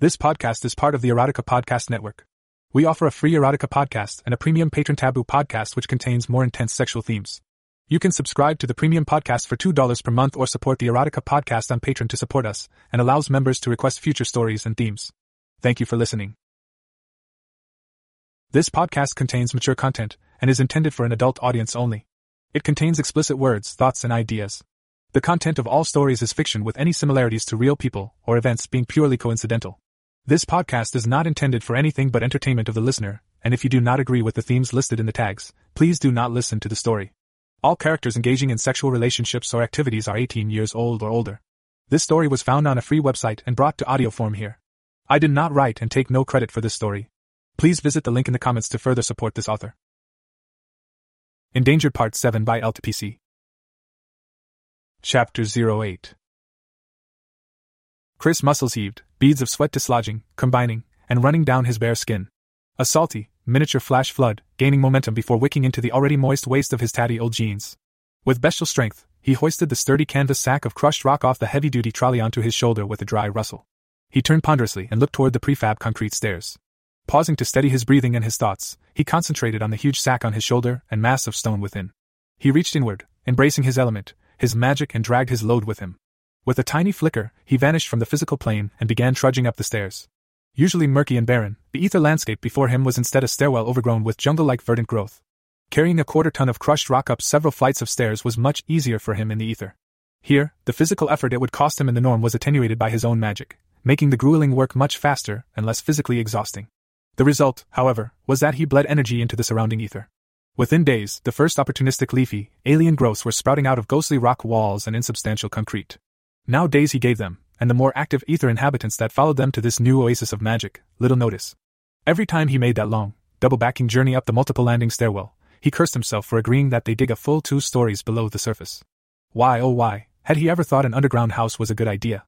This podcast is part of the Erotica Podcast Network. We offer a free Erotica podcast and a premium patron taboo podcast which contains more intense sexual themes. You can subscribe to the premium podcast for $2 per month or support the Erotica podcast on Patreon to support us and allows members to request future stories and themes. Thank you for listening. This podcast contains mature content and is intended for an adult audience only. It contains explicit words, thoughts, and ideas. The content of all stories is fiction with any similarities to real people or events being purely coincidental. This podcast is not intended for anything but entertainment of the listener, and if you do not agree with the themes listed in the tags, please do not listen to the story. All characters engaging in sexual relationships or activities are 18 years old or older. This story was found on a free website and brought to audio form here. I did not write and take no credit for this story. Please visit the link in the comments to further support this author. Endangered Part 7 by LTPC. Chapter 08 Chris muscles heaved, beads of sweat dislodging, combining, and running down his bare skin. A salty, miniature flash flood, gaining momentum before wicking into the already moist waist of his tatty old jeans. With bestial strength, he hoisted the sturdy canvas sack of crushed rock off the heavy duty trolley onto his shoulder with a dry rustle. He turned ponderously and looked toward the prefab concrete stairs. Pausing to steady his breathing and his thoughts, he concentrated on the huge sack on his shoulder and mass of stone within. He reached inward, embracing his element, his magic, and dragged his load with him. With a tiny flicker, he vanished from the physical plane and began trudging up the stairs. Usually murky and barren, the ether landscape before him was instead a stairwell overgrown with jungle like verdant growth. Carrying a quarter ton of crushed rock up several flights of stairs was much easier for him in the ether. Here, the physical effort it would cost him in the norm was attenuated by his own magic, making the grueling work much faster and less physically exhausting. The result, however, was that he bled energy into the surrounding ether. Within days, the first opportunistic leafy, alien growths were sprouting out of ghostly rock walls and insubstantial concrete. Now days he gave them, and the more active ether inhabitants that followed them to this new oasis of magic, little notice. Every time he made that long, double backing journey up the multiple landing stairwell, he cursed himself for agreeing that they dig a full two stories below the surface. Why, oh why, had he ever thought an underground house was a good idea?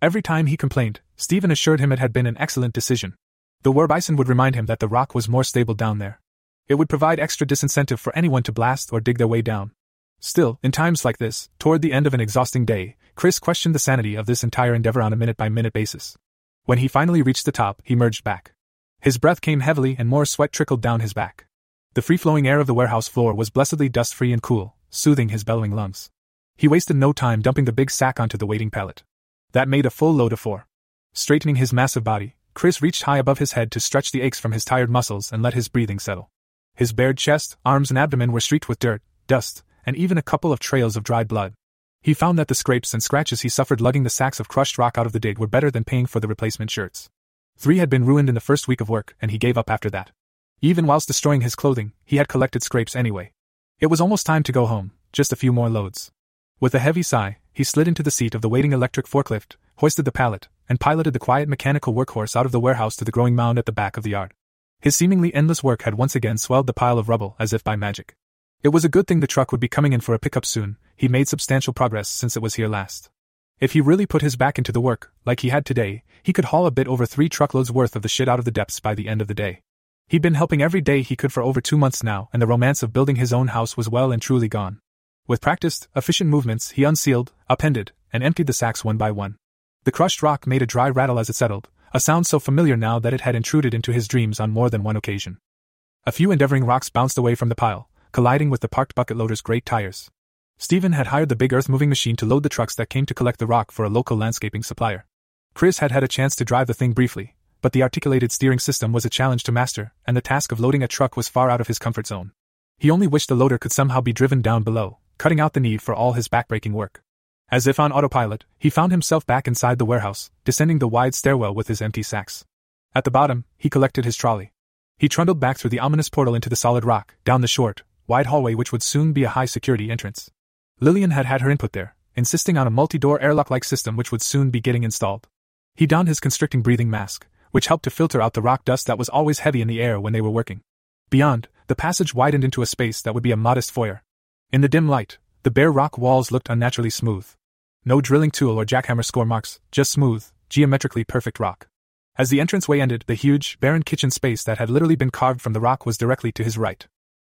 Every time he complained, Stephen assured him it had been an excellent decision. The war bison would remind him that the rock was more stable down there. It would provide extra disincentive for anyone to blast or dig their way down. Still, in times like this, toward the end of an exhausting day, Chris questioned the sanity of this entire endeavor on a minute by minute basis. When he finally reached the top, he merged back. His breath came heavily and more sweat trickled down his back. The free flowing air of the warehouse floor was blessedly dust free and cool, soothing his bellowing lungs. He wasted no time dumping the big sack onto the waiting pallet. That made a full load of four. Straightening his massive body, Chris reached high above his head to stretch the aches from his tired muscles and let his breathing settle. His bared chest, arms, and abdomen were streaked with dirt, dust, and even a couple of trails of dried blood. He found that the scrapes and scratches he suffered lugging the sacks of crushed rock out of the dig were better than paying for the replacement shirts. Three had been ruined in the first week of work, and he gave up after that. Even whilst destroying his clothing, he had collected scrapes anyway. It was almost time to go home, just a few more loads. With a heavy sigh, he slid into the seat of the waiting electric forklift, hoisted the pallet, and piloted the quiet mechanical workhorse out of the warehouse to the growing mound at the back of the yard. His seemingly endless work had once again swelled the pile of rubble as if by magic. It was a good thing the truck would be coming in for a pickup soon, he made substantial progress since it was here last. If he really put his back into the work, like he had today, he could haul a bit over three truckloads worth of the shit out of the depths by the end of the day. He'd been helping every day he could for over two months now, and the romance of building his own house was well and truly gone. With practiced, efficient movements, he unsealed, appended, and emptied the sacks one by one. The crushed rock made a dry rattle as it settled, a sound so familiar now that it had intruded into his dreams on more than one occasion. A few endeavoring rocks bounced away from the pile, colliding with the parked bucket loader's great tires. Stephen had hired the big earth moving machine to load the trucks that came to collect the rock for a local landscaping supplier. Chris had had a chance to drive the thing briefly, but the articulated steering system was a challenge to master, and the task of loading a truck was far out of his comfort zone. He only wished the loader could somehow be driven down below, cutting out the need for all his backbreaking work. As if on autopilot, he found himself back inside the warehouse, descending the wide stairwell with his empty sacks. At the bottom, he collected his trolley. He trundled back through the ominous portal into the solid rock, down the short, wide hallway which would soon be a high security entrance. Lillian had had her input there, insisting on a multi door airlock like system which would soon be getting installed. He donned his constricting breathing mask, which helped to filter out the rock dust that was always heavy in the air when they were working. Beyond, the passage widened into a space that would be a modest foyer. In the dim light, the bare rock walls looked unnaturally smooth. No drilling tool or jackhammer score marks, just smooth, geometrically perfect rock. As the entranceway ended, the huge, barren kitchen space that had literally been carved from the rock was directly to his right.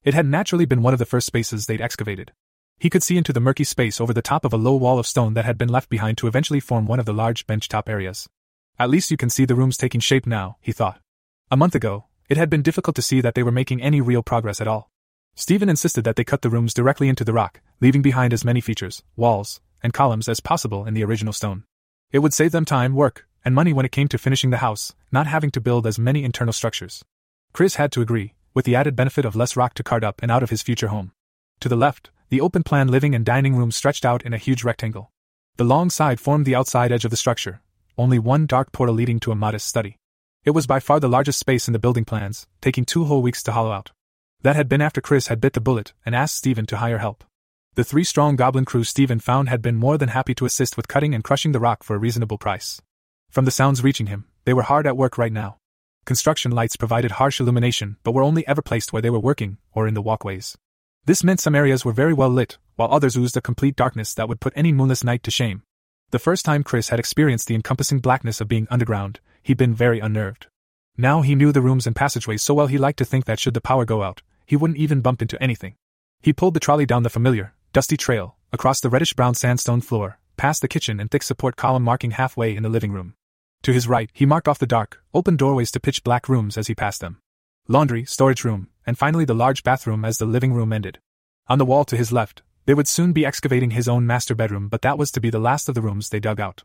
It had naturally been one of the first spaces they'd excavated. He could see into the murky space over the top of a low wall of stone that had been left behind to eventually form one of the large benchtop areas. At least you can see the rooms taking shape now, he thought. A month ago, it had been difficult to see that they were making any real progress at all. Stephen insisted that they cut the rooms directly into the rock, leaving behind as many features, walls, and columns as possible in the original stone. It would save them time, work, and money when it came to finishing the house, not having to build as many internal structures. Chris had to agree, with the added benefit of less rock to cart up and out of his future home. To the left, the open plan living and dining room stretched out in a huge rectangle. The long side formed the outside edge of the structure, only one dark portal leading to a modest study. It was by far the largest space in the building plans, taking two whole weeks to hollow out. That had been after Chris had bit the bullet and asked Stephen to hire help. The three strong goblin crew Stephen found had been more than happy to assist with cutting and crushing the rock for a reasonable price. From the sounds reaching him, they were hard at work right now. Construction lights provided harsh illumination, but were only ever placed where they were working or in the walkways. This meant some areas were very well lit, while others oozed a complete darkness that would put any moonless night to shame. The first time Chris had experienced the encompassing blackness of being underground, he'd been very unnerved. Now he knew the rooms and passageways so well he liked to think that should the power go out, he wouldn't even bump into anything. He pulled the trolley down the familiar, dusty trail, across the reddish brown sandstone floor, past the kitchen and thick support column marking halfway in the living room. To his right, he marked off the dark, open doorways to pitch black rooms as he passed them. Laundry, storage room, and finally the large bathroom as the living room ended. On the wall to his left, they would soon be excavating his own master bedroom, but that was to be the last of the rooms they dug out.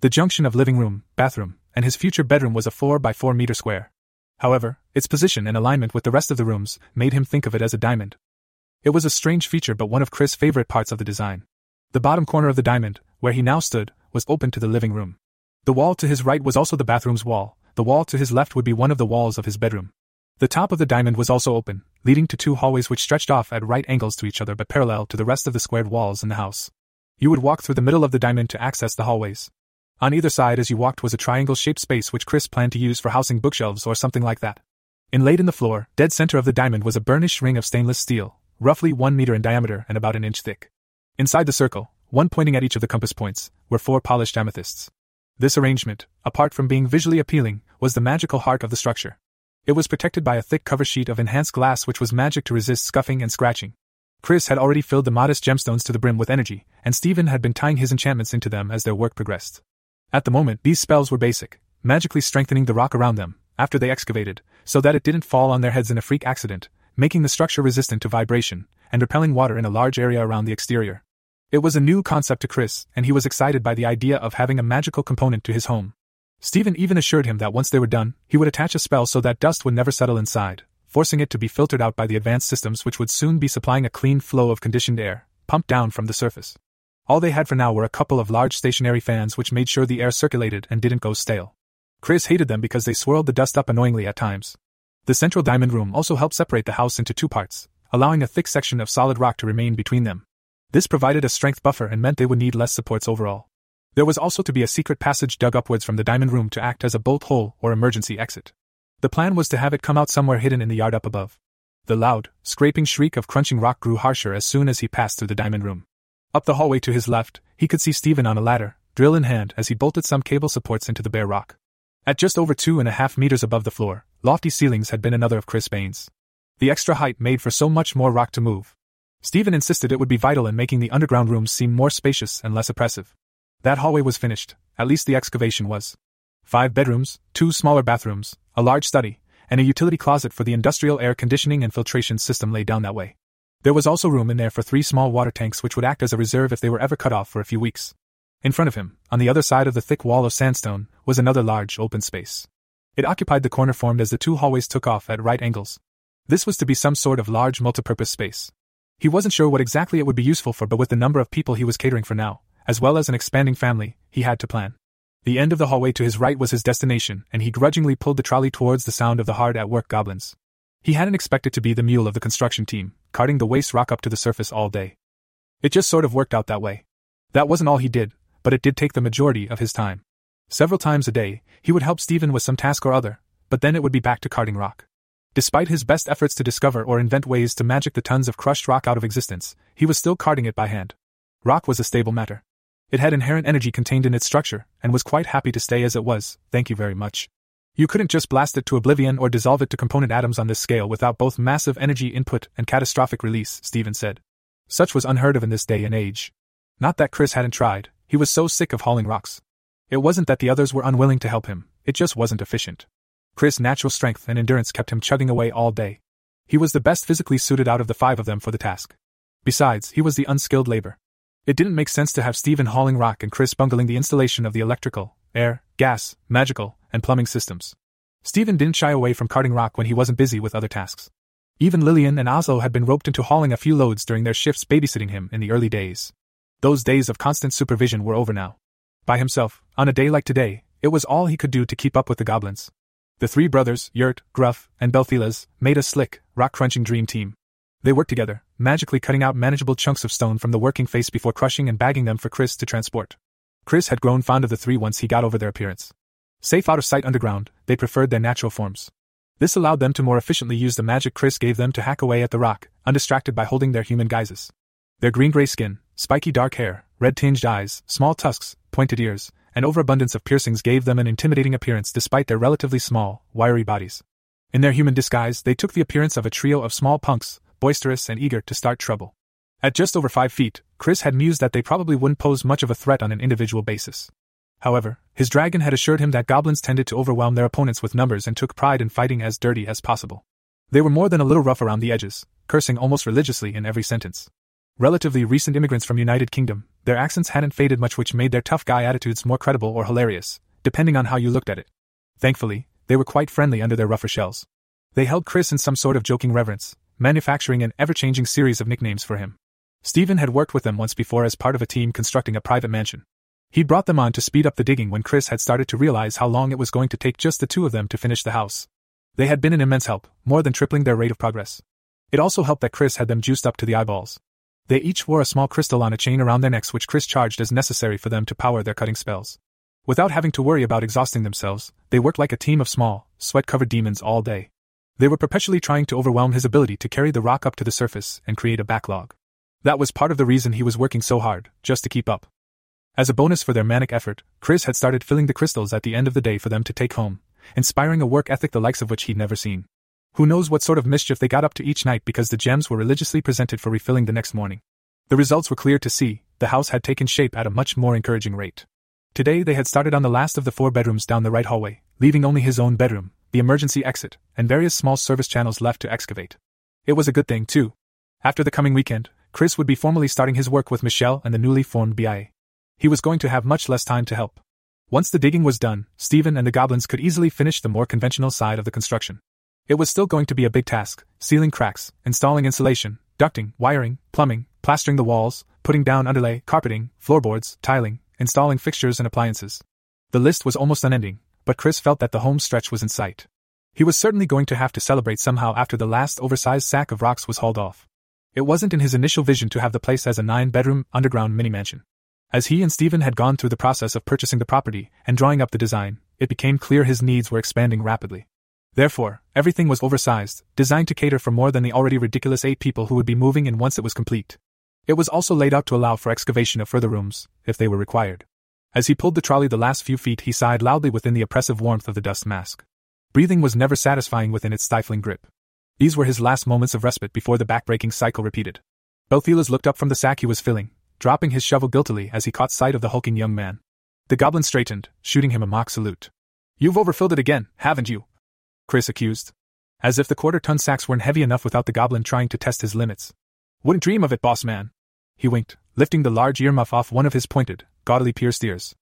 The junction of living room, bathroom, and his future bedroom was a 4 by 4 meter square. However, its position and alignment with the rest of the rooms made him think of it as a diamond. It was a strange feature but one of Chris' favorite parts of the design. The bottom corner of the diamond, where he now stood, was open to the living room. The wall to his right was also the bathroom's wall, the wall to his left would be one of the walls of his bedroom. The top of the diamond was also open, leading to two hallways which stretched off at right angles to each other but parallel to the rest of the squared walls in the house. You would walk through the middle of the diamond to access the hallways. On either side as you walked was a triangle shaped space which Chris planned to use for housing bookshelves or something like that. Inlaid in the floor, dead center of the diamond was a burnished ring of stainless steel, roughly one meter in diameter and about an inch thick. Inside the circle, one pointing at each of the compass points, were four polished amethysts. This arrangement, apart from being visually appealing, was the magical heart of the structure. It was protected by a thick cover sheet of enhanced glass which was magic to resist scuffing and scratching. Chris had already filled the modest gemstones to the brim with energy, and Stephen had been tying his enchantments into them as their work progressed. At the moment, these spells were basic, magically strengthening the rock around them, after they excavated, so that it didn't fall on their heads in a freak accident, making the structure resistant to vibration, and repelling water in a large area around the exterior. It was a new concept to Chris, and he was excited by the idea of having a magical component to his home. Stephen even assured him that once they were done, he would attach a spell so that dust would never settle inside, forcing it to be filtered out by the advanced systems which would soon be supplying a clean flow of conditioned air, pumped down from the surface. All they had for now were a couple of large stationary fans which made sure the air circulated and didn't go stale. Chris hated them because they swirled the dust up annoyingly at times. The central diamond room also helped separate the house into two parts, allowing a thick section of solid rock to remain between them. This provided a strength buffer and meant they would need less supports overall. There was also to be a secret passage dug upwards from the diamond room to act as a bolt hole or emergency exit. The plan was to have it come out somewhere hidden in the yard up above. The loud, scraping shriek of crunching rock grew harsher as soon as he passed through the diamond room. Up the hallway to his left, he could see Stephen on a ladder, drill in hand, as he bolted some cable supports into the bare rock. At just over two and a half meters above the floor, lofty ceilings had been another of Chris Bain's. The extra height made for so much more rock to move. Stephen insisted it would be vital in making the underground rooms seem more spacious and less oppressive. That hallway was finished, at least the excavation was. Five bedrooms, two smaller bathrooms, a large study, and a utility closet for the industrial air conditioning and filtration system lay down that way. There was also room in there for three small water tanks which would act as a reserve if they were ever cut off for a few weeks. In front of him, on the other side of the thick wall of sandstone, was another large open space. It occupied the corner formed as the two hallways took off at right angles. This was to be some sort of large multipurpose space. He wasn't sure what exactly it would be useful for, but with the number of people he was catering for now, as well as an expanding family, he had to plan. The end of the hallway to his right was his destination, and he grudgingly pulled the trolley towards the sound of the hard at work goblins. He hadn't expected to be the mule of the construction team, carting the waste rock up to the surface all day. It just sort of worked out that way. That wasn't all he did, but it did take the majority of his time. Several times a day, he would help Stephen with some task or other, but then it would be back to carting rock. Despite his best efforts to discover or invent ways to magic the tons of crushed rock out of existence, he was still carting it by hand. Rock was a stable matter. It had inherent energy contained in its structure, and was quite happy to stay as it was, thank you very much. You couldn't just blast it to oblivion or dissolve it to component atoms on this scale without both massive energy input and catastrophic release, Stephen said. Such was unheard of in this day and age. Not that Chris hadn't tried, he was so sick of hauling rocks. It wasn't that the others were unwilling to help him, it just wasn't efficient. Chris' natural strength and endurance kept him chugging away all day. He was the best physically suited out of the five of them for the task. Besides, he was the unskilled labor. It didn't make sense to have Stephen hauling rock and Chris bungling the installation of the electrical, air, gas, magical, and plumbing systems. Stephen didn't shy away from carting rock when he wasn't busy with other tasks. Even Lillian and Oslo had been roped into hauling a few loads during their shifts babysitting him in the early days. Those days of constant supervision were over now. By himself, on a day like today, it was all he could do to keep up with the goblins. The three brothers, Yurt, Gruff, and Belthilas, made a slick, rock crunching dream team. They worked together, magically cutting out manageable chunks of stone from the working face before crushing and bagging them for Chris to transport. Chris had grown fond of the three once he got over their appearance. Safe out of sight underground, they preferred their natural forms. This allowed them to more efficiently use the magic Chris gave them to hack away at the rock, undistracted by holding their human guises. Their green gray skin, spiky dark hair, red tinged eyes, small tusks, pointed ears, and overabundance of piercings gave them an intimidating appearance despite their relatively small, wiry bodies. In their human disguise, they took the appearance of a trio of small punks, boisterous and eager to start trouble. At just over five feet, Chris had mused that they probably wouldn't pose much of a threat on an individual basis. However, his dragon had assured him that goblins tended to overwhelm their opponents with numbers and took pride in fighting as dirty as possible. They were more than a little rough around the edges, cursing almost religiously in every sentence. Relatively recent immigrants from United Kingdom, their accents hadn't faded much which made their tough guy attitudes more credible or hilarious, depending on how you looked at it. Thankfully, they were quite friendly under their rougher shells. They held Chris in some sort of joking reverence, manufacturing an ever changing series of nicknames for him. Stephen had worked with them once before as part of a team constructing a private mansion. He brought them on to speed up the digging when Chris had started to realize how long it was going to take just the two of them to finish the house. They had been an immense help, more than tripling their rate of progress. It also helped that Chris had them juiced up to the eyeballs. They each wore a small crystal on a chain around their necks, which Chris charged as necessary for them to power their cutting spells. Without having to worry about exhausting themselves, they worked like a team of small, sweat covered demons all day. They were perpetually trying to overwhelm his ability to carry the rock up to the surface and create a backlog. That was part of the reason he was working so hard, just to keep up. As a bonus for their manic effort, Chris had started filling the crystals at the end of the day for them to take home, inspiring a work ethic the likes of which he'd never seen. Who knows what sort of mischief they got up to each night because the gems were religiously presented for refilling the next morning. The results were clear to see, the house had taken shape at a much more encouraging rate. Today they had started on the last of the four bedrooms down the right hallway, leaving only his own bedroom, the emergency exit, and various small service channels left to excavate. It was a good thing, too. After the coming weekend, Chris would be formally starting his work with Michelle and the newly formed BIA. He was going to have much less time to help. Once the digging was done, Stephen and the goblins could easily finish the more conventional side of the construction. It was still going to be a big task sealing cracks, installing insulation, ducting, wiring, plumbing, plastering the walls, putting down underlay, carpeting, floorboards, tiling, installing fixtures and appliances. The list was almost unending, but Chris felt that the home stretch was in sight. He was certainly going to have to celebrate somehow after the last oversized sack of rocks was hauled off. It wasn't in his initial vision to have the place as a nine bedroom, underground mini mansion. As he and Stephen had gone through the process of purchasing the property and drawing up the design, it became clear his needs were expanding rapidly. Therefore, everything was oversized, designed to cater for more than the already ridiculous eight people who would be moving in once it was complete. It was also laid out to allow for excavation of further rooms, if they were required. As he pulled the trolley the last few feet, he sighed loudly within the oppressive warmth of the dust mask. Breathing was never satisfying within its stifling grip. These were his last moments of respite before the backbreaking cycle repeated. Belthilas looked up from the sack he was filling, dropping his shovel guiltily as he caught sight of the hulking young man. The goblin straightened, shooting him a mock salute. You've overfilled it again, haven't you? Chris accused. As if the quarter ton sacks weren't heavy enough without the goblin trying to test his limits. Wouldn't dream of it, boss man. He winked, lifting the large earmuff off one of his pointed, gaudily pierced ears.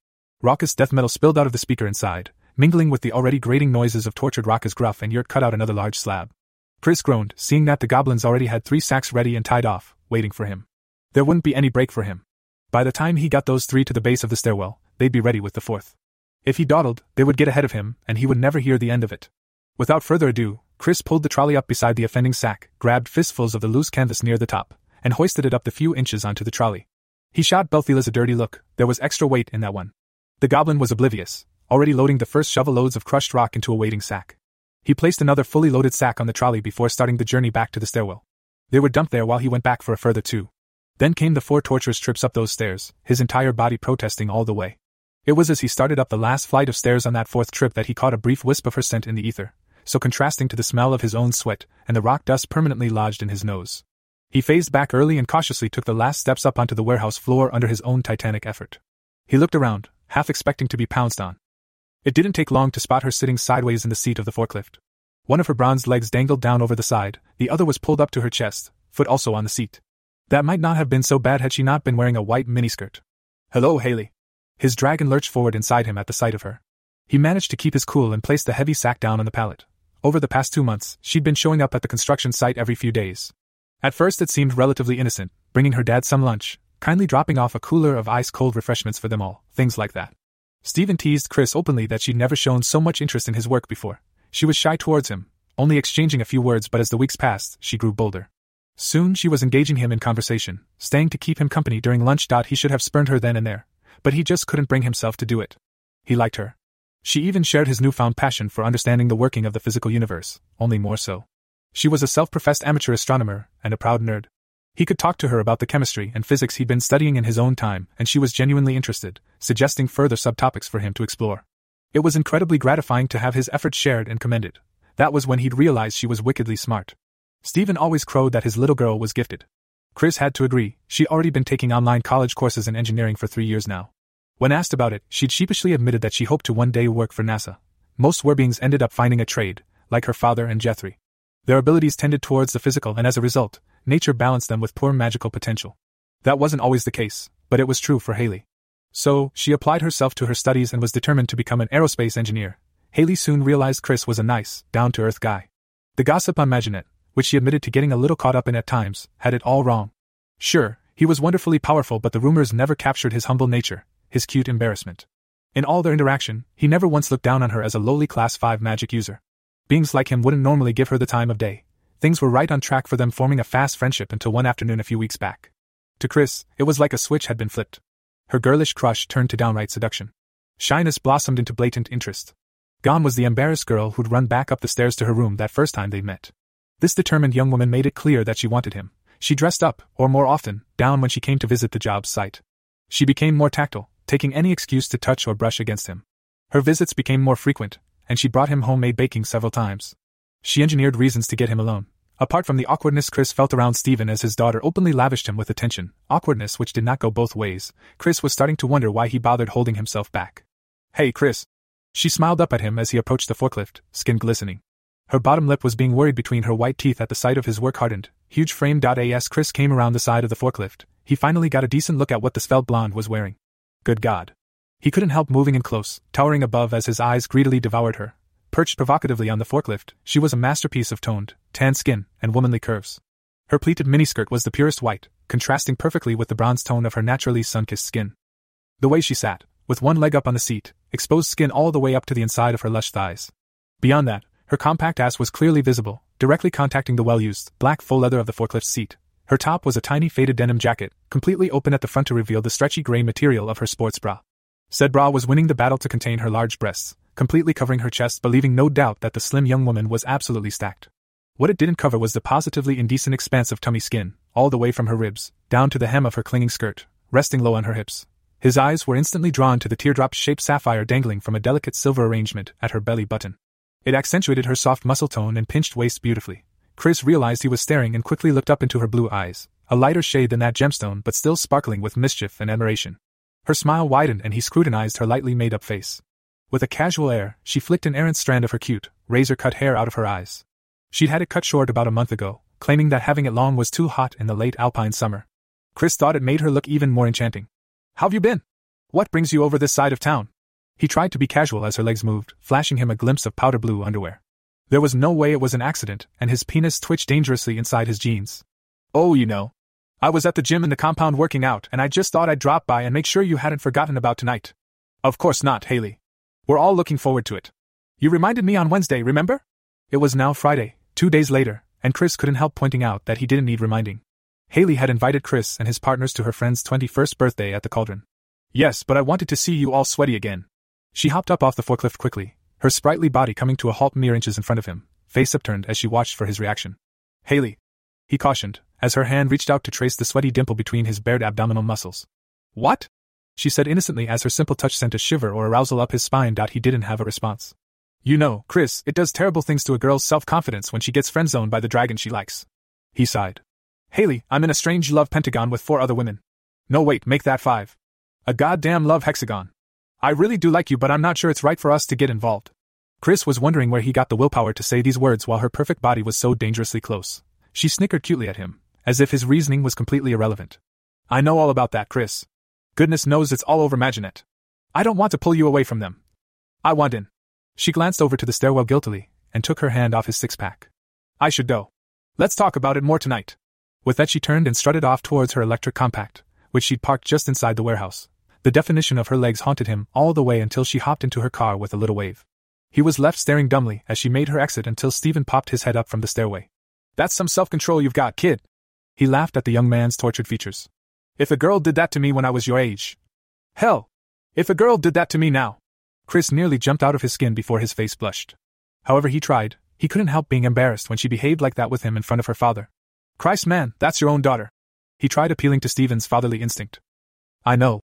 Raucous death metal spilled out of the speaker inside, mingling with the already grating noises of tortured Raucous Gruff and Yurt cut out another large slab. Chris groaned, seeing that the goblins already had three sacks ready and tied off, waiting for him. There wouldn't be any break for him. By the time he got those three to the base of the stairwell, they'd be ready with the fourth. If he dawdled, they would get ahead of him, and he would never hear the end of it. Without further ado, Chris pulled the trolley up beside the offending sack, grabbed fistfuls of the loose canvas near the top, and hoisted it up the few inches onto the trolley. He shot Belthilas a dirty look, there was extra weight in that one. The goblin was oblivious, already loading the first shovel loads of crushed rock into a waiting sack. He placed another fully loaded sack on the trolley before starting the journey back to the stairwell. They were dumped there while he went back for a further two. Then came the four torturous trips up those stairs, his entire body protesting all the way. It was as he started up the last flight of stairs on that fourth trip that he caught a brief wisp of her scent in the ether, so contrasting to the smell of his own sweat and the rock dust permanently lodged in his nose. He phased back early and cautiously took the last steps up onto the warehouse floor under his own titanic effort. He looked around, half expecting to be pounced on. It didn't take long to spot her sitting sideways in the seat of the forklift. One of her bronzed legs dangled down over the side, the other was pulled up to her chest, foot also on the seat. That might not have been so bad had she not been wearing a white miniskirt. Hello, Haley. His dragon lurched forward inside him at the sight of her. He managed to keep his cool and placed the heavy sack down on the pallet. Over the past two months, she'd been showing up at the construction site every few days. At first, it seemed relatively innocent, bringing her dad some lunch, kindly dropping off a cooler of ice cold refreshments for them all, things like that. Stephen teased Chris openly that she'd never shown so much interest in his work before. She was shy towards him, only exchanging a few words, but as the weeks passed, she grew bolder. Soon she was engaging him in conversation, staying to keep him company during lunch. He should have spurned her then and there, but he just couldn't bring himself to do it. He liked her. She even shared his newfound passion for understanding the working of the physical universe, only more so. She was a self professed amateur astronomer and a proud nerd. He could talk to her about the chemistry and physics he'd been studying in his own time, and she was genuinely interested, suggesting further subtopics for him to explore. It was incredibly gratifying to have his efforts shared and commended. That was when he'd realized she was wickedly smart. Stephen always crowed that his little girl was gifted. Chris had to agree, she'd already been taking online college courses in engineering for three years now. When asked about it, she'd sheepishly admitted that she hoped to one day work for NASA. Most Werbeings ended up finding a trade, like her father and Jethry. Their abilities tended towards the physical, and as a result, nature balanced them with poor magical potential. That wasn't always the case, but it was true for Haley. So, she applied herself to her studies and was determined to become an aerospace engineer. Haley soon realized Chris was a nice, down to earth guy. The gossip on Maginet, which she admitted to getting a little caught up in at times, had it all wrong. Sure, he was wonderfully powerful, but the rumors never captured his humble nature, his cute embarrassment. In all their interaction, he never once looked down on her as a lowly Class 5 magic user. Beings like him wouldn't normally give her the time of day. Things were right on track for them forming a fast friendship until one afternoon a few weeks back. To Chris, it was like a switch had been flipped. Her girlish crush turned to downright seduction. Shyness blossomed into blatant interest. Gone was the embarrassed girl who'd run back up the stairs to her room that first time they met. This determined young woman made it clear that she wanted him. She dressed up, or more often, down when she came to visit the job site. She became more tactile, taking any excuse to touch or brush against him. Her visits became more frequent, and she brought him homemade baking several times. She engineered reasons to get him alone. Apart from the awkwardness Chris felt around Stephen as his daughter openly lavished him with attention, awkwardness which did not go both ways, Chris was starting to wonder why he bothered holding himself back. Hey, Chris. She smiled up at him as he approached the forklift, skin glistening. Her bottom lip was being worried between her white teeth at the sight of his work hardened, huge frame. As Chris came around the side of the forklift, he finally got a decent look at what the svelte blonde was wearing. Good God. He couldn't help moving in close, towering above as his eyes greedily devoured her. Perched provocatively on the forklift, she was a masterpiece of toned, tan skin and womanly curves. Her pleated miniskirt was the purest white, contrasting perfectly with the bronze tone of her naturally sun-kissed skin. The way she sat, with one leg up on the seat, exposed skin all the way up to the inside of her lush thighs. Beyond that, her compact ass was clearly visible, directly contacting the well-used, black faux leather of the forklift seat. Her top was a tiny faded denim jacket, completely open at the front to reveal the stretchy gray material of her sports bra. Said bra was winning the battle to contain her large breasts, completely covering her chest but leaving no doubt that the slim young woman was absolutely stacked. What it didn't cover was the positively indecent expanse of tummy skin, all the way from her ribs, down to the hem of her clinging skirt, resting low on her hips. His eyes were instantly drawn to the teardrop shaped sapphire dangling from a delicate silver arrangement at her belly button. It accentuated her soft muscle tone and pinched waist beautifully. Chris realized he was staring and quickly looked up into her blue eyes, a lighter shade than that gemstone but still sparkling with mischief and admiration. Her smile widened and he scrutinized her lightly made up face. With a casual air, she flicked an errant strand of her cute, razor cut hair out of her eyes. She'd had it cut short about a month ago, claiming that having it long was too hot in the late alpine summer. Chris thought it made her look even more enchanting. How've you been? What brings you over this side of town? He tried to be casual as her legs moved, flashing him a glimpse of powder blue underwear. There was no way it was an accident, and his penis twitched dangerously inside his jeans. Oh, you know. I was at the gym in the compound working out, and I just thought I'd drop by and make sure you hadn't forgotten about tonight. Of course not, Haley. We're all looking forward to it. You reminded me on Wednesday, remember? It was now Friday, two days later, and Chris couldn't help pointing out that he didn't need reminding. Haley had invited Chris and his partners to her friend's 21st birthday at the cauldron. Yes, but I wanted to see you all sweaty again. She hopped up off the forklift quickly, her sprightly body coming to a halt mere inches in front of him, face upturned as she watched for his reaction. Haley, he cautioned, as her hand reached out to trace the sweaty dimple between his bared abdominal muscles. What? She said innocently as her simple touch sent a shiver or arousal up his spine. He didn't have a response. You know, Chris, it does terrible things to a girl's self confidence when she gets friend zoned by the dragon she likes. He sighed. Haley, I'm in a strange love pentagon with four other women. No, wait, make that five. A goddamn love hexagon. I really do like you, but I'm not sure it's right for us to get involved. Chris was wondering where he got the willpower to say these words while her perfect body was so dangerously close. She snickered cutely at him, as if his reasoning was completely irrelevant. I know all about that, Chris. Goodness knows it's all over Maginet. I don't want to pull you away from them. I want in. She glanced over to the stairwell guiltily and took her hand off his six pack. I should go. Let's talk about it more tonight. With that, she turned and strutted off towards her electric compact, which she'd parked just inside the warehouse. The definition of her legs haunted him all the way until she hopped into her car with a little wave. He was left staring dumbly as she made her exit until Stephen popped his head up from the stairway. That's some self control you've got, kid. He laughed at the young man's tortured features. If a girl did that to me when I was your age. Hell! If a girl did that to me now. Chris nearly jumped out of his skin before his face blushed. However, he tried, he couldn't help being embarrassed when she behaved like that with him in front of her father. Christ, man, that's your own daughter. He tried appealing to Stephen's fatherly instinct. I know.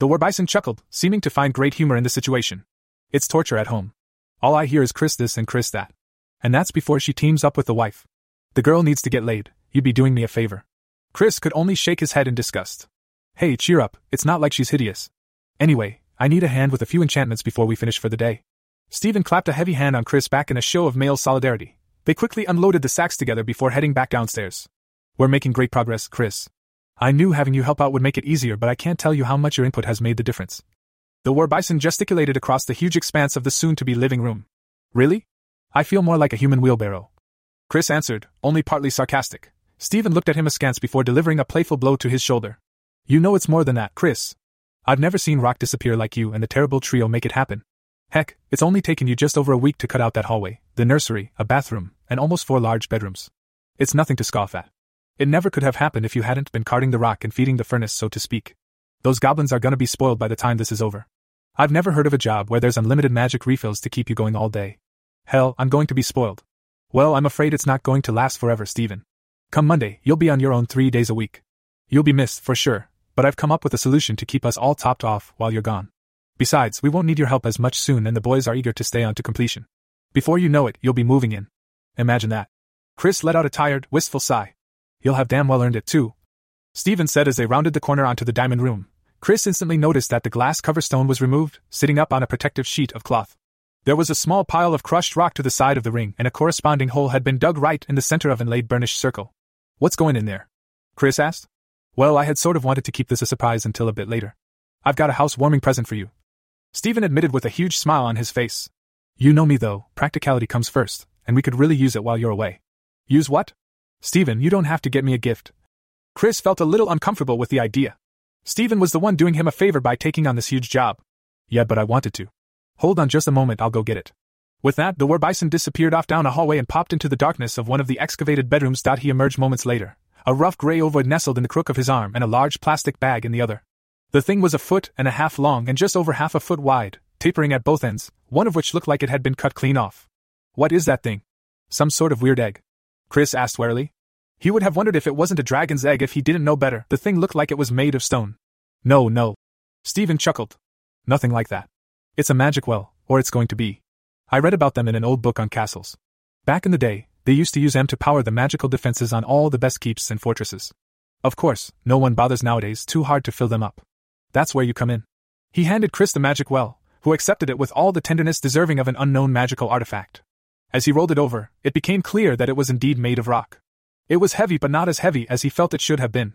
The war bison chuckled, seeming to find great humor in the situation. It's torture at home. All I hear is Chris this and Chris that. And that's before she teams up with the wife. The girl needs to get laid, you'd be doing me a favor. Chris could only shake his head in disgust. Hey, cheer up, it's not like she's hideous. Anyway, I need a hand with a few enchantments before we finish for the day. Stephen clapped a heavy hand on Chris back in a show of male solidarity. They quickly unloaded the sacks together before heading back downstairs. We're making great progress, Chris. I knew having you help out would make it easier, but I can't tell you how much your input has made the difference. The war bison gesticulated across the huge expanse of the soon to be living room. Really? I feel more like a human wheelbarrow. Chris answered, only partly sarcastic. Stephen looked at him askance before delivering a playful blow to his shoulder. You know it's more than that, Chris. I've never seen rock disappear like you and the terrible trio make it happen. Heck, it's only taken you just over a week to cut out that hallway, the nursery, a bathroom, and almost four large bedrooms. It's nothing to scoff at. It never could have happened if you hadn't been carting the rock and feeding the furnace, so to speak. Those goblins are gonna be spoiled by the time this is over. I've never heard of a job where there's unlimited magic refills to keep you going all day. Hell, I'm going to be spoiled. Well, I'm afraid it's not going to last forever, Stephen. Come Monday, you'll be on your own three days a week. You'll be missed, for sure, but I've come up with a solution to keep us all topped off while you're gone. Besides, we won't need your help as much soon, and the boys are eager to stay on to completion. Before you know it, you'll be moving in. Imagine that. Chris let out a tired, wistful sigh. You'll have damn well earned it, too. Stephen said as they rounded the corner onto the diamond room, Chris instantly noticed that the glass cover stone was removed, sitting up on a protective sheet of cloth. There was a small pile of crushed rock to the side of the ring, and a corresponding hole had been dug right in the center of an inlaid burnished circle. What's going in there? Chris asked. Well, I had sort of wanted to keep this a surprise until a bit later. I've got a housewarming present for you. Stephen admitted with a huge smile on his face. You know me though, practicality comes first, and we could really use it while you're away. Use what? Stephen, you don't have to get me a gift. Chris felt a little uncomfortable with the idea. Stephen was the one doing him a favor by taking on this huge job. Yeah, but I wanted to. Hold on just a moment, I'll go get it. With that, the war bison disappeared off down a hallway and popped into the darkness of one of the excavated bedrooms. He emerged moments later, a rough gray ovoid nestled in the crook of his arm and a large plastic bag in the other. The thing was a foot and a half long and just over half a foot wide, tapering at both ends, one of which looked like it had been cut clean off. What is that thing? Some sort of weird egg. Chris asked warily. He would have wondered if it wasn't a dragon's egg if he didn't know better. The thing looked like it was made of stone. No, no. Stephen chuckled. Nothing like that. It's a magic well, or it's going to be. I read about them in an old book on castles. Back in the day, they used to use them to power the magical defenses on all the best keeps and fortresses. Of course, no one bothers nowadays too hard to fill them up. That's where you come in. He handed Chris the magic well, who accepted it with all the tenderness deserving of an unknown magical artifact. As he rolled it over, it became clear that it was indeed made of rock. It was heavy, but not as heavy as he felt it should have been.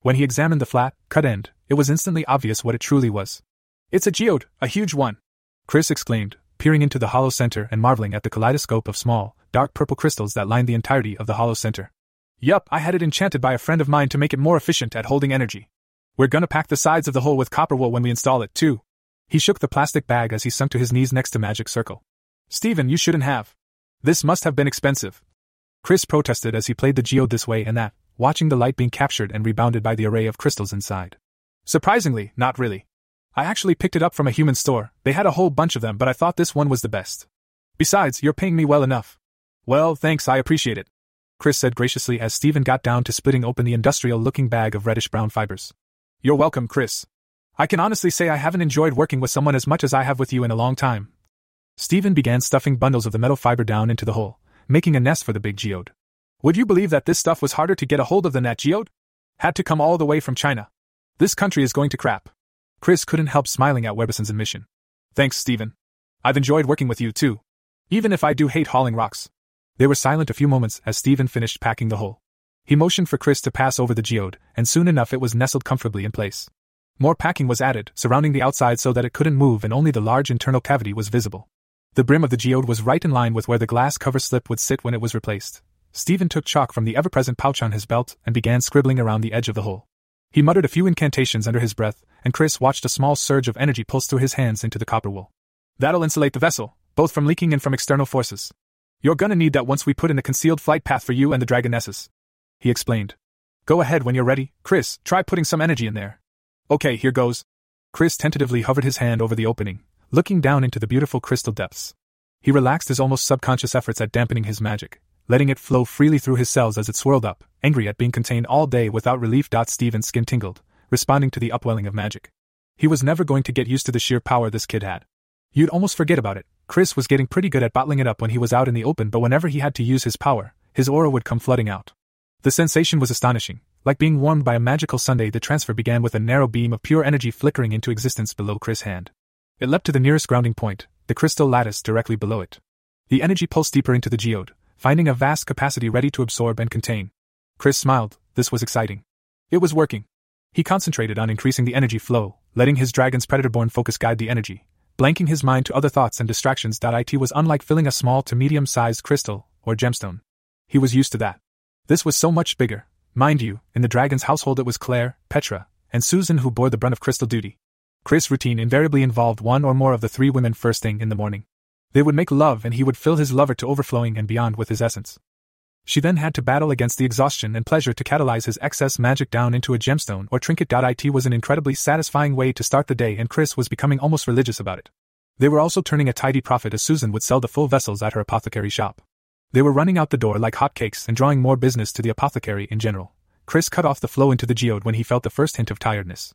When he examined the flat, cut end, it was instantly obvious what it truly was. It's a geode, a huge one! Chris exclaimed, peering into the hollow center and marveling at the kaleidoscope of small, dark purple crystals that lined the entirety of the hollow center. Yup, I had it enchanted by a friend of mine to make it more efficient at holding energy. We're gonna pack the sides of the hole with copper wool when we install it, too. He shook the plastic bag as he sunk to his knees next to Magic Circle. Stephen, you shouldn't have. This must have been expensive. Chris protested as he played the geode this way and that, watching the light being captured and rebounded by the array of crystals inside. Surprisingly, not really. I actually picked it up from a human store, they had a whole bunch of them, but I thought this one was the best. Besides, you're paying me well enough. Well, thanks, I appreciate it. Chris said graciously as Stephen got down to splitting open the industrial looking bag of reddish brown fibers. You're welcome, Chris. I can honestly say I haven't enjoyed working with someone as much as I have with you in a long time. Stephen began stuffing bundles of the metal fiber down into the hole, making a nest for the big geode. Would you believe that this stuff was harder to get a hold of than that geode? Had to come all the way from China. This country is going to crap. Chris couldn't help smiling at war bison's admission. Thanks, Stephen. I've enjoyed working with you, too. Even if I do hate hauling rocks. They were silent a few moments as Stephen finished packing the hole. He motioned for Chris to pass over the geode, and soon enough it was nestled comfortably in place. More packing was added, surrounding the outside so that it couldn't move and only the large internal cavity was visible. The brim of the geode was right in line with where the glass cover slip would sit when it was replaced. Stephen took chalk from the ever present pouch on his belt and began scribbling around the edge of the hole. He muttered a few incantations under his breath, and Chris watched a small surge of energy pulse through his hands into the copper wool. That'll insulate the vessel, both from leaking and from external forces. You're gonna need that once we put in a concealed flight path for you and the Dragonesses. He explained. Go ahead when you're ready, Chris, try putting some energy in there. Okay, here goes. Chris tentatively hovered his hand over the opening, looking down into the beautiful crystal depths. He relaxed his almost subconscious efforts at dampening his magic, letting it flow freely through his cells as it swirled up, angry at being contained all day without relief. Stephen's skin tingled, responding to the upwelling of magic. He was never going to get used to the sheer power this kid had. You'd almost forget about it. Chris was getting pretty good at bottling it up when he was out in the open, but whenever he had to use his power, his aura would come flooding out. The sensation was astonishing. Like being warmed by a magical sundae, the transfer began with a narrow beam of pure energy flickering into existence below Chris' hand. It leapt to the nearest grounding point, the crystal lattice directly below it. The energy pulsed deeper into the geode, finding a vast capacity ready to absorb and contain. Chris smiled, this was exciting. It was working. He concentrated on increasing the energy flow, letting his dragon's predator born focus guide the energy, blanking his mind to other thoughts and distractions. It was unlike filling a small to medium sized crystal or gemstone. He was used to that. This was so much bigger. Mind you, in the dragon's household it was Claire, Petra, and Susan who bore the brunt of crystal duty. Chris' routine invariably involved one or more of the three women first thing in the morning. They would make love and he would fill his lover to overflowing and beyond with his essence. She then had to battle against the exhaustion and pleasure to catalyze his excess magic down into a gemstone or trinket. It was an incredibly satisfying way to start the day, and Chris was becoming almost religious about it. They were also turning a tidy profit as Susan would sell the full vessels at her apothecary shop. They were running out the door like hotcakes and drawing more business to the apothecary in general. Chris cut off the flow into the geode when he felt the first hint of tiredness.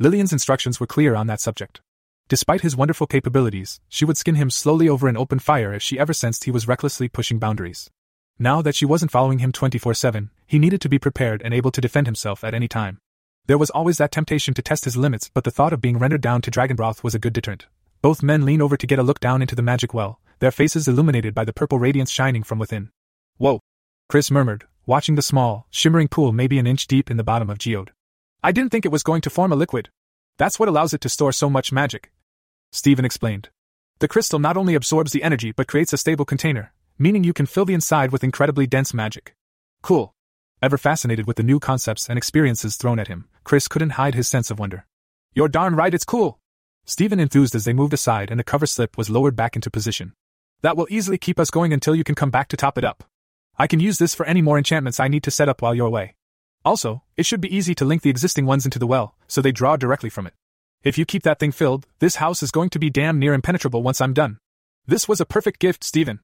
Lillian's instructions were clear on that subject. Despite his wonderful capabilities, she would skin him slowly over an open fire if she ever sensed he was recklessly pushing boundaries. Now that she wasn't following him 24 7, he needed to be prepared and able to defend himself at any time. There was always that temptation to test his limits, but the thought of being rendered down to dragon broth was a good deterrent. Both men leaned over to get a look down into the magic well, their faces illuminated by the purple radiance shining from within. Whoa! Chris murmured, watching the small, shimmering pool maybe an inch deep in the bottom of Geode. I didn't think it was going to form a liquid. That's what allows it to store so much magic. Stephen explained. The crystal not only absorbs the energy but creates a stable container, meaning you can fill the inside with incredibly dense magic. Cool. Ever fascinated with the new concepts and experiences thrown at him, Chris couldn't hide his sense of wonder. You're darn right it's cool. Stephen enthused as they moved aside and the cover slip was lowered back into position. That will easily keep us going until you can come back to top it up. I can use this for any more enchantments I need to set up while you're away. Also, it should be easy to link the existing ones into the well, so they draw directly from it. If you keep that thing filled, this house is going to be damn near impenetrable once I'm done. This was a perfect gift, Stephen.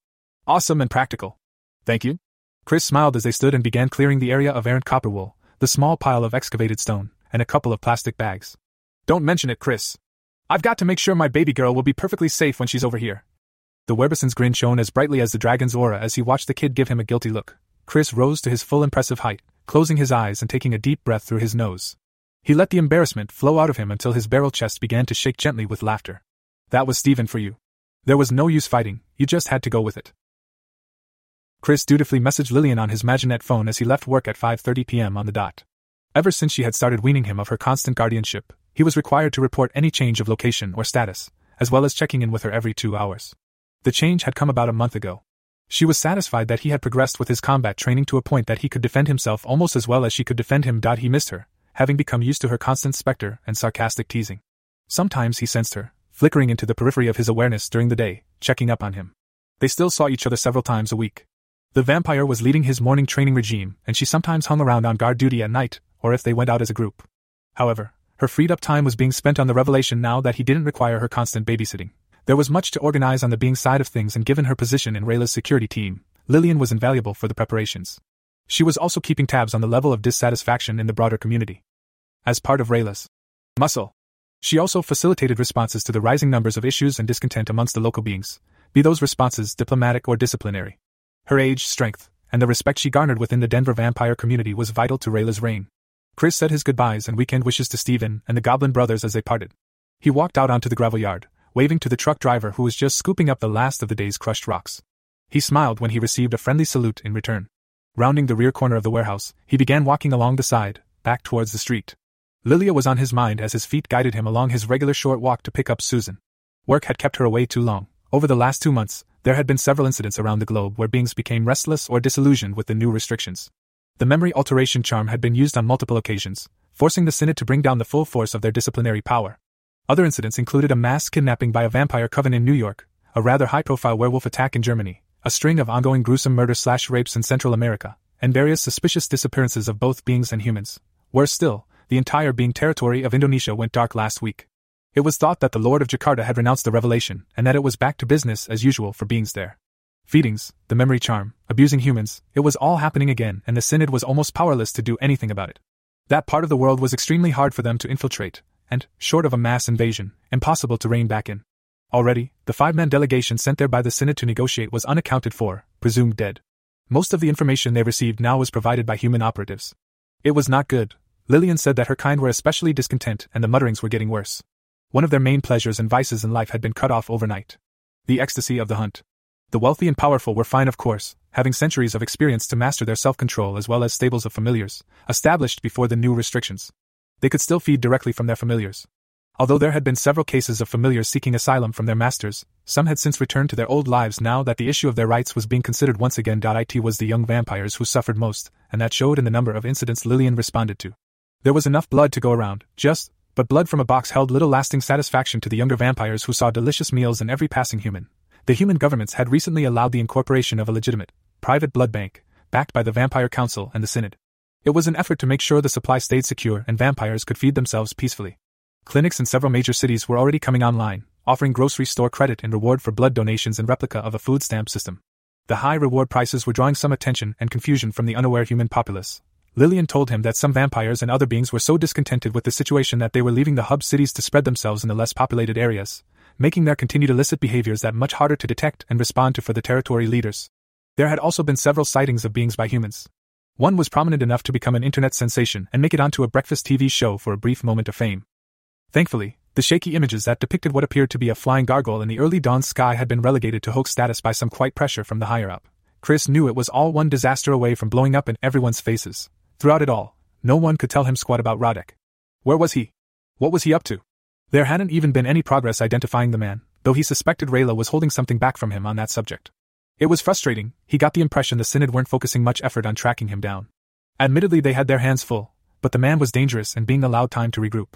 Awesome and practical. Thank you. Chris smiled as they stood and began clearing the area of errant copper wool, the small pile of excavated stone, and a couple of plastic bags. Don't mention it, Chris. I've got to make sure my baby girl will be perfectly safe when she's over here. The war bison's grin shone as brightly as the dragon's aura as he watched the kid give him a guilty look. Chris rose to his full impressive height, closing his eyes and taking a deep breath through his nose. He let the embarrassment flow out of him until his barrel chest began to shake gently with laughter. That was Stephen for you. There was no use fighting, you just had to go with it. Chris dutifully messaged Lillian on his Maginet phone as he left work at 5:30 p.m. on the dot. Ever since she had started weaning him of her constant guardianship, he was required to report any change of location or status, as well as checking in with her every 2 hours. The change had come about a month ago. She was satisfied that he had progressed with his combat training to a point that he could defend himself almost as well as she could defend him. He missed her, having become used to her constant specter and sarcastic teasing. Sometimes he sensed her, flickering into the periphery of his awareness during the day, checking up on him. They still saw each other several times a week. The vampire was leading his morning training regime, and she sometimes hung around on guard duty at night, or if they went out as a group. However, her freed up time was being spent on the revelation now that he didn't require her constant babysitting. There was much to organize on the being side of things, and given her position in Rayla's security team, Lillian was invaluable for the preparations. She was also keeping tabs on the level of dissatisfaction in the broader community. As part of Rayla's muscle, she also facilitated responses to the rising numbers of issues and discontent amongst the local beings, be those responses diplomatic or disciplinary. Her age, strength, and the respect she garnered within the Denver vampire community was vital to Rayla's reign. Chris said his goodbyes and weekend wishes to Stephen and the Goblin brothers as they parted. He walked out onto the gravel yard, waving to the truck driver who was just scooping up the last of the day's crushed rocks. He smiled when he received a friendly salute in return. Rounding the rear corner of the warehouse, he began walking along the side, back towards the street. Lillian was on his mind as his feet guided him along his regular short walk to pick up Susan. Work had kept her away too long. Over the last two months, there had been several incidents around the globe where beings became restless or disillusioned with the new restrictions. The memory alteration charm had been used on multiple occasions, forcing the Synod to bring down the full force of their disciplinary power. Other incidents included a mass kidnapping by a vampire coven in New York, a rather high profile werewolf attack in Germany, a string of ongoing gruesome murder slash rapes in Central America, and various suspicious disappearances of both beings and humans. Worse still, the entire being territory of Indonesia went dark last week. It was thought that the Lord of Jakarta had renounced the revelation, and that it was back to business as usual for beings there. Feedings, the memory charm, abusing humans, it was all happening again, and the Synod was almost powerless to do anything about it. That part of the world was extremely hard for them to infiltrate, and, short of a mass invasion, impossible to rein back in. Already, the five man delegation sent there by the Synod to negotiate was unaccounted for, presumed dead. Most of the information they received now was provided by human operatives. It was not good. Lillian said that her kind were especially discontent and the mutterings were getting worse. One of their main pleasures and vices in life had been cut off overnight. The ecstasy of the hunt. The wealthy and powerful were fine, of course, having centuries of experience to master their self control as well as stables of familiars, established before the new restrictions. They could still feed directly from their familiars. Although there had been several cases of familiars seeking asylum from their masters, some had since returned to their old lives now that the issue of their rights was being considered once again. It was the young vampires who suffered most, and that showed in the number of incidents Lillian responded to. There was enough blood to go around, just, but blood from a box held little lasting satisfaction to the younger vampires who saw delicious meals in every passing human, the human governments had recently allowed the incorporation of a legitimate, private blood bank, backed by the Vampire Council and the Synod. It was an effort to make sure the supply stayed secure and vampires could feed themselves peacefully. Clinics in several major cities were already coming online, offering grocery store credit in reward for blood donations and replica of a food stamp system. The high reward prices were drawing some attention and confusion from the unaware human populace. Lillian told him that some vampires and other beings were so discontented with the situation that they were leaving the hub cities to spread themselves in the less populated areas, making their continued illicit behaviors that much harder to detect and respond to for the territory leaders. There had also been several sightings of beings by humans. One was prominent enough to become an internet sensation and make it onto a breakfast TV show for a brief moment of fame. Thankfully, the shaky images that depicted what appeared to be a flying gargoyle in the early dawn sky had been relegated to hoax status by some quite pressure from the higher up. Chris knew it was all one disaster away from blowing up in everyone's faces. Throughout it all, no one could tell him squat about Radek. Where was he? What was he up to? There hadn't even been any progress identifying the man, though he suspected Rayla was holding something back from him on that subject. It was frustrating, he got the impression the Synod weren't focusing much effort on tracking him down. Admittedly, they had their hands full, but the man was dangerous and being allowed time to regroup.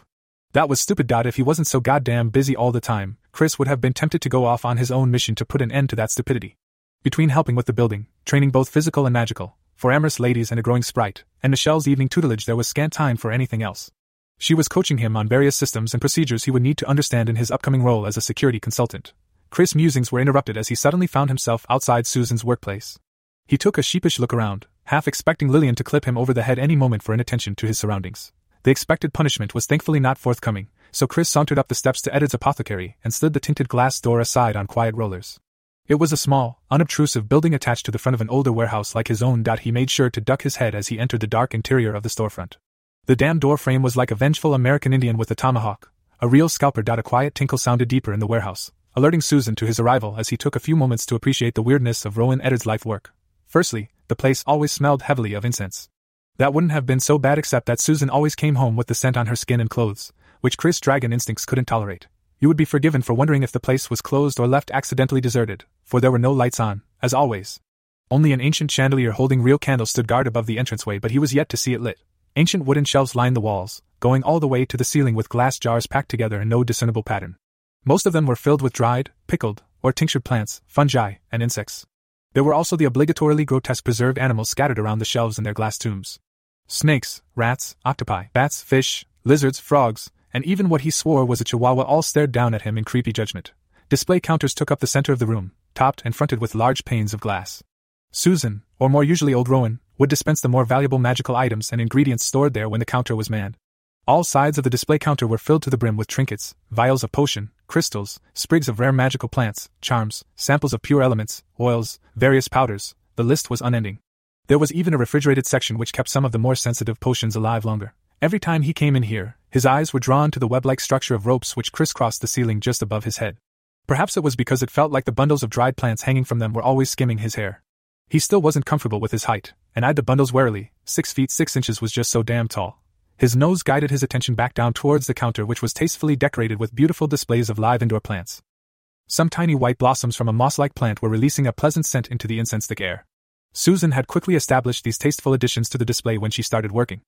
That was stupid. If he wasn't so goddamn busy all the time, Chris would have been tempted to go off on his own mission to put an end to that stupidity. Between helping with the building, training both physical and magical, for amorous ladies and a growing sprite, and Michelle's evening tutelage, there was scant time for anything else. She was coaching him on various systems and procedures he would need to understand in his upcoming role as a security consultant. Chris' musings were interrupted as he suddenly found himself outside Susan's workplace. He took a sheepish look around, half expecting Lillian to clip him over the head any moment for inattention to his surroundings. The expected punishment was thankfully not forthcoming, so Chris sauntered up the steps to Edith's apothecary and slid the tinted glass door aside on quiet rollers. It was a small, unobtrusive building attached to the front of an older warehouse like his own. He made sure to duck his head as he entered the dark interior of the storefront. The damn door frame was like a vengeful American Indian with a tomahawk. A real scalper. A quiet tinkle sounded deeper in the warehouse, alerting Susan to his arrival as he took a few moments to appreciate the weirdness of Rowan Eddard's life work. Firstly, the place always smelled heavily of incense. That wouldn't have been so bad except that Susan always came home with the scent on her skin and clothes, which Chris Dragon instincts couldn't tolerate. You would be forgiven for wondering if the place was closed or left accidentally deserted, for there were no lights on, as always. Only an ancient chandelier holding real candles stood guard above the entranceway, but he was yet to see it lit. Ancient wooden shelves lined the walls, going all the way to the ceiling with glass jars packed together in no discernible pattern. Most of them were filled with dried, pickled, or tinctured plants, fungi, and insects. There were also the obligatorily grotesque preserved animals scattered around the shelves in their glass tombs. Snakes, rats, octopi, bats, fish, lizards, frogs, and even what he swore was a chihuahua all stared down at him in creepy judgment. Display counters took up the center of the room, topped and fronted with large panes of glass. Susan, or more usually old Rowan, would dispense the more valuable magical items and ingredients stored there when the counter was manned. All sides of the display counter were filled to the brim with trinkets, vials of potion, crystals, sprigs of rare magical plants, charms, samples of pure elements, oils, various powders, the list was unending. There was even a refrigerated section which kept some of the more sensitive potions alive longer, Every time he came in here, his eyes were drawn to the web like structure of ropes which crisscrossed the ceiling just above his head. Perhaps it was because it felt like the bundles of dried plants hanging from them were always skimming his hair. He still wasn't comfortable with his height, and eyed the bundles warily. Six feet six inches was just so damn tall. His nose guided his attention back down towards the counter, which was tastefully decorated with beautiful displays of live indoor plants. Some tiny white blossoms from a moss like plant were releasing a pleasant scent into the incense thick air. Susan had quickly established these tasteful additions to the display when she started working.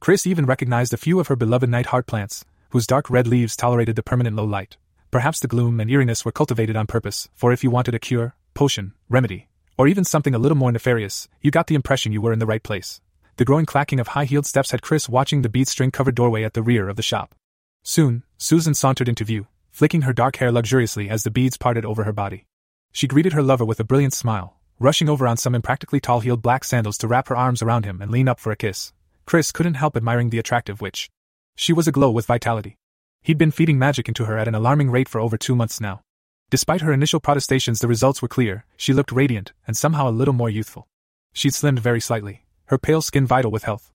Chris even recognized a few of her beloved night heart plants, whose dark red leaves tolerated the permanent low light. Perhaps the gloom and eeriness were cultivated on purpose, for if you wanted a cure, potion, remedy, or even something a little more nefarious, you got the impression you were in the right place. The growing clacking of high heeled steps had Chris watching the bead string covered doorway at the rear of the shop. Soon, Susan sauntered into view, flicking her dark hair luxuriously as the beads parted over her body. She greeted her lover with a brilliant smile, rushing over on some impractically tall heeled black sandals to wrap her arms around him and lean up for a kiss. Chris couldn't help admiring the attractive witch. She was aglow with vitality. He'd been feeding magic into her at an alarming rate for over two months now. Despite her initial protestations, the results were clear. She looked radiant and somehow a little more youthful. She'd slimmed very slightly, her pale skin vital with health.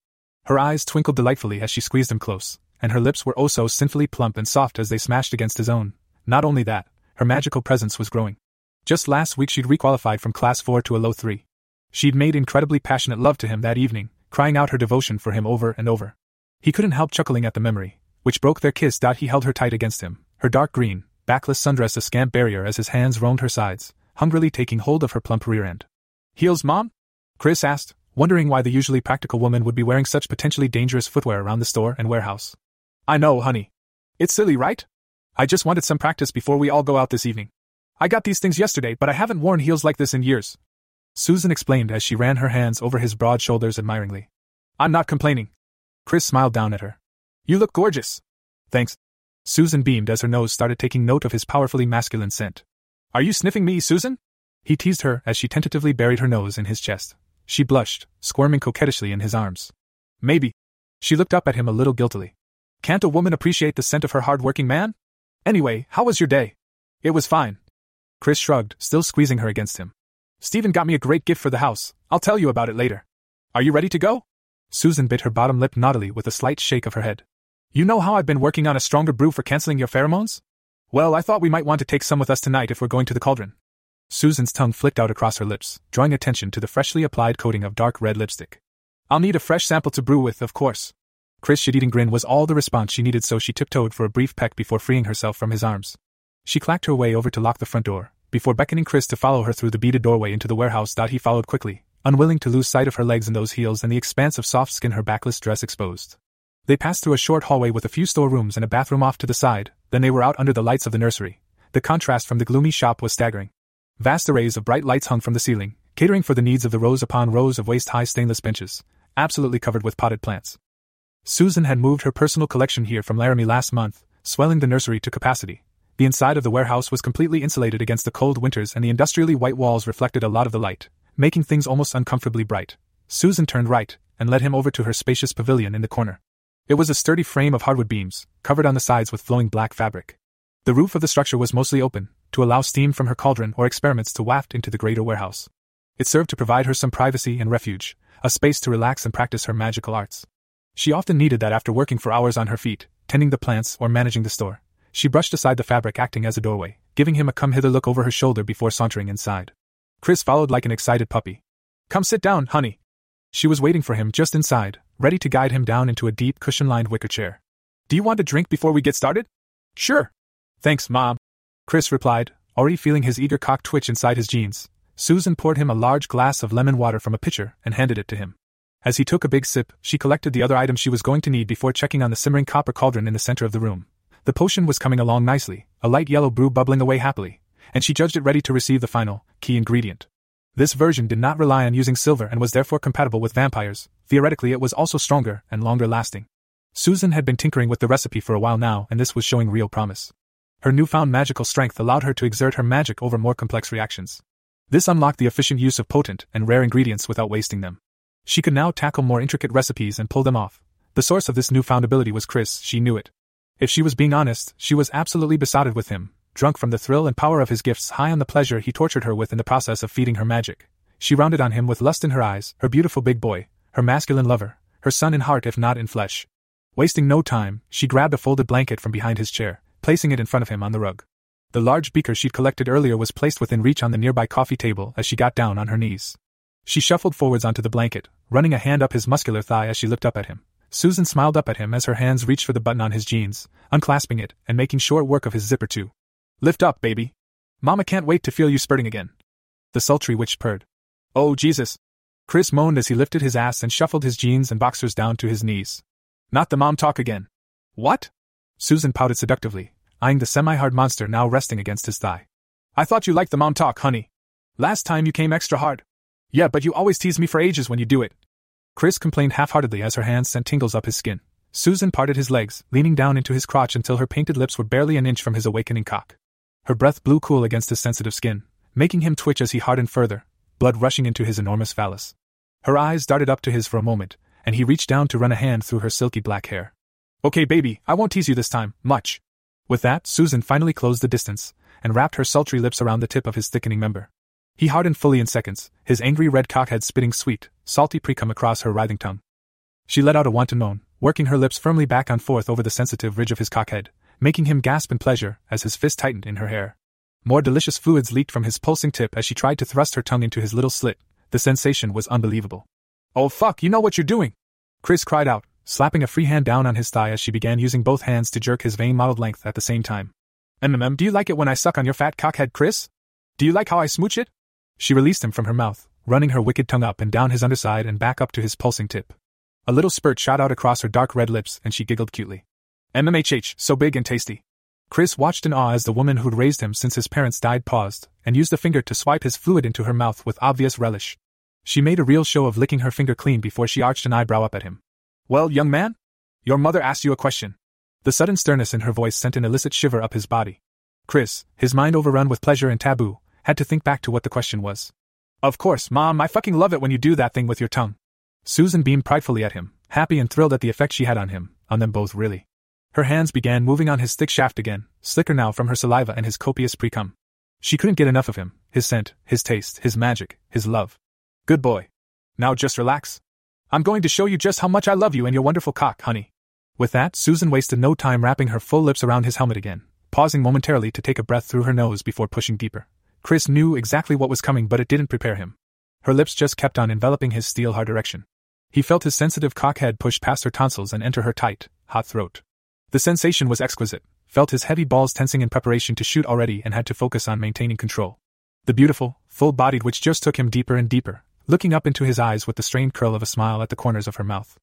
Her eyes twinkled delightfully as she squeezed him close, and her lips were oh so sinfully plump and soft as they smashed against his own. Not only that, her magical presence was growing. Just last week she'd requalified from class 4 to a low 3. She'd made incredibly passionate love to him that evening, crying out her devotion for him over and over. He couldn't help chuckling at the memory, which broke their kiss. Dot He held her tight against him, her dark green, backless sundress a scant barrier as his hands roamed her sides, hungrily taking hold of her plump rear end. Heels, Mom? Chris asked, wondering why the usually practical woman would be wearing such potentially dangerous footwear around the store and warehouse. I know, honey. It's silly, right? I just wanted some practice before we all go out this evening. I got these things yesterday, but I haven't worn heels like this in years. Susan explained as she ran her hands over his broad shoulders admiringly. I'm not complaining. Chris smiled down at her. You look gorgeous. Thanks. Susan beamed as her nose started taking note of his powerfully masculine scent. Are you sniffing me, Susan? He teased her as she tentatively buried her nose in his chest. She blushed, squirming coquettishly in his arms. Maybe. She looked up at him a little guiltily. Can't a woman appreciate the scent of her hard-working man? Anyway, how was your day? It was fine. Chris shrugged, still squeezing her against him. Stephen got me a great gift for the house. I'll tell you about it later. Are you ready to go? Susan bit her bottom lip naughtily with a slight shake of her head. You know how I've been working on a stronger brew for canceling your pheromones? Well, I thought we might want to take some with us tonight if we're going to the cauldron. Susan's tongue flicked out across her lips, drawing attention to the freshly applied coating of dark red lipstick. I'll need a fresh sample to brew with, of course. Chris' shit-eating grin was all the response she needed, so she tiptoed for a brief peck before freeing herself from his arms. She clacked her way over to lock the front door, before beckoning Chris to follow her through the beaded doorway into the warehouse. He followed quickly, unwilling to lose sight of her legs in those heels and the expanse of soft skin her backless dress exposed. They passed through a short hallway with a few storerooms and a bathroom off to the side, then they were out under the lights of the nursery. The contrast from the gloomy shop was staggering. Vast arrays of bright lights hung from the ceiling, catering for the needs of the rows upon rows of waist high stainless benches, absolutely covered with potted plants. Susan had moved her personal collection here from Laramie last month, swelling the nursery to capacity, the inside of the warehouse was completely insulated against the cold winters and the industrially white walls reflected a lot of the light, making things almost uncomfortably bright. Susan turned right and led him over to her spacious pavilion in the corner. It was a sturdy frame of hardwood beams, covered on the sides with flowing black fabric. The roof of the structure was mostly open, to allow steam from her cauldron or experiments to waft into the greater warehouse. It served to provide her some privacy and refuge, a space to relax and practice her magical arts. She often needed that after working for hours on her feet, tending the plants or managing the store. She brushed aside the fabric acting as a doorway, giving him a come hither look over her shoulder before sauntering inside. Chris followed like an excited puppy. Come sit down, honey. She was waiting for him just inside, ready to guide him down into a deep cushion lined wicker chair. Do you want a drink before we get started? Sure. Thanks, Mom. Chris replied, already feeling his eager cock twitch inside his jeans. Susan poured him a large glass of lemon water from a pitcher and handed it to him. As he took a big sip, she collected the other items she was going to need before checking on the simmering copper cauldron in the center of the room. The potion was coming along nicely, a light yellow brew bubbling away happily, and she judged it ready to receive the final, key ingredient. This version did not rely on using silver and was therefore compatible with vampires. Theoretically, it was also stronger and longer lasting. Susan had been tinkering with the recipe for a while now, and this was showing real promise. Her newfound magical strength allowed her to exert her magic over more complex reactions. This unlocked the efficient use of potent and rare ingredients without wasting them. She could now tackle more intricate recipes and pull them off. The source of this newfound ability was Chris, she knew it. If she was being honest, she was absolutely besotted with him, drunk from the thrill and power of his gifts, high on the pleasure he tortured her with in the process of feeding her magic. She rounded on him with lust in her eyes, her beautiful big boy, her masculine lover, her son in heart if not in flesh. Wasting no time, she grabbed a folded blanket from behind his chair, placing it in front of him on the rug. The large beaker she'd collected earlier was placed within reach on the nearby coffee table as she got down on her knees. She shuffled forwards onto the blanket, running a hand up his muscular thigh as she looked up at him. Susan smiled up at him as her hands reached for the button on his jeans, unclasping it and making short work of his zipper too. Lift up, baby. Mama can't wait to feel you spurting again. The sultry witch purred. Oh, Jesus. Chris moaned as he lifted his ass and shuffled his jeans and boxers down to his knees. Not the mom talk again. What? Susan pouted seductively, eyeing the semi hard monster now resting against his thigh. I thought you liked the mom talk, honey. Last time you came extra hard. Yeah, but you always tease me for ages when you do it. Chris complained half heartedly as her hands sent tingles up his skin. Susan parted his legs, leaning down into his crotch until her painted lips were barely an inch from his awakening cock. Her breath blew cool against his sensitive skin, making him twitch as he hardened further, blood rushing into his enormous phallus. Her eyes darted up to his for a moment, and he reached down to run a hand through her silky black hair. Okay, baby, I won't tease you this time, much. With that, Susan finally closed the distance, and wrapped her sultry lips around the tip of his thickening member. He hardened fully in seconds, his angry red cockhead spitting sweet, salty precum across her writhing tongue. She let out a wanton moan, working her lips firmly back and forth over the sensitive ridge of his cockhead, making him gasp in pleasure as his fist tightened in her hair. More delicious fluids leaked from his pulsing tip as she tried to thrust her tongue into his little slit. The sensation was unbelievable. Oh fuck, you know what you're doing! Chris cried out, slapping a free hand down on his thigh as she began using both hands to jerk his vein modeled length at the same time. MMM, do you like it when I suck on your fat cockhead, Chris? Do you like how I smooch it? She released him from her mouth, running her wicked tongue up and down his underside and back up to his pulsing tip. A little spurt shot out across her dark red lips and she giggled cutely. MMHH, so big and tasty. Chris watched in awe as the woman who'd raised him since his parents died paused and used a finger to swipe his fluid into her mouth with obvious relish. She made a real show of licking her finger clean before she arched an eyebrow up at him. Well, young man? Your mother asked you a question. The sudden sternness in her voice sent an illicit shiver up his body. Chris, his mind overrun with pleasure and taboo, had to think back to what the question was. Of course, Mom, I fucking love it when you do that thing with your tongue. Susan beamed pridefully at him, happy and thrilled at the effect she had on him, on them both really. Her hands began moving on his thick shaft again, slicker now from her saliva and his copious precum. She couldn't get enough of him, his scent, his taste, his magic, his love. Good boy. Now just relax. I'm going to show you just how much I love you and your wonderful cock, honey. With that, Susan wasted no time wrapping her full lips around his helmet again, pausing momentarily to take a breath through her nose before pushing deeper. Chris knew exactly what was coming, but it didn't prepare him. Her lips just kept on enveloping his steel hard erection. He felt his sensitive cockhead push past her tonsils and enter her tight, hot throat. The sensation was exquisite, felt his heavy balls tensing in preparation to shoot already and had to focus on maintaining control. The beautiful, full bodied witch just took him deeper and deeper, looking up into his eyes with the strained curl of a smile at the corners of her mouth.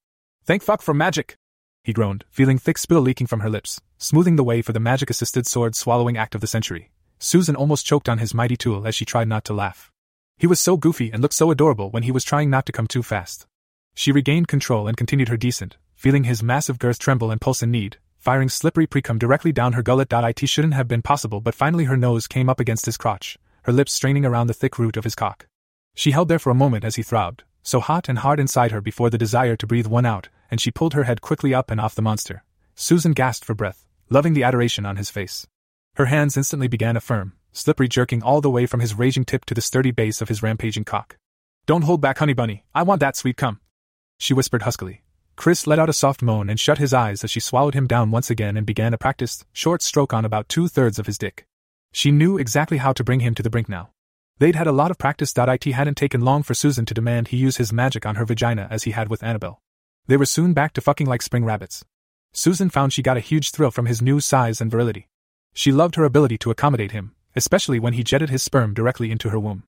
Thank fuck for magic! He groaned, feeling thick spill leaking from her lips, smoothing the way for the magic assisted sword swallowing act of the century. Susan almost choked on his mighty tool as she tried not to laugh. He was so goofy and looked so adorable when he was trying not to come too fast. She regained control and continued her descent, feeling his massive girth tremble and pulse in need, firing slippery precum directly down her gullet. It shouldn't have been possible, but finally her nose came up against his crotch, her lips straining around the thick root of his cock. She held there for a moment as he throbbed, so hot and hard inside her before the desire to breathe one out, and she pulled her head quickly up and off the monster. Susan gasped for breath, loving the adoration on his face. Her hands instantly began a firm, slippery jerking all the way from his raging tip to the sturdy base of his rampaging cock. Don't hold back, honey bunny, I want that sweet cum. She whispered huskily. Chris let out a soft moan and shut his eyes as she swallowed him down once again and began a practiced, short stroke on about two thirds of his dick. She knew exactly how to bring him to the brink now. They'd had a lot of practice. It hadn't taken long for Susan to demand he use his magic on her vagina as he had with Annabelle. They were soon back to fucking like spring rabbits. Susan found she got a huge thrill from his new size and virility. She loved her ability to accommodate him, especially when he jetted his sperm directly into her womb.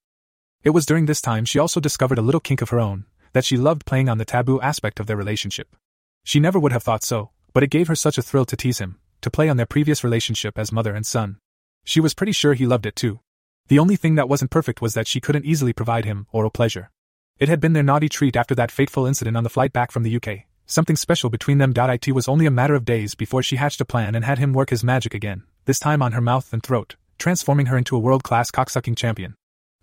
It was during this time she also discovered a little kink of her own, that she loved playing on the taboo aspect of their relationship. She never would have thought so, but it gave her such a thrill to tease him, to play on their previous relationship as mother and son. She was pretty sure he loved it too, the only thing that wasn't perfect was that she couldn't easily provide him oral pleasure. It had been their naughty treat after that fateful incident on the flight back from the UK. Something special between them. It was only a matter of days before she hatched a plan and had him work his magic again, this time on her mouth and throat, transforming her into a world class cocksucking champion.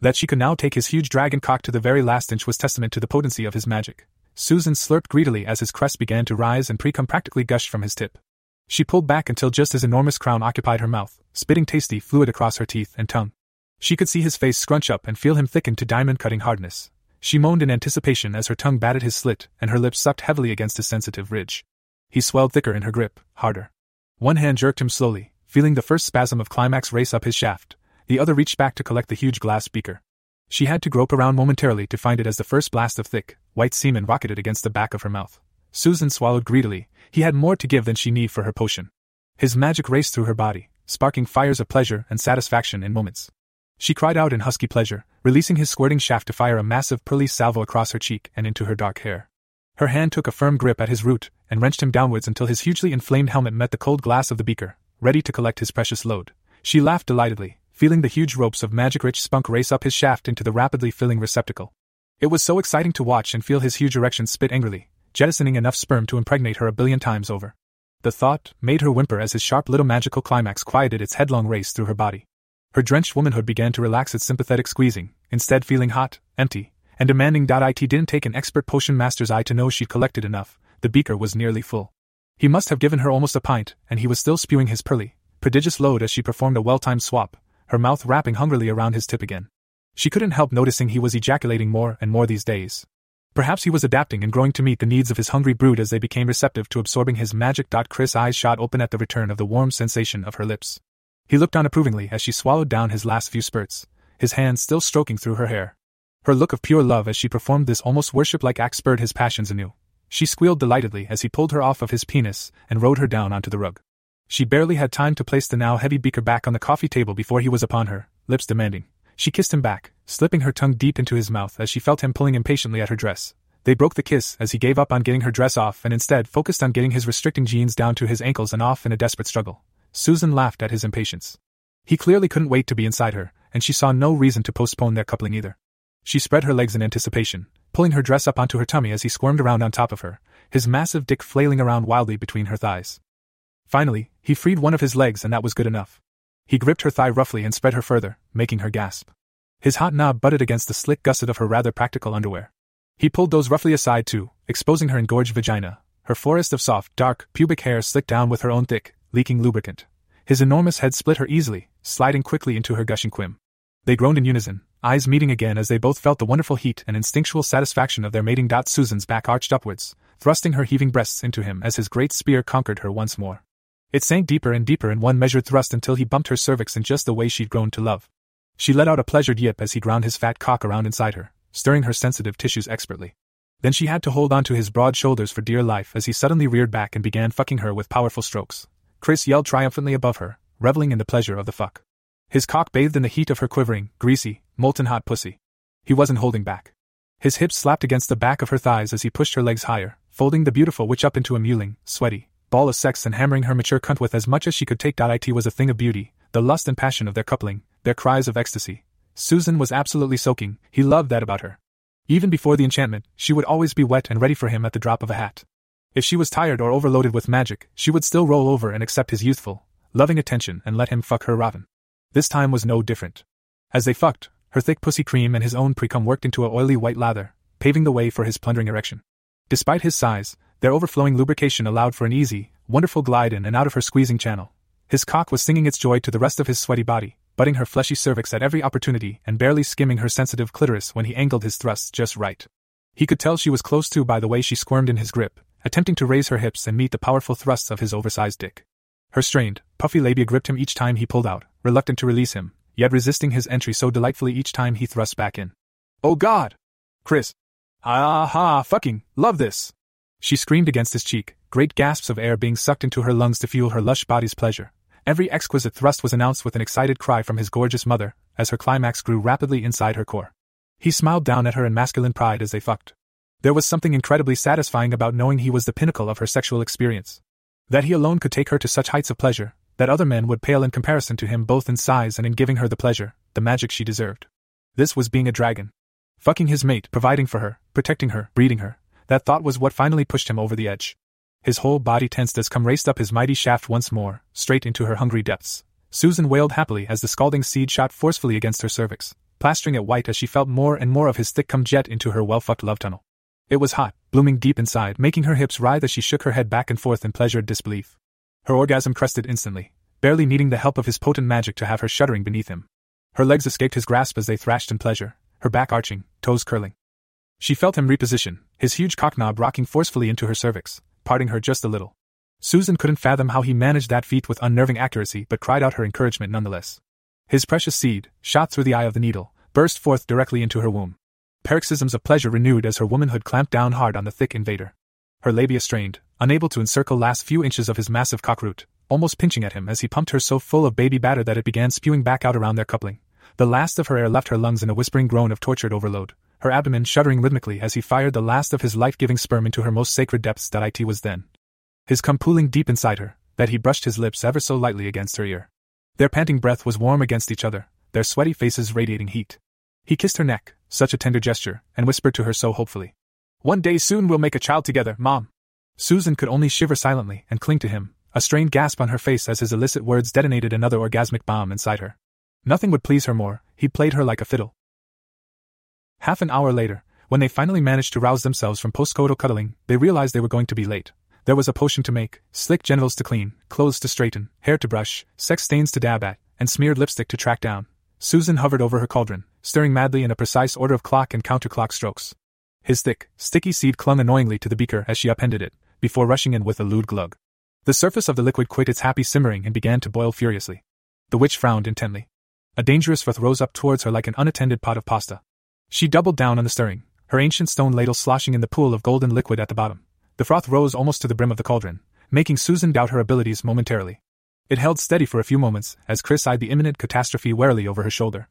That she could now take his huge dragon cock to the very last inch was testament to the potency of his magic. Susan slurped greedily as his crest began to rise and precum practically gushed from his tip. She pulled back until just his enormous crown occupied her mouth, spitting tasty fluid across her teeth and tongue. She could see his face scrunch up and feel him thicken to diamond cutting hardness. She moaned in anticipation as her tongue batted his slit and her lips sucked heavily against his sensitive ridge. He swelled thicker in her grip, harder. One hand jerked him slowly, feeling the first spasm of climax race up his shaft, the other reached back to collect the huge glass beaker. She had to grope around momentarily to find it as the first blast of thick, white semen rocketed against the back of her mouth. Susan swallowed greedily, he had more to give than she needed for her potion. His magic raced through her body, sparking fires of pleasure and satisfaction in moments. She cried out in husky pleasure, releasing his squirting shaft to fire a massive pearly salvo across her cheek and into her dark hair. Her hand took a firm grip at his root and wrenched him downwards until his hugely inflamed helmet met the cold glass of the beaker, ready to collect his precious load. She laughed delightedly, feeling the huge ropes of magic rich spunk race up his shaft into the rapidly filling receptacle. It was so exciting to watch and feel his huge erection spit angrily, jettisoning enough sperm to impregnate her a billion times over. The thought made her whimper as his sharp little magical climax quieted its headlong race through her body. Her drenched womanhood began to relax its sympathetic squeezing, instead feeling hot, empty, and demanding. It didn't take an expert potion master's eye to know she'd collected enough, the beaker was nearly full. He must have given her almost a pint, and he was still spewing his pearly, prodigious load as she performed a well timed swap, her mouth wrapping hungrily around his tip again. She couldn't help noticing he was ejaculating more and more these days. Perhaps he was adapting and growing to meet the needs of his hungry brood as they became receptive to absorbing his magic. Chris' eyes shot open at the return of the warm sensation of her lips. He looked on approvingly as she swallowed down his last few spurts, his hands still stroking through her hair. Her look of pure love as she performed this almost worship like act spurred his passions anew. She squealed delightedly as he pulled her off of his penis and rode her down onto the rug. She barely had time to place the now heavy beaker back on the coffee table before he was upon her, lips demanding. She kissed him back, slipping her tongue deep into his mouth as she felt him pulling impatiently at her dress. They broke the kiss as he gave up on getting her dress off and instead focused on getting his restricting jeans down to his ankles and off in a desperate struggle. Susan laughed at his impatience. He clearly couldn't wait to be inside her, and she saw no reason to postpone their coupling either. She spread her legs in anticipation, pulling her dress up onto her tummy as he squirmed around on top of her, his massive dick flailing around wildly between her thighs. Finally, he freed one of his legs and that was good enough. He gripped her thigh roughly and spread her further, making her gasp. His hot knob butted against the slick gusset of her rather practical underwear. He pulled those roughly aside too, exposing her engorged vagina, her forest of soft, dark, pubic hair slicked down with her own thick, leaking lubricant. His enormous head split her easily, sliding quickly into her gushing quim. They groaned in unison, eyes meeting again as they both felt the wonderful heat and instinctual satisfaction of their mating. Susan's back arched upwards, thrusting her heaving breasts into him as his great spear conquered her once more. It sank deeper and deeper in one measured thrust until he bumped her cervix in just the way she'd grown to love. She let out a pleasured yip as he ground his fat cock around inside her, stirring her sensitive tissues expertly. Then she had to hold onto his broad shoulders for dear life as he suddenly reared back and began fucking her with powerful strokes, Chris yelled triumphantly above her, reveling in the pleasure of the fuck. His cock bathed in the heat of her quivering, greasy, molten hot pussy. He wasn't holding back. His hips slapped against the back of her thighs as he pushed her legs higher, folding the beautiful witch up into a mewling, sweaty ball of sex and hammering her mature cunt with as much as she could take. It was a thing of beauty, the lust and passion of their coupling, their cries of ecstasy. Susan was absolutely soaking, he loved that about her. Even before the enchantment, she would always be wet and ready for him at the drop of a hat. If she was tired or overloaded with magic, she would still roll over and accept his youthful, loving attention and let him fuck her rotten. This time was no different. As they fucked, her thick pussy cream and his own precum worked into a oily white lather, paving the way for his plundering erection. Despite his size, their overflowing lubrication allowed for an easy, wonderful glide in and out of her squeezing channel. His cock was singing its joy to the rest of his sweaty body, butting her fleshy cervix at every opportunity and barely skimming her sensitive clitoris when he angled his thrusts just right. He could tell she was close to by the way she squirmed in his grip, attempting to raise her hips and meet the powerful thrusts of his oversized dick. Her strained, puffy labia gripped him each time he pulled out, reluctant to release him, yet resisting his entry so delightfully each time he thrust back in. Oh God! Chris! Ah ha, fucking, love this! She screamed against his cheek, great gasps of air being sucked into her lungs to fuel her lush body's pleasure. Every exquisite thrust was announced with an excited cry from his gorgeous mother, as her climax grew rapidly inside her core. He smiled down at her in masculine pride as they fucked. There was something incredibly satisfying about knowing he was the pinnacle of her sexual experience. That he alone could take her to such heights of pleasure, that other men would pale in comparison to him both in size and in giving her the pleasure, the magic she deserved. This was being a dragon. Fucking his mate, providing for her, protecting her, breeding her. That thought was what finally pushed him over the edge. His whole body tensed as Cum raced up his mighty shaft once more, straight into her hungry depths. Susan wailed happily as the scalding seed shot forcefully against her cervix, plastering it white as she felt more and more of his thick cum jet into her well fucked love tunnel. It was hot, blooming deep inside, making her hips writhe as she shook her head back and forth in pleasured disbelief. Her orgasm crested instantly, barely needing the help of his potent magic to have her shuddering beneath him. Her legs escaped his grasp as they thrashed in pleasure, her back arching, toes curling. She felt him reposition, his huge cock knob rocking forcefully into her cervix, parting her just a little. Susan couldn't fathom how he managed that feat with unnerving accuracy but cried out her encouragement nonetheless. His precious seed, shot through the eye of the needle, burst forth directly into her womb. Paroxysms of pleasure renewed as her womanhood clamped down hard on the thick invader. Her labia strained, unable to encircle last few inches of his massive cockroot, almost pinching at him as he pumped her so full of baby batter that it began spewing back out around their coupling. The last of her air left her lungs in a whispering groan of tortured overload, her abdomen shuddering rhythmically as he fired the last of his life giving sperm into her most sacred depths that it was then. His cum pooling deep inside her, that he brushed his lips ever so lightly against her ear. Their panting breath was warm against each other, their sweaty faces radiating heat. He kissed her neck, such a tender gesture, and whispered to her so hopefully. One day soon we'll make a child together, Mom. Susan could only shiver silently and cling to him, a strained gasp on her face as his illicit words detonated another orgasmic bomb inside her. Nothing would please her more, he played her like a fiddle. Half an hour later, when they finally managed to rouse themselves from postcoital cuddling, they realized they were going to be late. There was a potion to make, slick genitals to clean, clothes to straighten, hair to brush, sex stains to dab at, and smeared lipstick to track down. Susan hovered over her cauldron, stirring madly in a precise order of clock and counterclock strokes. His thick, sticky seed clung annoyingly to the beaker as she upended it, before rushing in with a lewd glug. The surface of the liquid quit its happy simmering and began to boil furiously. The witch frowned intently. A dangerous froth rose up towards her like an unattended pot of pasta. She doubled down on the stirring, her ancient stone ladle sloshing in the pool of golden liquid at the bottom. The froth rose almost to the brim of the cauldron, making Susan doubt her abilities momentarily. It held steady for a few moments as Chris eyed the imminent catastrophe warily over her shoulder.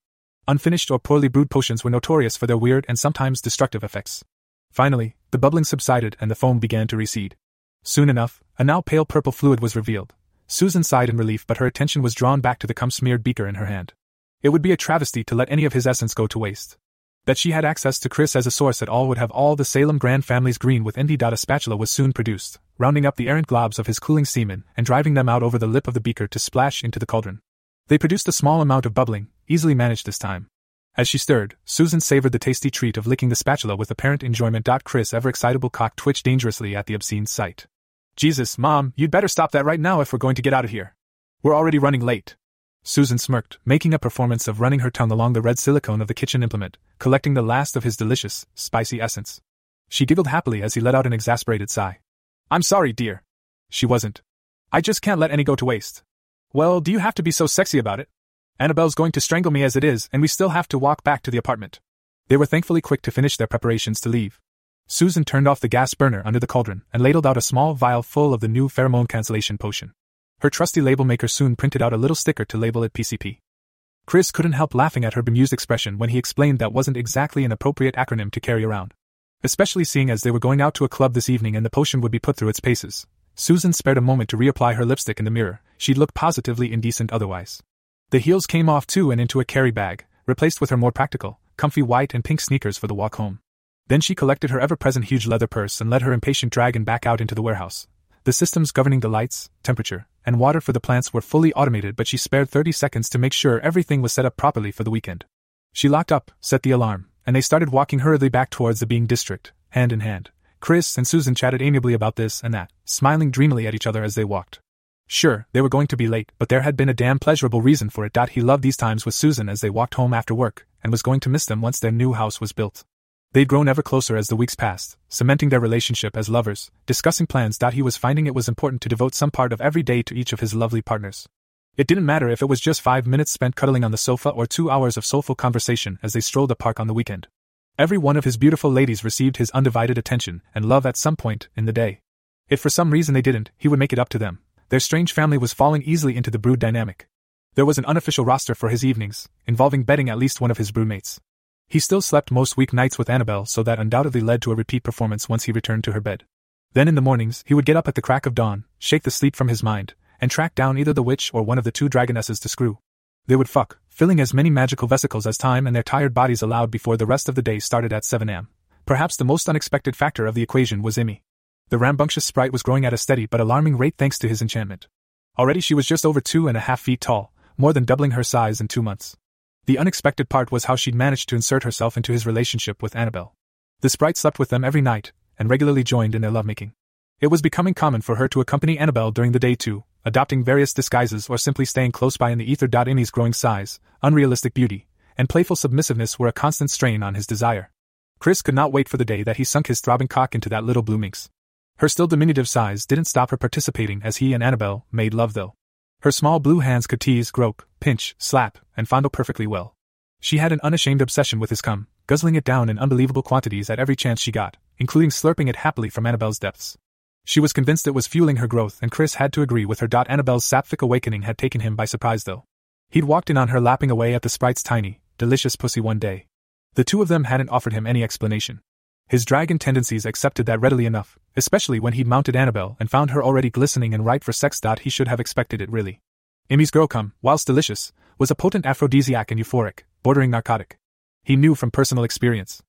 Unfinished or poorly brewed potions were notorious for their weird and sometimes destructive effects. Finally, the bubbling subsided and the foam began to recede. Soon enough, a now pale purple fluid was revealed. Susan sighed in relief, but her attention was drawn back to the cum smeared beaker in her hand. It would be a travesty to let any of his essence go to waste. That she had access to Chris as a source at all would have all the Salem Grand family's green with envy. A spatula was soon produced, rounding up the errant globs of his cooling semen and driving them out over the lip of the beaker to splash into the cauldron. They produced a small amount of bubbling, easily managed this time. As she stirred, Susan savored the tasty treat of licking the spatula with apparent enjoyment. Chris' ever excitable cock twitched dangerously at the obscene sight. Jesus, Mom, you'd better stop that right now if we're going to get out of here. We're already running late. Susan smirked, making a performance of running her tongue along the red silicone of the kitchen implement, collecting the last of his delicious, spicy essence. She giggled happily as he let out an exasperated sigh. I'm sorry, dear. She wasn't. I just can't let any go to waste. Well, do you have to be so sexy about it? Annabelle's going to strangle me as it is, and we still have to walk back to the apartment. They were thankfully quick to finish their preparations to leave. Susan turned off the gas burner under the cauldron and ladled out a small vial full of the new pheromone cancellation potion. Her trusty label maker soon printed out a little sticker to label it PCP. Chris couldn't help laughing at her bemused expression when he explained that wasn't exactly an appropriate acronym to carry around. Especially seeing as they were going out to a club this evening and the potion would be put through its paces. Susan spared a moment to reapply her lipstick in the mirror, she'd look positively indecent otherwise. The heels came off too and into a carry bag, replaced with her more practical, comfy white and pink sneakers for the walk home. Then she collected her ever present huge leather purse and led her impatient dragon back out into the warehouse. The systems governing the lights, temperature, and water for the plants were fully automated, but she spared 30 seconds to make sure everything was set up properly for the weekend. She locked up, set the alarm, and they started walking hurriedly back towards the Being district, hand in hand. Chris and Susan chatted amiably about this and that, smiling dreamily at each other as they walked. Sure, they were going to be late, but there had been a damn pleasurable reason for it. He loved these times with Susan as they walked home after work, and was going to miss them once their new house was built. They'd grown ever closer as the weeks passed, cementing their relationship as lovers, discussing plans. He was finding it was important to devote some part of every day to each of his lovely partners. It didn't matter if it was just five minutes spent cuddling on the sofa or two hours of soulful conversation as they strolled the park on the weekend. Every one of his beautiful ladies received his undivided attention and love at some point in the day. If for some reason they didn't, he would make it up to them. Their strange family was falling easily into the brood dynamic. There was an unofficial roster for his evenings, involving betting at least one of his broodmates. He still slept most weeknights with Annabelle, so that undoubtedly led to a repeat performance once he returned to her bed. Then in the mornings, he would get up at the crack of dawn, shake the sleep from his mind, and track down either the witch or one of the two dragonesses to screw. They would fuck, filling as many magical vesicles as time and their tired bodies allowed before the rest of the day started at 7 am. Perhaps the most unexpected factor of the equation was Imi. The rambunctious sprite was growing at a steady but alarming rate thanks to his enchantment. Already she was just over two and a half feet tall, more than doubling her size in two months. The unexpected part was how she'd managed to insert herself into his relationship with Annabelle. The sprite slept with them every night, and regularly joined in their lovemaking. It was becoming common for her to accompany Annabelle during the day too, adopting various disguises or simply staying close by in the ether. Imi's growing size, unrealistic beauty, and playful submissiveness were a constant strain on his desire. Chris could not wait for the day that he sunk his throbbing cock into that little blue minx. Her still diminutive size didn't stop her participating as he and Annabelle made love, though. Her small blue hands could tease, grope, pinch, slap, and fondle perfectly well. She had an unashamed obsession with his cum, guzzling it down in unbelievable quantities at every chance she got, including slurping it happily from Annabelle's depths. She was convinced it was fueling her growth, and Chris had to agree with her. Annabelle's sapphic awakening had taken him by surprise, though. He'd walked in on her lapping away at the sprite's tiny, delicious pussy one day. The two of them hadn't offered him any explanation. His dragon tendencies accepted that readily enough, especially when he'd mounted Annabelle and found her already glistening and ripe for sex. He should have expected it, really. Emmy's girl cum, whilst delicious, was a potent aphrodisiac and euphoric, bordering narcotic. He knew from personal experience.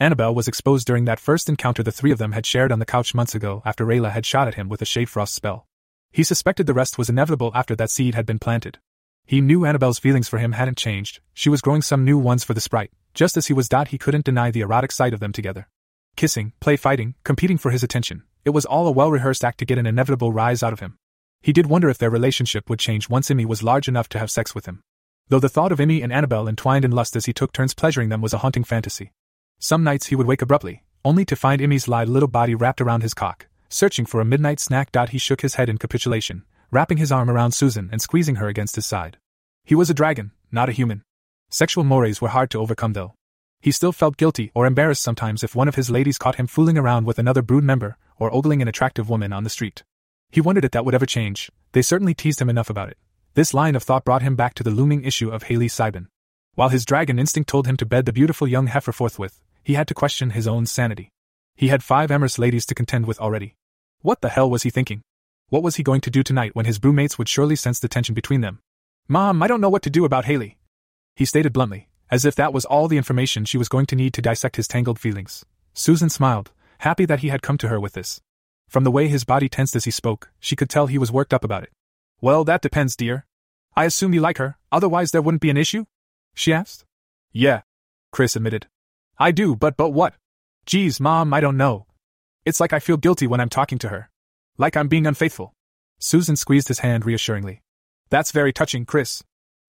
Annabelle was exposed during that first encounter the three of them had shared on the couch months ago after Rayla had shot at him with a shade frost spell. He suspected the rest was inevitable after that seed had been planted. He knew Annabelle's feelings for him hadn't changed, she was growing some new ones for the sprite, just as he was. He couldn't deny the erotic sight of them together. Kissing, play fighting, competing for his attention, it was all a well rehearsed act to get an inevitable rise out of him. He did wonder if their relationship would change once Emmy was large enough to have sex with him. Though the thought of Emmy and Annabelle entwined in lust as he took turns pleasuring them was a haunting fantasy. Some nights he would wake abruptly, only to find Emmy's lithe little body wrapped around his cock, searching for a midnight snack. He shook his head in capitulation, wrapping his arm around Susan and squeezing her against his side. He was a dragon, not a human. Sexual mores were hard to overcome, though. He still felt guilty or embarrassed sometimes if one of his ladies caught him fooling around with another brood member or ogling an attractive woman on the street. He wondered if that would ever change, they certainly teased him enough about it. This line of thought brought him back to the looming issue of Haley Sibin. While his dragon instinct told him to bed the beautiful young heifer forthwith, he had to question his own sanity. He had five amorous ladies to contend with already. What the hell was he thinking? What was he going to do tonight when his broodmates would surely sense the tension between them? Mom, I don't know what to do about Haley. He stated bluntly, as if that was all the information she was going to need to dissect his tangled feelings. Susan smiled, happy that he had come to her with this. From the way his body tensed as he spoke, she could tell he was worked up about it. Well, that depends, dear. I assume you like her, otherwise there wouldn't be an issue? She asked. Yeah, Chris admitted. I do, but but what? Geez, Mom, I don't know. It's like I feel guilty when I'm talking to her. Like I'm being unfaithful. Susan squeezed his hand reassuringly. That's very touching, Chris.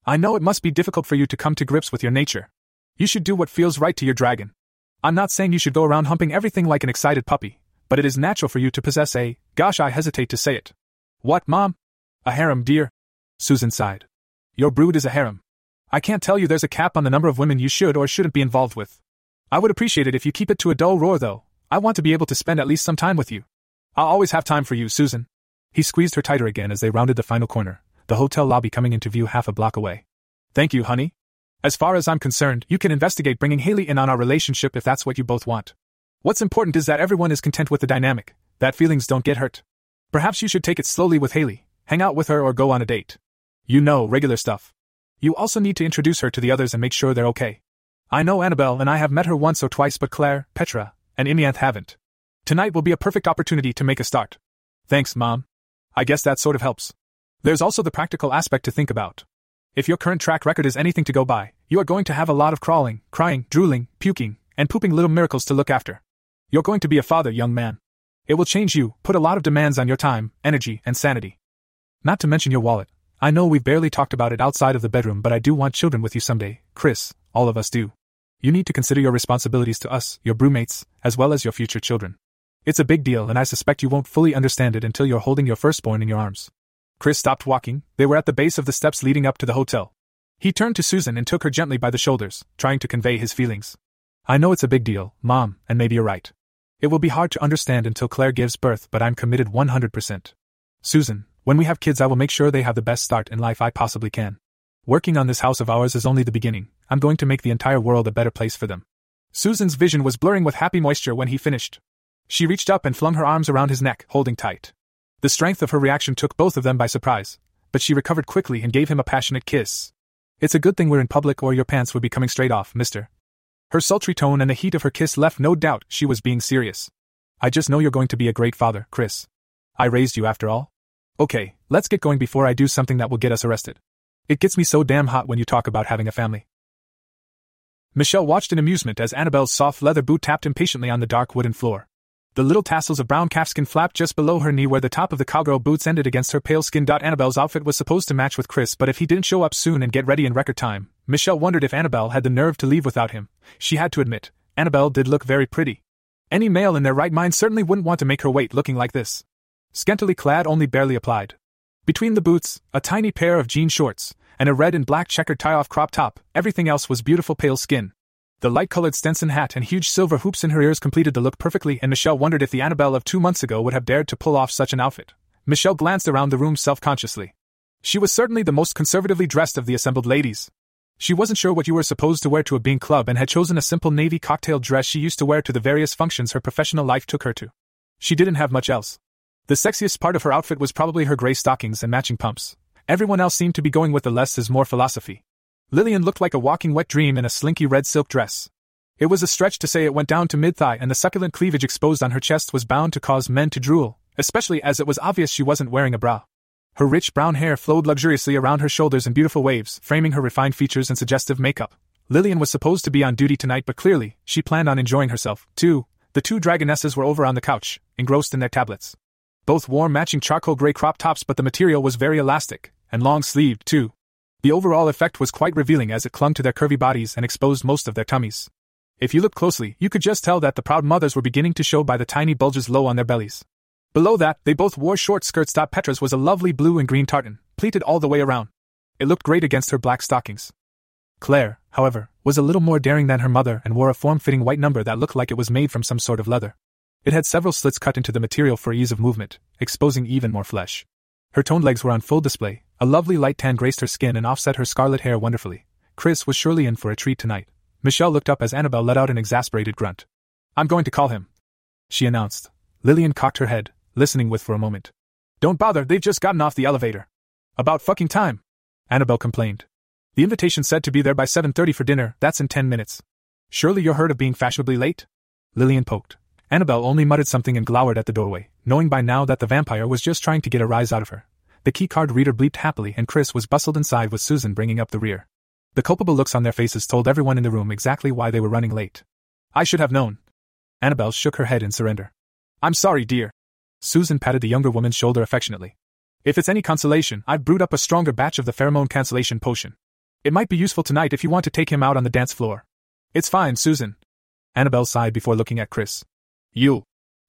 I know it must be difficult for you to come to grips with your nature. You should do what feels right to your dragon. I'm not saying you should go around humping everything like an excited puppy, but it is natural for you to possess a, gosh, I hesitate to say it. What, Mom? A harem, dear? Susan sighed. Your brood is a harem. I can't tell you there's a cap on the number of women you should or shouldn't be involved with. I would appreciate it if you keep it to a dull roar, though. I want to be able to spend at least some time with you. I'll always have time for you, Susan. He squeezed her tighter again as they rounded the final corner, the hotel lobby coming into view half a block away. Thank you, honey. As far as I'm concerned, you can investigate bringing Haley in on our relationship if that's what you both want. What's important is that everyone is content with the dynamic, that feelings don't get hurt. Perhaps you should take it slowly with Haley, hang out with her or go on a date. You know, regular stuff. You also need to introduce her to the others and make sure they're okay. I know Annabelle and I have met her once or twice, but Claire, Petra, and Imianth haven't. Tonight will be a perfect opportunity to make a start. Thanks, Mom. I guess that sort of helps. There's also the practical aspect to think about. If your current track record is anything to go by, you are going to have a lot of crawling, crying, drooling, puking, and pooping little miracles to look after. You're going to be a father, young man. It will change you, put a lot of demands on your time, energy, and sanity. Not to mention your wallet. I know we've barely talked about it outside of the bedroom, but I do want children with you someday, Chris, all of us do. You need to consider your responsibilities to us, your broodmates, as well as your future children. It's a big deal, and I suspect you won't fully understand it until you're holding your firstborn in your arms. Chris stopped walking, they were at the base of the steps leading up to the hotel. He turned to Susan and took her gently by the shoulders, trying to convey his feelings. I know it's a big deal, Mom, and maybe you're right. It will be hard to understand until Claire gives birth, but I'm committed 100%. Susan, when we have kids, I will make sure they have the best start in life I possibly can. Working on this house of ours is only the beginning. I'm going to make the entire world a better place for them. Susan's vision was blurring with happy moisture when he finished. She reached up and flung her arms around his neck, holding tight. The strength of her reaction took both of them by surprise, but she recovered quickly and gave him a passionate kiss. It's a good thing we're in public or your pants would be coming straight off, mister. Her sultry tone and the heat of her kiss left no doubt she was being serious. I just know you're going to be a great father, Chris. I raised you after all. Okay, let's get going before I do something that will get us arrested. It gets me so damn hot when you talk about having a family. Michelle watched in amusement as Annabelle's soft leather boot tapped impatiently on the dark wooden floor. The little tassels of brown calfskin flapped just below her knee where the top of the cowgirl boots ended against her pale skin. Annabelle's outfit was supposed to match with Chris, but if he didn't show up soon and get ready in record time, Michelle wondered if Annabelle had the nerve to leave without him. She had to admit, Annabelle did look very pretty. Any male in their right mind certainly wouldn't want to make her wait looking like this. Scantily clad, only barely applied. Between the boots, a tiny pair of jean shorts, and a red and black checkered tie off crop top, everything else was beautiful pale skin. The light colored Stetson hat and huge silver hoops in her ears completed the look perfectly, and Michelle wondered if the Annabelle of two months ago would have dared to pull off such an outfit. Michelle glanced around the room self consciously. She was certainly the most conservatively dressed of the assembled ladies. She wasn't sure what you were supposed to wear to a being club and had chosen a simple navy cocktail dress she used to wear to the various functions her professional life took her to. She didn't have much else. The sexiest part of her outfit was probably her gray stockings and matching pumps. Everyone else seemed to be going with the less is more philosophy. Lillian looked like a walking wet dream in a slinky red silk dress. It was a stretch to say it went down to mid thigh, and the succulent cleavage exposed on her chest was bound to cause men to drool, especially as it was obvious she wasn't wearing a bra. Her rich brown hair flowed luxuriously around her shoulders in beautiful waves, framing her refined features and suggestive makeup. Lillian was supposed to be on duty tonight, but clearly, she planned on enjoying herself, too. The two dragonesses were over on the couch, engrossed in their tablets. Both wore matching charcoal gray crop tops, but the material was very elastic, and long sleeved, too. The overall effect was quite revealing as it clung to their curvy bodies and exposed most of their tummies. If you looked closely, you could just tell that the proud mothers were beginning to show by the tiny bulges low on their bellies. Below that, they both wore short skirts. Petra's was a lovely blue and green tartan, pleated all the way around. It looked great against her black stockings. Claire, however, was a little more daring than her mother and wore a form fitting white number that looked like it was made from some sort of leather. It had several slits cut into the material for ease of movement, exposing even more flesh. Her toned legs were on full display, a lovely light tan graced her skin and offset her scarlet hair wonderfully. Chris was surely in for a treat tonight. Michelle looked up as Annabelle let out an exasperated grunt. I'm going to call him, she announced. Lillian cocked her head, listening with for a moment. Don't bother, they've just gotten off the elevator. About fucking time, Annabelle complained. The invitation said to be there by 7:30 for dinner, that's in 10 minutes. Surely you're heard of being fashionably late? Lillian poked. Annabelle only muttered something and glowered at the doorway, knowing by now that the vampire was just trying to get a rise out of her. The keycard reader bleeped happily and Chris was bustled inside with Susan bringing up the rear. The culpable looks on their faces told everyone in the room exactly why they were running late. I should have known. Annabelle shook her head in surrender. I'm sorry, dear. Susan patted the younger woman's shoulder affectionately. If it's any consolation, I've brewed up a stronger batch of the pheromone cancellation potion. It might be useful tonight if you want to take him out on the dance floor. It's fine, Susan. Annabelle sighed before looking at Chris. You.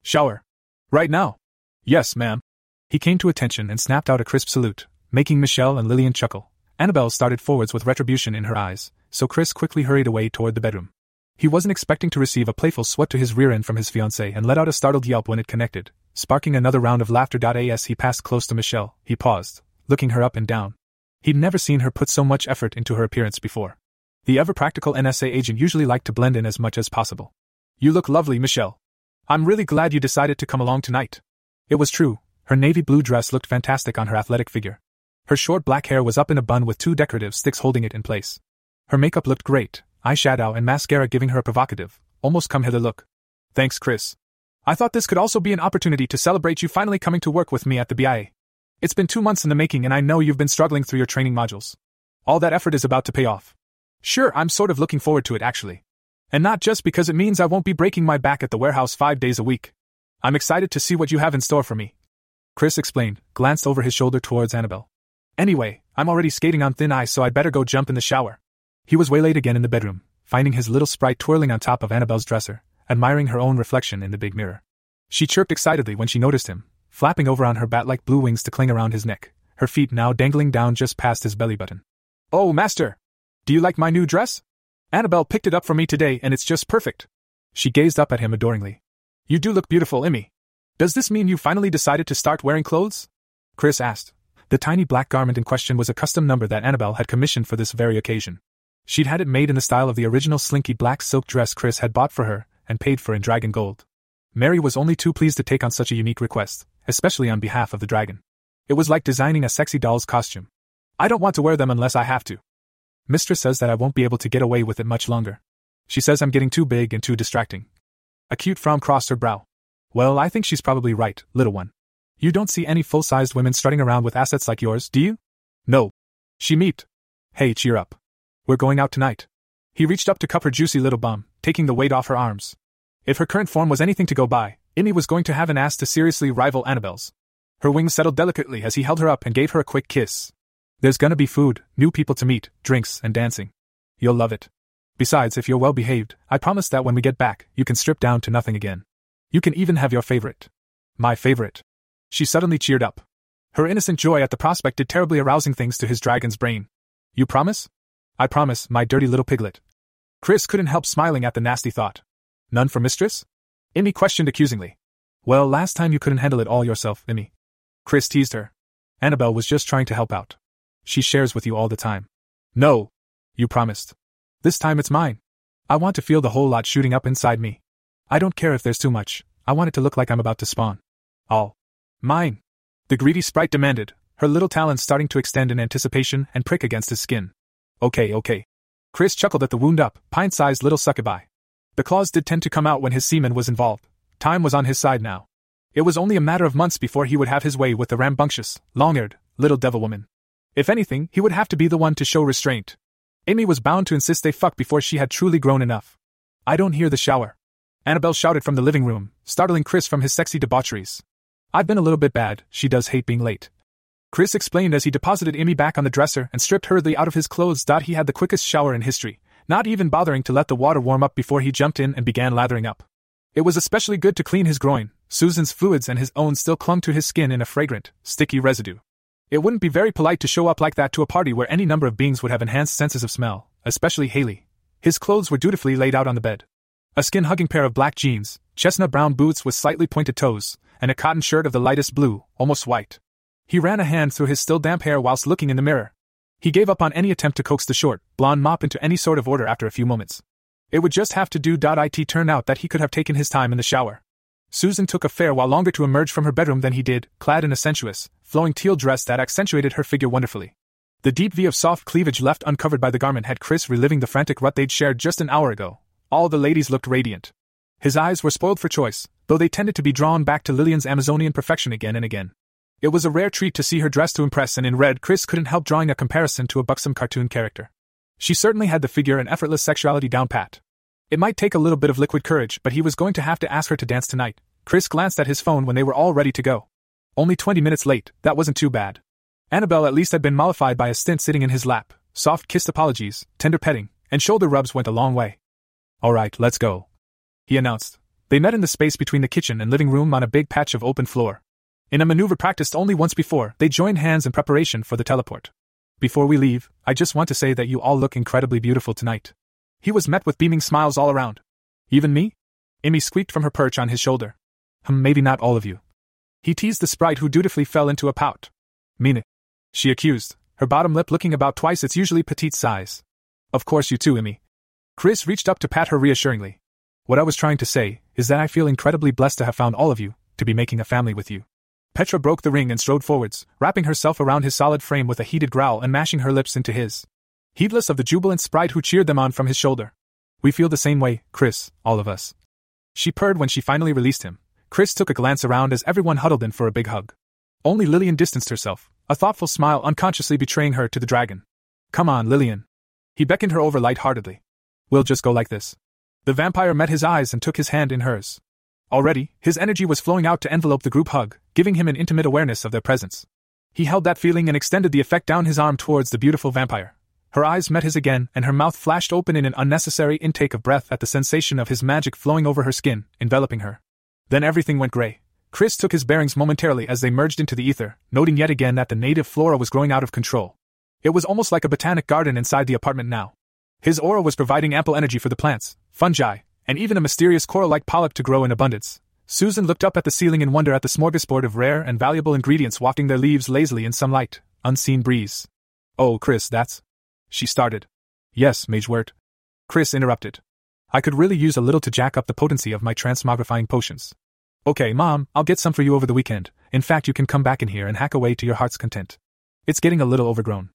Shower. Right now. Yes, ma'am. He came to attention and snapped out a crisp salute, making Michelle and Lillian chuckle. Annabelle started forwards with retribution in her eyes, so Chris quickly hurried away toward the bedroom. He wasn't expecting to receive a playful swat to his rear end from his fiancée and let out a startled yelp when it connected, sparking another round of laughter. As he passed close to Michelle, he paused, looking her up and down. He'd never seen her put so much effort into her appearance before. The ever practical NSA agent usually liked to blend in as much as possible. You look lovely, Michelle. I'm really glad you decided to come along tonight. It was true, her navy blue dress looked fantastic on her athletic figure. Her short black hair was up in a bun with two decorative sticks holding it in place. Her makeup looked great, eyeshadow and mascara giving her a provocative, almost come hither look. Thanks, Chris. I thought this could also be an opportunity to celebrate you finally coming to work with me at the BIA. It's been two months in the making, and I know you've been struggling through your training modules. All that effort is about to pay off. Sure, I'm sort of looking forward to it, actually. And not just because it means I won't be breaking my back at the warehouse five days a week. I'm excited to see what you have in store for me. Chris explained, glanced over his shoulder towards Annabelle. Anyway, I'm already skating on thin ice, so I'd better go jump in the shower. He was waylaid again in the bedroom, finding his little sprite twirling on top of Annabelle's dresser, admiring her own reflection in the big mirror. She chirped excitedly when she noticed him, flapping over on her bat like blue wings to cling around his neck, her feet now dangling down just past his belly button. Oh, master! Do you like my new dress? Annabelle picked it up for me today and it's just perfect. She gazed up at him adoringly. You do look beautiful, Emmy. Does this mean you finally decided to start wearing clothes? Chris asked, the tiny black garment in question was a custom number that Annabelle had commissioned for this very occasion. She'd had it made in the style of the original slinky black silk dress Chris had bought for her and paid for in dragon gold. Mary was only too pleased to take on such a unique request, especially on behalf of the dragon. It was like designing a sexy doll's costume. I don't want to wear them unless I have to. Mistress says that I won't be able to get away with it much longer. She says I'm getting too big and too distracting. A cute frown crossed her brow. Well, I think she's probably right, little one. You don't see any full sized women strutting around with assets like yours, do you? No. She meeped. Hey, cheer up. We're going out tonight. He reached up to cup her juicy little bum, taking the weight off her arms. If her current form was anything to go by, Amy was going to have an ass to seriously rival Annabelle's. Her wings settled delicately as he held her up and gave her a quick kiss. There's gonna be food, new people to meet, drinks, and dancing. You'll love it. Besides, if you're well behaved, I promise that when we get back, you can strip down to nothing again. You can even have your favorite. My favorite. She suddenly cheered up. Her innocent joy at the prospect did terribly arousing things to his dragon's brain. You promise? I promise, my dirty little piglet. Chris couldn't help smiling at the nasty thought. None for mistress? Imi questioned accusingly. Well, last time you couldn't handle it all yourself, Imi. Chris teased her. Annabelle was just trying to help out. She shares with you all the time. No! You promised. This time it's mine. I want to feel the whole lot shooting up inside me. I don't care if there's too much, I want it to look like I'm about to spawn. All. Mine. The greedy sprite demanded, her little talons starting to extend in anticipation and prick against his skin. Okay, okay. Chris chuckled at the wound up, pint sized little succubi. The claws did tend to come out when his semen was involved. Time was on his side now. It was only a matter of months before he would have his way with the rambunctious, long eared, little devil woman. If anything, he would have to be the one to show restraint. Amy was bound to insist they fuck before she had truly grown enough. I don't hear the shower. Annabelle shouted from the living room, startling Chris from his sexy debaucheries. I've been a little bit bad, she does hate being late. Chris explained as he deposited Imi back on the dresser and stripped hurriedly out of his clothes. He had the quickest shower in history, not even bothering to let the water warm up before he jumped in and began lathering up. It was especially good to clean his groin, Susan's fluids and his own still clung to his skin in a fragrant, sticky residue. It wouldn't be very polite to show up like that to a party where any number of beings would have enhanced senses of smell, especially Haley. His clothes were dutifully laid out on the bed. A skin hugging pair of black jeans, chestnut brown boots with slightly pointed toes, and a cotton shirt of the lightest blue, almost white. He ran a hand through his still damp hair whilst looking in the mirror. He gave up on any attempt to coax the short, blonde mop into any sort of order after a few moments. It would just have to do. It turned out that he could have taken his time in the shower. Susan took a fair while longer to emerge from her bedroom than he did, clad in a sensuous, flowing teal dress that accentuated her figure wonderfully. The deep V of soft cleavage left uncovered by the garment had Chris reliving the frantic rut they'd shared just an hour ago. All the ladies looked radiant. His eyes were spoiled for choice, though they tended to be drawn back to Lillian's Amazonian perfection again and again. It was a rare treat to see her dressed to impress, and in red, Chris couldn't help drawing a comparison to a buxom cartoon character. She certainly had the figure and effortless sexuality down pat. It might take a little bit of liquid courage, but he was going to have to ask her to dance tonight. Chris glanced at his phone when they were all ready to go. Only 20 minutes late, that wasn't too bad. Annabelle at least had been mollified by a stint sitting in his lap. Soft kissed apologies, tender petting, and shoulder rubs went a long way. All right, let's go. He announced. They met in the space between the kitchen and living room on a big patch of open floor. In a maneuver practiced only once before, they joined hands in preparation for the teleport. Before we leave, I just want to say that you all look incredibly beautiful tonight. He was met with beaming smiles all around. Even me? Amy squeaked from her perch on his shoulder. Hm, maybe not all of you. He teased the sprite who dutifully fell into a pout. Mean it. She accused, her bottom lip looking about twice its usually petite size. Of course you too, Amy. Chris reached up to pat her reassuringly. What I was trying to say is that I feel incredibly blessed to have found all of you, to be making a family with you. Petra broke the ring and strode forwards, wrapping herself around his solid frame with a heated growl and mashing her lips into his heedless of the jubilant sprite who cheered them on from his shoulder. We feel the same way, Chris, all of us. She purred when she finally released him. Chris took a glance around as everyone huddled in for a big hug. Only Lillian distanced herself, a thoughtful smile unconsciously betraying her to the dragon. Come on, Lillian. He beckoned her over light-heartedly. We'll just go like this. The vampire met his eyes and took his hand in hers. Already, his energy was flowing out to envelope the group hug, giving him an intimate awareness of their presence. He held that feeling and extended the effect down his arm towards the beautiful vampire. Her eyes met his again, and her mouth flashed open in an unnecessary intake of breath at the sensation of his magic flowing over her skin, enveloping her. Then everything went gray. Chris took his bearings momentarily as they merged into the ether, noting yet again that the native flora was growing out of control. It was almost like a botanic garden inside the apartment now. His aura was providing ample energy for the plants, fungi, and even a mysterious coral like polyp to grow in abundance. Susan looked up at the ceiling in wonder at the smorgasbord of rare and valuable ingredients wafting their leaves lazily in some light, unseen breeze. Oh, Chris, that's. She started. Yes, Mage Wirt. Chris interrupted. I could really use a little to jack up the potency of my transmogrifying potions. Okay, Mom, I'll get some for you over the weekend. In fact, you can come back in here and hack away to your heart's content. It's getting a little overgrown.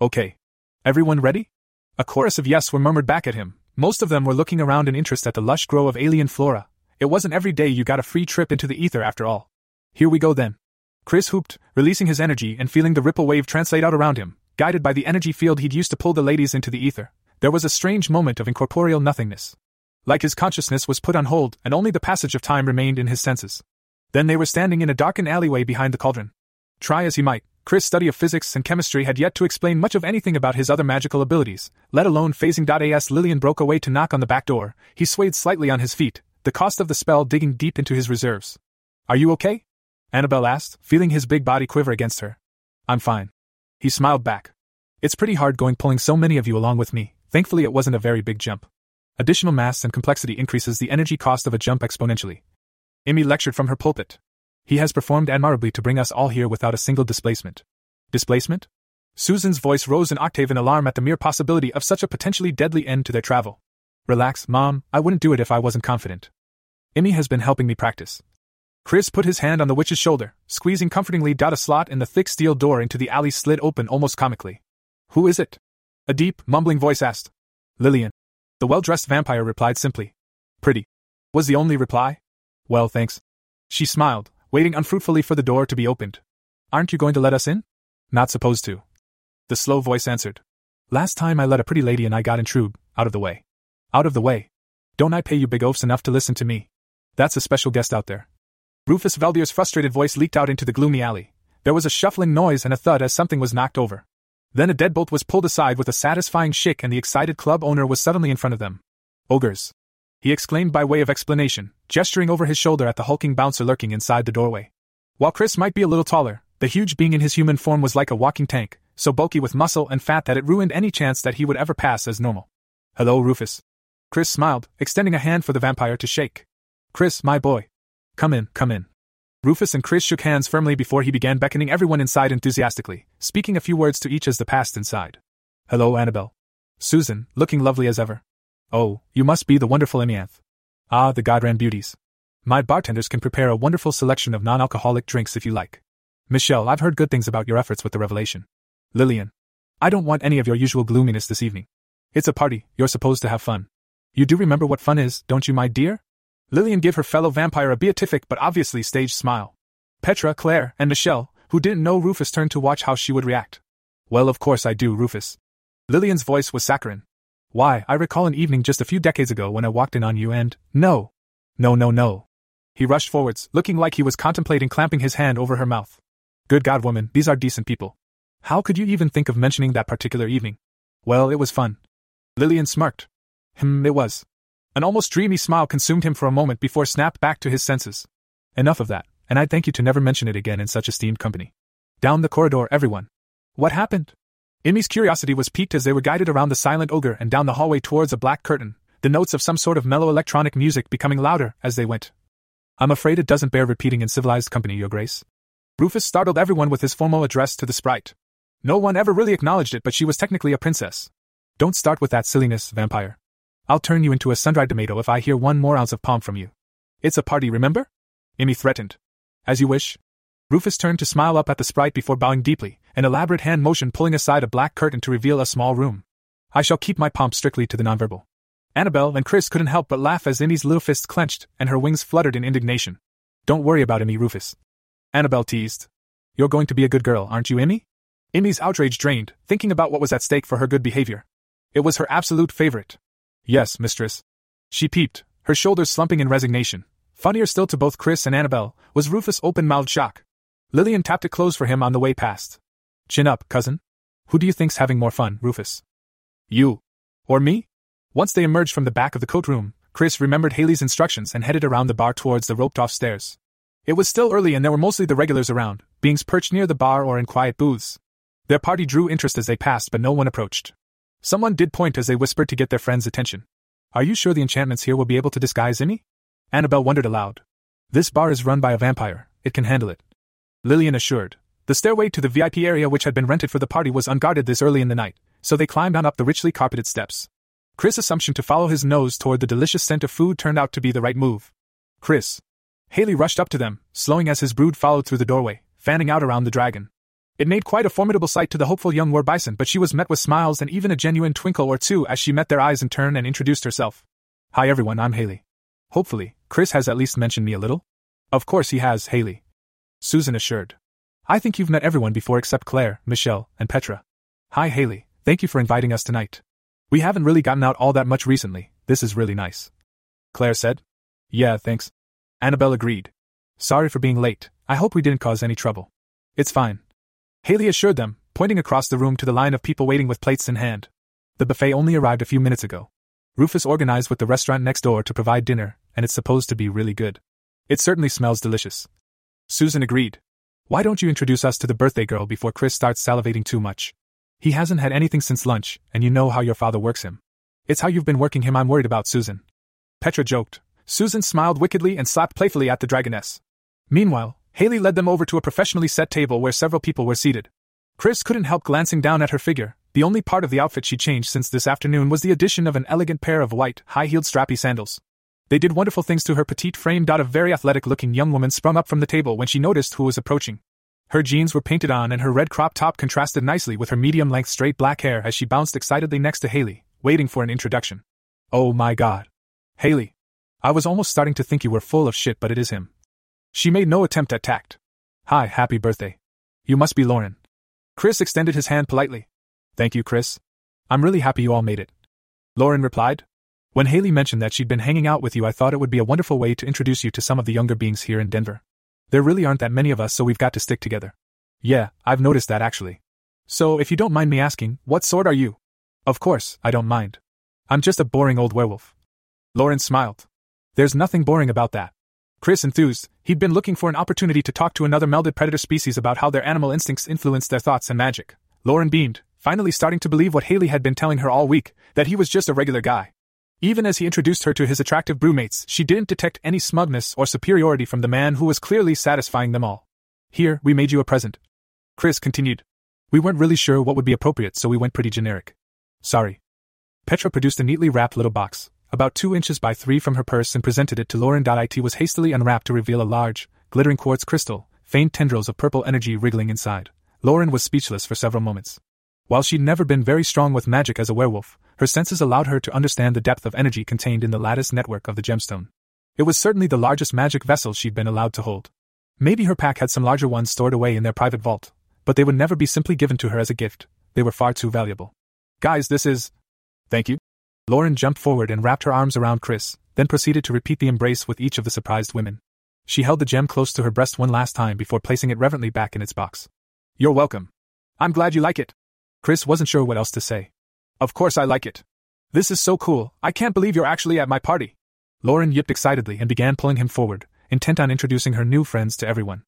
Okay. Everyone ready? A chorus of yes were murmured back at him. Most of them were looking around in interest at the lush grow of alien flora. It wasn't every day you got a free trip into the ether after all. Here we go then. Chris hooped, releasing his energy and feeling the ripple wave translate out around him, guided by the energy field he'd used to pull the ladies into the ether. There was a strange moment of incorporeal nothingness. Like his consciousness was put on hold, and only the passage of time remained in his senses. Then they were standing in a darkened alleyway behind the cauldron. Try as he might, Chris' study of physics and chemistry had yet to explain much of anything about his other magical abilities, let alone phasing. As Lillian broke away to knock on the back door, he swayed slightly on his feet, the cost of the spell digging deep into his reserves. Are you okay? Annabelle asked, feeling his big body quiver against her. I'm fine. He smiled back. It's pretty hard going pulling so many of you along with me, thankfully it wasn't a very big jump. Additional mass and complexity increases the energy cost of a jump exponentially. Amy lectured from her pulpit. He has performed admirably to bring us all here without a single displacement. Displacement? Susan's voice rose an octave in alarm at the mere possibility of such a potentially deadly end to their travel. Relax, Mom, I wouldn't do it if I wasn't confident. Amy has been helping me practice. Chris put his hand on the witch's shoulder, squeezing comfortingly. A slot in the thick steel door into the alley slid open almost comically. Who is it? A deep, mumbling voice asked. Lillian. The well dressed vampire replied simply. Pretty. Was the only reply. Well, thanks. She smiled, waiting unfruitfully for the door to be opened. Aren't you going to let us in? Not supposed to. The slow voice answered. Last time I let a pretty lady and I got intrude, out of the way. Out of the way. Don't I pay you big oafs enough to listen to me? That's a special guest out there. Rufus Veldier's frustrated voice leaked out into the gloomy alley. There was a shuffling noise and a thud as something was knocked over. Then a deadbolt was pulled aside with a satisfying shake and the excited club owner was suddenly in front of them. Ogres he exclaimed by way of explanation, gesturing over his shoulder at the hulking bouncer lurking inside the doorway. While Chris might be a little taller, the huge being in his human form was like a walking tank, so bulky with muscle and fat that it ruined any chance that he would ever pass as normal. Hello, Rufus. Chris smiled, extending a hand for the vampire to shake. Chris, my boy. Come in, come in. Rufus and Chris shook hands firmly before he began beckoning everyone inside enthusiastically, speaking a few words to each as they passed inside. Hello, Annabelle. Susan, looking lovely as ever. Oh, you must be the wonderful Amianth. Ah, the Godran beauties. My bartenders can prepare a wonderful selection of non alcoholic drinks if you like. Michelle, I've heard good things about your efforts with the revelation. Lillian. I don't want any of your usual gloominess this evening. It's a party, you're supposed to have fun. You do remember what fun is, don't you, my dear? Lillian gave her fellow vampire a beatific but obviously staged smile. Petra, Claire, and Michelle, who didn't know Rufus, turned to watch how she would react. Well, of course I do, Rufus. Lillian's voice was saccharine, why, I recall an evening just a few decades ago when I walked in on you and. No! No, no, no. He rushed forwards, looking like he was contemplating clamping his hand over her mouth. Good God, woman, these are decent people. How could you even think of mentioning that particular evening? Well, it was fun. Lillian smirked. Hmm, it was. An almost dreamy smile consumed him for a moment before snapped back to his senses. Enough of that, and I'd thank you to never mention it again in such esteemed company. Down the corridor, everyone. What happened? Imi's curiosity was piqued as they were guided around the silent ogre and down the hallway towards a black curtain, the notes of some sort of mellow electronic music becoming louder as they went. I'm afraid it doesn't bear repeating in civilized company, Your Grace. Rufus startled everyone with his formal address to the sprite. No one ever really acknowledged it, but she was technically a princess. Don't start with that silliness, vampire. I'll turn you into a sun-dried tomato if I hear one more ounce of palm from you. It's a party, remember? Imi threatened. As you wish. Rufus turned to smile up at the sprite before bowing deeply, an elaborate hand motion pulling aside a black curtain to reveal a small room. I shall keep my pomp strictly to the nonverbal. Annabelle and Chris couldn't help but laugh as Imi's little fists clenched and her wings fluttered in indignation. Don't worry about Imi, Rufus. Annabelle teased. You're going to be a good girl, aren't you, Imi? Imi's outrage drained, thinking about what was at stake for her good behavior. It was her absolute favorite. Yes, mistress. She peeped, her shoulders slumping in resignation. Funnier still to both Chris and Annabelle was Rufus' open mouthed shock. Lillian tapped it closed for him on the way past. Chin up, cousin. Who do you think's having more fun, Rufus? You. Or me? Once they emerged from the back of the coat room, Chris remembered Haley's instructions and headed around the bar towards the roped off stairs. It was still early and there were mostly the regulars around, beings perched near the bar or in quiet booths. Their party drew interest as they passed, but no one approached. Someone did point as they whispered to get their friend's attention. Are you sure the enchantments here will be able to disguise Imi? Annabelle wondered aloud. This bar is run by a vampire, it can handle it. Lillian assured, the stairway to the VIP area, which had been rented for the party, was unguarded this early in the night, so they climbed on up the richly carpeted steps. Chris' assumption to follow his nose toward the delicious scent of food turned out to be the right move. Chris. Haley rushed up to them, slowing as his brood followed through the doorway, fanning out around the dragon. It made quite a formidable sight to the hopeful young war bison, but she was met with smiles and even a genuine twinkle or two as she met their eyes in turn and introduced herself. Hi everyone, I'm Haley. Hopefully, Chris has at least mentioned me a little. Of course he has, Haley. Susan assured. I think you've met everyone before except Claire, Michelle, and Petra. Hi, Haley. Thank you for inviting us tonight. We haven't really gotten out all that much recently. This is really nice. Claire said. Yeah, thanks. Annabelle agreed. Sorry for being late. I hope we didn't cause any trouble. It's fine. Haley assured them, pointing across the room to the line of people waiting with plates in hand. The buffet only arrived a few minutes ago. Rufus organized with the restaurant next door to provide dinner, and it's supposed to be really good. It certainly smells delicious. Susan agreed. Why don't you introduce us to the birthday girl before Chris starts salivating too much? He hasn't had anything since lunch, and you know how your father works him. It's how you've been working him I'm worried about, Susan. Petra joked. Susan smiled wickedly and slapped playfully at the dragoness. Meanwhile, Haley led them over to a professionally set table where several people were seated. Chris couldn't help glancing down at her figure. The only part of the outfit she changed since this afternoon was the addition of an elegant pair of white, high heeled strappy sandals. They did wonderful things to her petite frame. A very athletic looking young woman sprung up from the table when she noticed who was approaching. Her jeans were painted on and her red crop top contrasted nicely with her medium length straight black hair as she bounced excitedly next to Haley, waiting for an introduction. Oh my god. Haley. I was almost starting to think you were full of shit, but it is him. She made no attempt at tact. Hi, happy birthday. You must be Lauren. Chris extended his hand politely. Thank you, Chris. I'm really happy you all made it. Lauren replied, when Haley mentioned that she'd been hanging out with you, I thought it would be a wonderful way to introduce you to some of the younger beings here in Denver. There really aren't that many of us, so we've got to stick together. Yeah, I've noticed that actually. So, if you don't mind me asking, what sort are you? Of course, I don't mind. I'm just a boring old werewolf. Lauren smiled. There's nothing boring about that. Chris enthused, he'd been looking for an opportunity to talk to another melded predator species about how their animal instincts influenced their thoughts and magic. Lauren beamed, finally starting to believe what Haley had been telling her all week that he was just a regular guy. Even as he introduced her to his attractive broodmates, she didn't detect any smugness or superiority from the man who was clearly satisfying them all. Here, we made you a present. Chris continued. We weren't really sure what would be appropriate, so we went pretty generic. Sorry. Petra produced a neatly wrapped little box, about two inches by three from her purse, and presented it to Lauren. It was hastily unwrapped to reveal a large, glittering quartz crystal, faint tendrils of purple energy wriggling inside. Lauren was speechless for several moments. While she'd never been very strong with magic as a werewolf, her senses allowed her to understand the depth of energy contained in the lattice network of the gemstone. It was certainly the largest magic vessel she'd been allowed to hold. Maybe her pack had some larger ones stored away in their private vault, but they would never be simply given to her as a gift. They were far too valuable. Guys, this is. Thank you. Lauren jumped forward and wrapped her arms around Chris, then proceeded to repeat the embrace with each of the surprised women. She held the gem close to her breast one last time before placing it reverently back in its box. You're welcome. I'm glad you like it. Chris wasn't sure what else to say. Of course I like it. This is so cool, I can't believe you're actually at my party. Lauren yipped excitedly and began pulling him forward, intent on introducing her new friends to everyone.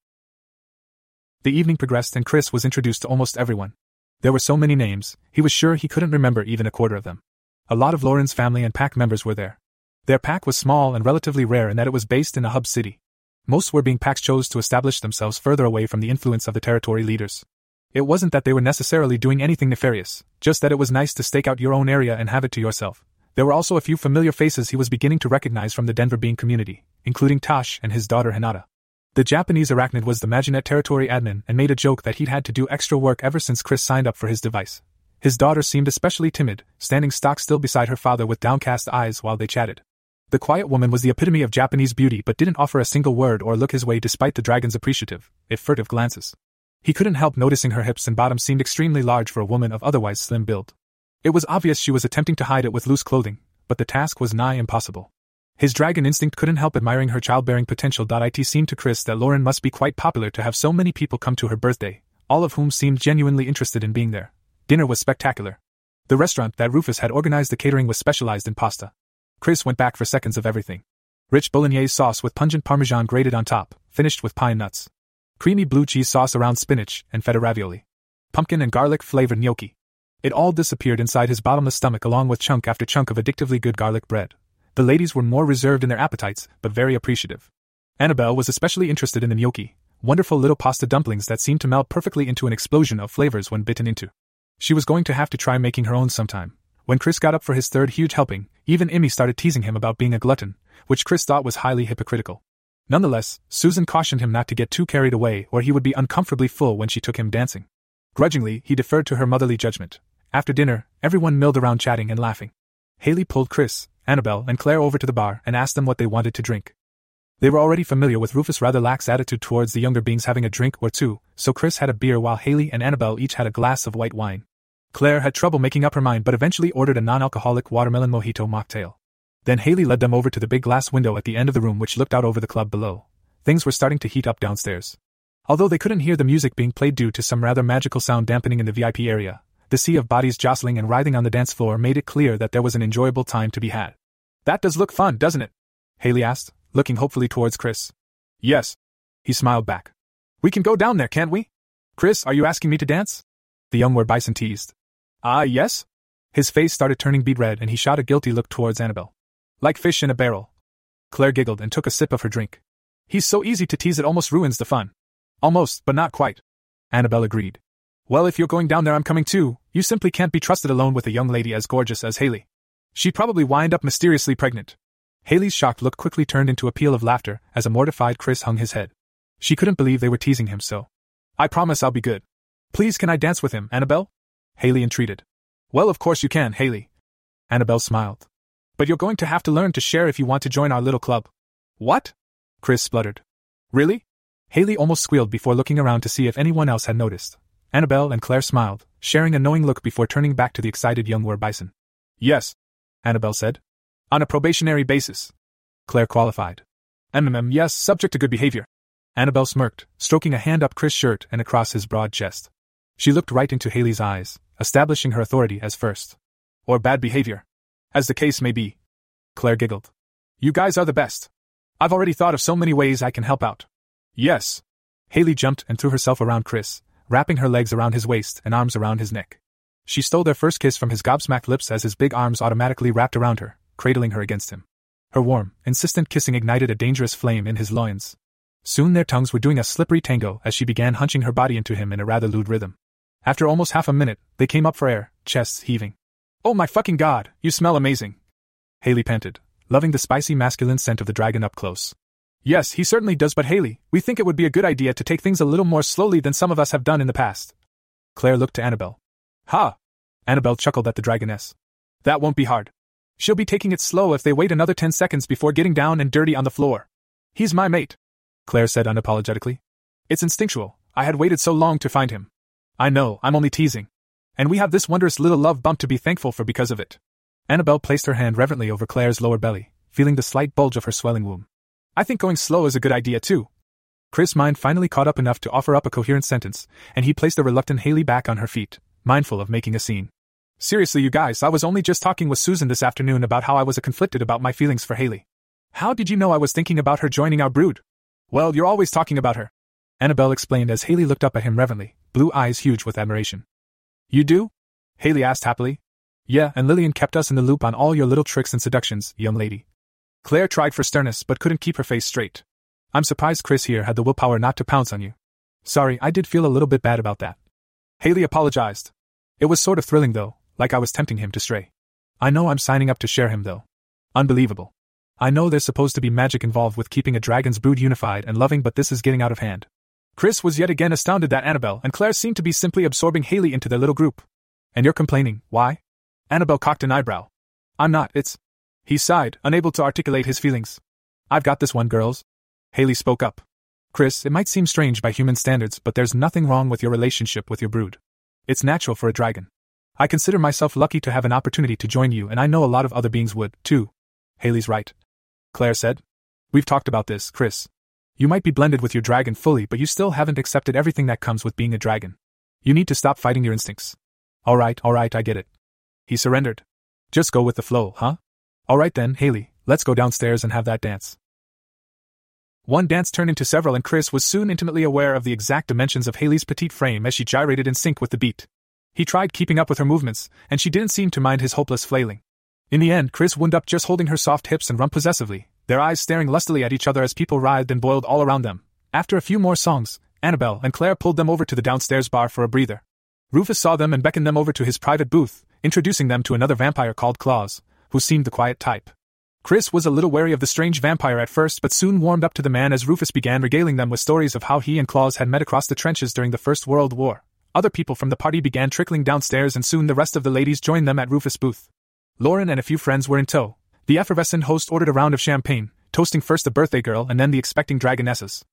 The evening progressed and Chris was introduced to almost everyone. There were so many names, he was sure he couldn't remember even a quarter of them. A lot of Lauren's family and pack members were there. Their pack was small and relatively rare in that it was based in a hub city. Most were being packs chose to establish themselves further away from the influence of the territory leaders. It wasn't that they were necessarily doing anything nefarious, just that it was nice to stake out your own area and have it to yourself. There were also a few familiar faces he was beginning to recognize from the Denver Being community, including Tosh and his daughter Hinata. The Japanese arachnid was the Maginet territory admin and made a joke that he'd had to do extra work ever since Chris signed up for his device. His daughter seemed especially timid, standing stock still beside her father with downcast eyes while they chatted. The quiet woman was the epitome of Japanese beauty but didn't offer a single word or look his way despite the dragon's appreciative, if furtive glances. He couldn't help noticing her hips and bottom seemed extremely large for a woman of otherwise slim build. It was obvious she was attempting to hide it with loose clothing, but the task was nigh impossible. His dragon instinct couldn't help admiring her childbearing potential. It seemed to Chris that Lauren must be quite popular to have so many people come to her birthday, all of whom seemed genuinely interested in being there. Dinner was spectacular. The restaurant that Rufus had organized the catering was specialized in pasta. Chris went back for seconds of everything. Rich bolognese sauce with pungent parmesan grated on top, finished with pine nuts creamy blue cheese sauce around spinach and feta ravioli, pumpkin and garlic flavored gnocchi. It all disappeared inside his bottomless stomach along with chunk after chunk of addictively good garlic bread. The ladies were more reserved in their appetites, but very appreciative. Annabelle was especially interested in the gnocchi, wonderful little pasta dumplings that seemed to melt perfectly into an explosion of flavors when bitten into. She was going to have to try making her own sometime. When Chris got up for his third huge helping, even Emmy started teasing him about being a glutton, which Chris thought was highly hypocritical. Nonetheless, Susan cautioned him not to get too carried away or he would be uncomfortably full when she took him dancing. Grudgingly, he deferred to her motherly judgment. After dinner, everyone milled around chatting and laughing. Haley pulled Chris, Annabelle, and Claire over to the bar and asked them what they wanted to drink. They were already familiar with Rufus' rather lax attitude towards the younger beings having a drink or two, so Chris had a beer while Haley and Annabelle each had a glass of white wine. Claire had trouble making up her mind but eventually ordered a non alcoholic watermelon mojito mocktail. Then Haley led them over to the big glass window at the end of the room which looked out over the club below. Things were starting to heat up downstairs. Although they couldn't hear the music being played due to some rather magical sound dampening in the VIP area, the sea of bodies jostling and writhing on the dance floor made it clear that there was an enjoyable time to be had. That does look fun, doesn't it? Haley asked, looking hopefully towards Chris. Yes. He smiled back. We can go down there, can't we? Chris, are you asking me to dance? The young Were Bison teased. Ah, uh, yes? His face started turning beet red and he shot a guilty look towards Annabelle. Like fish in a barrel. Claire giggled and took a sip of her drink. He's so easy to tease it almost ruins the fun. Almost, but not quite. Annabelle agreed. Well, if you're going down there, I'm coming too. You simply can't be trusted alone with a young lady as gorgeous as Haley. She'd probably wind up mysteriously pregnant. Haley's shocked look quickly turned into a peal of laughter as a mortified Chris hung his head. She couldn't believe they were teasing him so. I promise I'll be good. Please, can I dance with him, Annabelle? Haley entreated. Well, of course you can, Haley. Annabelle smiled. But you're going to have to learn to share if you want to join our little club. What? Chris spluttered. Really? Haley almost squealed before looking around to see if anyone else had noticed. Annabelle and Claire smiled, sharing a knowing look before turning back to the excited young Were Bison. Yes, Annabelle said. On a probationary basis. Claire qualified. MMM, yes, subject to good behavior. Annabelle smirked, stroking a hand up Chris' shirt and across his broad chest. She looked right into Haley's eyes, establishing her authority as first. Or bad behavior. As the case may be. Claire giggled. You guys are the best. I've already thought of so many ways I can help out. Yes. Haley jumped and threw herself around Chris, wrapping her legs around his waist and arms around his neck. She stole their first kiss from his gobsmacked lips as his big arms automatically wrapped around her, cradling her against him. Her warm, insistent kissing ignited a dangerous flame in his loins. Soon their tongues were doing a slippery tango as she began hunching her body into him in a rather lewd rhythm. After almost half a minute, they came up for air, chests heaving. Oh my fucking god, you smell amazing! Haley panted, loving the spicy masculine scent of the dragon up close. Yes, he certainly does, but Haley, we think it would be a good idea to take things a little more slowly than some of us have done in the past. Claire looked to Annabelle. Ha! Annabelle chuckled at the dragoness. That won't be hard. She'll be taking it slow if they wait another ten seconds before getting down and dirty on the floor. He's my mate, Claire said unapologetically. It's instinctual, I had waited so long to find him. I know, I'm only teasing. And we have this wondrous little love bump to be thankful for because of it. Annabelle placed her hand reverently over Claire's lower belly, feeling the slight bulge of her swelling womb. I think going slow is a good idea too. Chris' mind finally caught up enough to offer up a coherent sentence, and he placed the reluctant Haley back on her feet, mindful of making a scene. Seriously, you guys, I was only just talking with Susan this afternoon about how I was conflicted about my feelings for Haley. How did you know I was thinking about her joining our brood? Well, you're always talking about her. Annabelle explained as Haley looked up at him reverently, blue eyes huge with admiration. You do? Haley asked happily. Yeah, and Lillian kept us in the loop on all your little tricks and seductions, young lady. Claire tried for sternness but couldn't keep her face straight. I'm surprised Chris here had the willpower not to pounce on you. Sorry, I did feel a little bit bad about that. Haley apologized. It was sort of thrilling though, like I was tempting him to stray. I know I'm signing up to share him though. Unbelievable. I know there's supposed to be magic involved with keeping a dragon's brood unified and loving, but this is getting out of hand. Chris was yet again astounded that Annabelle and Claire seemed to be simply absorbing Haley into their little group. And you're complaining, why? Annabelle cocked an eyebrow. I'm not, it's. He sighed, unable to articulate his feelings. I've got this one, girls. Haley spoke up. Chris, it might seem strange by human standards, but there's nothing wrong with your relationship with your brood. It's natural for a dragon. I consider myself lucky to have an opportunity to join you, and I know a lot of other beings would, too. Haley's right. Claire said. We've talked about this, Chris. You might be blended with your dragon fully, but you still haven't accepted everything that comes with being a dragon. You need to stop fighting your instincts. Alright, alright, I get it. He surrendered. Just go with the flow, huh? All right then, Haley, let's go downstairs and have that dance. One dance turned into several, and Chris was soon intimately aware of the exact dimensions of Haley's petite frame as she gyrated in sync with the beat. He tried keeping up with her movements, and she didn't seem to mind his hopeless flailing. In the end, Chris wound up just holding her soft hips and rump possessively, their eyes staring lustily at each other as people writhed and boiled all around them. After a few more songs, Annabelle and Claire pulled them over to the downstairs bar for a breather. Rufus saw them and beckoned them over to his private booth, introducing them to another vampire called Claus, who seemed the quiet type. Chris was a little wary of the strange vampire at first, but soon warmed up to the man as Rufus began regaling them with stories of how he and Claus had met across the trenches during the First World War. Other people from the party began trickling downstairs, and soon the rest of the ladies joined them at Rufus' booth. Lauren and a few friends were in tow. The effervescent host ordered a round of champagne, toasting first the birthday girl and then the expecting dragonesses.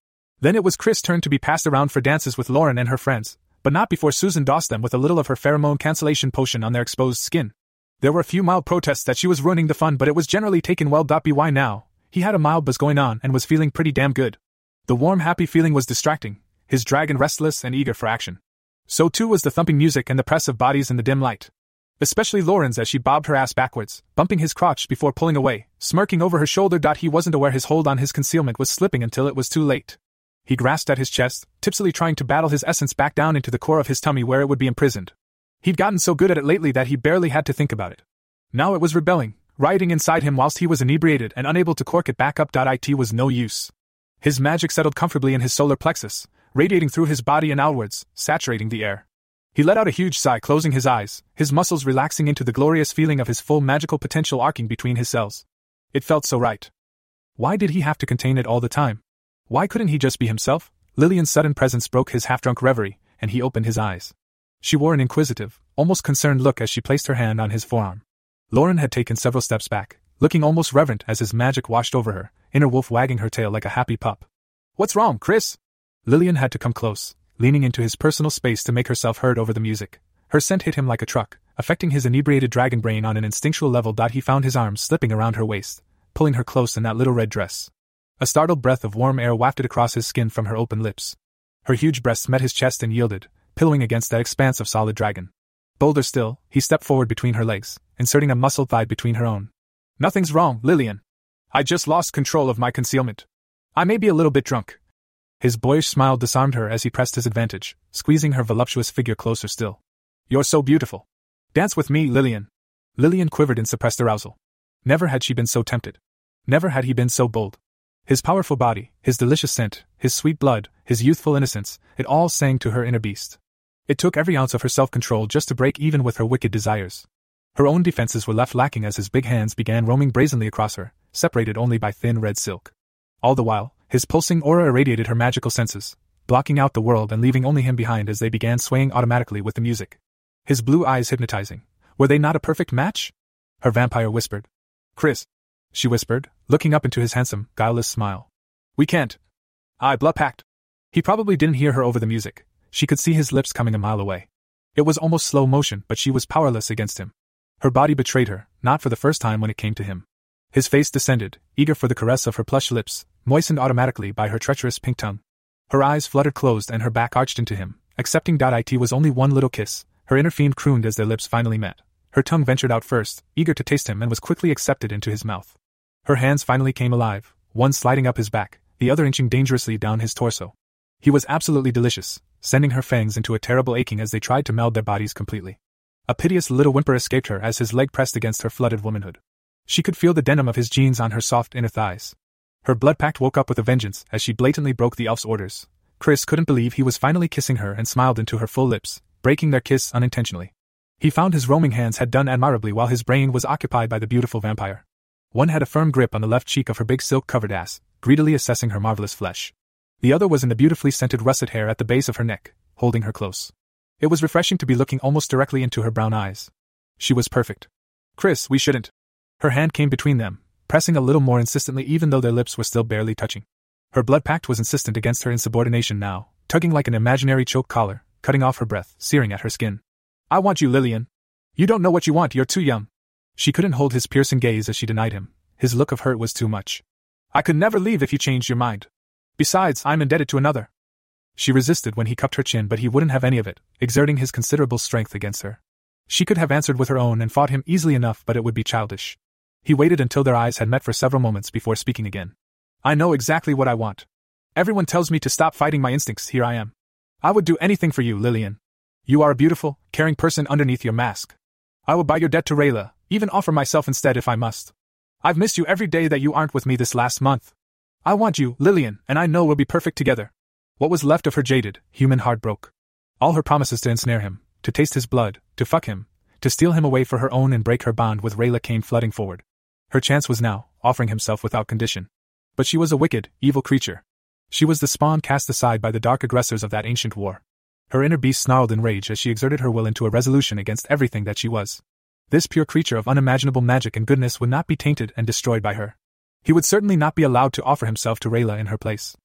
Then it was Chris' turn to be passed around for dances with Lauren and her friends, but not before Susan doused them with a little of her pheromone cancellation potion on their exposed skin. There were a few mild protests that she was ruining the fun, but it was generally taken well. By now, he had a mild buzz going on and was feeling pretty damn good. The warm, happy feeling was distracting, his dragon restless and eager for action. So too was the thumping music and the press of bodies in the dim light. Especially Lauren's as she bobbed her ass backwards, bumping his crotch before pulling away, smirking over her shoulder. He wasn't aware his hold on his concealment was slipping until it was too late. He grasped at his chest, tipsily trying to battle his essence back down into the core of his tummy where it would be imprisoned. He'd gotten so good at it lately that he barely had to think about it. Now it was rebelling, rioting inside him whilst he was inebriated and unable to cork it back up. It was no use. His magic settled comfortably in his solar plexus, radiating through his body and outwards, saturating the air. He let out a huge sigh, closing his eyes, his muscles relaxing into the glorious feeling of his full magical potential arcing between his cells. It felt so right. Why did he have to contain it all the time? Why couldn't he just be himself? Lillian's sudden presence broke his half drunk reverie, and he opened his eyes. She wore an inquisitive, almost concerned look as she placed her hand on his forearm. Lauren had taken several steps back, looking almost reverent as his magic washed over her, inner wolf wagging her tail like a happy pup. What's wrong, Chris? Lillian had to come close, leaning into his personal space to make herself heard over the music. Her scent hit him like a truck, affecting his inebriated dragon brain on an instinctual level. That He found his arms slipping around her waist, pulling her close in that little red dress. A startled breath of warm air wafted across his skin from her open lips. Her huge breasts met his chest and yielded, pillowing against that expanse of solid dragon. Bolder still, he stepped forward between her legs, inserting a muscled thigh between her own. Nothing's wrong, Lillian. I just lost control of my concealment. I may be a little bit drunk. His boyish smile disarmed her as he pressed his advantage, squeezing her voluptuous figure closer still. You're so beautiful. Dance with me, Lillian. Lillian quivered in suppressed arousal. Never had she been so tempted. Never had he been so bold. His powerful body, his delicious scent, his sweet blood, his youthful innocence, it all sang to her inner beast. It took every ounce of her self control just to break even with her wicked desires. Her own defenses were left lacking as his big hands began roaming brazenly across her, separated only by thin red silk. All the while, his pulsing aura irradiated her magical senses, blocking out the world and leaving only him behind as they began swaying automatically with the music. His blue eyes hypnotizing. Were they not a perfect match? Her vampire whispered. Chris, she whispered, looking up into his handsome, guileless smile. We can't. I blah packed. He probably didn't hear her over the music, she could see his lips coming a mile away. It was almost slow motion, but she was powerless against him. Her body betrayed her, not for the first time when it came to him. His face descended, eager for the caress of her plush lips, moistened automatically by her treacherous pink tongue. Her eyes fluttered closed and her back arched into him, accepting it was only one little kiss. Her inner fiend crooned as their lips finally met. Her tongue ventured out first, eager to taste him, and was quickly accepted into his mouth. Her hands finally came alive, one sliding up his back, the other inching dangerously down his torso. He was absolutely delicious, sending her fangs into a terrible aching as they tried to meld their bodies completely. A piteous little whimper escaped her as his leg pressed against her flooded womanhood. She could feel the denim of his jeans on her soft inner thighs. Her blood pact woke up with a vengeance as she blatantly broke the elf's orders. Chris couldn't believe he was finally kissing her and smiled into her full lips, breaking their kiss unintentionally. He found his roaming hands had done admirably while his brain was occupied by the beautiful vampire. One had a firm grip on the left cheek of her big silk covered ass, greedily assessing her marvelous flesh. The other was in the beautifully scented russet hair at the base of her neck, holding her close. It was refreshing to be looking almost directly into her brown eyes. She was perfect. Chris, we shouldn't. Her hand came between them, pressing a little more insistently even though their lips were still barely touching. Her blood pact was insistent against her insubordination now, tugging like an imaginary choke collar, cutting off her breath, searing at her skin. I want you, Lillian. You don't know what you want, you're too young. She couldn't hold his piercing gaze as she denied him. His look of hurt was too much. I could never leave if you changed your mind. Besides, I'm indebted to another. She resisted when he cupped her chin, but he wouldn't have any of it, exerting his considerable strength against her. She could have answered with her own and fought him easily enough, but it would be childish. He waited until their eyes had met for several moments before speaking again. I know exactly what I want. Everyone tells me to stop fighting my instincts, here I am. I would do anything for you, Lillian. You are a beautiful, caring person underneath your mask. I will buy your debt to Rayla, even offer myself instead if I must. I've missed you every day that you aren't with me this last month. I want you, Lillian, and I know we'll be perfect together. What was left of her jaded, human heart broke. All her promises to ensnare him, to taste his blood, to fuck him, to steal him away for her own and break her bond with Rayla came flooding forward. Her chance was now, offering himself without condition. But she was a wicked, evil creature. She was the spawn cast aside by the dark aggressors of that ancient war. Her inner beast snarled in rage as she exerted her will into a resolution against everything that she was. This pure creature of unimaginable magic and goodness would not be tainted and destroyed by her. He would certainly not be allowed to offer himself to Rayla in her place.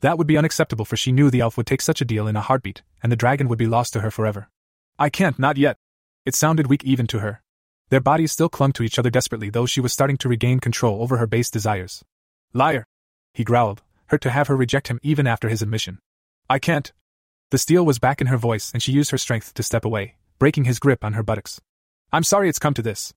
That would be unacceptable, for she knew the elf would take such a deal in a heartbeat, and the dragon would be lost to her forever. I can't, not yet. It sounded weak even to her. Their bodies still clung to each other desperately, though she was starting to regain control over her base desires. Liar! He growled, hurt to have her reject him even after his admission. I can't. The steel was back in her voice, and she used her strength to step away, breaking his grip on her buttocks. I'm sorry it's come to this.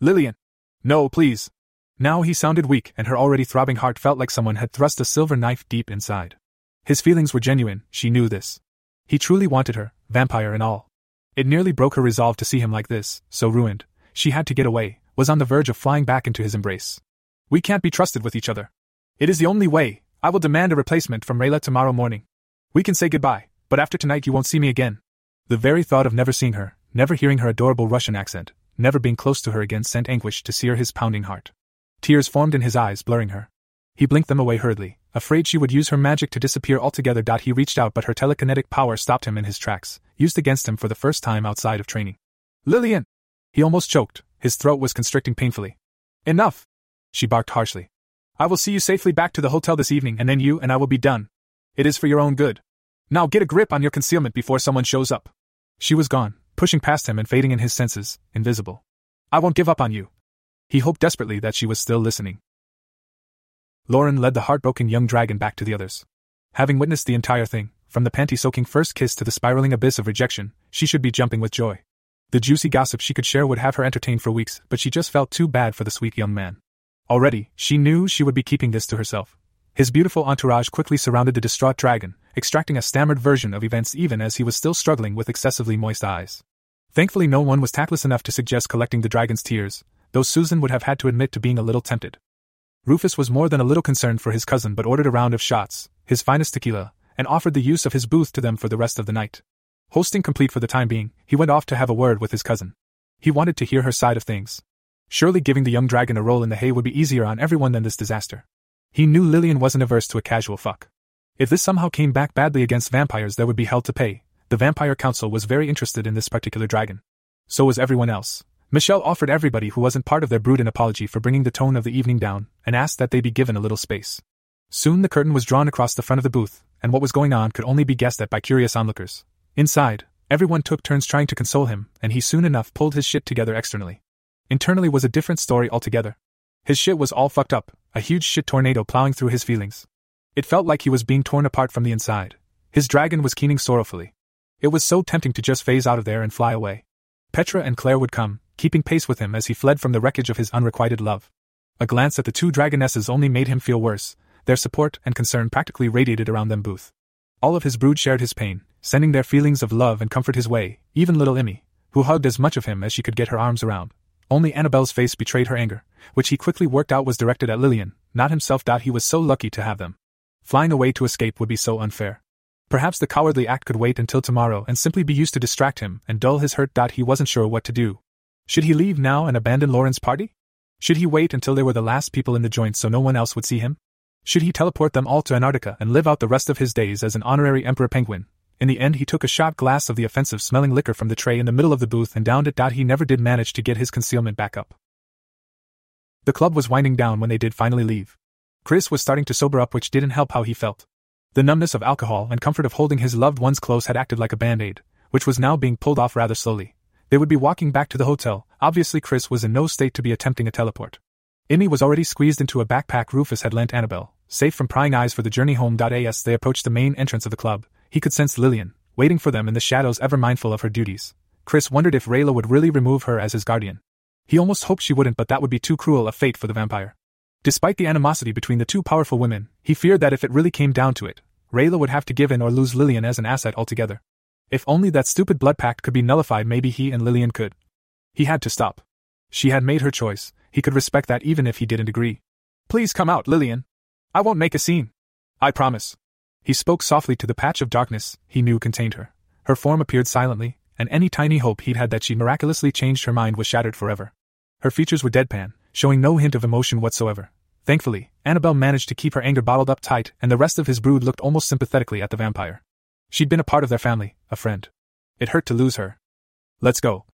Lillian. No, please. Now he sounded weak, and her already throbbing heart felt like someone had thrust a silver knife deep inside. His feelings were genuine, she knew this. He truly wanted her, vampire and all. It nearly broke her resolve to see him like this, so ruined. She had to get away, was on the verge of flying back into his embrace. We can't be trusted with each other. It is the only way. I will demand a replacement from Rayla tomorrow morning. We can say goodbye, but after tonight you won't see me again. The very thought of never seeing her, never hearing her adorable Russian accent, never being close to her again sent anguish to sear his pounding heart. Tears formed in his eyes, blurring her. He blinked them away hurriedly, afraid she would use her magic to disappear altogether. He reached out, but her telekinetic power stopped him in his tracks, used against him for the first time outside of training. Lillian! He almost choked, his throat was constricting painfully. Enough! She barked harshly. I will see you safely back to the hotel this evening, and then you and I will be done. It is for your own good. Now get a grip on your concealment before someone shows up. She was gone, pushing past him and fading in his senses, invisible. I won't give up on you. He hoped desperately that she was still listening. Lauren led the heartbroken young dragon back to the others. Having witnessed the entire thing, from the panty soaking first kiss to the spiraling abyss of rejection, she should be jumping with joy. The juicy gossip she could share would have her entertained for weeks, but she just felt too bad for the sweet young man. Already, she knew she would be keeping this to herself. His beautiful entourage quickly surrounded the distraught dragon, extracting a stammered version of events even as he was still struggling with excessively moist eyes. Thankfully, no one was tactless enough to suggest collecting the dragon's tears, though Susan would have had to admit to being a little tempted. Rufus was more than a little concerned for his cousin but ordered a round of shots, his finest tequila, and offered the use of his booth to them for the rest of the night. Hosting complete for the time being, he went off to have a word with his cousin. He wanted to hear her side of things. Surely giving the young dragon a roll in the hay would be easier on everyone than this disaster. He knew Lillian wasn't averse to a casual fuck. If this somehow came back badly against vampires, there would be hell to pay. The Vampire Council was very interested in this particular dragon. So was everyone else. Michelle offered everybody who wasn't part of their brood an apology for bringing the tone of the evening down, and asked that they be given a little space. Soon the curtain was drawn across the front of the booth, and what was going on could only be guessed at by curious onlookers. Inside, everyone took turns trying to console him, and he soon enough pulled his shit together externally. Internally was a different story altogether. His shit was all fucked up, a huge shit tornado plowing through his feelings. It felt like he was being torn apart from the inside. His dragon was keening sorrowfully. It was so tempting to just phase out of there and fly away. Petra and Claire would come, keeping pace with him as he fled from the wreckage of his unrequited love. A glance at the two dragonesses only made him feel worse, their support and concern practically radiated around them both. All of his brood shared his pain, sending their feelings of love and comfort his way, even little Emmy, who hugged as much of him as she could get her arms around. Only Annabelle's face betrayed her anger, which he quickly worked out was directed at Lillian, not himself. He was so lucky to have them. Flying away to escape would be so unfair. Perhaps the cowardly act could wait until tomorrow and simply be used to distract him and dull his hurt. He wasn't sure what to do, should he leave now and abandon Lauren's party? Should he wait until they were the last people in the joint so no one else would see him? Should he teleport them all to Antarctica and live out the rest of his days as an honorary emperor penguin? In the end, he took a shot glass of the offensive smelling liquor from the tray in the middle of the booth and downed it. He never did manage to get his concealment back up. The club was winding down when they did finally leave. Chris was starting to sober up, which didn't help how he felt. The numbness of alcohol and comfort of holding his loved ones close had acted like a band aid, which was now being pulled off rather slowly. They would be walking back to the hotel. Obviously, Chris was in no state to be attempting a teleport. Emmy was already squeezed into a backpack Rufus had lent Annabelle. Safe from prying eyes for the journey home. As they approached the main entrance of the club, he could sense Lillian, waiting for them in the shadows, ever mindful of her duties. Chris wondered if Rayla would really remove her as his guardian. He almost hoped she wouldn't, but that would be too cruel a fate for the vampire. Despite the animosity between the two powerful women, he feared that if it really came down to it, Rayla would have to give in or lose Lillian as an asset altogether. If only that stupid blood pact could be nullified, maybe he and Lillian could. He had to stop. She had made her choice, he could respect that even if he didn't agree. Please come out, Lillian. I won't make a scene. I promise. He spoke softly to the patch of darkness he knew contained her. Her form appeared silently, and any tiny hope he'd had that she'd miraculously changed her mind was shattered forever. Her features were deadpan, showing no hint of emotion whatsoever. Thankfully, Annabelle managed to keep her anger bottled up tight, and the rest of his brood looked almost sympathetically at the vampire. She'd been a part of their family, a friend. It hurt to lose her. Let's go.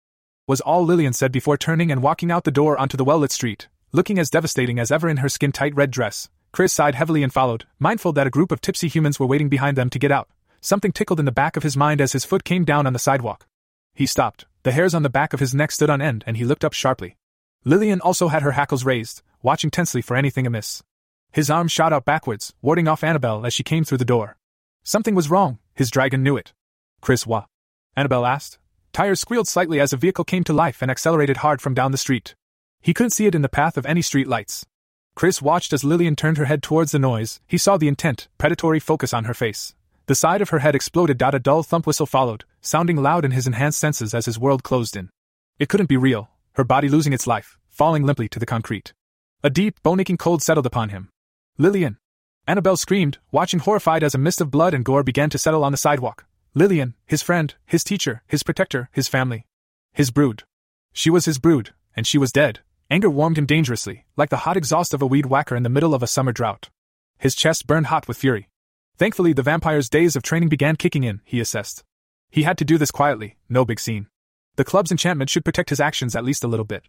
Was all Lillian said before turning and walking out the door onto the well lit street, looking as devastating as ever in her skin tight red dress. Chris sighed heavily and followed, mindful that a group of tipsy humans were waiting behind them to get out. Something tickled in the back of his mind as his foot came down on the sidewalk. He stopped. The hairs on the back of his neck stood on end, and he looked up sharply. Lillian also had her hackles raised, watching tensely for anything amiss. His arm shot out backwards, warding off Annabelle as she came through the door. Something was wrong, His dragon knew it. Chris Wa. Annabelle asked. Tires squealed slightly as a vehicle came to life and accelerated hard from down the street. He couldn't see it in the path of any street lights. Chris watched as Lillian turned her head towards the noise. He saw the intent, predatory focus on her face. The side of her head exploded. A dull thump whistle followed, sounding loud in his enhanced senses as his world closed in. It couldn't be real, her body losing its life, falling limply to the concrete. A deep, bone aching cold settled upon him. Lillian! Annabelle screamed, watching horrified as a mist of blood and gore began to settle on the sidewalk. Lillian, his friend, his teacher, his protector, his family. His brood. She was his brood, and she was dead. Anger warmed him dangerously, like the hot exhaust of a weed whacker in the middle of a summer drought. His chest burned hot with fury. Thankfully, the vampire's days of training began kicking in, he assessed. He had to do this quietly, no big scene. The club's enchantment should protect his actions at least a little bit.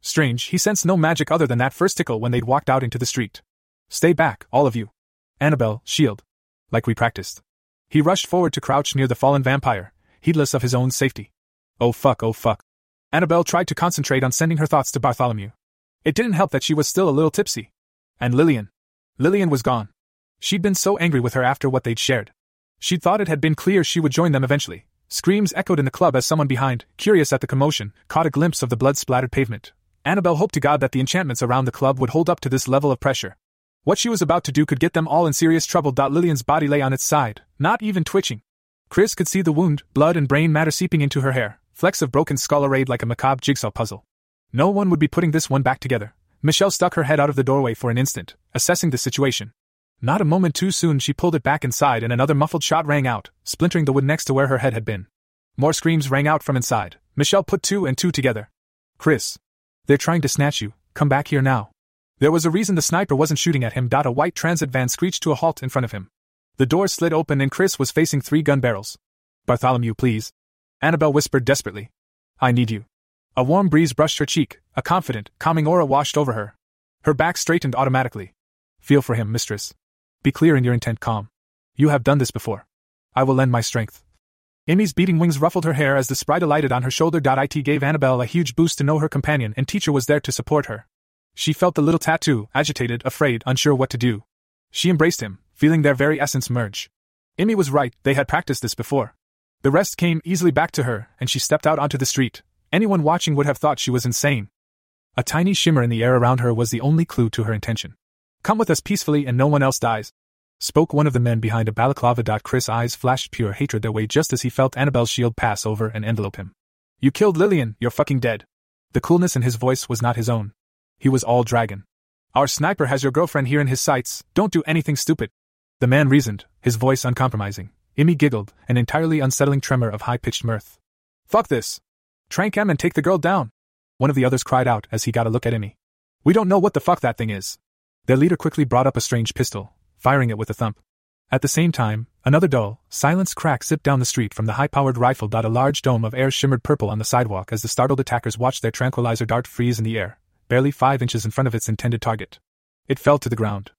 Strange, he sensed no magic other than that first tickle when they'd walked out into the street. Stay back, all of you. Annabelle, shield. Like we practiced. He rushed forward to crouch near the fallen vampire, heedless of his own safety. Oh fuck, oh fuck. Annabelle tried to concentrate on sending her thoughts to Bartholomew. It didn't help that she was still a little tipsy. And Lillian. Lillian was gone. She'd been so angry with her after what they'd shared. She'd thought it had been clear she would join them eventually. Screams echoed in the club as someone behind, curious at the commotion, caught a glimpse of the blood splattered pavement. Annabelle hoped to God that the enchantments around the club would hold up to this level of pressure. What she was about to do could get them all in serious trouble. Lillian's body lay on its side, not even twitching. Chris could see the wound, blood and brain matter seeping into her hair flecks of broken skull arrayed like a macabre jigsaw puzzle. No one would be putting this one back together. Michelle stuck her head out of the doorway for an instant, assessing the situation. Not a moment too soon, she pulled it back inside and another muffled shot rang out, splintering the wood next to where her head had been. More screams rang out from inside. Michelle put two and two together. Chris. They're trying to snatch you. Come back here now. There was a reason the sniper wasn't shooting at him. A white transit van screeched to a halt in front of him. The door slid open and Chris was facing three gun barrels. Bartholomew, please. Annabelle whispered desperately. I need you. A warm breeze brushed her cheek, a confident, calming aura washed over her. Her back straightened automatically. Feel for him, mistress. Be clear in your intent, calm. You have done this before. I will lend my strength. Emmy's beating wings ruffled her hair as the sprite alighted on her shoulder. It gave Annabelle a huge boost to know her companion and teacher was there to support her. She felt the little tattoo, agitated, afraid, unsure what to do. She embraced him, feeling their very essence merge. Emmy was right, they had practiced this before. The rest came easily back to her, and she stepped out onto the street. Anyone watching would have thought she was insane. A tiny shimmer in the air around her was the only clue to her intention. Come with us peacefully and no one else dies. Spoke one of the men behind a balaclava. Chris' eyes flashed pure hatred their way just as he felt Annabelle's shield pass over and envelope him. You killed Lillian, you're fucking dead. The coolness in his voice was not his own. He was all dragon. Our sniper has your girlfriend here in his sights, don't do anything stupid. The man reasoned, his voice uncompromising. Emmy giggled, an entirely unsettling tremor of high pitched mirth. Fuck this! Trank him and take the girl down! One of the others cried out as he got a look at Emmy. We don't know what the fuck that thing is. Their leader quickly brought up a strange pistol, firing it with a thump. At the same time, another dull, silenced crack zipped down the street from the high powered rifle. A large dome of air shimmered purple on the sidewalk as the startled attackers watched their tranquilizer dart freeze in the air, barely five inches in front of its intended target. It fell to the ground,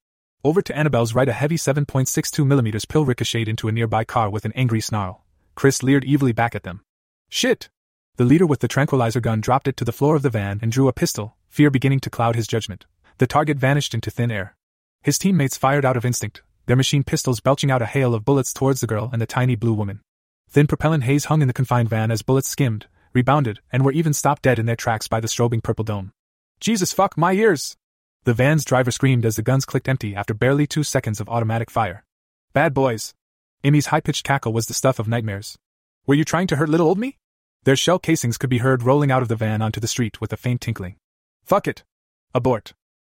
over to Annabelle's right, a heavy 7.62mm pill ricocheted into a nearby car with an angry snarl. Chris leered evilly back at them. Shit! The leader with the tranquilizer gun dropped it to the floor of the van and drew a pistol, fear beginning to cloud his judgment. The target vanished into thin air. His teammates fired out of instinct, their machine pistols belching out a hail of bullets towards the girl and the tiny blue woman. Thin propellant haze hung in the confined van as bullets skimmed, rebounded, and were even stopped dead in their tracks by the strobing purple dome. Jesus fuck my ears! The van's driver screamed as the guns clicked empty after barely two seconds of automatic fire. Bad boys. Emmy's high pitched cackle was the stuff of nightmares. Were you trying to hurt little old me? Their shell casings could be heard rolling out of the van onto the street with a faint tinkling. Fuck it. Abort.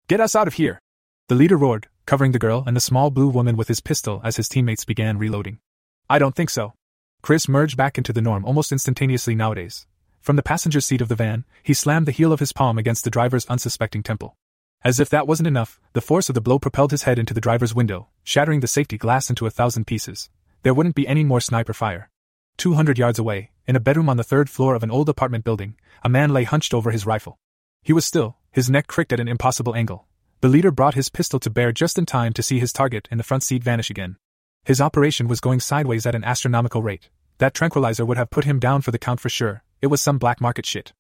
Get us out of here. The leader roared, covering the girl and the small blue woman with his pistol as his teammates began reloading. I don't think so. Chris merged back into the norm almost instantaneously nowadays. From the passenger seat of the van, he slammed the heel of his palm against the driver's unsuspecting temple. As if that wasn't enough, the force of the blow propelled his head into the driver's window, shattering the safety glass into a thousand pieces. There wouldn't be any more sniper fire. Two hundred yards away, in a bedroom on the third floor of an old apartment building, a man lay hunched over his rifle. He was still, his neck cricked at an impossible angle. The leader brought his pistol to bear just in time to see his target in the front seat vanish again. His operation was going sideways at an astronomical rate. That tranquilizer would have put him down for the count for sure, it was some black market shit.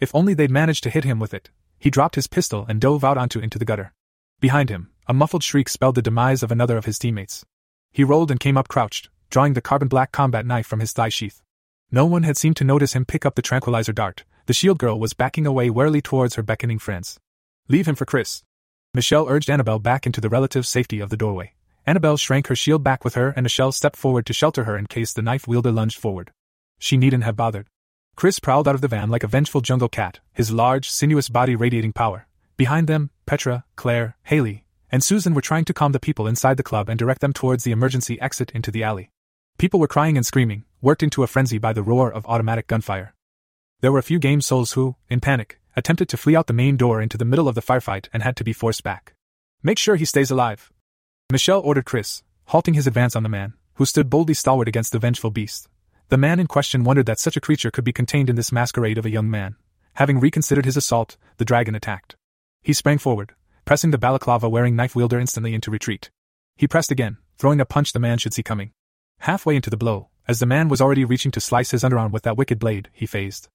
If only they'd managed to hit him with it, he dropped his pistol and dove out onto into the gutter. Behind him, a muffled shriek spelled the demise of another of his teammates. He rolled and came up crouched, drawing the carbon black combat knife from his thigh sheath. No one had seemed to notice him pick up the tranquilizer dart. The shield girl was backing away warily towards her beckoning friends. Leave him for Chris. Michelle urged Annabelle back into the relative safety of the doorway. Annabelle shrank her shield back with her, and Michelle stepped forward to shelter her in case the knife wielder lunged forward. She needn't have bothered. Chris prowled out of the van like a vengeful jungle cat, his large, sinuous body radiating power. Behind them, Petra, Claire, Haley, and Susan were trying to calm the people inside the club and direct them towards the emergency exit into the alley. People were crying and screaming, worked into a frenzy by the roar of automatic gunfire. There were a few game souls who, in panic, attempted to flee out the main door into the middle of the firefight and had to be forced back. Make sure he stays alive. Michelle ordered Chris, halting his advance on the man, who stood boldly stalwart against the vengeful beast. The man in question wondered that such a creature could be contained in this masquerade of a young man. Having reconsidered his assault, the dragon attacked. He sprang forward, pressing the balaclava wearing knife wielder instantly into retreat. He pressed again, throwing a punch the man should see coming. Halfway into the blow, as the man was already reaching to slice his underarm with that wicked blade, he phased.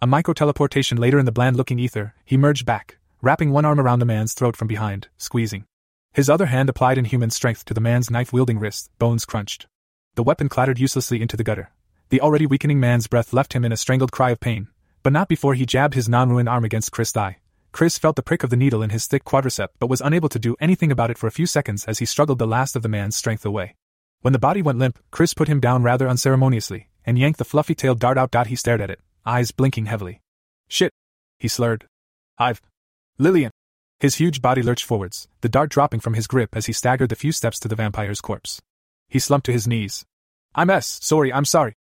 A micro teleportation later in the bland looking ether, he merged back, wrapping one arm around the man's throat from behind, squeezing. His other hand applied inhuman strength to the man's knife wielding wrist, bones crunched. The weapon clattered uselessly into the gutter. The already weakening man's breath left him in a strangled cry of pain, but not before he jabbed his non ruined arm against Chris' thigh. Chris felt the prick of the needle in his thick quadricep but was unable to do anything about it for a few seconds as he struggled the last of the man's strength away. When the body went limp, Chris put him down rather unceremoniously and yanked the fluffy tailed dart out. Dot. He stared at it, eyes blinking heavily. Shit! He slurred. I've. Lillian! His huge body lurched forwards, the dart dropping from his grip as he staggered the few steps to the vampire's corpse. He slumped to his knees. I'm S. Sorry, I'm sorry.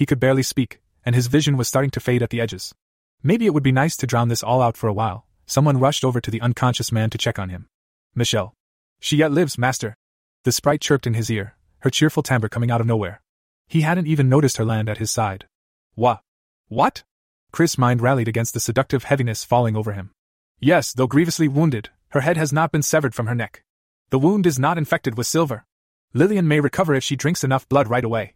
He could barely speak, and his vision was starting to fade at the edges. Maybe it would be nice to drown this all out for a while, Someone rushed over to the unconscious man to check on him. Michelle. She yet lives, master. The sprite chirped in his ear, her cheerful timbre coming out of nowhere. He hadn't even noticed her land at his side. Wha? What? Chris' mind rallied against the seductive heaviness falling over him. Yes, though grievously wounded, her head has not been severed from her neck. The wound is not infected with silver. Lillian may recover if she drinks enough blood right away.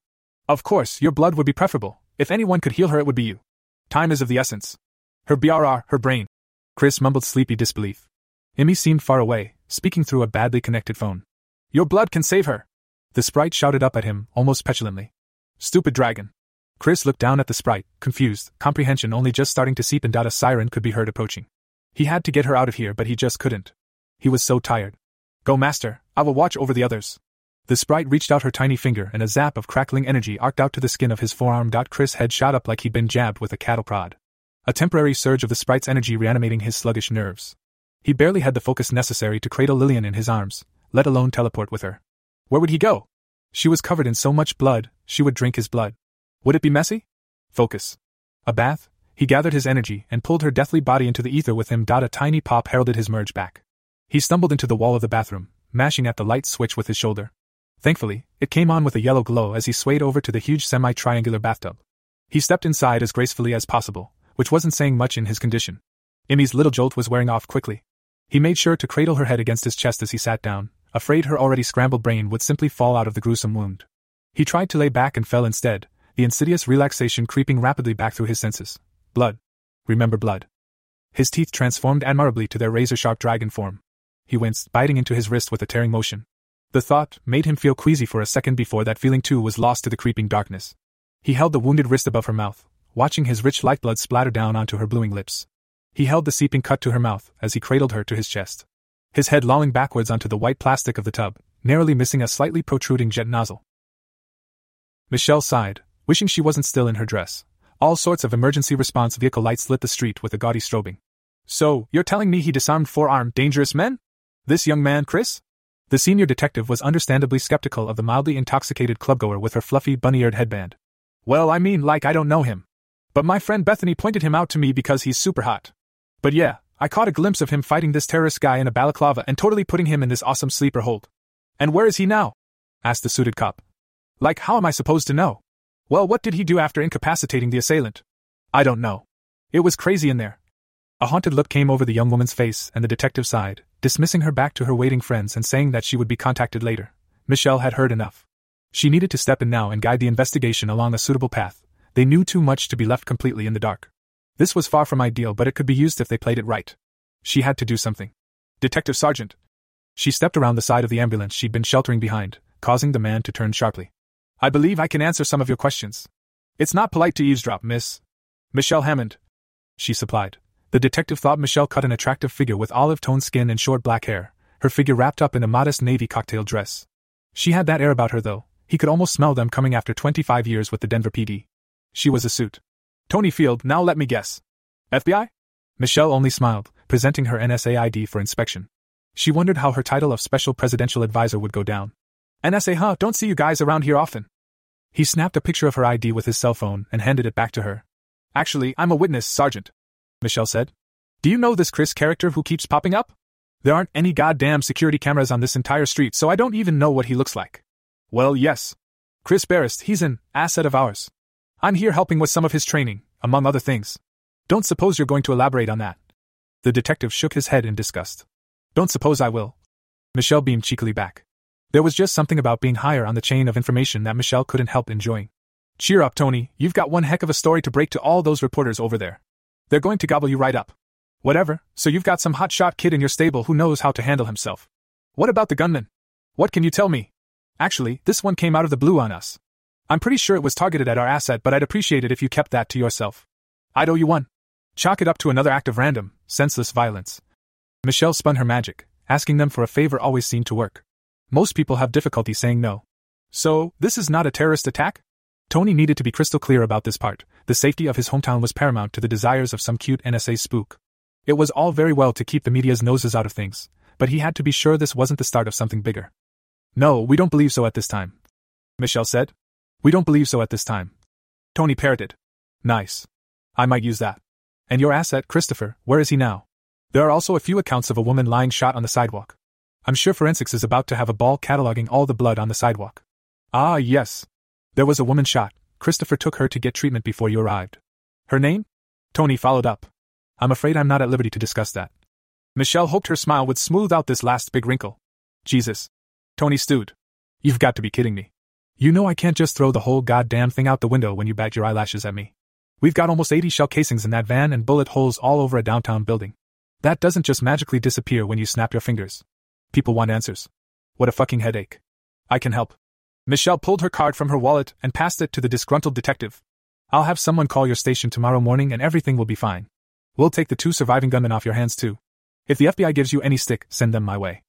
Of course, your blood would be preferable. If anyone could heal her, it would be you. Time is of the essence. Her BRR, her brain, Chris mumbled sleepy disbelief. Emmy seemed far away, speaking through a badly connected phone. Your blood can save her! The sprite shouted up at him, almost petulantly. Stupid dragon! Chris looked down at the sprite, confused, comprehension only just starting to seep and a siren could be heard approaching. He had to get her out of here, but he just couldn't. He was so tired. Go, master, I will watch over the others. The sprite reached out her tiny finger, and a zap of crackling energy arced out to the skin of his forearm. Chris' head shot up like he'd been jabbed with a cattle prod a temporary surge of the sprite's energy reanimating his sluggish nerves. He barely had the focus necessary to cradle Lillian in his arms, let alone teleport with her. Where would he go? She was covered in so much blood, she would drink his blood. Would it be messy? Focus. A bath? He gathered his energy and pulled her deathly body into the ether with him. A tiny pop heralded his merge back. He stumbled into the wall of the bathroom, mashing at the light switch with his shoulder. Thankfully, it came on with a yellow glow as he swayed over to the huge semi triangular bathtub. He stepped inside as gracefully as possible, which wasn't saying much in his condition. Emmy's little jolt was wearing off quickly. He made sure to cradle her head against his chest as he sat down, afraid her already scrambled brain would simply fall out of the gruesome wound. He tried to lay back and fell instead, the insidious relaxation creeping rapidly back through his senses. Blood. Remember blood. His teeth transformed admirably to their razor sharp dragon form. He winced, biting into his wrist with a tearing motion. The thought made him feel queasy for a second before that feeling too was lost to the creeping darkness. He held the wounded wrist above her mouth, watching his rich lifeblood splatter down onto her bluing lips. He held the seeping cut to her mouth as he cradled her to his chest. His head lolling backwards onto the white plastic of the tub, narrowly missing a slightly protruding jet nozzle. Michelle sighed, wishing she wasn't still in her dress. All sorts of emergency response vehicle lights lit the street with a gaudy strobing. So, you're telling me he disarmed four armed, dangerous men? This young man, Chris? The senior detective was understandably skeptical of the mildly intoxicated clubgoer with her fluffy, bunny eared headband. Well, I mean, like I don't know him. But my friend Bethany pointed him out to me because he's super hot. But yeah, I caught a glimpse of him fighting this terrorist guy in a balaclava and totally putting him in this awesome sleeper hold. And where is he now? asked the suited cop. Like, how am I supposed to know? Well, what did he do after incapacitating the assailant? I don't know. It was crazy in there. A haunted look came over the young woman's face, and the detective sighed, dismissing her back to her waiting friends and saying that she would be contacted later. Michelle had heard enough. She needed to step in now and guide the investigation along a suitable path, they knew too much to be left completely in the dark. This was far from ideal, but it could be used if they played it right. She had to do something. Detective Sergeant! She stepped around the side of the ambulance she'd been sheltering behind, causing the man to turn sharply. I believe I can answer some of your questions. It's not polite to eavesdrop, miss. Michelle Hammond. She supplied. The detective thought Michelle cut an attractive figure with olive toned skin and short black hair, her figure wrapped up in a modest navy cocktail dress. She had that air about her, though, he could almost smell them coming after 25 years with the Denver PD. She was a suit. Tony Field, now let me guess. FBI? Michelle only smiled, presenting her NSA ID for inspection. She wondered how her title of Special Presidential Advisor would go down. NSA, huh? Don't see you guys around here often. He snapped a picture of her ID with his cell phone and handed it back to her. Actually, I'm a witness, Sergeant. Michelle said. Do you know this Chris character who keeps popping up? There aren't any goddamn security cameras on this entire street, so I don't even know what he looks like. Well, yes. Chris Barrist, he's an asset of ours. I'm here helping with some of his training, among other things. Don't suppose you're going to elaborate on that. The detective shook his head in disgust. Don't suppose I will. Michelle beamed cheekily back. There was just something about being higher on the chain of information that Michelle couldn't help enjoying. Cheer up, Tony, you've got one heck of a story to break to all those reporters over there. They're going to gobble you right up. Whatever, so you've got some hotshot kid in your stable who knows how to handle himself. What about the gunman? What can you tell me? Actually, this one came out of the blue on us. I'm pretty sure it was targeted at our asset, but I'd appreciate it if you kept that to yourself. I'd owe you one. Chalk it up to another act of random, senseless violence. Michelle spun her magic, asking them for a favor always seemed to work. Most people have difficulty saying no. So, this is not a terrorist attack? Tony needed to be crystal clear about this part. The safety of his hometown was paramount to the desires of some cute NSA spook. It was all very well to keep the media's noses out of things, but he had to be sure this wasn't the start of something bigger. No, we don't believe so at this time. Michelle said. We don't believe so at this time. Tony parroted. Nice. I might use that. And your asset, Christopher, where is he now? There are also a few accounts of a woman lying shot on the sidewalk. I'm sure forensics is about to have a ball cataloging all the blood on the sidewalk. Ah, yes. There was a woman shot. Christopher took her to get treatment before you arrived. Her name? Tony followed up. I'm afraid I'm not at liberty to discuss that. Michelle hoped her smile would smooth out this last big wrinkle. Jesus. Tony stewed. You've got to be kidding me. You know I can't just throw the whole goddamn thing out the window when you bat your eyelashes at me. We've got almost 80 shell casings in that van and bullet holes all over a downtown building. That doesn't just magically disappear when you snap your fingers. People want answers. What a fucking headache. I can help. Michelle pulled her card from her wallet and passed it to the disgruntled detective. I'll have someone call your station tomorrow morning and everything will be fine. We'll take the two surviving gunmen off your hands too. If the FBI gives you any stick, send them my way.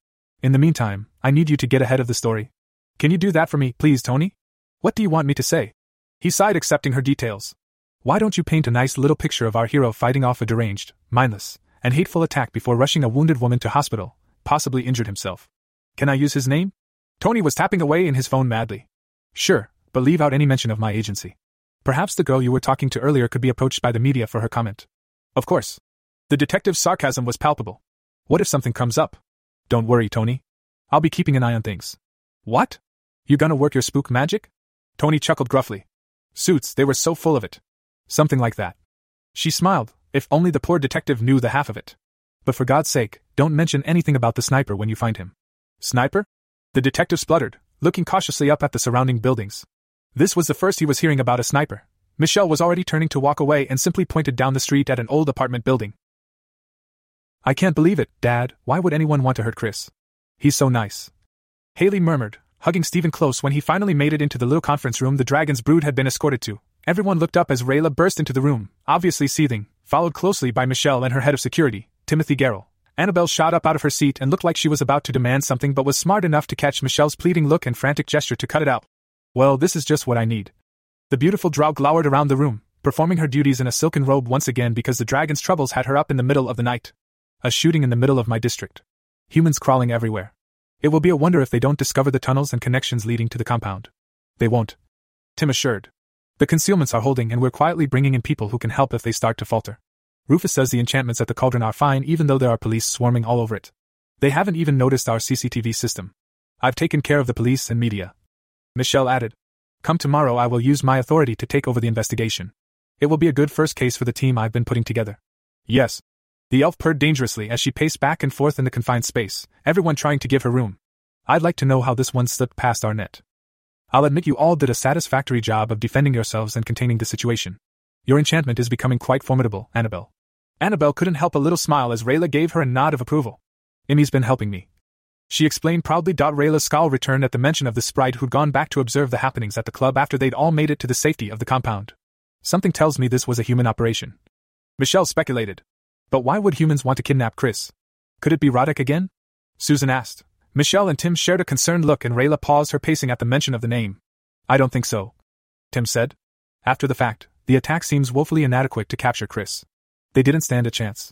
In the meantime, I need you to get ahead of the story. Can you do that for me, please, Tony? What do you want me to say? He sighed, accepting her details. Why don't you paint a nice little picture of our hero fighting off a deranged, mindless, and hateful attack before rushing a wounded woman to hospital, possibly injured himself? Can I use his name? Tony was tapping away in his phone madly. Sure, but leave out any mention of my agency. Perhaps the girl you were talking to earlier could be approached by the media for her comment. Of course. The detective's sarcasm was palpable. What if something comes up? Don't worry, Tony. I'll be keeping an eye on things. What? You gonna work your spook magic? Tony chuckled gruffly. Suits, they were so full of it. Something like that. She smiled, if only the poor detective knew the half of it. But for God's sake, don't mention anything about the sniper when you find him. Sniper? The detective spluttered, looking cautiously up at the surrounding buildings. This was the first he was hearing about a sniper. Michelle was already turning to walk away and simply pointed down the street at an old apartment building. I can't believe it, Dad. Why would anyone want to hurt Chris? He's so nice. Haley murmured, hugging Stephen close when he finally made it into the little conference room the dragon's brood had been escorted to. Everyone looked up as Rayla burst into the room, obviously seething, followed closely by Michelle and her head of security, Timothy Garrell. Annabelle shot up out of her seat and looked like she was about to demand something but was smart enough to catch Michelle's pleading look and frantic gesture to cut it out. Well, this is just what I need. The beautiful drow glowered around the room, performing her duties in a silken robe once again because the dragon's troubles had her up in the middle of the night. A shooting in the middle of my district. Humans crawling everywhere. It will be a wonder if they don't discover the tunnels and connections leading to the compound. They won't. Tim assured. The concealments are holding, and we're quietly bringing in people who can help if they start to falter. Rufus says the enchantments at the cauldron are fine even though there are police swarming all over it. They haven't even noticed our CCTV system. I've taken care of the police and media. Michelle added. Come tomorrow, I will use my authority to take over the investigation. It will be a good first case for the team I've been putting together. Yes. The elf purred dangerously as she paced back and forth in the confined space, everyone trying to give her room. I'd like to know how this one slipped past our net. I'll admit you all did a satisfactory job of defending yourselves and containing the situation. Your enchantment is becoming quite formidable, Annabelle. Annabelle couldn't help a little smile as Rayla gave her a nod of approval. Emmy's been helping me. She explained proudly. Rayla's scowl returned at the mention of the sprite who'd gone back to observe the happenings at the club after they'd all made it to the safety of the compound. Something tells me this was a human operation. Michelle speculated. But why would humans want to kidnap Chris? Could it be Roddick again? Susan asked. Michelle and Tim shared a concerned look and Rayla paused her pacing at the mention of the name. I don't think so. Tim said. After the fact, the attack seems woefully inadequate to capture Chris. They didn't stand a chance.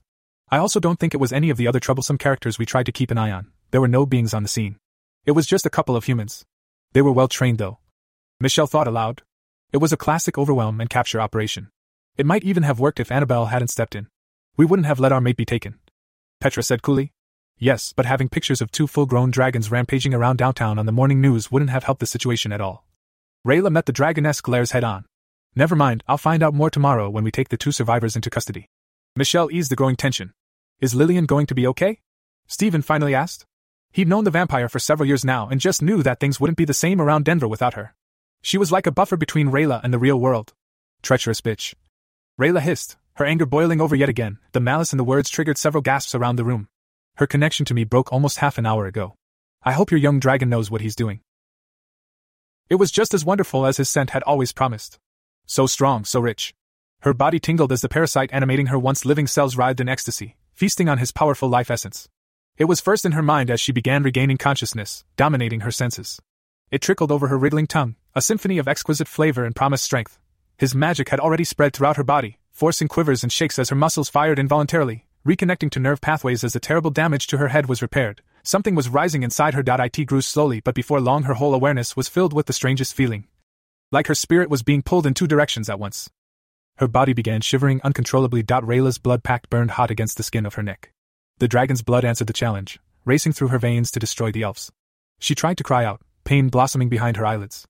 I also don't think it was any of the other troublesome characters we tried to keep an eye on. There were no beings on the scene. It was just a couple of humans. They were well trained, though. Michelle thought aloud. It was a classic overwhelm and capture operation. It might even have worked if Annabelle hadn't stepped in. We wouldn't have let our mate be taken. Petra said coolly. Yes, but having pictures of two full grown dragons rampaging around downtown on the morning news wouldn't have helped the situation at all. Rayla met the dragoness glares head on. Never mind, I'll find out more tomorrow when we take the two survivors into custody. Michelle eased the growing tension. Is Lillian going to be okay? Stephen finally asked. He'd known the vampire for several years now and just knew that things wouldn't be the same around Denver without her. She was like a buffer between Rayla and the real world. Treacherous bitch. Rayla hissed, her anger boiling over yet again. The malice in the words triggered several gasps around the room. Her connection to me broke almost half an hour ago. I hope your young dragon knows what he's doing. It was just as wonderful as his scent had always promised. So strong, so rich. Her body tingled as the parasite animating her once living cells writhed in ecstasy, feasting on his powerful life essence. It was first in her mind as she began regaining consciousness, dominating her senses. It trickled over her wriggling tongue, a symphony of exquisite flavor and promised strength. His magic had already spread throughout her body, forcing quivers and shakes as her muscles fired involuntarily, reconnecting to nerve pathways as the terrible damage to her head was repaired. Something was rising inside her. It grew slowly, but before long, her whole awareness was filled with the strangest feeling. Like her spirit was being pulled in two directions at once. Her body began shivering uncontrollably. Rayla's blood pact burned hot against the skin of her neck. The dragon's blood answered the challenge, racing through her veins to destroy the elves. She tried to cry out, pain blossoming behind her eyelids.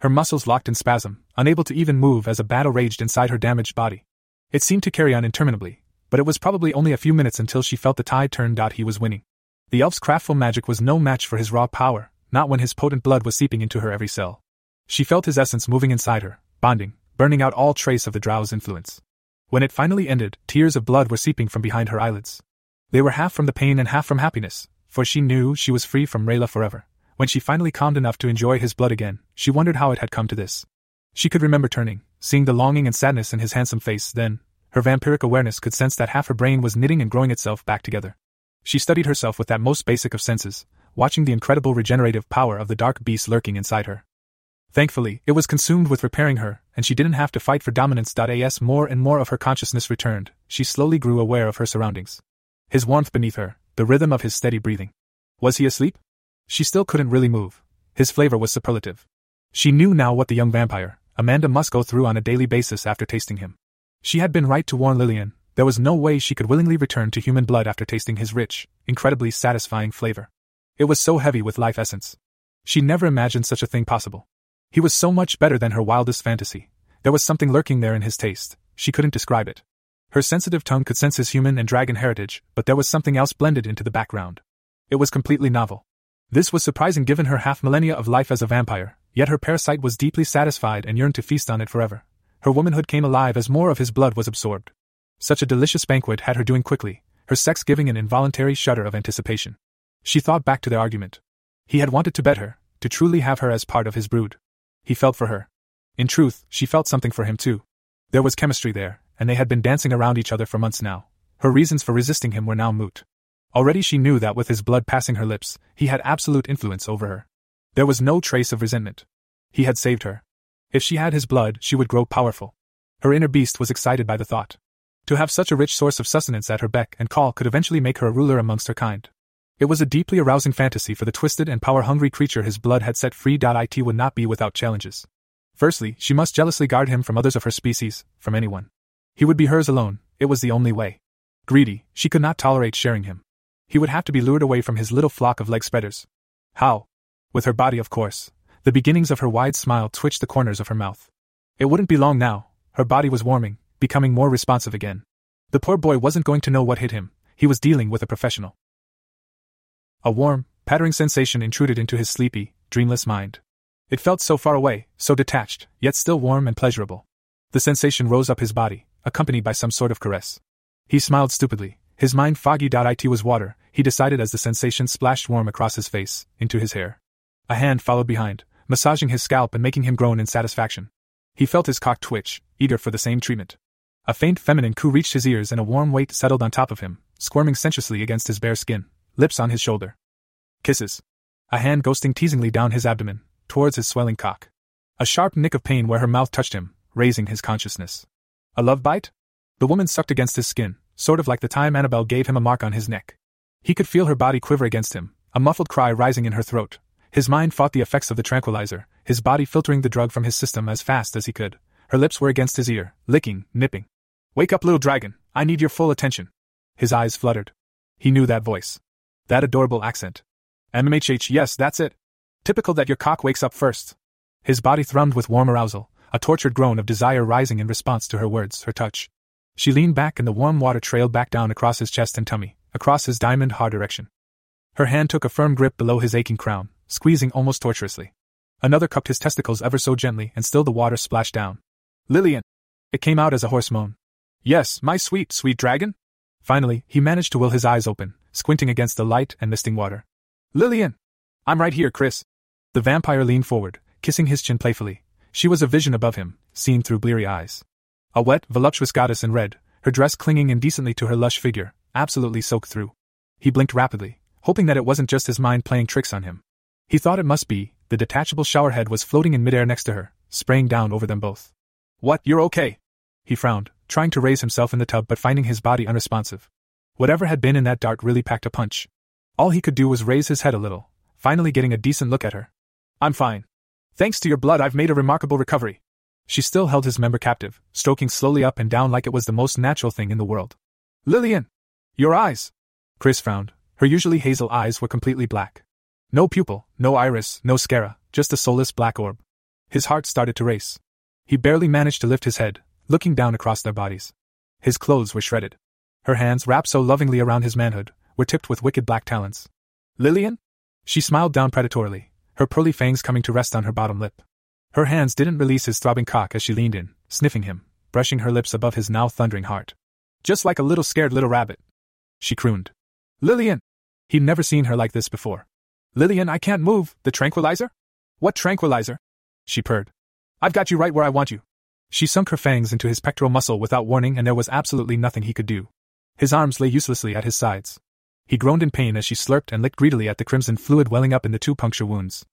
Her muscles locked in spasm, unable to even move as a battle raged inside her damaged body. It seemed to carry on interminably, but it was probably only a few minutes until she felt the tide turn. He was winning. The elf's craftful magic was no match for his raw power, not when his potent blood was seeping into her every cell. She felt his essence moving inside her, bonding, burning out all trace of the drow's influence. When it finally ended, tears of blood were seeping from behind her eyelids. They were half from the pain and half from happiness, for she knew she was free from Rayla forever. When she finally calmed enough to enjoy his blood again, she wondered how it had come to this. She could remember turning, seeing the longing and sadness in his handsome face, then, her vampiric awareness could sense that half her brain was knitting and growing itself back together. She studied herself with that most basic of senses, watching the incredible regenerative power of the dark beast lurking inside her. Thankfully, it was consumed with repairing her, and she didn't have to fight for dominance. As more and more of her consciousness returned, she slowly grew aware of her surroundings. His warmth beneath her, the rhythm of his steady breathing. Was he asleep? She still couldn't really move. His flavor was superlative. She knew now what the young vampire, Amanda, must go through on a daily basis after tasting him. She had been right to warn Lillian, there was no way she could willingly return to human blood after tasting his rich, incredibly satisfying flavor. It was so heavy with life essence. She never imagined such a thing possible. He was so much better than her wildest fantasy. There was something lurking there in his taste, she couldn't describe it. Her sensitive tongue could sense his human and dragon heritage, but there was something else blended into the background. It was completely novel. This was surprising given her half millennia of life as a vampire, yet her parasite was deeply satisfied and yearned to feast on it forever. Her womanhood came alive as more of his blood was absorbed. Such a delicious banquet had her doing quickly, her sex giving an involuntary shudder of anticipation. She thought back to their argument. He had wanted to bet her, to truly have her as part of his brood. He felt for her. In truth, she felt something for him too. There was chemistry there, and they had been dancing around each other for months now. Her reasons for resisting him were now moot. Already she knew that with his blood passing her lips, he had absolute influence over her. There was no trace of resentment. He had saved her. If she had his blood, she would grow powerful. Her inner beast was excited by the thought. To have such a rich source of sustenance at her beck and call could eventually make her a ruler amongst her kind. It was a deeply arousing fantasy for the twisted and power hungry creature his blood had set free. It would not be without challenges. Firstly, she must jealously guard him from others of her species, from anyone. He would be hers alone, it was the only way. Greedy, she could not tolerate sharing him. He would have to be lured away from his little flock of leg spreaders. How? With her body, of course. The beginnings of her wide smile twitched the corners of her mouth. It wouldn't be long now, her body was warming, becoming more responsive again. The poor boy wasn't going to know what hit him, he was dealing with a professional. A warm, pattering sensation intruded into his sleepy, dreamless mind. It felt so far away, so detached, yet still warm and pleasurable. The sensation rose up his body, accompanied by some sort of caress. He smiled stupidly, his mind foggy. It was water, he decided as the sensation splashed warm across his face, into his hair. A hand followed behind, massaging his scalp and making him groan in satisfaction. He felt his cock twitch, eager for the same treatment. A faint feminine coo reached his ears and a warm weight settled on top of him, squirming sensuously against his bare skin, lips on his shoulder. Kisses. A hand ghosting teasingly down his abdomen, towards his swelling cock. A sharp nick of pain where her mouth touched him, raising his consciousness. A love bite? The woman sucked against his skin, sort of like the time Annabelle gave him a mark on his neck. He could feel her body quiver against him, a muffled cry rising in her throat. His mind fought the effects of the tranquilizer, his body filtering the drug from his system as fast as he could. Her lips were against his ear, licking, nipping. Wake up, little dragon, I need your full attention. His eyes fluttered. He knew that voice. That adorable accent. MMHH, yes, that's it. Typical that your cock wakes up first. His body thrummed with warm arousal, a tortured groan of desire rising in response to her words, her touch. She leaned back and the warm water trailed back down across his chest and tummy, across his diamond hard erection. Her hand took a firm grip below his aching crown, squeezing almost tortuously. Another cupped his testicles ever so gently, and still the water splashed down. Lillian! It came out as a hoarse moan. Yes, my sweet, sweet dragon? Finally, he managed to will his eyes open, squinting against the light and misting water. Lillian! I'm right here, Chris. The vampire leaned forward, kissing his chin playfully. She was a vision above him, seen through bleary eyes. A wet, voluptuous goddess in red, her dress clinging indecently to her lush figure, absolutely soaked through. He blinked rapidly, hoping that it wasn't just his mind playing tricks on him. He thought it must be, the detachable showerhead was floating in midair next to her, spraying down over them both. What, you're okay? He frowned, trying to raise himself in the tub but finding his body unresponsive. Whatever had been in that dart really packed a punch. All he could do was raise his head a little, finally getting a decent look at her. I'm fine. Thanks to your blood, I've made a remarkable recovery. She still held his member captive, stroking slowly up and down like it was the most natural thing in the world. Lillian! Your eyes! Chris frowned. Her usually hazel eyes were completely black. No pupil, no iris, no sclera, just a soulless black orb. His heart started to race. He barely managed to lift his head, looking down across their bodies. His clothes were shredded. Her hands, wrapped so lovingly around his manhood, were tipped with wicked black talons. Lillian? She smiled down predatorily, her pearly fangs coming to rest on her bottom lip. Her hands didn't release his throbbing cock as she leaned in, sniffing him, brushing her lips above his now thundering heart. Just like a little scared little rabbit. She crooned. Lillian! He'd never seen her like this before. Lillian, I can't move. The tranquilizer? What tranquilizer? She purred. I've got you right where I want you. She sunk her fangs into his pectoral muscle without warning, and there was absolutely nothing he could do. His arms lay uselessly at his sides. He groaned in pain as she slurped and licked greedily at the crimson fluid welling up in the two puncture wounds.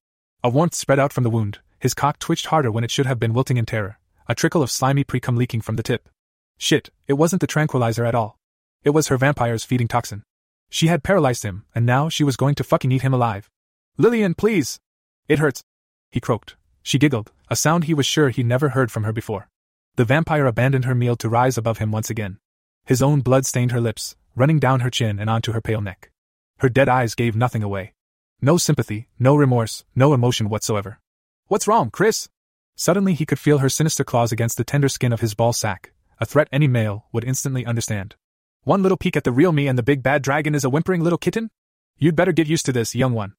A warmth spread out from the wound, his cock twitched harder when it should have been wilting in terror, a trickle of slimy precum leaking from the tip. Shit, it wasn't the tranquilizer at all. It was her vampire's feeding toxin. She had paralyzed him, and now she was going to fucking eat him alive. Lillian, please! It hurts. He croaked. She giggled, a sound he was sure he never heard from her before. The vampire abandoned her meal to rise above him once again. His own blood stained her lips, running down her chin and onto her pale neck. Her dead eyes gave nothing away. No sympathy, no remorse, no emotion whatsoever. What's wrong, Chris? Suddenly he could feel her sinister claws against the tender skin of his ball sack, a threat any male would instantly understand. One little peek at the real me and the big bad dragon is a whimpering little kitten? You'd better get used to this, young one.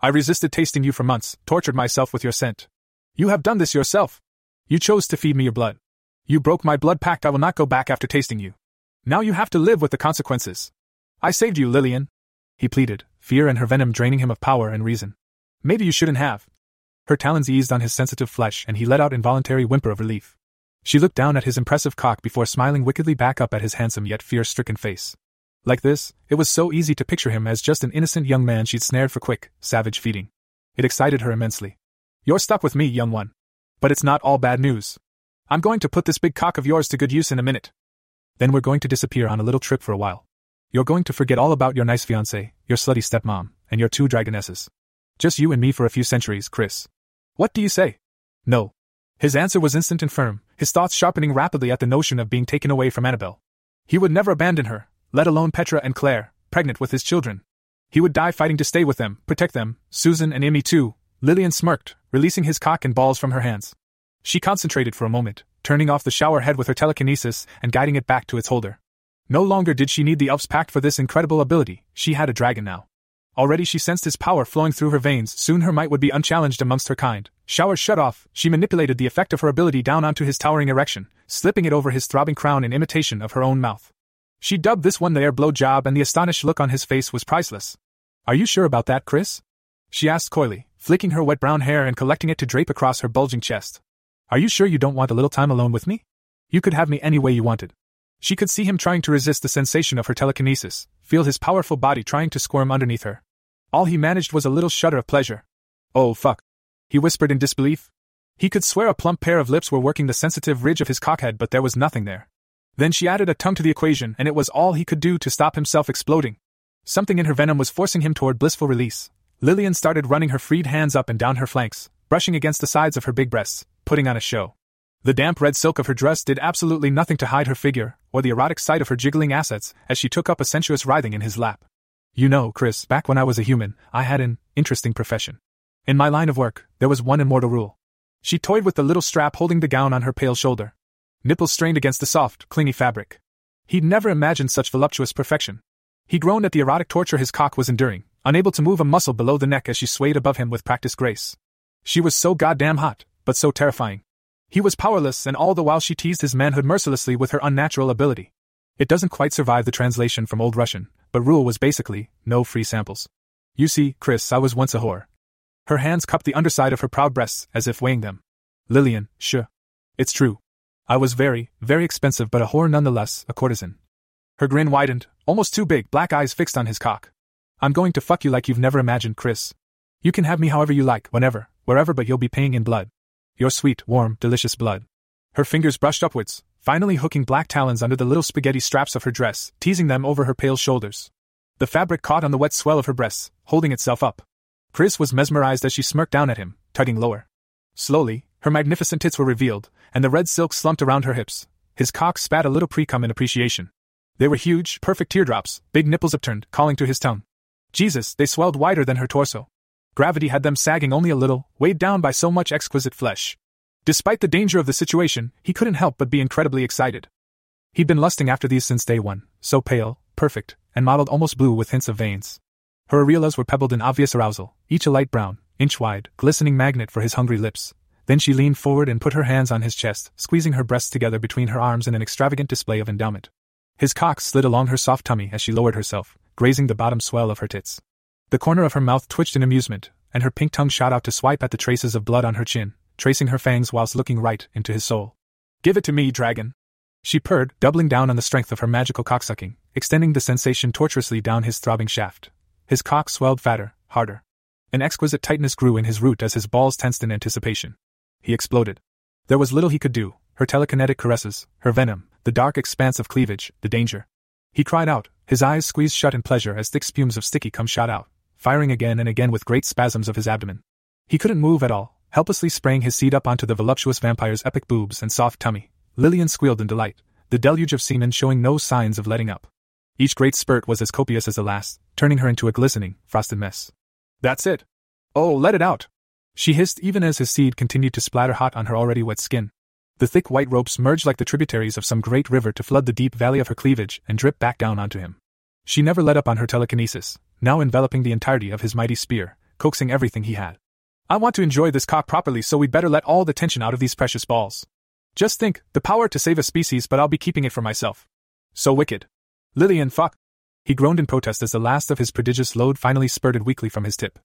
I resisted tasting you for months, tortured myself with your scent. You have done this yourself. You chose to feed me your blood. You broke my blood pact, I will not go back after tasting you. Now you have to live with the consequences. I saved you, Lillian. He pleaded, fear and her venom draining him of power and reason. Maybe you shouldn't have. Her talons eased on his sensitive flesh and he let out involuntary whimper of relief. She looked down at his impressive cock before smiling wickedly back up at his handsome yet fear stricken face. Like this, it was so easy to picture him as just an innocent young man she'd snared for quick, savage feeding. It excited her immensely. You're stuck with me, young one. But it's not all bad news. I'm going to put this big cock of yours to good use in a minute. Then we're going to disappear on a little trip for a while. You're going to forget all about your nice fiancée, your slutty stepmom, and your two dragonesses. Just you and me for a few centuries, Chris. What do you say? No. His answer was instant and firm, his thoughts sharpening rapidly at the notion of being taken away from Annabelle. He would never abandon her, let alone Petra and Claire, pregnant with his children. He would die fighting to stay with them, protect them, Susan and Emmy too. Lillian smirked, releasing his cock and balls from her hands. She concentrated for a moment, turning off the shower head with her telekinesis and guiding it back to its holder. No longer did she need the elf's pact for this incredible ability, she had a dragon now. Already she sensed his power flowing through her veins, soon her might would be unchallenged amongst her kind. Shower shut off, she manipulated the effect of her ability down onto his towering erection, slipping it over his throbbing crown in imitation of her own mouth. She dubbed this one the air blow job, and the astonished look on his face was priceless. Are you sure about that, Chris? She asked coyly, flicking her wet brown hair and collecting it to drape across her bulging chest. Are you sure you don't want a little time alone with me? You could have me any way you wanted. She could see him trying to resist the sensation of her telekinesis, feel his powerful body trying to squirm underneath her. All he managed was a little shudder of pleasure. Oh, fuck. He whispered in disbelief. He could swear a plump pair of lips were working the sensitive ridge of his cockhead, but there was nothing there. Then she added a tongue to the equation, and it was all he could do to stop himself exploding. Something in her venom was forcing him toward blissful release. Lillian started running her freed hands up and down her flanks, brushing against the sides of her big breasts, putting on a show. The damp red silk of her dress did absolutely nothing to hide her figure, or the erotic sight of her jiggling assets as she took up a sensuous writhing in his lap. You know, Chris, back when I was a human, I had an interesting profession. In my line of work, there was one immortal rule. She toyed with the little strap holding the gown on her pale shoulder. Nipples strained against the soft, clingy fabric. He'd never imagined such voluptuous perfection. He groaned at the erotic torture his cock was enduring, unable to move a muscle below the neck as she swayed above him with practiced grace. She was so goddamn hot, but so terrifying. He was powerless, and all the while she teased his manhood mercilessly with her unnatural ability. It doesn't quite survive the translation from Old Russian, but rule was basically no free samples. You see, Chris, I was once a whore. Her hands cupped the underside of her proud breasts as if weighing them. Lillian, sure. It's true. I was very, very expensive, but a whore nonetheless, a courtesan. Her grin widened, almost too big, black eyes fixed on his cock. I'm going to fuck you like you've never imagined, Chris. You can have me however you like, whenever, wherever, but you'll be paying in blood. Your sweet, warm, delicious blood. Her fingers brushed upwards, finally hooking black talons under the little spaghetti straps of her dress, teasing them over her pale shoulders. The fabric caught on the wet swell of her breasts, holding itself up. Chris was mesmerized as she smirked down at him, tugging lower. Slowly, her magnificent tits were revealed, and the red silk slumped around her hips. His cock spat a little precum in appreciation. They were huge, perfect teardrops, big nipples upturned, calling to his tongue. Jesus, they swelled wider than her torso. Gravity had them sagging only a little, weighed down by so much exquisite flesh. Despite the danger of the situation, he couldn't help but be incredibly excited. He'd been lusting after these since day one, so pale, perfect, and mottled almost blue with hints of veins. Her areolas were pebbled in obvious arousal, each a light brown, inch wide, glistening magnet for his hungry lips. Then she leaned forward and put her hands on his chest, squeezing her breasts together between her arms in an extravagant display of endowment. His cock slid along her soft tummy as she lowered herself, grazing the bottom swell of her tits. The corner of her mouth twitched in amusement, and her pink tongue shot out to swipe at the traces of blood on her chin, tracing her fangs whilst looking right into his soul. Give it to me, dragon! She purred, doubling down on the strength of her magical cocksucking, extending the sensation tortuously down his throbbing shaft. His cock swelled fatter, harder. An exquisite tightness grew in his root as his balls tensed in anticipation. He exploded. There was little he could do her telekinetic caresses, her venom, the dark expanse of cleavage, the danger. He cried out, his eyes squeezed shut in pleasure as thick spumes of sticky cum shot out, firing again and again with great spasms of his abdomen. He couldn't move at all, helplessly spraying his seed up onto the voluptuous vampire's epic boobs and soft tummy. Lillian squealed in delight, the deluge of semen showing no signs of letting up. Each great spurt was as copious as the last, turning her into a glistening, frosted mess. That's it. Oh, let it out. She hissed even as his seed continued to splatter hot on her already wet skin. The thick white ropes merged like the tributaries of some great river to flood the deep valley of her cleavage and drip back down onto him. She never let up on her telekinesis, now enveloping the entirety of his mighty spear, coaxing everything he had. I want to enjoy this cock properly, so we'd better let all the tension out of these precious balls. Just think, the power to save a species, but I'll be keeping it for myself. So wicked. Lillian, fuck. He groaned in protest as the last of his prodigious load finally spurted weakly from his tip.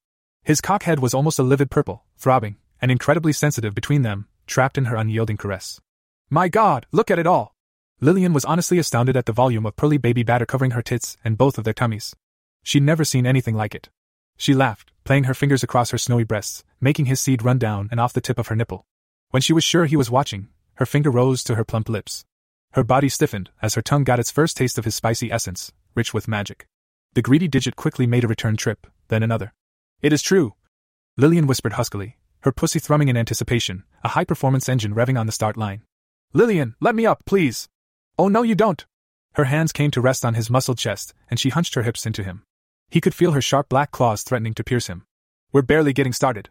His cockhead was almost a livid purple, throbbing, and incredibly sensitive between them, trapped in her unyielding caress. My god, look at it all! Lillian was honestly astounded at the volume of pearly baby batter covering her tits and both of their tummies. She'd never seen anything like it. She laughed, playing her fingers across her snowy breasts, making his seed run down and off the tip of her nipple. When she was sure he was watching, her finger rose to her plump lips. Her body stiffened as her tongue got its first taste of his spicy essence, rich with magic. The greedy digit quickly made a return trip, then another. It is true. Lillian whispered huskily, her pussy thrumming in anticipation, a high performance engine revving on the start line. Lillian, let me up, please. Oh, no, you don't. Her hands came to rest on his muscled chest, and she hunched her hips into him. He could feel her sharp black claws threatening to pierce him. We're barely getting started.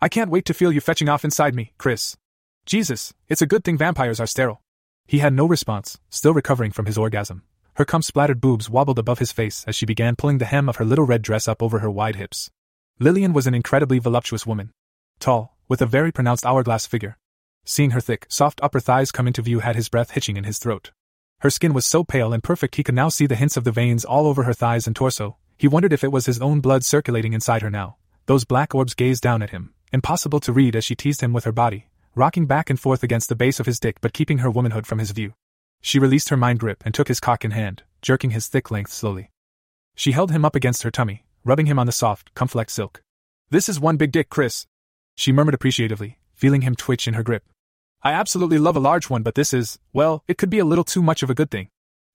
I can't wait to feel you fetching off inside me, Chris. Jesus, it's a good thing vampires are sterile. He had no response, still recovering from his orgasm. Her cum splattered boobs wobbled above his face as she began pulling the hem of her little red dress up over her wide hips. Lillian was an incredibly voluptuous woman. Tall, with a very pronounced hourglass figure. Seeing her thick, soft upper thighs come into view had his breath hitching in his throat. Her skin was so pale and perfect he could now see the hints of the veins all over her thighs and torso. He wondered if it was his own blood circulating inside her now. Those black orbs gazed down at him, impossible to read as she teased him with her body, rocking back and forth against the base of his dick but keeping her womanhood from his view. She released her mind grip and took his cock in hand, jerking his thick length slowly. She held him up against her tummy, rubbing him on the soft, comflex silk. This is one big dick, Chris. She murmured appreciatively, feeling him twitch in her grip. I absolutely love a large one, but this is, well, it could be a little too much of a good thing.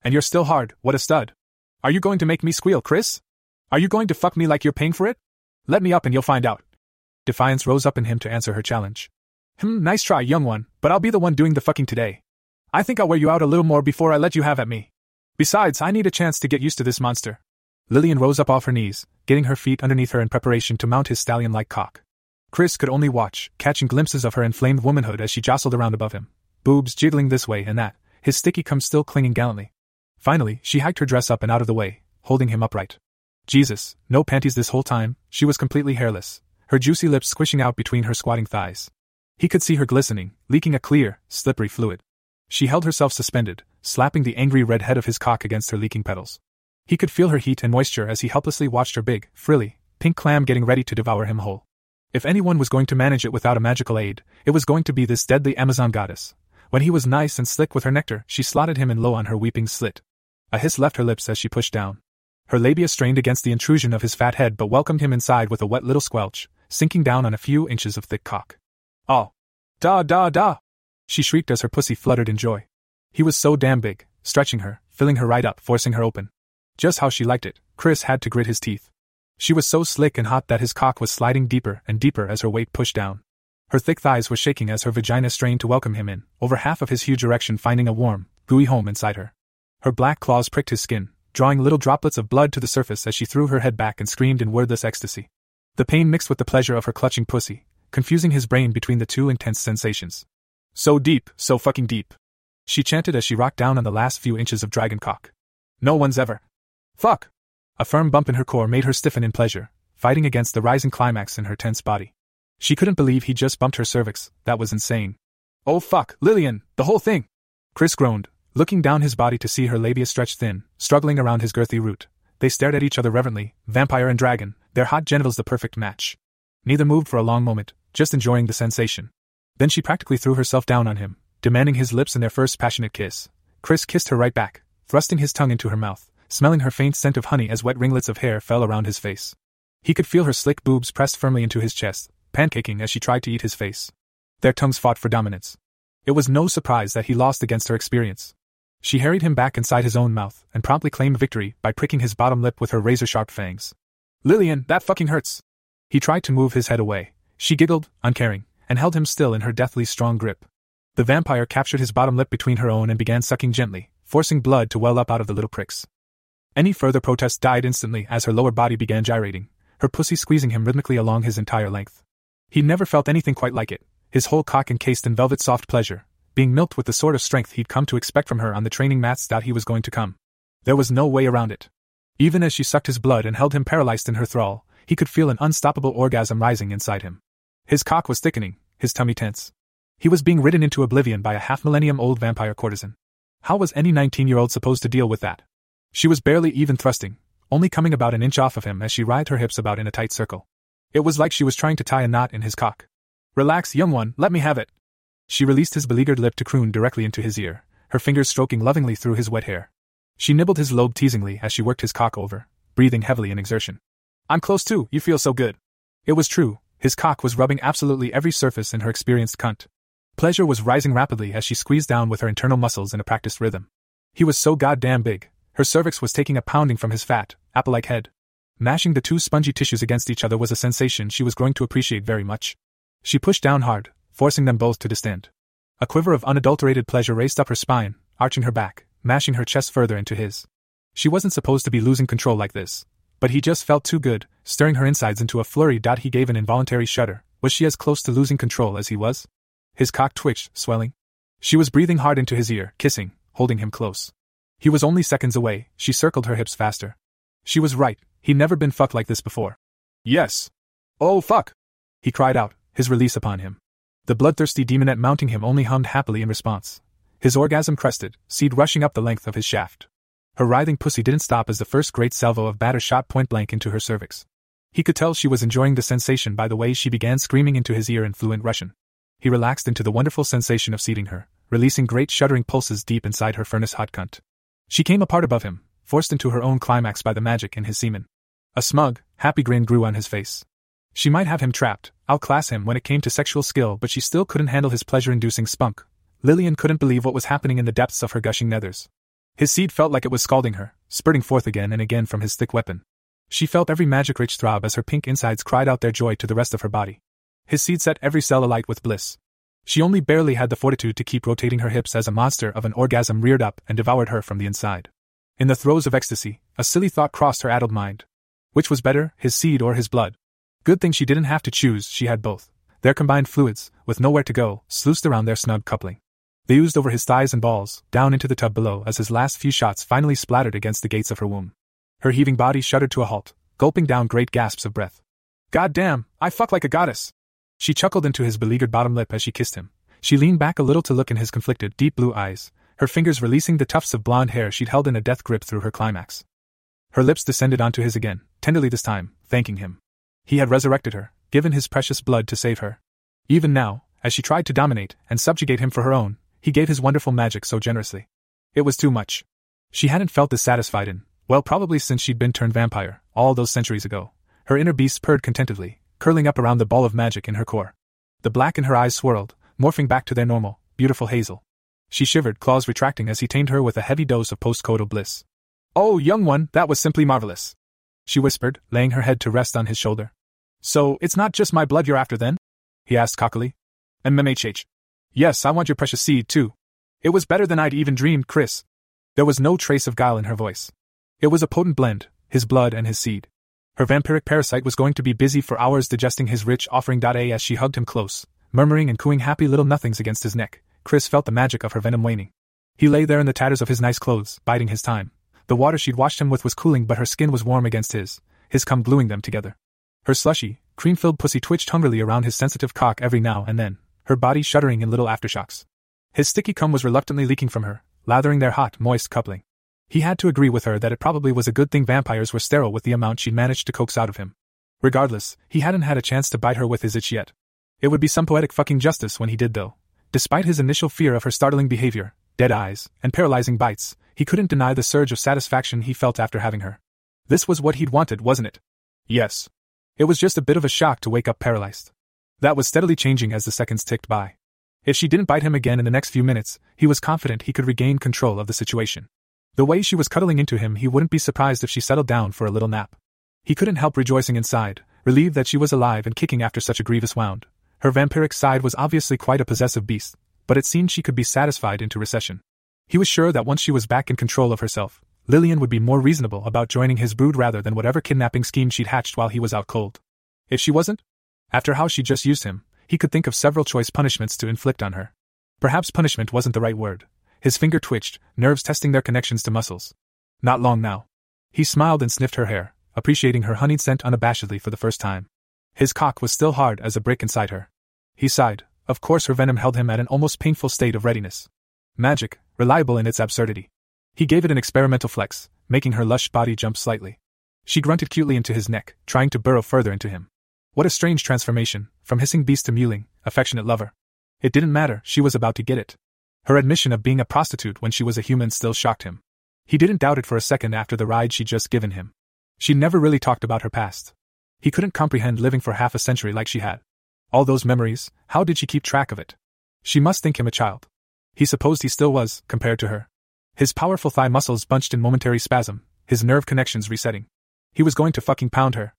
And you're still hard, what a stud. Are you going to make me squeal, Chris? Are you going to fuck me like you're paying for it? Let me up and you'll find out. Defiance rose up in him to answer her challenge. Hmm, nice try, young one, but I'll be the one doing the fucking today. I think I'll wear you out a little more before I let you have at me. Besides, I need a chance to get used to this monster. Lillian rose up off her knees, getting her feet underneath her in preparation to mount his stallion like cock. Chris could only watch, catching glimpses of her inflamed womanhood as she jostled around above him, boobs jiggling this way and that, his sticky cum still clinging gallantly. Finally, she hiked her dress up and out of the way, holding him upright. Jesus, no panties this whole time, she was completely hairless, her juicy lips squishing out between her squatting thighs. He could see her glistening, leaking a clear, slippery fluid. She held herself suspended, slapping the angry red head of his cock against her leaking petals. He could feel her heat and moisture as he helplessly watched her big, frilly, pink clam getting ready to devour him whole. If anyone was going to manage it without a magical aid, it was going to be this deadly Amazon goddess. When he was nice and slick with her nectar, she slotted him in low on her weeping slit. A hiss left her lips as she pushed down. Her labia strained against the intrusion of his fat head but welcomed him inside with a wet little squelch, sinking down on a few inches of thick cock. Oh! Da da da! She shrieked as her pussy fluttered in joy. He was so damn big, stretching her, filling her right up, forcing her open. Just how she liked it, Chris had to grit his teeth. She was so slick and hot that his cock was sliding deeper and deeper as her weight pushed down. Her thick thighs were shaking as her vagina strained to welcome him in, over half of his huge erection finding a warm, gooey home inside her. Her black claws pricked his skin, drawing little droplets of blood to the surface as she threw her head back and screamed in wordless ecstasy. The pain mixed with the pleasure of her clutching pussy, confusing his brain between the two intense sensations. So deep, so fucking deep. She chanted as she rocked down on the last few inches of dragon cock. No one's ever. Fuck! A firm bump in her core made her stiffen in pleasure, fighting against the rising climax in her tense body. She couldn't believe he just bumped her cervix, that was insane. Oh fuck, Lillian, the whole thing! Chris groaned, looking down his body to see her labia stretched thin, struggling around his girthy root. They stared at each other reverently, vampire and dragon, their hot genitals the perfect match. Neither moved for a long moment, just enjoying the sensation. Then she practically threw herself down on him, demanding his lips in their first passionate kiss. Chris kissed her right back, thrusting his tongue into her mouth, smelling her faint scent of honey as wet ringlets of hair fell around his face. He could feel her slick boobs pressed firmly into his chest, pancaking as she tried to eat his face. Their tongues fought for dominance. It was no surprise that he lost against her experience. She harried him back inside his own mouth and promptly claimed victory by pricking his bottom lip with her razor sharp fangs. Lillian, that fucking hurts. He tried to move his head away. She giggled, uncaring, and held him still in her deathly strong grip. The vampire captured his bottom lip between her own and began sucking gently, forcing blood to well up out of the little pricks. Any further protest died instantly as her lower body began gyrating, her pussy squeezing him rhythmically along his entire length. He'd never felt anything quite like it, his whole cock encased in velvet soft pleasure, being milked with the sort of strength he'd come to expect from her on the training mats that he was going to come. There was no way around it. Even as she sucked his blood and held him paralyzed in her thrall, he could feel an unstoppable orgasm rising inside him. His cock was thickening, his tummy tense. He was being ridden into oblivion by a half millennium old vampire courtesan. How was any 19 year old supposed to deal with that? She was barely even thrusting, only coming about an inch off of him as she writhed her hips about in a tight circle. It was like she was trying to tie a knot in his cock. Relax, young one, let me have it. She released his beleaguered lip to croon directly into his ear, her fingers stroking lovingly through his wet hair. She nibbled his lobe teasingly as she worked his cock over, breathing heavily in exertion. I'm close too, you feel so good. It was true, his cock was rubbing absolutely every surface in her experienced cunt. Pleasure was rising rapidly as she squeezed down with her internal muscles in a practiced rhythm. He was so goddamn big, her cervix was taking a pounding from his fat, apple like head. Mashing the two spongy tissues against each other was a sensation she was growing to appreciate very much. She pushed down hard, forcing them both to distend. A quiver of unadulterated pleasure raced up her spine, arching her back, mashing her chest further into his. She wasn't supposed to be losing control like this, but he just felt too good, stirring her insides into a flurry. Dot. He gave an involuntary shudder. Was she as close to losing control as he was? His cock twitched, swelling. She was breathing hard into his ear, kissing, holding him close. He was only seconds away, she circled her hips faster. She was right, he'd never been fucked like this before. Yes. Oh fuck! He cried out, his release upon him. The bloodthirsty demonette mounting him only hummed happily in response. His orgasm crested, seed rushing up the length of his shaft. Her writhing pussy didn't stop as the first great salvo of batter shot point blank into her cervix. He could tell she was enjoying the sensation by the way she began screaming into his ear in fluent Russian. He relaxed into the wonderful sensation of seating her, releasing great shuddering pulses deep inside her furnace hot cunt. She came apart above him, forced into her own climax by the magic in his semen. A smug, happy grin grew on his face. She might have him trapped, outclass him when it came to sexual skill, but she still couldn't handle his pleasure inducing spunk. Lillian couldn't believe what was happening in the depths of her gushing nethers. His seed felt like it was scalding her, spurting forth again and again from his thick weapon. She felt every magic rich throb as her pink insides cried out their joy to the rest of her body. His seed set every cell alight with bliss. She only barely had the fortitude to keep rotating her hips as a monster of an orgasm reared up and devoured her from the inside. In the throes of ecstasy, a silly thought crossed her addled mind. Which was better, his seed or his blood? Good thing she didn't have to choose, she had both. Their combined fluids, with nowhere to go, sluiced around their snug coupling. They oozed over his thighs and balls, down into the tub below as his last few shots finally splattered against the gates of her womb. Her heaving body shuddered to a halt, gulping down great gasps of breath. God damn, I fuck like a goddess! She chuckled into his beleaguered bottom lip as she kissed him. She leaned back a little to look in his conflicted, deep blue eyes, her fingers releasing the tufts of blonde hair she'd held in a death grip through her climax. Her lips descended onto his again, tenderly this time, thanking him. He had resurrected her, given his precious blood to save her. Even now, as she tried to dominate and subjugate him for her own, he gave his wonderful magic so generously. It was too much. She hadn't felt this satisfied in, well, probably since she'd been turned vampire, all those centuries ago. Her inner beast purred contentedly, curling up around the ball of magic in her core. The black in her eyes swirled, morphing back to their normal, beautiful hazel. She shivered, claws retracting as he tamed her with a heavy dose of postcoital bliss. Oh, young one, that was simply marvelous. She whispered, laying her head to rest on his shoulder. So, it's not just my blood you're after then? He asked cockily. MMHH. Yes, I want your precious seed, too. It was better than I'd even dreamed, Chris. There was no trace of guile in her voice. It was a potent blend, his blood and his seed. Her vampiric parasite was going to be busy for hours digesting his rich offering. As she hugged him close, murmuring and cooing happy little nothings against his neck. Chris felt the magic of her venom waning. He lay there in the tatters of his nice clothes, biding his time. The water she'd washed him with was cooling, but her skin was warm against his, his cum gluing them together. Her slushy, cream filled pussy twitched hungrily around his sensitive cock every now and then, her body shuddering in little aftershocks. His sticky cum was reluctantly leaking from her, lathering their hot, moist coupling. He had to agree with her that it probably was a good thing vampires were sterile with the amount she'd managed to coax out of him. Regardless, he hadn't had a chance to bite her with his itch yet. It would be some poetic fucking justice when he did, though. Despite his initial fear of her startling behavior, dead eyes, and paralyzing bites, he couldn't deny the surge of satisfaction he felt after having her. This was what he'd wanted, wasn't it? Yes. It was just a bit of a shock to wake up paralyzed. That was steadily changing as the seconds ticked by. If she didn't bite him again in the next few minutes, he was confident he could regain control of the situation. The way she was cuddling into him, he wouldn't be surprised if she settled down for a little nap. He couldn't help rejoicing inside, relieved that she was alive and kicking after such a grievous wound. Her vampiric side was obviously quite a possessive beast, but it seemed she could be satisfied into recession. He was sure that once she was back in control of herself, Lillian would be more reasonable about joining his brood rather than whatever kidnapping scheme she'd hatched while he was out cold. If she wasn't? After how she just used him, he could think of several choice punishments to inflict on her. Perhaps punishment wasn't the right word. His finger twitched, nerves testing their connections to muscles. Not long now. He smiled and sniffed her hair, appreciating her honeyed scent unabashedly for the first time. His cock was still hard as a brick inside her. He sighed. Of course, her venom held him at an almost painful state of readiness. Magic, reliable in its absurdity. He gave it an experimental flex, making her lush body jump slightly. She grunted cutely into his neck, trying to burrow further into him. What a strange transformation, from hissing beast to mewling, affectionate lover. It didn't matter, she was about to get it. Her admission of being a prostitute when she was a human still shocked him. He didn't doubt it for a second after the ride she'd just given him. She never really talked about her past. He couldn't comprehend living for half a century like she had. All those memories, how did she keep track of it? She must think him a child. He supposed he still was, compared to her. His powerful thigh muscles bunched in momentary spasm, his nerve connections resetting. He was going to fucking pound her.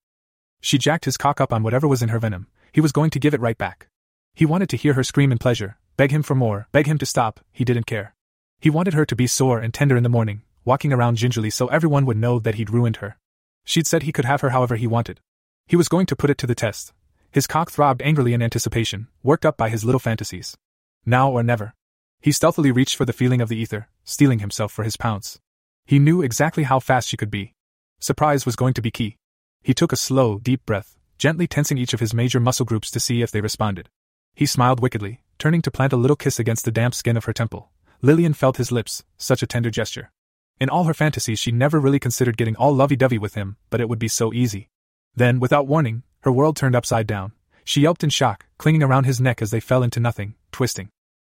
She jacked his cock up on whatever was in her venom. He was going to give it right back. He wanted to hear her scream in pleasure, beg him for more, beg him to stop, he didn't care. He wanted her to be sore and tender in the morning, walking around gingerly so everyone would know that he'd ruined her. She'd said he could have her however he wanted. He was going to put it to the test. His cock throbbed angrily in anticipation, worked up by his little fantasies. Now or never. He stealthily reached for the feeling of the ether, steeling himself for his pounce. He knew exactly how fast she could be. Surprise was going to be key. He took a slow, deep breath, gently tensing each of his major muscle groups to see if they responded. He smiled wickedly, turning to plant a little kiss against the damp skin of her temple, Lillian felt his lips, such a tender gesture. In all her fantasies, she never really considered getting all lovey dovey with him, but it would be so easy. Then, without warning, her world turned upside down. She yelped in shock, clinging around his neck as they fell into nothing, twisting.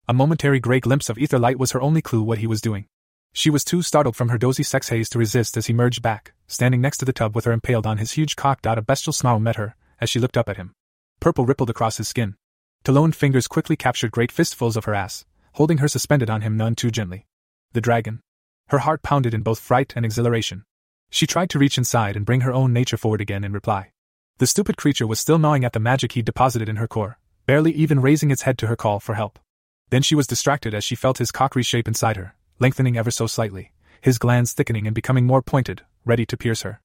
A momentary gray glimpse of ether light was her only clue what he was doing. She was too startled from her dozy sex haze to resist as he merged back, standing next to the tub with her impaled on his huge cock. A bestial snarl met her as she looked up at him. Purple rippled across his skin. Taloned fingers quickly captured great fistfuls of her ass, holding her suspended on him none too gently. The dragon. Her heart pounded in both fright and exhilaration. She tried to reach inside and bring her own nature forward again in reply. The stupid creature was still gnawing at the magic he'd deposited in her core, barely even raising its head to her call for help. Then she was distracted as she felt his cock reshape inside her, lengthening ever so slightly, his glands thickening and becoming more pointed, ready to pierce her.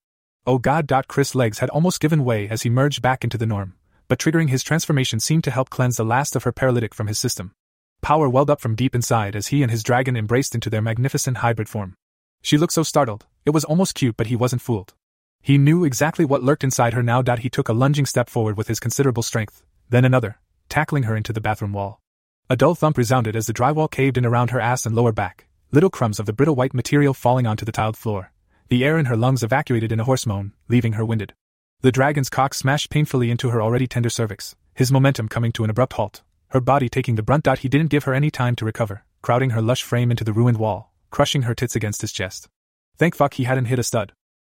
Oh god! Chris' legs had almost given way as he merged back into the norm, but triggering his transformation seemed to help cleanse the last of her paralytic from his system. Power welled up from deep inside as he and his dragon embraced into their magnificent hybrid form. She looked so startled, it was almost cute, but he wasn't fooled. He knew exactly what lurked inside her now that he took a lunging step forward with his considerable strength, then another, tackling her into the bathroom wall. A dull thump resounded as the drywall caved in around her ass and lower back, little crumbs of the brittle white material falling onto the tiled floor. The air in her lungs evacuated in a hoarse moan, leaving her winded. The dragon's cock smashed painfully into her already tender cervix, his momentum coming to an abrupt halt, her body taking the brunt. He didn't give her any time to recover, crowding her lush frame into the ruined wall, crushing her tits against his chest. Thank fuck he hadn't hit a stud.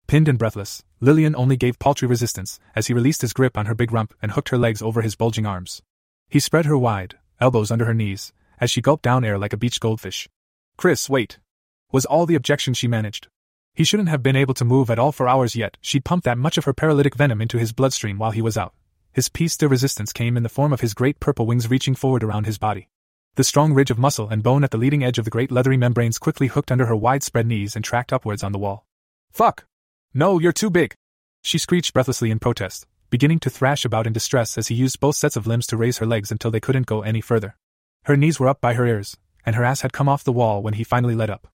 Pinned and breathless, Lillian only gave paltry resistance as he released his grip on her big rump and hooked her legs over his bulging arms. He spread her wide, elbows under her knees, as she gulped down air like a beach goldfish. Chris, wait! Was all the objection she managed. He shouldn't have been able to move at all for hours yet, she'd pumped that much of her paralytic venom into his bloodstream while he was out. His piece de resistance came in the form of his great purple wings reaching forward around his body. The strong ridge of muscle and bone at the leading edge of the great leathery membranes quickly hooked under her widespread knees and tracked upwards on the wall. Fuck! No, you're too big! She screeched breathlessly in protest, beginning to thrash about in distress as he used both sets of limbs to raise her legs until they couldn't go any further. Her knees were up by her ears, and her ass had come off the wall when he finally let up.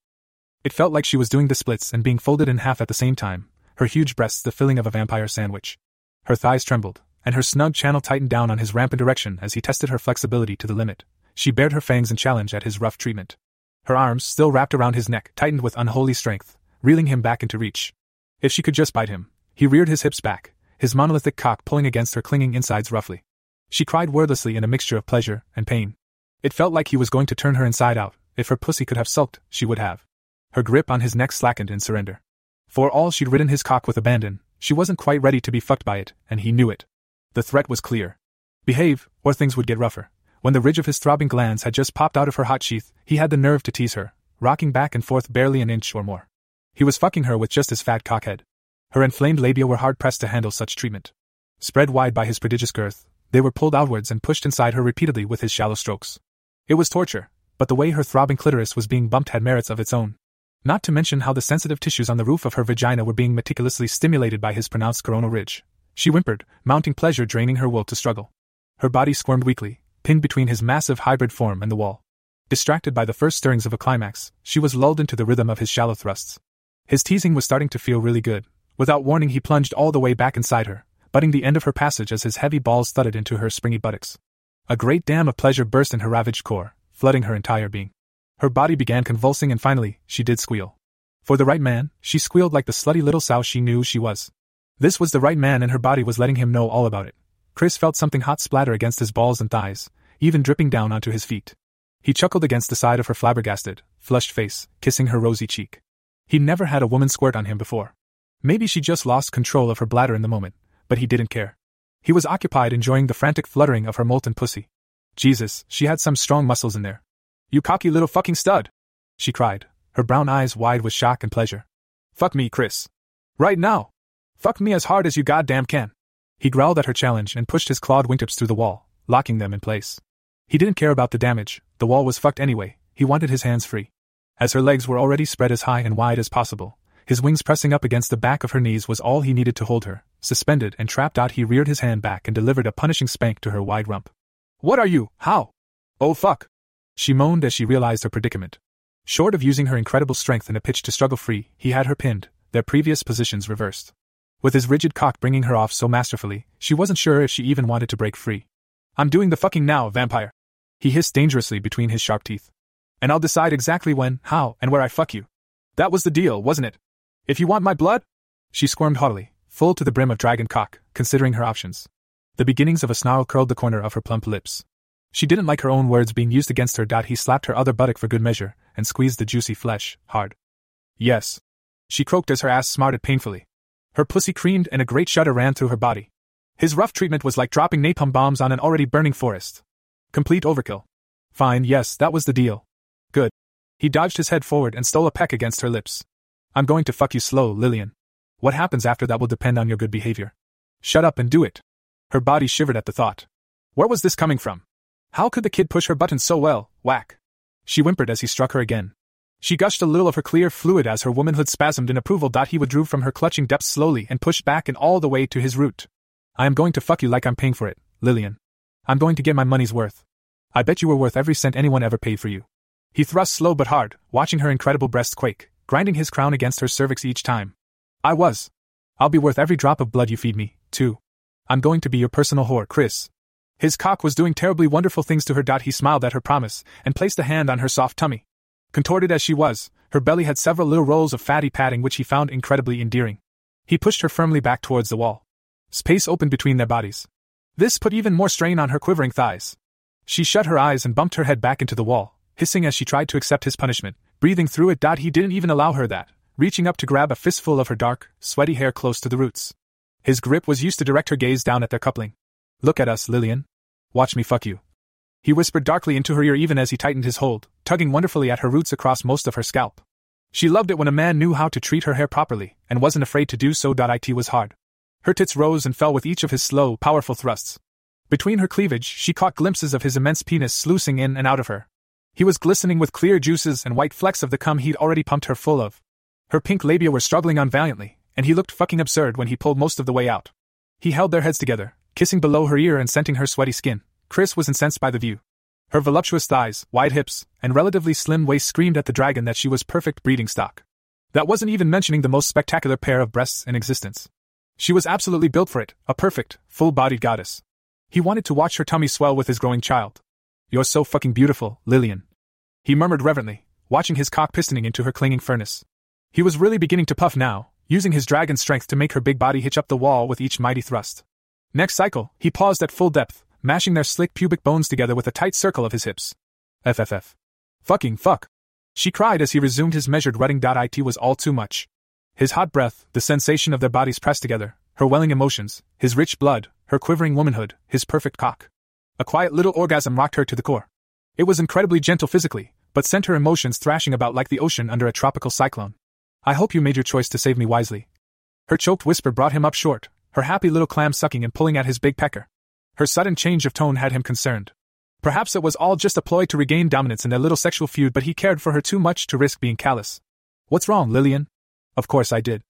It felt like she was doing the splits and being folded in half at the same time, her huge breasts the filling of a vampire sandwich. Her thighs trembled, and her snug channel tightened down on his rampant erection as he tested her flexibility to the limit. She bared her fangs in challenge at his rough treatment. Her arms, still wrapped around his neck, tightened with unholy strength, reeling him back into reach. If she could just bite him, he reared his hips back, his monolithic cock pulling against her clinging insides roughly. She cried wordlessly in a mixture of pleasure and pain. It felt like he was going to turn her inside out. If her pussy could have sulked, she would have. Her grip on his neck slackened in surrender. For all she'd ridden his cock with abandon, she wasn't quite ready to be fucked by it, and he knew it. The threat was clear. Behave, or things would get rougher. When the ridge of his throbbing glands had just popped out of her hot sheath, he had the nerve to tease her, rocking back and forth barely an inch or more. He was fucking her with just his fat cockhead. Her inflamed labia were hard pressed to handle such treatment. Spread wide by his prodigious girth, they were pulled outwards and pushed inside her repeatedly with his shallow strokes. It was torture, but the way her throbbing clitoris was being bumped had merits of its own. Not to mention how the sensitive tissues on the roof of her vagina were being meticulously stimulated by his pronounced coronal ridge. She whimpered, mounting pleasure draining her will to struggle. Her body squirmed weakly, pinned between his massive hybrid form and the wall. Distracted by the first stirrings of a climax, she was lulled into the rhythm of his shallow thrusts. His teasing was starting to feel really good. Without warning, he plunged all the way back inside her, butting the end of her passage as his heavy balls thudded into her springy buttocks. A great dam of pleasure burst in her ravaged core, flooding her entire being. Her body began convulsing, and finally, she did squeal. For the right man, she squealed like the slutty little sow she knew she was. This was the right man, and her body was letting him know all about it. Chris felt something hot splatter against his balls and thighs, even dripping down onto his feet. He chuckled against the side of her flabbergasted, flushed face, kissing her rosy cheek. He'd never had a woman squirt on him before. Maybe she just lost control of her bladder in the moment, but he didn't care. He was occupied enjoying the frantic fluttering of her molten pussy. Jesus, she had some strong muscles in there. You cocky little fucking stud! She cried, her brown eyes wide with shock and pleasure. Fuck me, Chris. Right now! Fuck me as hard as you goddamn can. He growled at her challenge and pushed his clawed wingtips through the wall, locking them in place. He didn't care about the damage, the wall was fucked anyway, he wanted his hands free. As her legs were already spread as high and wide as possible, his wings pressing up against the back of her knees was all he needed to hold her. Suspended and trapped out, he reared his hand back and delivered a punishing spank to her wide rump. What are you? How? Oh fuck! She moaned as she realized her predicament. Short of using her incredible strength in a pitch to struggle free, he had her pinned, their previous positions reversed. With his rigid cock bringing her off so masterfully, she wasn't sure if she even wanted to break free. I'm doing the fucking now, vampire! He hissed dangerously between his sharp teeth. And I'll decide exactly when, how, and where I fuck you. That was the deal, wasn't it? If you want my blood? She squirmed haughtily, full to the brim of dragon cock, considering her options. The beginnings of a snarl curled the corner of her plump lips. She didn't like her own words being used against her. He slapped her other buttock for good measure and squeezed the juicy flesh hard. Yes. She croaked as her ass smarted painfully. Her pussy creamed and a great shudder ran through her body. His rough treatment was like dropping napalm bombs on an already burning forest. Complete overkill. Fine, yes, that was the deal. Good. He dodged his head forward and stole a peck against her lips. I'm going to fuck you slow, Lillian. What happens after that will depend on your good behavior. Shut up and do it. Her body shivered at the thought. Where was this coming from? How could the kid push her buttons so well? Whack. She whimpered as he struck her again. She gushed a little of her clear fluid as her womanhood spasmed in approval. He withdrew from her clutching depths slowly and pushed back and all the way to his root. I am going to fuck you like I'm paying for it, Lillian. I'm going to get my money's worth. I bet you were worth every cent anyone ever paid for you. He thrust slow but hard, watching her incredible breasts quake, grinding his crown against her cervix each time. I was. I'll be worth every drop of blood you feed me, too. I'm going to be your personal whore, Chris. His cock was doing terribly wonderful things to her. He smiled at her promise and placed a hand on her soft tummy. Contorted as she was, her belly had several little rolls of fatty padding which he found incredibly endearing. He pushed her firmly back towards the wall. Space opened between their bodies. This put even more strain on her quivering thighs. She shut her eyes and bumped her head back into the wall, hissing as she tried to accept his punishment, breathing through it. Dot. He didn't even allow her that, reaching up to grab a fistful of her dark, sweaty hair close to the roots. His grip was used to direct her gaze down at their coupling. Look at us, Lillian. Watch me fuck you. He whispered darkly into her ear even as he tightened his hold, tugging wonderfully at her roots across most of her scalp. She loved it when a man knew how to treat her hair properly, and wasn't afraid to do so. It was hard. Her tits rose and fell with each of his slow, powerful thrusts. Between her cleavage, she caught glimpses of his immense penis sluicing in and out of her. He was glistening with clear juices and white flecks of the cum he'd already pumped her full of. Her pink labia were struggling on valiantly, and he looked fucking absurd when he pulled most of the way out. He held their heads together, kissing below her ear and scenting her sweaty skin. Chris was incensed by the view. Her voluptuous thighs, wide hips, and relatively slim waist screamed at the dragon that she was perfect breeding stock. That wasn't even mentioning the most spectacular pair of breasts in existence. She was absolutely built for it, a perfect, full bodied goddess. He wanted to watch her tummy swell with his growing child. You're so fucking beautiful, Lillian. He murmured reverently, watching his cock pistoning into her clinging furnace. He was really beginning to puff now, using his dragon strength to make her big body hitch up the wall with each mighty thrust. Next cycle, he paused at full depth, mashing their slick pubic bones together with a tight circle of his hips. FFF. Fucking fuck. She cried as he resumed his measured rutting. It was all too much. His hot breath, the sensation of their bodies pressed together, her welling emotions, his rich blood, her quivering womanhood, his perfect cock. A quiet little orgasm rocked her to the core. It was incredibly gentle physically, but sent her emotions thrashing about like the ocean under a tropical cyclone. I hope you made your choice to save me wisely. Her choked whisper brought him up short, her happy little clam sucking and pulling at his big pecker. Her sudden change of tone had him concerned. Perhaps it was all just a ploy to regain dominance in their little sexual feud, but he cared for her too much to risk being callous. What's wrong, Lillian? Of course I did.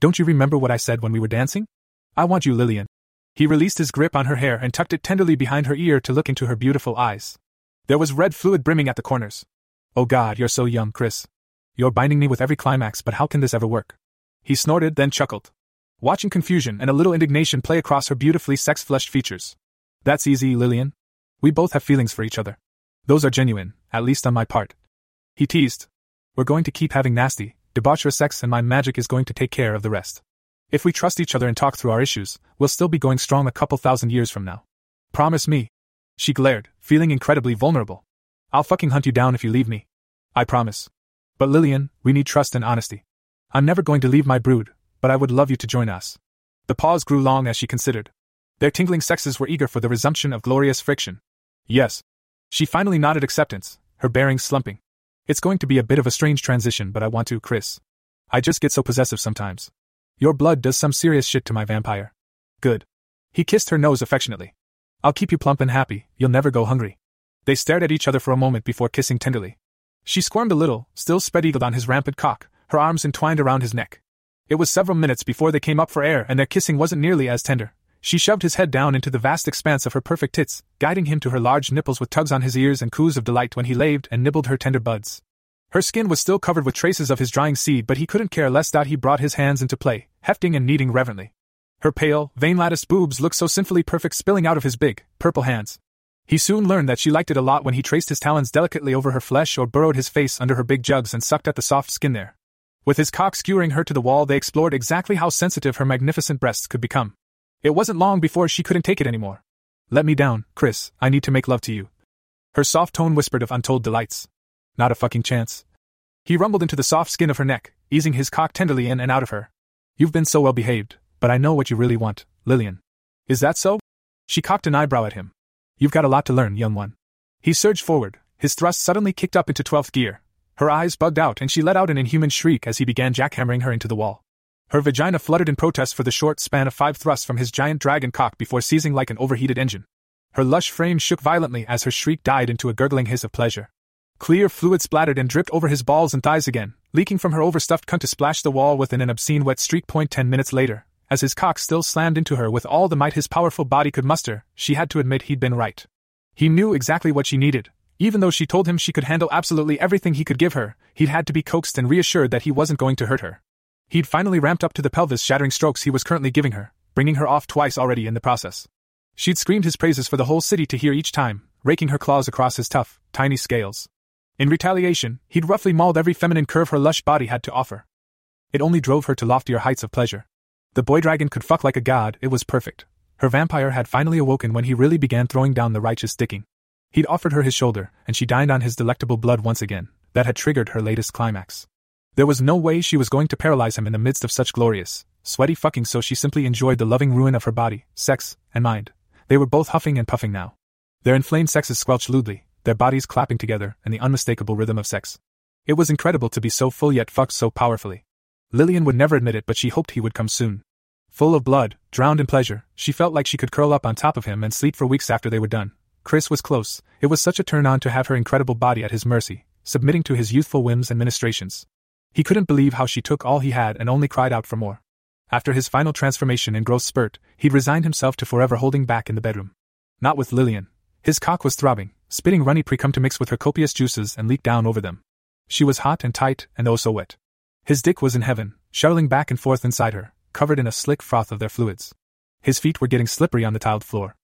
Don't you remember what I said when we were dancing? I want you, Lillian. He released his grip on her hair and tucked it tenderly behind her ear to look into her beautiful eyes. There was red fluid brimming at the corners. Oh God, you're so young, Chris. You're binding me with every climax, but how can this ever work? He snorted, then chuckled watching confusion and a little indignation play across her beautifully sex flushed features. That's easy, Lillian. We both have feelings for each other. Those are genuine, at least on my part. He teased. We're going to keep having nasty, debaucherous sex, and my magic is going to take care of the rest. If we trust each other and talk through our issues, we'll still be going strong a couple thousand years from now. Promise me. She glared, feeling incredibly vulnerable. I'll fucking hunt you down if you leave me. I promise. But Lillian, we need trust and honesty. I'm never going to leave my brood, but I would love you to join us. The pause grew long as she considered. Their tingling sexes were eager for the resumption of glorious friction. Yes. She finally nodded acceptance, her bearings slumping. It's going to be a bit of a strange transition, but I want to, Chris. I just get so possessive sometimes. Your blood does some serious shit to my vampire. Good. He kissed her nose affectionately. I'll keep you plump and happy, you'll never go hungry. They stared at each other for a moment before kissing tenderly. She squirmed a little, still spread eagled on his rampant cock, her arms entwined around his neck. It was several minutes before they came up for air, and their kissing wasn't nearly as tender. She shoved his head down into the vast expanse of her perfect tits, guiding him to her large nipples with tugs on his ears and coos of delight when he laved and nibbled her tender buds. Her skin was still covered with traces of his drying seed, but he couldn't care less that he brought his hands into play, hefting and kneading reverently. Her pale, vein latticed boobs looked so sinfully perfect spilling out of his big, purple hands. He soon learned that she liked it a lot when he traced his talons delicately over her flesh or burrowed his face under her big jugs and sucked at the soft skin there. With his cock skewering her to the wall, they explored exactly how sensitive her magnificent breasts could become. It wasn't long before she couldn't take it anymore. Let me down, Chris, I need to make love to you. Her soft tone whispered of untold delights. Not a fucking chance. He rumbled into the soft skin of her neck, easing his cock tenderly in and out of her. You've been so well behaved, but I know what you really want, Lillian. Is that so? She cocked an eyebrow at him. You've got a lot to learn, young one. He surged forward, his thrust suddenly kicked up into 12th gear. Her eyes bugged out and she let out an inhuman shriek as he began jackhammering her into the wall. Her vagina fluttered in protest for the short span of five thrusts from his giant dragon cock before seizing like an overheated engine. Her lush frame shook violently as her shriek died into a gurgling hiss of pleasure. Clear fluid splattered and dripped over his balls and thighs again, leaking from her overstuffed cunt to splash the wall within an obscene wet streak. Point ten minutes later, as his cock still slammed into her with all the might his powerful body could muster, she had to admit he'd been right. He knew exactly what she needed. Even though she told him she could handle absolutely everything he could give her, he'd had to be coaxed and reassured that he wasn't going to hurt her. He'd finally ramped up to the pelvis shattering strokes he was currently giving her, bringing her off twice already in the process. She'd screamed his praises for the whole city to hear each time, raking her claws across his tough, tiny scales. In retaliation, he'd roughly mauled every feminine curve her lush body had to offer. It only drove her to loftier heights of pleasure. The boy dragon could fuck like a god, it was perfect. Her vampire had finally awoken when he really began throwing down the righteous dicking. He'd offered her his shoulder, and she dined on his delectable blood once again. That had triggered her latest climax. There was no way she was going to paralyze him in the midst of such glorious, sweaty fucking, so she simply enjoyed the loving ruin of her body, sex, and mind. They were both huffing and puffing now. Their inflamed sexes squelched lewdly, their bodies clapping together in the unmistakable rhythm of sex. It was incredible to be so full yet fucked so powerfully. Lillian would never admit it, but she hoped he would come soon. Full of blood, drowned in pleasure, she felt like she could curl up on top of him and sleep for weeks after they were done. Chris was close, it was such a turn on to have her incredible body at his mercy, submitting to his youthful whims and ministrations. He couldn't believe how she took all he had and only cried out for more. After his final transformation and growth spurt, he'd resigned himself to forever holding back in the bedroom. Not with Lillian. His cock was throbbing, spitting runny precum to mix with her copious juices and leak down over them. She was hot and tight and oh so wet. His dick was in heaven, shuttling back and forth inside her, covered in a slick froth of their fluids. His feet were getting slippery on the tiled floor.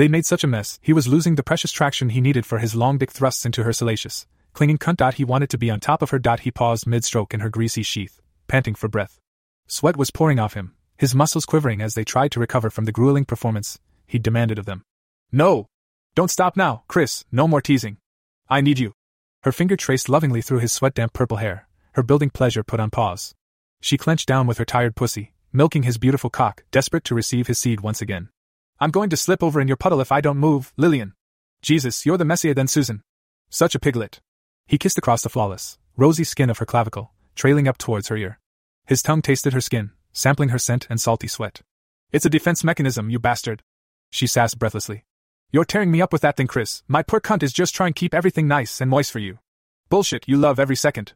They made such a mess, he was losing the precious traction he needed for his long dick thrusts into her salacious, clinging cunt. Dot he wanted to be on top of her. Dot he paused mid stroke in her greasy sheath, panting for breath. Sweat was pouring off him, his muscles quivering as they tried to recover from the grueling performance he demanded of them. No! Don't stop now, Chris, no more teasing. I need you. Her finger traced lovingly through his sweat damp purple hair, her building pleasure put on pause. She clenched down with her tired pussy, milking his beautiful cock, desperate to receive his seed once again. I'm going to slip over in your puddle if I don't move, Lillian. Jesus, you're the messier than Susan. Such a piglet. He kissed across the flawless, rosy skin of her clavicle, trailing up towards her ear. His tongue tasted her skin, sampling her scent and salty sweat. It's a defense mechanism, you bastard. She sassed breathlessly. You're tearing me up with that thing, Chris. My poor cunt is just trying to keep everything nice and moist for you. Bullshit, you love every second.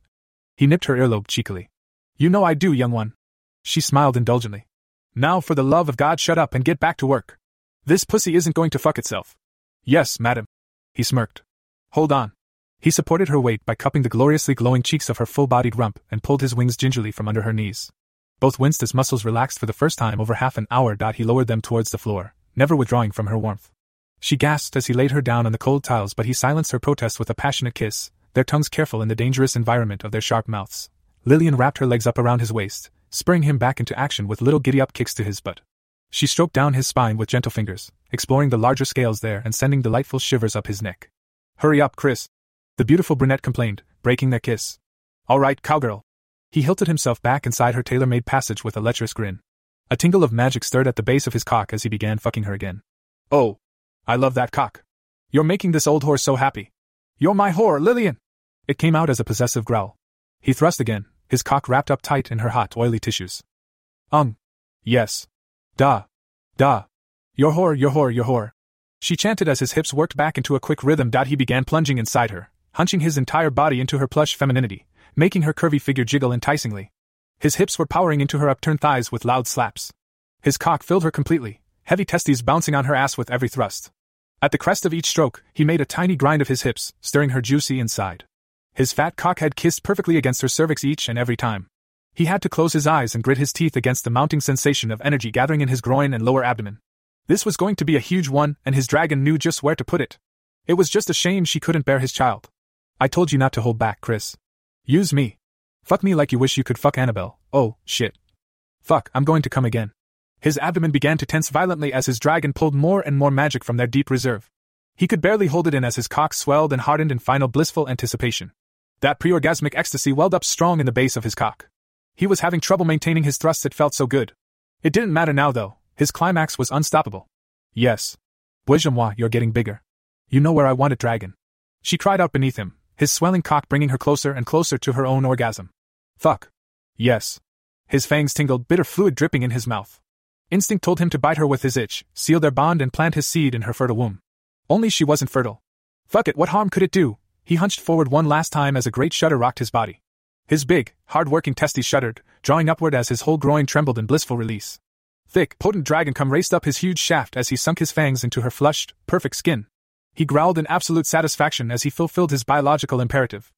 He nipped her earlobe cheekily. You know I do, young one. She smiled indulgently. Now, for the love of God, shut up and get back to work. This pussy isn't going to fuck itself. Yes, madam. He smirked. Hold on. He supported her weight by cupping the gloriously glowing cheeks of her full bodied rump and pulled his wings gingerly from under her knees. Both winced as muscles relaxed for the first time over half an hour. He lowered them towards the floor, never withdrawing from her warmth. She gasped as he laid her down on the cold tiles, but he silenced her protest with a passionate kiss, their tongues careful in the dangerous environment of their sharp mouths. Lillian wrapped her legs up around his waist, spurring him back into action with little giddy up kicks to his butt. She stroked down his spine with gentle fingers, exploring the larger scales there and sending delightful shivers up his neck. Hurry up, Chris. The beautiful brunette complained, breaking their kiss. All right, cowgirl. He hilted himself back inside her tailor made passage with a lecherous grin. A tingle of magic stirred at the base of his cock as he began fucking her again. Oh. I love that cock. You're making this old horse so happy. You're my whore, Lillian! It came out as a possessive growl. He thrust again, his cock wrapped up tight in her hot, oily tissues. Um. Yes. Da. Da. Whore, your whore. She chanted as his hips worked back into a quick rhythm. He began plunging inside her, hunching his entire body into her plush femininity, making her curvy figure jiggle enticingly. His hips were powering into her upturned thighs with loud slaps. His cock filled her completely, heavy testes bouncing on her ass with every thrust. At the crest of each stroke, he made a tiny grind of his hips, stirring her juicy inside. His fat cock had kissed perfectly against her cervix each and every time. He had to close his eyes and grit his teeth against the mounting sensation of energy gathering in his groin and lower abdomen. This was going to be a huge one, and his dragon knew just where to put it. It was just a shame she couldn't bear his child. I told you not to hold back, Chris. Use me. Fuck me like you wish you could fuck Annabelle. Oh, shit. Fuck, I'm going to come again. His abdomen began to tense violently as his dragon pulled more and more magic from their deep reserve. He could barely hold it in as his cock swelled and hardened in final blissful anticipation. That pre orgasmic ecstasy welled up strong in the base of his cock. He was having trouble maintaining his thrusts, it felt so good. It didn't matter now, though, his climax was unstoppable. Yes. Bois you're getting bigger. You know where I want it, dragon. She cried out beneath him, his swelling cock bringing her closer and closer to her own orgasm. Fuck. Yes. His fangs tingled, bitter fluid dripping in his mouth. Instinct told him to bite her with his itch, seal their bond, and plant his seed in her fertile womb. Only she wasn't fertile. Fuck it, what harm could it do? He hunched forward one last time as a great shudder rocked his body. His big, hard working testes shuddered, drawing upward as his whole groin trembled in blissful release. Thick, potent dragon cum raced up his huge shaft as he sunk his fangs into her flushed, perfect skin. He growled in absolute satisfaction as he fulfilled his biological imperative.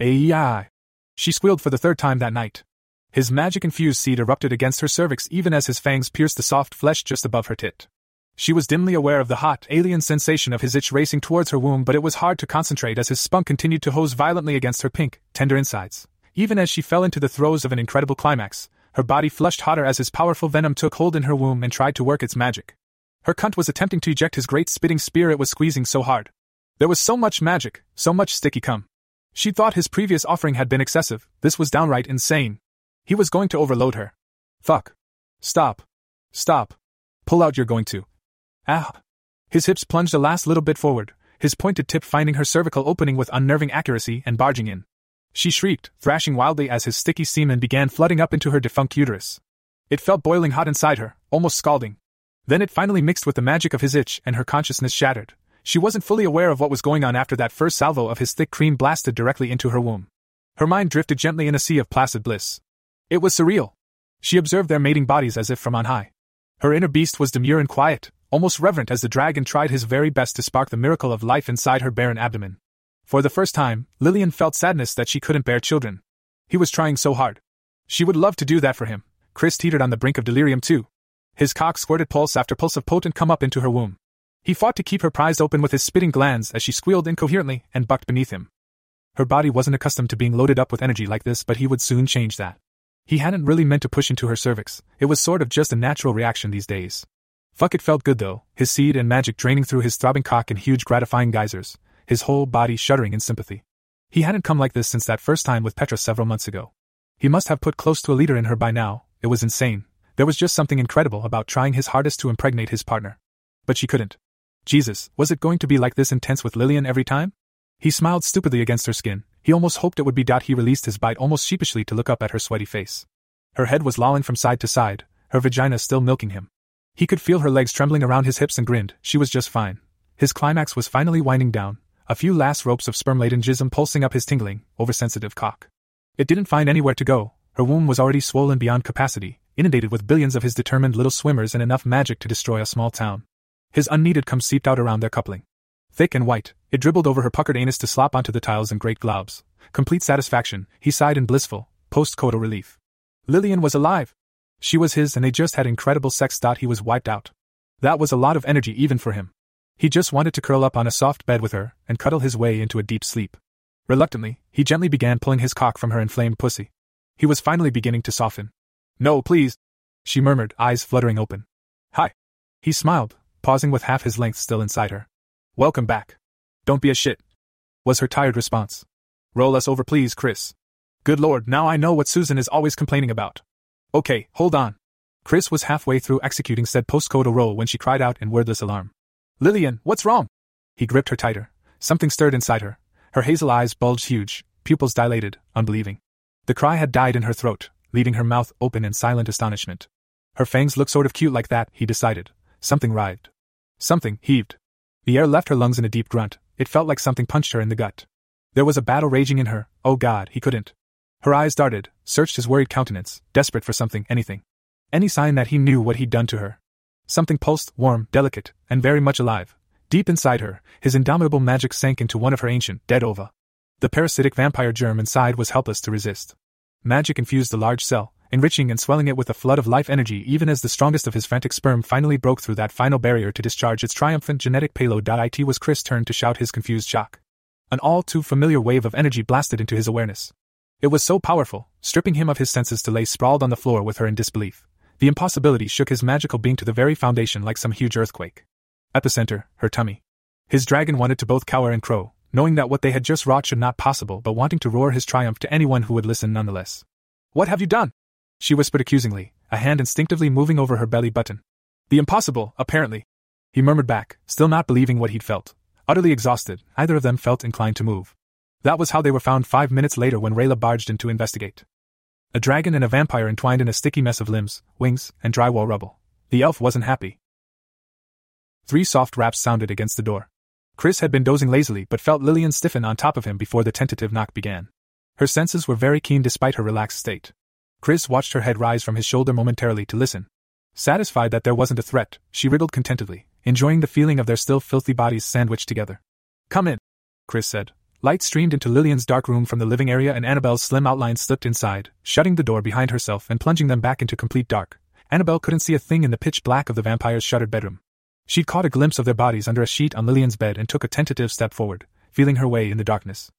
Ay, She squealed for the third time that night. His magic infused seed erupted against her cervix even as his fangs pierced the soft flesh just above her tit. She was dimly aware of the hot, alien sensation of his itch racing towards her womb, but it was hard to concentrate as his spunk continued to hose violently against her pink, tender insides. Even as she fell into the throes of an incredible climax, her body flushed hotter as his powerful venom took hold in her womb and tried to work its magic. Her cunt was attempting to eject his great spitting spear it was squeezing so hard. There was so much magic, so much sticky cum. She thought his previous offering had been excessive, this was downright insane. He was going to overload her. Fuck. Stop. Stop. Pull out, you're going to. Ah! His hips plunged a last little bit forward, his pointed tip finding her cervical opening with unnerving accuracy and barging in. She shrieked, thrashing wildly as his sticky semen began flooding up into her defunct uterus. It felt boiling hot inside her, almost scalding. Then it finally mixed with the magic of his itch, and her consciousness shattered. She wasn't fully aware of what was going on after that first salvo of his thick cream blasted directly into her womb. Her mind drifted gently in a sea of placid bliss. It was surreal. She observed their mating bodies as if from on high. Her inner beast was demure and quiet, almost reverent as the dragon tried his very best to spark the miracle of life inside her barren abdomen. For the first time, Lillian felt sadness that she couldn't bear children. He was trying so hard. She would love to do that for him. Chris teetered on the brink of delirium too. His cock squirted pulse after pulse of potent come up into her womb. He fought to keep her prized open with his spitting glands as she squealed incoherently and bucked beneath him. Her body wasn't accustomed to being loaded up with energy like this, but he would soon change that. He hadn't really meant to push into her cervix, it was sort of just a natural reaction these days. Fuck it felt good though, his seed and magic draining through his throbbing cock in huge gratifying geysers, his whole body shuddering in sympathy. He hadn't come like this since that first time with Petra several months ago. He must have put close to a liter in her by now, it was insane. There was just something incredible about trying his hardest to impregnate his partner. But she couldn't. Jesus, was it going to be like this intense with Lillian every time? He smiled stupidly against her skin. He almost hoped it would be. He released his bite almost sheepishly to look up at her sweaty face. Her head was lolling from side to side, her vagina still milking him. He could feel her legs trembling around his hips and grinned, she was just fine. His climax was finally winding down, a few last ropes of sperm laden jism pulsing up his tingling, oversensitive cock. It didn't find anywhere to go, her womb was already swollen beyond capacity, inundated with billions of his determined little swimmers and enough magic to destroy a small town. His unneeded cum seeped out around their coupling. Thick and white, it dribbled over her puckered anus to slop onto the tiles in great globs. Complete satisfaction, he sighed in blissful, post-coital relief. Lillian was alive. She was his and they just had incredible sex. He was wiped out. That was a lot of energy even for him. He just wanted to curl up on a soft bed with her and cuddle his way into a deep sleep. Reluctantly, he gently began pulling his cock from her inflamed pussy. He was finally beginning to soften. No, please, she murmured, eyes fluttering open. Hi. He smiled, pausing with half his length still inside her. Welcome back. Don't be a shit, was her tired response. Roll us over, please, Chris. Good lord, now I know what Susan is always complaining about. Okay, hold on. Chris was halfway through executing said postcoital roll when she cried out in wordless alarm. Lillian, what's wrong? He gripped her tighter. Something stirred inside her. Her hazel eyes bulged huge, pupils dilated, unbelieving. The cry had died in her throat, leaving her mouth open in silent astonishment. Her fangs looked sort of cute like that, he decided. Something writhed. Something heaved. The air left her lungs in a deep grunt. It felt like something punched her in the gut. There was a battle raging in her. Oh God, he couldn't. Her eyes darted, searched his worried countenance, desperate for something, anything. Any sign that he knew what he'd done to her. Something pulsed, warm, delicate, and very much alive. Deep inside her, his indomitable magic sank into one of her ancient, dead ova. The parasitic vampire germ inside was helpless to resist. Magic infused the large cell, enriching and swelling it with a flood of life energy even as the strongest of his frantic sperm finally broke through that final barrier to discharge its triumphant genetic payload. It was Chris' turn to shout his confused shock. An all too familiar wave of energy blasted into his awareness. It was so powerful, stripping him of his senses to lay sprawled on the floor with her in disbelief. The impossibility shook his magical being to the very foundation like some huge earthquake. At the center, her tummy. His dragon wanted to both cower and crow, knowing that what they had just wrought should not possible, but wanting to roar his triumph to anyone who would listen nonetheless. What have you done? She whispered accusingly, a hand instinctively moving over her belly button. The impossible, apparently. He murmured back, still not believing what he'd felt. Utterly exhausted, either of them felt inclined to move. That was how they were found five minutes later when Rayla barged in to investigate. A dragon and a vampire entwined in a sticky mess of limbs, wings, and drywall rubble. The elf wasn't happy. Three soft raps sounded against the door. Chris had been dozing lazily but felt Lillian stiffen on top of him before the tentative knock began. Her senses were very keen despite her relaxed state. Chris watched her head rise from his shoulder momentarily to listen. Satisfied that there wasn't a threat, she riddled contentedly, enjoying the feeling of their still filthy bodies sandwiched together. Come in, Chris said. Light streamed into Lillian's dark room from the living area and Annabelle's slim outline slipped inside, shutting the door behind herself and plunging them back into complete dark. Annabelle couldn't see a thing in the pitch black of the vampire's shuttered bedroom. She'd caught a glimpse of their bodies under a sheet on Lillian's bed and took a tentative step forward, feeling her way in the darkness.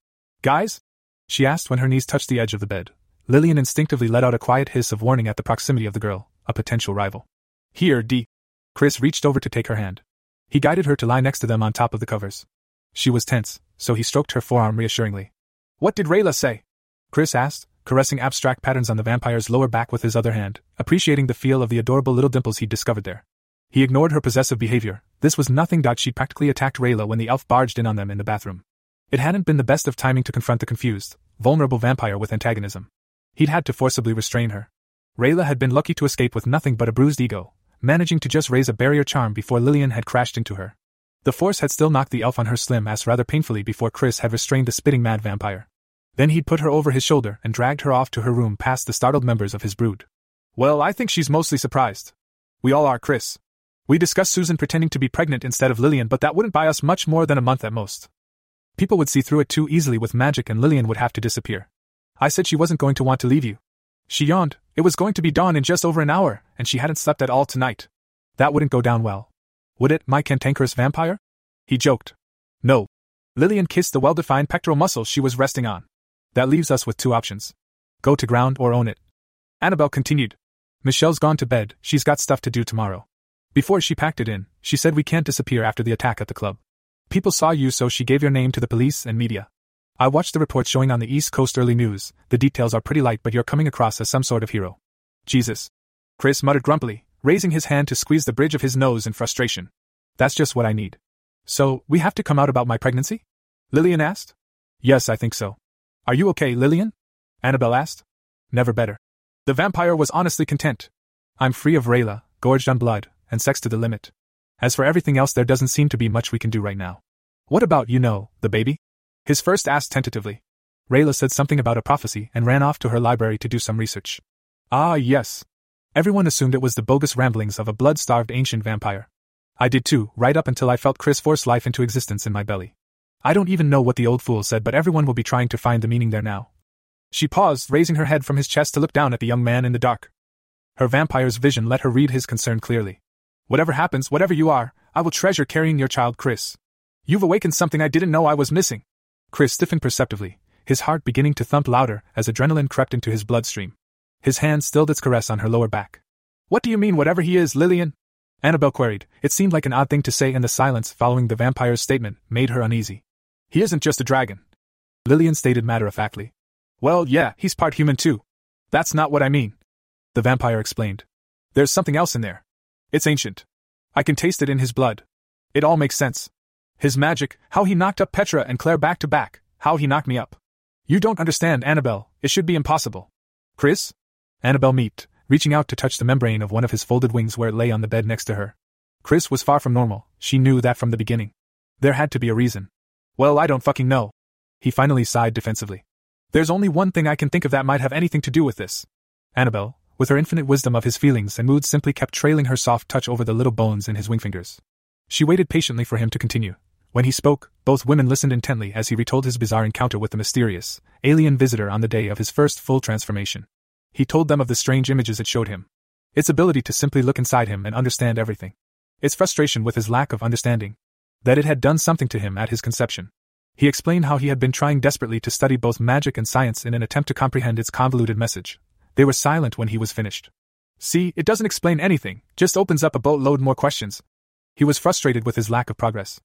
Guys? She asked when her knees touched the edge of the bed. Lillian instinctively let out a quiet hiss of warning at the proximity of the girl, a potential rival. Here, D. Chris reached over to take her hand. He guided her to lie next to them on top of the covers. She was tense, so he stroked her forearm reassuringly. What did Rayla say? Chris asked, caressing abstract patterns on the vampire's lower back with his other hand, appreciating the feel of the adorable little dimples he'd discovered there. He ignored her possessive behavior. This was nothing. She'd practically attacked Rayla when the elf barged in on them in the bathroom. It hadn't been the best of timing to confront the confused, vulnerable vampire with antagonism. He'd had to forcibly restrain her. Rayla had been lucky to escape with nothing but a bruised ego, managing to just raise a barrier charm before Lillian had crashed into her. The force had still knocked the elf on her slim ass rather painfully before Chris had restrained the spitting mad vampire. Then he'd put her over his shoulder and dragged her off to her room past the startled members of his brood. Well, I think she's mostly surprised. We all are, Chris. We discussed Susan pretending to be pregnant instead of Lillian, but that wouldn't buy us much more than a month at most. People would see through it too easily with magic, and Lillian would have to disappear. I said she wasn't going to want to leave you. She yawned. It was going to be dawn in just over an hour, and she hadn't slept at all tonight. That wouldn't go down well. Would it, my cantankerous vampire? He joked. No. Lillian kissed the well defined pectoral muscle she was resting on. That leaves us with two options go to ground or own it. Annabelle continued. Michelle's gone to bed, she's got stuff to do tomorrow. Before she packed it in, she said we can't disappear after the attack at the club. People saw you, so she gave your name to the police and media. I watched the reports showing on the East Coast early news. The details are pretty light, but you're coming across as some sort of hero. Jesus. Chris muttered grumpily, raising his hand to squeeze the bridge of his nose in frustration. That's just what I need. So, we have to come out about my pregnancy? Lillian asked. Yes, I think so. Are you okay, Lillian? Annabelle asked. Never better. The vampire was honestly content. I'm free of Rayla, gorged on blood, and sex to the limit. As for everything else, there doesn't seem to be much we can do right now. What about, you know, the baby? His first asked tentatively. Rayla said something about a prophecy and ran off to her library to do some research. Ah, yes. Everyone assumed it was the bogus ramblings of a blood starved ancient vampire. I did too, right up until I felt Chris force life into existence in my belly. I don't even know what the old fool said, but everyone will be trying to find the meaning there now. She paused, raising her head from his chest to look down at the young man in the dark. Her vampire's vision let her read his concern clearly. Whatever happens, whatever you are, I will treasure carrying your child, Chris. You've awakened something I didn't know I was missing. Chris stiffened perceptibly, his heart beginning to thump louder as adrenaline crept into his bloodstream. His hand stilled its caress on her lower back. What do you mean, whatever he is, Lillian? Annabelle queried. It seemed like an odd thing to say, and the silence following the vampire's statement made her uneasy. He isn't just a dragon. Lillian stated matter of factly. Well, yeah, he's part human too. That's not what I mean. The vampire explained. There's something else in there. It's ancient. I can taste it in his blood. It all makes sense. His magic, how he knocked up Petra and Claire back to back, how he knocked me up. You don't understand, Annabelle, it should be impossible. Chris? Annabelle meeped, reaching out to touch the membrane of one of his folded wings where it lay on the bed next to her. Chris was far from normal, she knew that from the beginning. There had to be a reason. Well, I don't fucking know. He finally sighed defensively. There's only one thing I can think of that might have anything to do with this. Annabelle, with her infinite wisdom of his feelings and moods, simply kept trailing her soft touch over the little bones in his wing fingers. She waited patiently for him to continue. When he spoke, both women listened intently as he retold his bizarre encounter with the mysterious, alien visitor on the day of his first full transformation. He told them of the strange images it showed him. Its ability to simply look inside him and understand everything. Its frustration with his lack of understanding. That it had done something to him at his conception. He explained how he had been trying desperately to study both magic and science in an attempt to comprehend its convoluted message. They were silent when he was finished. See, it doesn't explain anything, just opens up a boatload more questions. He was frustrated with his lack of progress.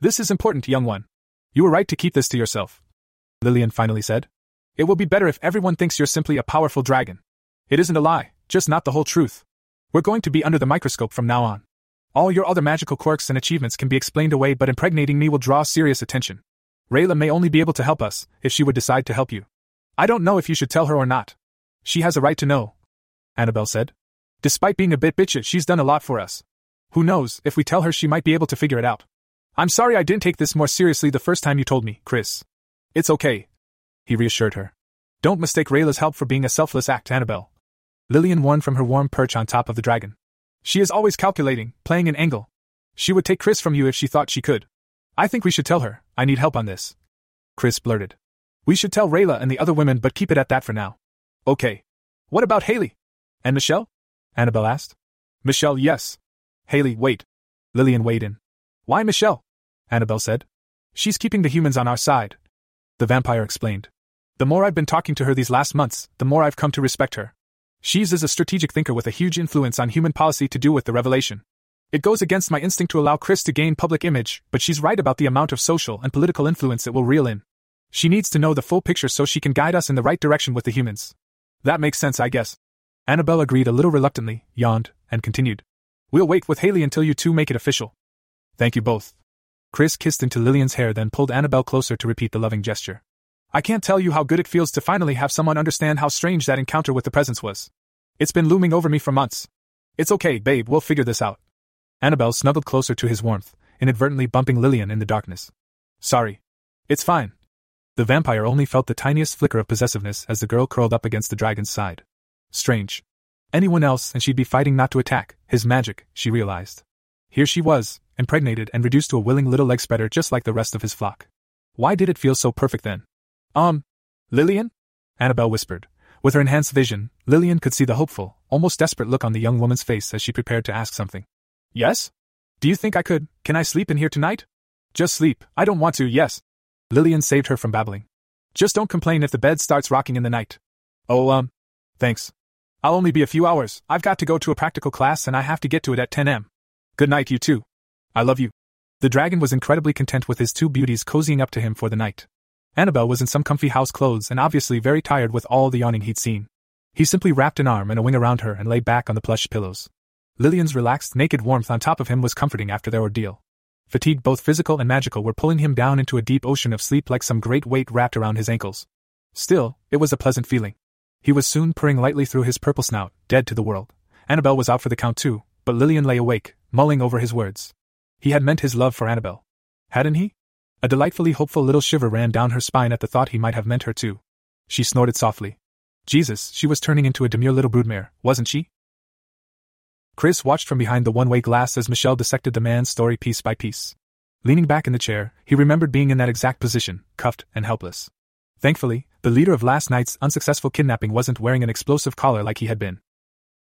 This is important, young one. You were right to keep this to yourself. Lillian finally said. It will be better if everyone thinks you're simply a powerful dragon. It isn't a lie, just not the whole truth. We're going to be under the microscope from now on. All your other magical quirks and achievements can be explained away, but impregnating me will draw serious attention. Rayla may only be able to help us, if she would decide to help you. I don't know if you should tell her or not. She has a right to know. Annabelle said. Despite being a bit bitchy, she's done a lot for us. Who knows, if we tell her, she might be able to figure it out. I'm sorry I didn't take this more seriously the first time you told me, Chris. It's okay. He reassured her. Don't mistake Rayla's help for being a selfless act, Annabelle. Lillian warned from her warm perch on top of the dragon. She is always calculating, playing an angle. She would take Chris from you if she thought she could. I think we should tell her, I need help on this. Chris blurted. We should tell Rayla and the other women, but keep it at that for now. Okay. What about Haley? And Michelle? Annabelle asked. Michelle, yes. Haley, wait. Lillian weighed in. Why Michelle? Annabelle said. She's keeping the humans on our side, the vampire explained. The more I've been talking to her these last months, the more I've come to respect her. She's is a strategic thinker with a huge influence on human policy to do with the revelation. It goes against my instinct to allow Chris to gain public image, but she's right about the amount of social and political influence it will reel in. She needs to know the full picture so she can guide us in the right direction with the humans. That makes sense, I guess. Annabelle agreed a little reluctantly, yawned, and continued. We'll wait with Haley until you two make it official. Thank you both. Chris kissed into Lillian's hair, then pulled Annabelle closer to repeat the loving gesture. I can't tell you how good it feels to finally have someone understand how strange that encounter with the presence was. It's been looming over me for months. It's okay, babe, we'll figure this out. Annabelle snuggled closer to his warmth, inadvertently bumping Lillian in the darkness. Sorry. It's fine. The vampire only felt the tiniest flicker of possessiveness as the girl curled up against the dragon's side. Strange. Anyone else and she'd be fighting not to attack, his magic, she realized. Here she was, impregnated and reduced to a willing little leg spreader just like the rest of his flock. Why did it feel so perfect then? Um, Lillian? Annabelle whispered. With her enhanced vision, Lillian could see the hopeful, almost desperate look on the young woman's face as she prepared to ask something. Yes? Do you think I could? Can I sleep in here tonight? Just sleep. I don't want to, yes. Lillian saved her from babbling. Just don't complain if the bed starts rocking in the night. Oh, um, thanks. I'll only be a few hours. I've got to go to a practical class and I have to get to it at 10 am. Good night, you too. I love you. The dragon was incredibly content with his two beauties cozying up to him for the night. Annabelle was in some comfy house clothes and obviously very tired with all the yawning he'd seen. He simply wrapped an arm and a wing around her and lay back on the plush pillows. Lillian's relaxed, naked warmth on top of him was comforting after their ordeal. Fatigue, both physical and magical, were pulling him down into a deep ocean of sleep like some great weight wrapped around his ankles. Still, it was a pleasant feeling. He was soon purring lightly through his purple snout, dead to the world. Annabelle was out for the count too, but Lillian lay awake, mulling over his words. He had meant his love for Annabelle. Hadn't he? A delightfully hopeful little shiver ran down her spine at the thought he might have meant her too. She snorted softly. Jesus, she was turning into a demure little broodmare, wasn't she? Chris watched from behind the one way glass as Michelle dissected the man's story piece by piece. Leaning back in the chair, he remembered being in that exact position, cuffed and helpless. Thankfully, the leader of last night's unsuccessful kidnapping wasn't wearing an explosive collar like he had been.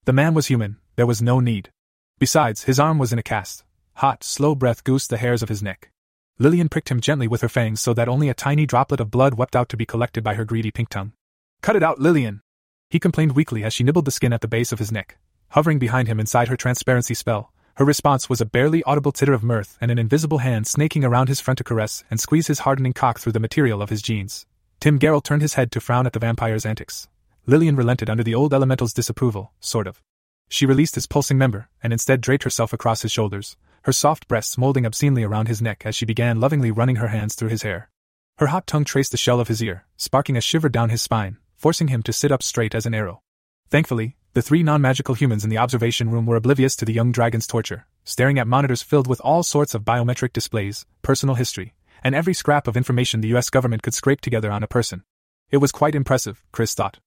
The man was human, there was no need. Besides, his arm was in a cast, Hot, slow breath goosed the hairs of his neck. Lillian pricked him gently with her fangs so that only a tiny droplet of blood wept out to be collected by her greedy pink tongue. Cut it out, Lillian! He complained weakly as she nibbled the skin at the base of his neck. Hovering behind him inside her transparency spell, her response was a barely audible titter of mirth and an invisible hand snaking around his front to caress and squeeze his hardening cock through the material of his jeans. Tim Garrel turned his head to frown at the vampire's antics. Lillian relented under the old elemental's disapproval, sort of. She released his pulsing member and instead draped herself across his shoulders, her soft breasts molding obscenely around his neck as she began lovingly running her hands through his hair. Her hot tongue traced the shell of his ear, sparking a shiver down his spine, forcing him to sit up straight as an arrow. Thankfully, the three non magical humans in the observation room were oblivious to the young dragon's torture, staring at monitors filled with all sorts of biometric displays, personal history, and every scrap of information the US government could scrape together on a person. It was quite impressive, Chris thought.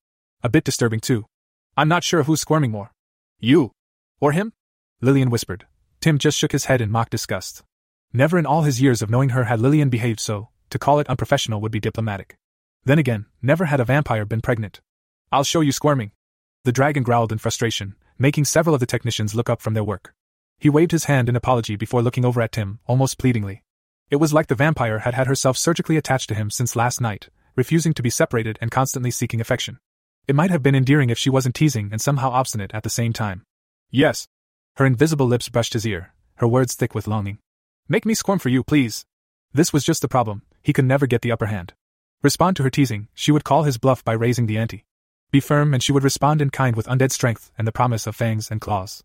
A bit disturbing, too. I'm not sure who's squirming more. You. Or him? Lillian whispered, Tim just shook his head in mock disgust. Never in all his years of knowing her had Lillian behaved so, to call it unprofessional would be diplomatic. Then again, never had a vampire been pregnant. I'll show you squirming. The dragon growled in frustration, making several of the technicians look up from their work. He waved his hand in apology before looking over at Tim, almost pleadingly. It was like the vampire had had herself surgically attached to him since last night, refusing to be separated and constantly seeking affection. It might have been endearing if she wasn't teasing and somehow obstinate at the same time. Yes. Her invisible lips brushed his ear, her words thick with longing. Make me squirm for you, please. This was just the problem, he could never get the upper hand. Respond to her teasing, she would call his bluff by raising the ante. Be firm, and she would respond in kind with undead strength and the promise of fangs and claws.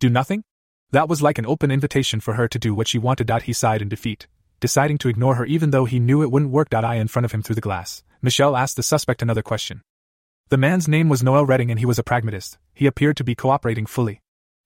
Do nothing? That was like an open invitation for her to do what she wanted. He sighed in defeat, deciding to ignore her even though he knew it wouldn't work. I in front of him through the glass. Michelle asked the suspect another question. The man's name was Noel Redding and he was a pragmatist. He appeared to be cooperating fully.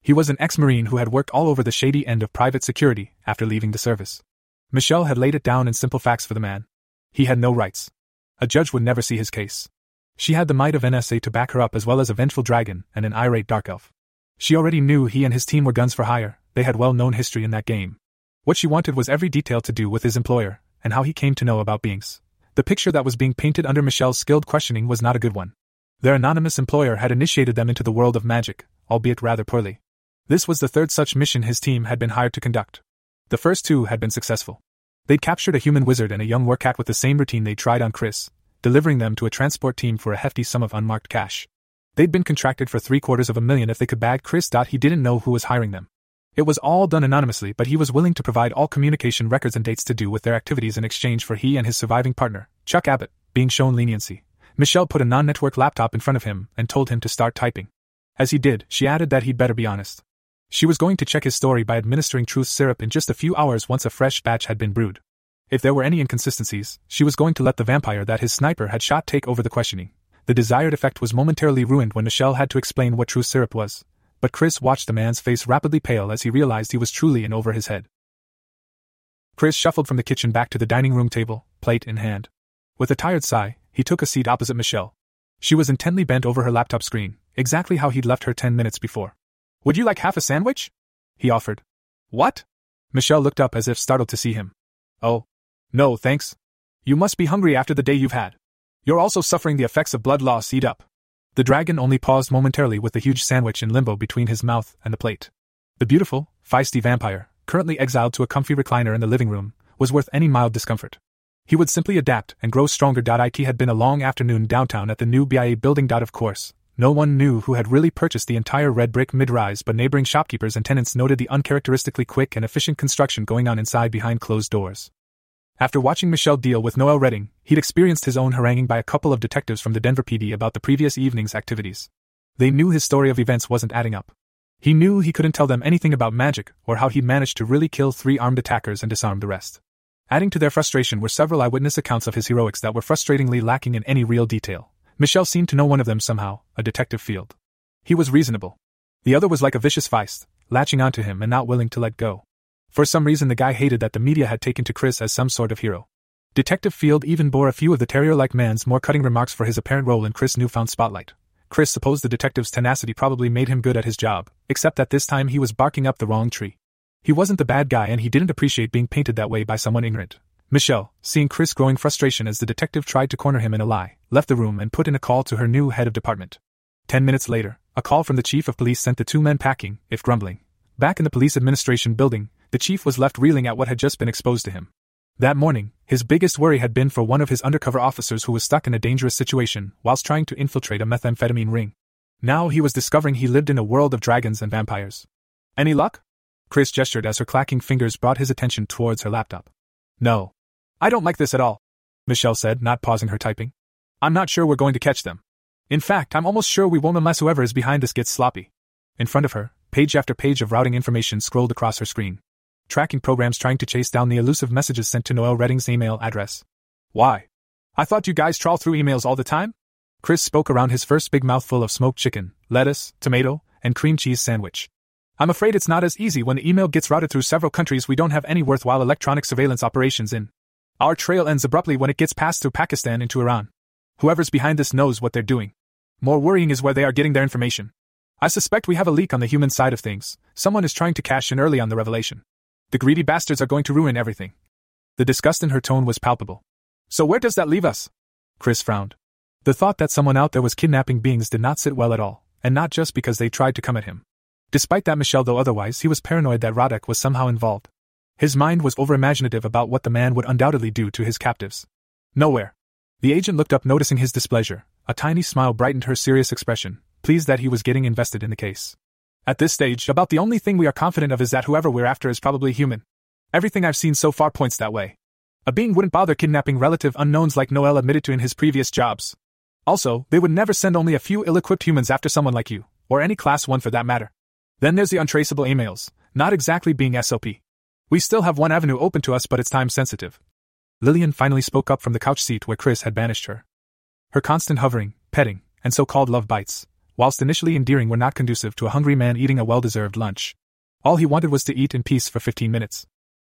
He was an ex Marine who had worked all over the shady end of private security after leaving the service. Michelle had laid it down in simple facts for the man. He had no rights. A judge would never see his case. She had the might of NSA to back her up as well as a vengeful dragon and an irate dark elf. She already knew he and his team were guns for hire, they had well known history in that game. What she wanted was every detail to do with his employer, and how he came to know about beings. The picture that was being painted under Michelle's skilled questioning was not a good one. Their anonymous employer had initiated them into the world of magic, albeit rather poorly. This was the third such mission his team had been hired to conduct. The first two had been successful. They'd captured a human wizard and a young workat with the same routine they tried on Chris, delivering them to a transport team for a hefty sum of unmarked cash. They'd been contracted for three quarters of a million if they could bag Chris. He didn't know who was hiring them. It was all done anonymously, but he was willing to provide all communication records and dates to do with their activities in exchange for he and his surviving partner, Chuck Abbott, being shown leniency. Michelle put a non network laptop in front of him and told him to start typing. As he did, she added that he'd better be honest. She was going to check his story by administering truth syrup in just a few hours once a fresh batch had been brewed. If there were any inconsistencies, she was going to let the vampire that his sniper had shot take over the questioning. The desired effect was momentarily ruined when Michelle had to explain what truth syrup was, but Chris watched the man's face rapidly pale as he realized he was truly in over his head. Chris shuffled from the kitchen back to the dining room table, plate in hand. With a tired sigh, he took a seat opposite Michelle. She was intently bent over her laptop screen, exactly how he'd left her ten minutes before. Would you like half a sandwich? He offered. What? Michelle looked up as if startled to see him. Oh. No, thanks. You must be hungry after the day you've had. You're also suffering the effects of blood loss. Eat up. The dragon only paused momentarily with the huge sandwich in limbo between his mouth and the plate. The beautiful, feisty vampire, currently exiled to a comfy recliner in the living room, was worth any mild discomfort. He would simply adapt and grow stronger. It had been a long afternoon downtown at the new BIA building. Of course, no one knew who had really purchased the entire red brick mid rise, but neighboring shopkeepers and tenants noted the uncharacteristically quick and efficient construction going on inside behind closed doors. After watching Michelle deal with Noel Redding, he'd experienced his own haranguing by a couple of detectives from the Denver PD about the previous evening's activities. They knew his story of events wasn't adding up. He knew he couldn't tell them anything about magic or how he'd managed to really kill three armed attackers and disarm the rest. Adding to their frustration were several eyewitness accounts of his heroics that were frustratingly lacking in any real detail. Michelle seemed to know one of them somehow, a detective field. He was reasonable. The other was like a vicious feist, latching onto him and not willing to let go. For some reason, the guy hated that the media had taken to Chris as some sort of hero. Detective Field even bore a few of the terrier like man's more cutting remarks for his apparent role in Chris' newfound spotlight. Chris supposed the detective's tenacity probably made him good at his job, except that this time he was barking up the wrong tree. He wasn't the bad guy and he didn't appreciate being painted that way by someone ignorant. Michelle, seeing Chris growing frustration as the detective tried to corner him in a lie, left the room and put in a call to her new head of department. Ten minutes later, a call from the chief of police sent the two men packing, if grumbling. Back in the police administration building, the chief was left reeling at what had just been exposed to him. That morning, his biggest worry had been for one of his undercover officers who was stuck in a dangerous situation whilst trying to infiltrate a methamphetamine ring. Now he was discovering he lived in a world of dragons and vampires. Any luck? Chris gestured as her clacking fingers brought his attention towards her laptop. No. I don't like this at all, Michelle said, not pausing her typing. I'm not sure we're going to catch them. In fact, I'm almost sure we won't unless whoever is behind this gets sloppy. In front of her, page after page of routing information scrolled across her screen tracking programs trying to chase down the elusive messages sent to Noel Redding's email address. Why? I thought you guys trawl through emails all the time? Chris spoke around his first big mouthful of smoked chicken, lettuce, tomato, and cream cheese sandwich. I'm afraid it's not as easy when the email gets routed through several countries we don't have any worthwhile electronic surveillance operations in. Our trail ends abruptly when it gets passed through Pakistan into Iran. Whoever's behind this knows what they're doing. More worrying is where they are getting their information. I suspect we have a leak on the human side of things. Someone is trying to cash in early on the revelation. The greedy bastards are going to ruin everything. The disgust in her tone was palpable. So where does that leave us? Chris frowned. The thought that someone out there was kidnapping beings did not sit well at all, and not just because they tried to come at him. Despite that, Michelle, though otherwise, he was paranoid that Radek was somehow involved. His mind was overimaginative about what the man would undoubtedly do to his captives. Nowhere. The agent looked up, noticing his displeasure. A tiny smile brightened her serious expression, pleased that he was getting invested in the case. At this stage, about the only thing we are confident of is that whoever we're after is probably human. Everything I've seen so far points that way. A being wouldn't bother kidnapping relative unknowns like Noel admitted to in his previous jobs. Also, they would never send only a few ill equipped humans after someone like you, or any class 1 for that matter. Then there's the untraceable emails, not exactly being SOP. We still have one avenue open to us, but it's time sensitive. Lillian finally spoke up from the couch seat where Chris had banished her. Her constant hovering, petting, and so called love bites, whilst initially endearing, were not conducive to a hungry man eating a well deserved lunch. All he wanted was to eat in peace for 15 minutes.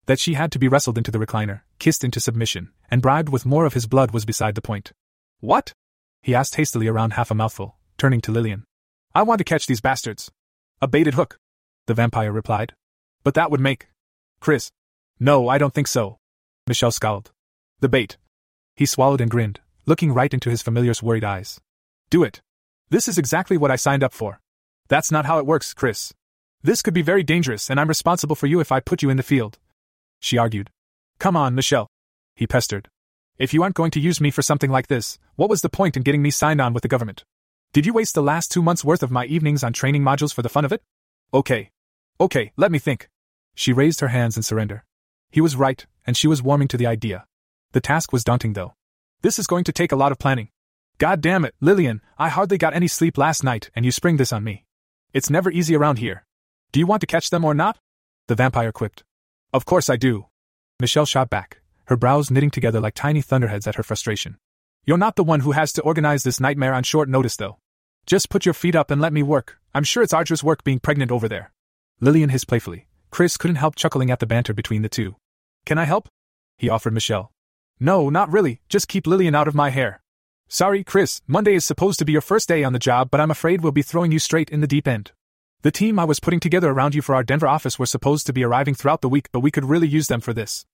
That she had to be wrestled into the recliner, kissed into submission, and bribed with more of his blood was beside the point. What? He asked hastily around half a mouthful, turning to Lillian. I want to catch these bastards. A baited hook, the vampire replied. But that would make. Chris. No, I don't think so. Michelle scowled. The bait. He swallowed and grinned, looking right into his familiar's worried eyes. Do it. This is exactly what I signed up for. That's not how it works, Chris. This could be very dangerous, and I'm responsible for you if I put you in the field. She argued. Come on, Michelle. He pestered. If you aren't going to use me for something like this, what was the point in getting me signed on with the government? Did you waste the last two months' worth of my evenings on training modules for the fun of it? Okay. Okay, let me think. She raised her hands in surrender. He was right, and she was warming to the idea. The task was daunting, though. This is going to take a lot of planning. God damn it, Lillian, I hardly got any sleep last night, and you spring this on me. It's never easy around here. Do you want to catch them or not? The vampire quipped. Of course I do. Michelle shot back, her brows knitting together like tiny thunderheads at her frustration. You're not the one who has to organize this nightmare on short notice, though. Just put your feet up and let me work. I'm sure it's arduous work being pregnant over there. Lillian hissed playfully. Chris couldn't help chuckling at the banter between the two. Can I help? He offered Michelle. No, not really, just keep Lillian out of my hair. Sorry, Chris, Monday is supposed to be your first day on the job, but I'm afraid we'll be throwing you straight in the deep end. The team I was putting together around you for our Denver office were supposed to be arriving throughout the week, but we could really use them for this.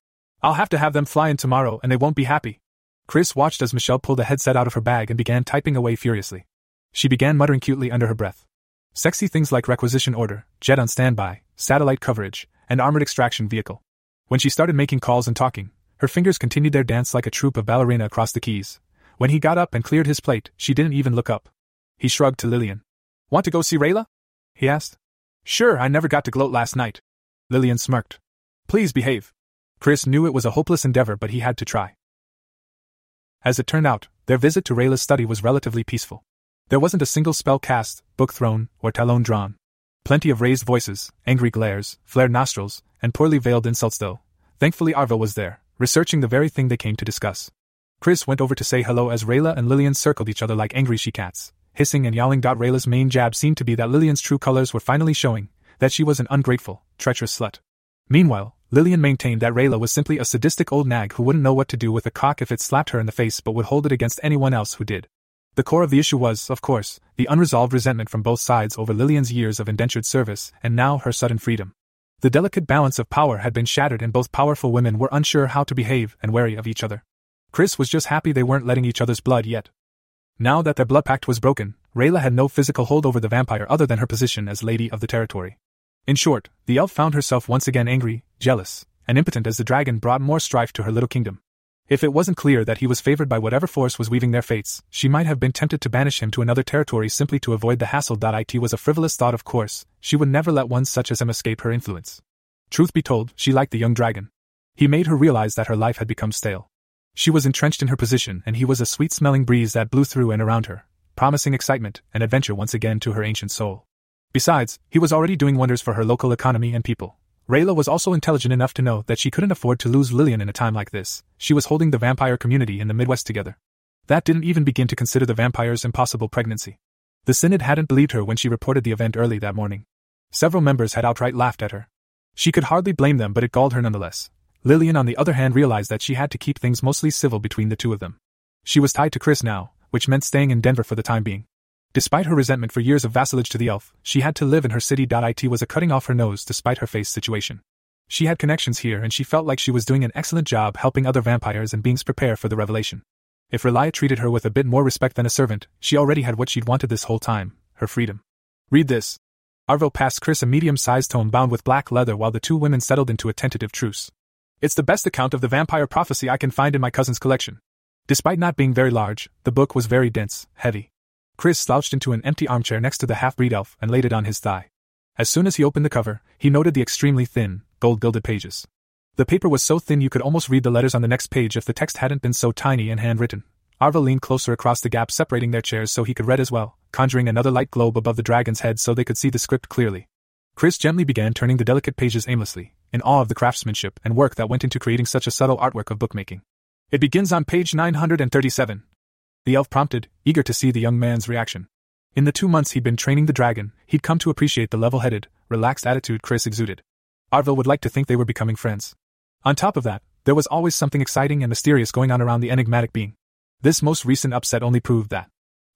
I'll have to have them fly in tomorrow, and they won't be happy. Chris watched as Michelle pulled a headset out of her bag and began typing away furiously. She began muttering cutely under her breath. Sexy things like requisition order, jet on standby, satellite coverage, and armored extraction vehicle. When she started making calls and talking, her fingers continued their dance like a troupe of ballerina across the keys. When he got up and cleared his plate, she didn't even look up. He shrugged to Lillian. Want to go see Rayla? he asked. Sure, I never got to gloat last night. Lillian smirked. Please behave. Chris knew it was a hopeless endeavor, but he had to try. As it turned out, their visit to Rayla's study was relatively peaceful. There wasn't a single spell cast, book thrown, or talon drawn. Plenty of raised voices, angry glares, flared nostrils, and poorly veiled insults, though. Thankfully, Arva was there, researching the very thing they came to discuss. Chris went over to say hello as Rayla and Lillian circled each other like angry she cats, hissing and yowling. Rayla's main jab seemed to be that Lillian's true colors were finally showing, that she was an ungrateful, treacherous slut. Meanwhile, Lillian maintained that Rayla was simply a sadistic old nag who wouldn't know what to do with a cock if it slapped her in the face but would hold it against anyone else who did. The core of the issue was, of course, the unresolved resentment from both sides over Lillian's years of indentured service and now her sudden freedom. The delicate balance of power had been shattered and both powerful women were unsure how to behave and wary of each other. Chris was just happy they weren't letting each other's blood yet. Now that their blood pact was broken, Rayla had no physical hold over the vampire other than her position as lady of the territory. In short, the elf found herself once again angry, jealous, and impotent as the dragon brought more strife to her little kingdom. If it wasn't clear that he was favored by whatever force was weaving their fates, she might have been tempted to banish him to another territory simply to avoid the hassle. It was a frivolous thought, of course, she would never let one such as him escape her influence. Truth be told, she liked the young dragon. He made her realize that her life had become stale. She was entrenched in her position, and he was a sweet smelling breeze that blew through and around her, promising excitement and adventure once again to her ancient soul. Besides, he was already doing wonders for her local economy and people. Rayla was also intelligent enough to know that she couldn't afford to lose Lillian in a time like this. She was holding the vampire community in the Midwest together. That didn't even begin to consider the vampire's impossible pregnancy. The Synod hadn't believed her when she reported the event early that morning. Several members had outright laughed at her. She could hardly blame them, but it galled her nonetheless. Lillian, on the other hand, realized that she had to keep things mostly civil between the two of them. She was tied to Chris now, which meant staying in Denver for the time being. Despite her resentment for years of vassalage to the elf, she had to live in her city. It was a cutting off her nose despite her face situation. She had connections here and she felt like she was doing an excellent job helping other vampires and beings prepare for the revelation. If Rayla treated her with a bit more respect than a servant, she already had what she'd wanted this whole time her freedom. Read this. Arvo passed Chris a medium sized tome bound with black leather while the two women settled into a tentative truce. It's the best account of the vampire prophecy I can find in my cousin's collection. Despite not being very large, the book was very dense, heavy. Chris slouched into an empty armchair next to the half breed elf and laid it on his thigh. As soon as he opened the cover, he noted the extremely thin, gold gilded pages. The paper was so thin you could almost read the letters on the next page if the text hadn't been so tiny and handwritten. Arva leaned closer across the gap separating their chairs so he could read as well, conjuring another light globe above the dragon's head so they could see the script clearly. Chris gently began turning the delicate pages aimlessly, in awe of the craftsmanship and work that went into creating such a subtle artwork of bookmaking. It begins on page 937. The elf prompted, eager to see the young man's reaction. In the two months he'd been training the dragon, he'd come to appreciate the level headed, relaxed attitude Chris exuded. Arvo would like to think they were becoming friends. On top of that, there was always something exciting and mysterious going on around the enigmatic being. This most recent upset only proved that.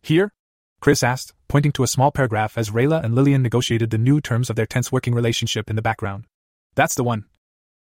Here? Chris asked, pointing to a small paragraph as Rayla and Lillian negotiated the new terms of their tense working relationship in the background. That's the one.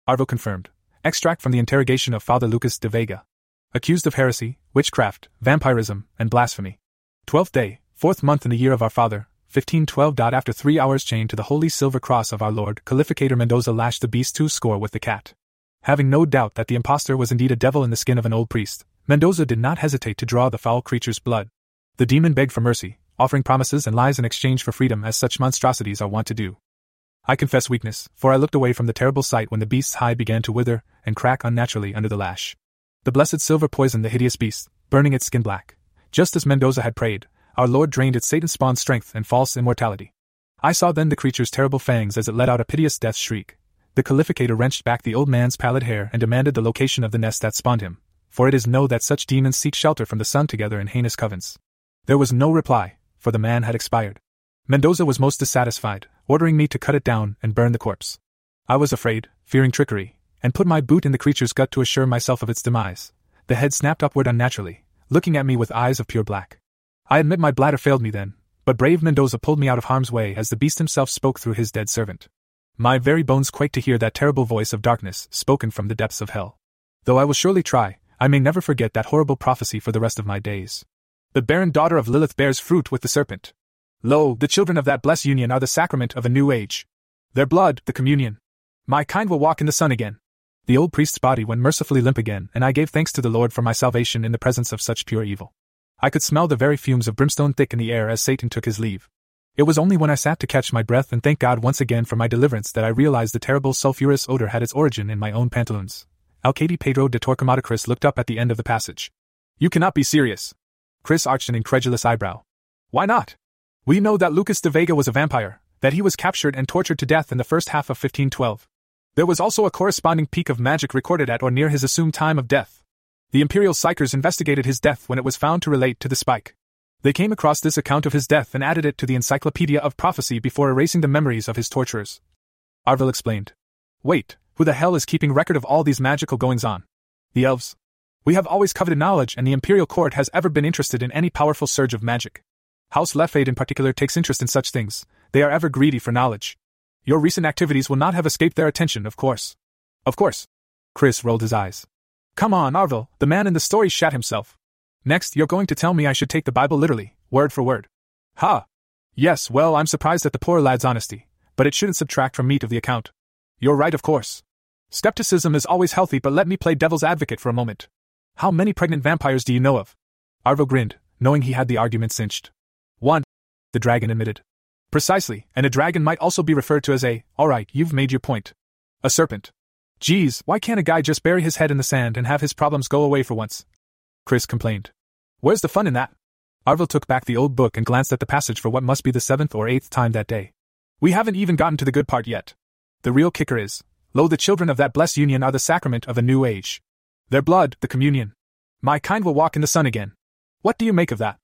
Arvo confirmed. Extract from the interrogation of Father Lucas de Vega. Accused of heresy, witchcraft, vampirism, and blasphemy. Twelfth day, fourth month in the year of our Father, 1512. After three hours chained to the holy silver cross of our Lord, Calificator Mendoza lashed the beast two score with the cat. Having no doubt that the impostor was indeed a devil in the skin of an old priest, Mendoza did not hesitate to draw the foul creature's blood. The demon begged for mercy, offering promises and lies in exchange for freedom as such monstrosities are wont to do. I confess weakness, for I looked away from the terrible sight when the beast's hide began to wither and crack unnaturally under the lash. The blessed silver poisoned the hideous beast, burning its skin black. Just as Mendoza had prayed, our Lord drained its Satan spawned strength and false immortality. I saw then the creature's terrible fangs as it let out a piteous death shriek. The calificator wrenched back the old man's pallid hair and demanded the location of the nest that spawned him, for it is know that such demons seek shelter from the sun together in heinous covens. There was no reply, for the man had expired. Mendoza was most dissatisfied, ordering me to cut it down and burn the corpse. I was afraid, fearing trickery, and put my boot in the creature's gut to assure myself of its demise. The head snapped upward unnaturally, looking at me with eyes of pure black. I admit my bladder failed me then, but brave Mendoza pulled me out of harm's way as the beast himself spoke through his dead servant. My very bones quaked to hear that terrible voice of darkness spoken from the depths of hell. Though I will surely try, I may never forget that horrible prophecy for the rest of my days. The barren daughter of Lilith bears fruit with the serpent. Lo, the children of that blessed union are the sacrament of a new age. Their blood, the communion. My kind will walk in the sun again. The old priest's body went mercifully limp again, and I gave thanks to the Lord for my salvation in the presence of such pure evil. I could smell the very fumes of brimstone thick in the air as Satan took his leave. It was only when I sat to catch my breath and thank God once again for my deliverance that I realized the terrible sulphurous odor had its origin in my own pantaloons. Alcade Pedro de Torquemada Chris looked up at the end of the passage. You cannot be serious. Chris arched an incredulous eyebrow. Why not? We know that Lucas de Vega was a vampire, that he was captured and tortured to death in the first half of 1512. There was also a corresponding peak of magic recorded at or near his assumed time of death. The Imperial Psychers investigated his death when it was found to relate to the spike. They came across this account of his death and added it to the Encyclopedia of Prophecy before erasing the memories of his torturers. Arville explained. Wait, who the hell is keeping record of all these magical goings on? The elves, we have always coveted knowledge, and the Imperial Court has ever been interested in any powerful surge of magic. House Lefade in particular takes interest in such things, they are ever greedy for knowledge. Your recent activities will not have escaped their attention, of course. Of course. Chris rolled his eyes. Come on, Arville, the man in the story shat himself. Next, you're going to tell me I should take the Bible literally, word for word. Ha! Yes, well, I'm surprised at the poor lad's honesty, but it shouldn't subtract from meat of the account. You're right, of course. Skepticism is always healthy, but let me play devil's advocate for a moment. How many pregnant vampires do you know of? Arvo grinned, knowing he had the argument cinched. One. The dragon admitted. Precisely, and a dragon might also be referred to as a, alright, you've made your point. A serpent. Geez, why can't a guy just bury his head in the sand and have his problems go away for once? Chris complained. Where's the fun in that? Arville took back the old book and glanced at the passage for what must be the seventh or eighth time that day. We haven't even gotten to the good part yet. The real kicker is, lo, the children of that blessed union are the sacrament of a new age. Their blood, the communion. My kind will walk in the sun again. What do you make of that?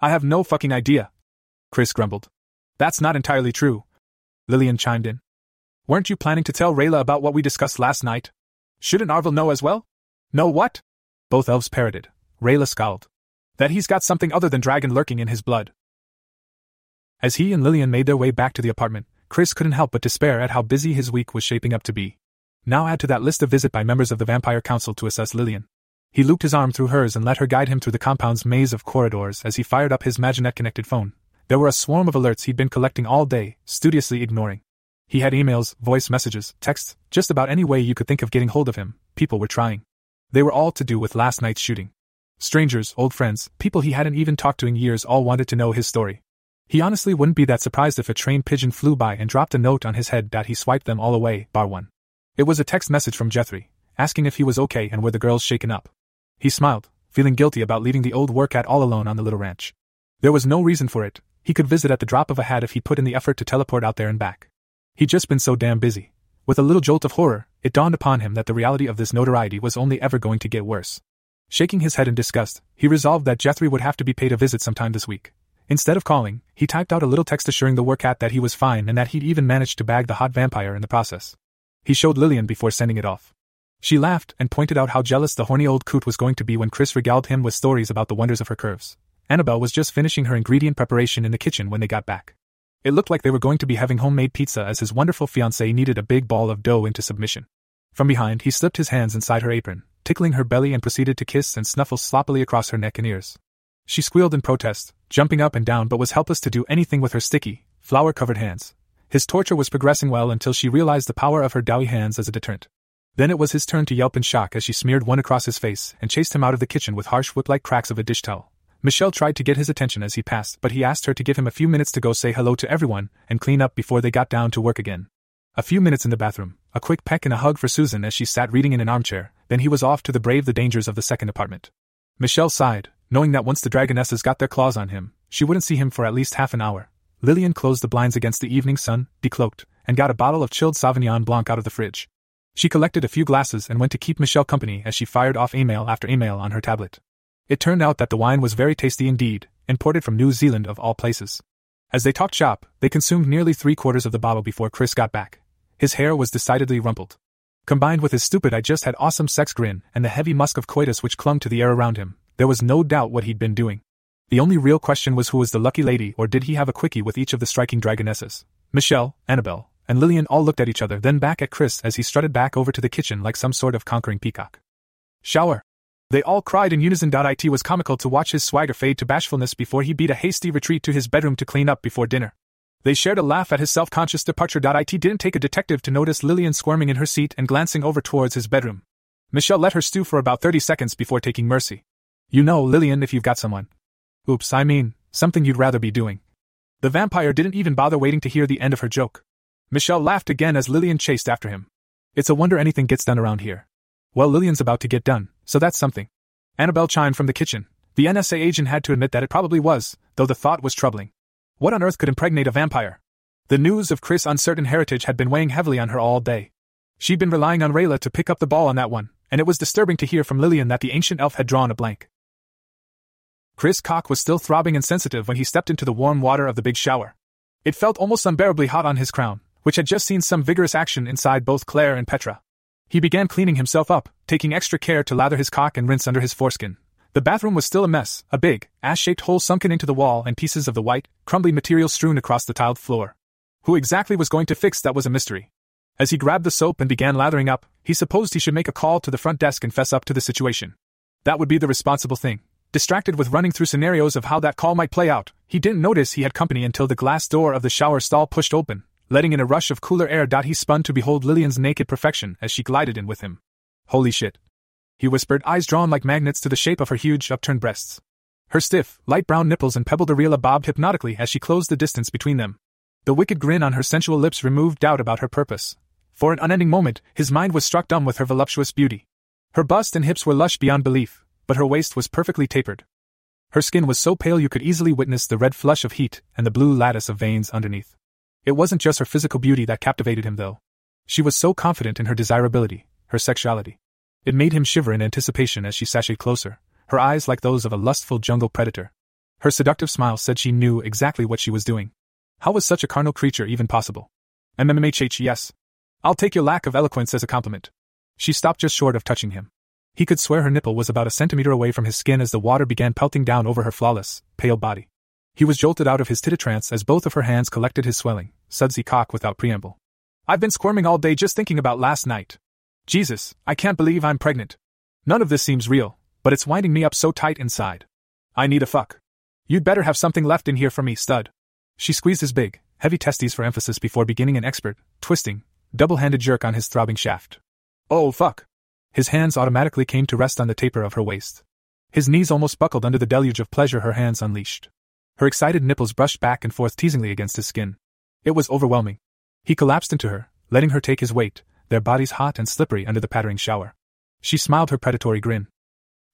I have no fucking idea. Chris grumbled. That's not entirely true. Lillian chimed in. Weren't you planning to tell Rayla about what we discussed last night? Shouldn't Arville know as well? Know what? Both elves parroted. Rayla scowled. That he's got something other than dragon lurking in his blood. As he and Lillian made their way back to the apartment, Chris couldn't help but despair at how busy his week was shaping up to be. Now add to that list a visit by members of the Vampire Council to assess Lillian. He looped his arm through hers and let her guide him through the compound's maze of corridors as he fired up his Maginet connected phone, There were a swarm of alerts he'd been collecting all day, studiously ignoring. He had emails, voice messages, texts, just about any way you could think of getting hold of him, people were trying. They were all to do with last night's shooting. Strangers, old friends, people he hadn't even talked to in years all wanted to know his story. He honestly wouldn't be that surprised if a trained pigeon flew by and dropped a note on his head that he swiped them all away, bar one. It was a text message from Jeffrey, asking if he was okay and were the girls shaken up. He smiled, feeling guilty about leaving the old work at all alone on the little ranch. There was no reason for it, he could visit at the drop of a hat if he put in the effort to teleport out there and back. He'd just been so damn busy. With a little jolt of horror, it dawned upon him that the reality of this notoriety was only ever going to get worse. Shaking his head in disgust, he resolved that Jeffrey would have to be paid a visit sometime this week. Instead of calling, he typed out a little text assuring the work hat that he was fine and that he'd even managed to bag the hot vampire in the process. He showed Lillian before sending it off. She laughed and pointed out how jealous the horny old coot was going to be when Chris regaled him with stories about the wonders of her curves. Annabelle was just finishing her ingredient preparation in the kitchen when they got back. It looked like they were going to be having homemade pizza as his wonderful fiancée kneaded a big ball of dough into submission. From behind, he slipped his hands inside her apron, tickling her belly and proceeded to kiss and snuffle sloppily across her neck and ears. She squealed in protest, jumping up and down but was helpless to do anything with her sticky, flour covered hands. His torture was progressing well until she realized the power of her doughy hands as a deterrent. Then it was his turn to yelp in shock as she smeared one across his face and chased him out of the kitchen with harsh whip like cracks of a dish towel. Michelle tried to get his attention as he passed, but he asked her to give him a few minutes to go say hello to everyone and clean up before they got down to work again. A few minutes in the bathroom, a quick peck and a hug for Susan as she sat reading in an armchair, then he was off to the brave the dangers of the second apartment. Michelle sighed, knowing that once the dragonesses got their claws on him, she wouldn't see him for at least half an hour. Lillian closed the blinds against the evening sun, decloaked, and got a bottle of chilled Sauvignon Blanc out of the fridge. She collected a few glasses and went to keep Michelle company as she fired off email after email on her tablet. It turned out that the wine was very tasty indeed, imported from New Zealand of all places. As they talked shop, they consumed nearly three quarters of the bottle before Chris got back. His hair was decidedly rumpled. Combined with his stupid I just had awesome sex grin and the heavy musk of coitus which clung to the air around him, there was no doubt what he'd been doing. The only real question was who was the lucky lady or did he have a quickie with each of the striking dragonesses? Michelle, Annabelle, and Lillian all looked at each other then back at Chris as he strutted back over to the kitchen like some sort of conquering peacock. Shower. They all cried in unison. It was comical to watch his swagger fade to bashfulness before he beat a hasty retreat to his bedroom to clean up before dinner. They shared a laugh at his self conscious departure. It didn't take a detective to notice Lillian squirming in her seat and glancing over towards his bedroom. Michelle let her stew for about 30 seconds before taking mercy. You know, Lillian, if you've got someone. Oops, I mean, something you'd rather be doing. The vampire didn't even bother waiting to hear the end of her joke. Michelle laughed again as Lillian chased after him. It's a wonder anything gets done around here. Well, Lillian's about to get done, so that's something. Annabelle chimed from the kitchen. The NSA agent had to admit that it probably was, though the thought was troubling. What on earth could impregnate a vampire? The news of Chris' uncertain heritage had been weighing heavily on her all day. She'd been relying on Rayla to pick up the ball on that one, and it was disturbing to hear from Lillian that the ancient elf had drawn a blank. Chris' cock was still throbbing and sensitive when he stepped into the warm water of the big shower. It felt almost unbearably hot on his crown, which had just seen some vigorous action inside both Claire and Petra. He began cleaning himself up, taking extra care to lather his cock and rinse under his foreskin, the bathroom was still a mess, a big, ass-shaped hole sunken into the wall and pieces of the white, crumbly material strewn across the tiled floor. Who exactly was going to fix that was a mystery. As he grabbed the soap and began lathering up, he supposed he should make a call to the front desk and fess up to the situation. That would be the responsible thing. Distracted with running through scenarios of how that call might play out, he didn't notice he had company until the glass door of the shower stall pushed open, letting in a rush of cooler air. He spun to behold Lillian's naked perfection as she glided in with him. Holy shit he whispered, eyes drawn like magnets to the shape of her huge, upturned breasts. Her stiff, light brown nipples and pebbled areola bobbed hypnotically as she closed the distance between them. The wicked grin on her sensual lips removed doubt about her purpose. For an unending moment, his mind was struck dumb with her voluptuous beauty. Her bust and hips were lush beyond belief, but her waist was perfectly tapered. Her skin was so pale you could easily witness the red flush of heat and the blue lattice of veins underneath. It wasn't just her physical beauty that captivated him, though. She was so confident in her desirability, her sexuality. It made him shiver in anticipation as she sashayed closer, her eyes like those of a lustful jungle predator. Her seductive smile said she knew exactly what she was doing. How was such a carnal creature even possible? MMHH, yes. I'll take your lack of eloquence as a compliment. She stopped just short of touching him. He could swear her nipple was about a centimeter away from his skin as the water began pelting down over her flawless, pale body. He was jolted out of his trance as both of her hands collected his swelling, sudsy cock without preamble. I've been squirming all day just thinking about last night, Jesus, I can't believe I'm pregnant. None of this seems real, but it's winding me up so tight inside. I need a fuck. You'd better have something left in here for me, stud. She squeezed his big, heavy testes for emphasis before beginning an expert, twisting, double handed jerk on his throbbing shaft. Oh, fuck! His hands automatically came to rest on the taper of her waist. His knees almost buckled under the deluge of pleasure her hands unleashed. Her excited nipples brushed back and forth teasingly against his skin. It was overwhelming. He collapsed into her, letting her take his weight, their bodies hot and slippery under the pattering shower. She smiled her predatory grin.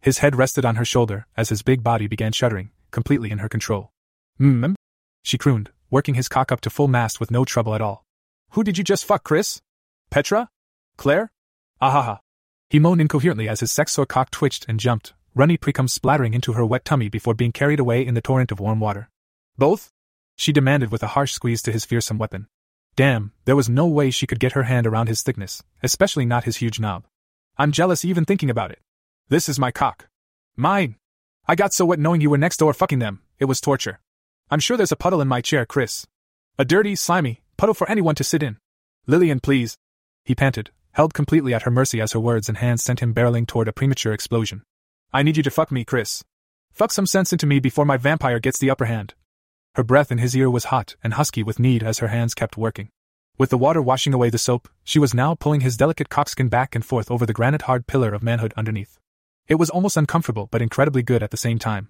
His head rested on her shoulder as his big body began shuddering, completely in her control. Mmm, she crooned, working his cock up to full mast with no trouble at all. Who did you just fuck, Chris? Petra? Claire? Ahaha. He moaned incoherently as his sex cock twitched and jumped, runny precum splattering into her wet tummy before being carried away in the torrent of warm water. Both? She demanded with a harsh squeeze to his fearsome weapon. Damn, there was no way she could get her hand around his thickness, especially not his huge knob. I'm jealous even thinking about it. This is my cock. Mine. I got so wet knowing you were next door fucking them, it was torture. I'm sure there's a puddle in my chair, Chris. A dirty, slimy puddle for anyone to sit in. Lillian, please. He panted, held completely at her mercy as her words and hands sent him barreling toward a premature explosion. I need you to fuck me, Chris. Fuck some sense into me before my vampire gets the upper hand. Her breath in his ear was hot and husky with need as her hands kept working. With the water washing away the soap, she was now pulling his delicate cockskin back and forth over the granite hard pillar of manhood underneath. It was almost uncomfortable but incredibly good at the same time.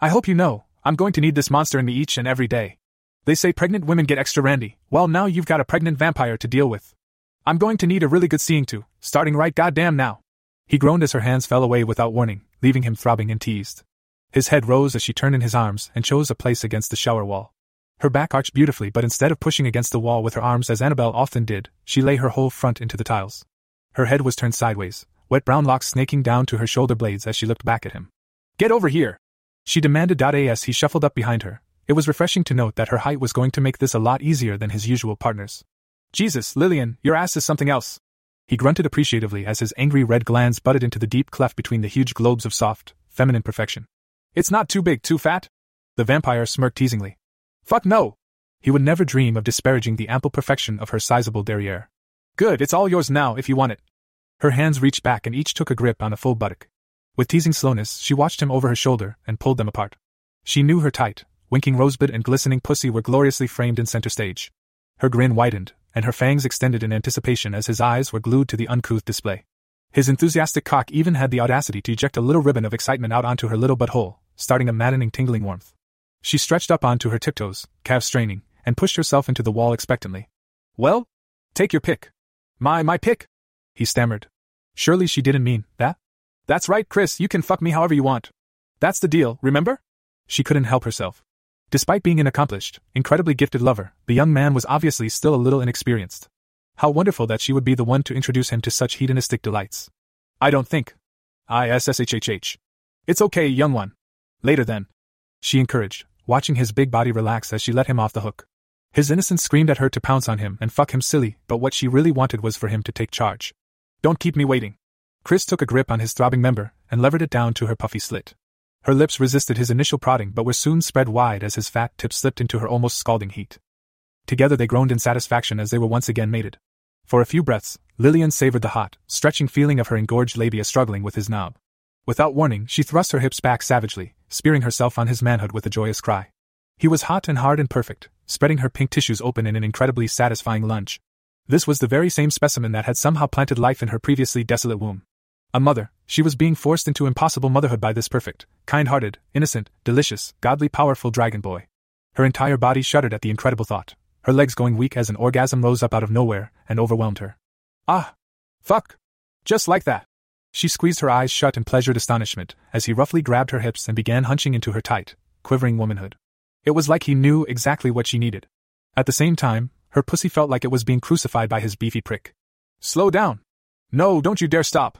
I hope you know, I'm going to need this monster in me each and every day. They say pregnant women get extra randy, well, now you've got a pregnant vampire to deal with. I'm going to need a really good seeing to, starting right goddamn now. He groaned as her hands fell away without warning, leaving him throbbing and teased. His head rose as she turned in his arms and chose a place against the shower wall. Her back arched beautifully, but instead of pushing against the wall with her arms as Annabelle often did, she lay her whole front into the tiles. Her head was turned sideways, wet brown locks snaking down to her shoulder blades as she looked back at him. Get over here! She demanded. As he shuffled up behind her, it was refreshing to note that her height was going to make this a lot easier than his usual partners. Jesus, Lillian, your ass is something else. He grunted appreciatively as his angry red glans butted into the deep cleft between the huge globes of soft, feminine perfection. It's not too big, too fat? The vampire smirked teasingly. Fuck no! He would never dream of disparaging the ample perfection of her sizable derriere. Good, it's all yours now if you want it. Her hands reached back and each took a grip on a full buttock. With teasing slowness, she watched him over her shoulder and pulled them apart. She knew her tight, winking rosebud and glistening pussy were gloriously framed in center stage. Her grin widened, and her fangs extended in anticipation as his eyes were glued to the uncouth display. His enthusiastic cock even had the audacity to eject a little ribbon of excitement out onto her little butthole, starting a maddening tingling warmth. She stretched up onto her tiptoes, calves straining, and pushed herself into the wall expectantly. Well? Take your pick. My, my pick? He stammered. Surely she didn't mean that? That's right, Chris, you can fuck me however you want. That's the deal, remember? She couldn't help herself. Despite being an accomplished, incredibly gifted lover, the young man was obviously still a little inexperienced. How wonderful that she would be the one to introduce him to such hedonistic delights. I don't think. ISSHHH. It's okay, young one. Later then. She encouraged, watching his big body relax as she let him off the hook. His innocence screamed at her to pounce on him and fuck him silly, but what she really wanted was for him to take charge. Don't keep me waiting. Chris took a grip on his throbbing member and levered it down to her puffy slit. Her lips resisted his initial prodding but were soon spread wide as his fat tip slipped into her almost scalding heat. Together they groaned in satisfaction as they were once again mated. For a few breaths, Lillian savored the hot, stretching feeling of her engorged labia struggling with his knob. Without warning, she thrust her hips back savagely, spearing herself on his manhood with a joyous cry. He was hot and hard and perfect, spreading her pink tissues open in an incredibly satisfying lunge. This was the very same specimen that had somehow planted life in her previously desolate womb. A mother, she was being forced into impossible motherhood by this perfect, kind hearted, innocent, delicious, godly, powerful dragon boy. Her entire body shuddered at the incredible thought. Her legs going weak as an orgasm rose up out of nowhere and overwhelmed her. Ah! Fuck! Just like that! She squeezed her eyes shut in pleasured astonishment as he roughly grabbed her hips and began hunching into her tight, quivering womanhood. It was like he knew exactly what she needed. At the same time, her pussy felt like it was being crucified by his beefy prick. Slow down! No, don't you dare stop!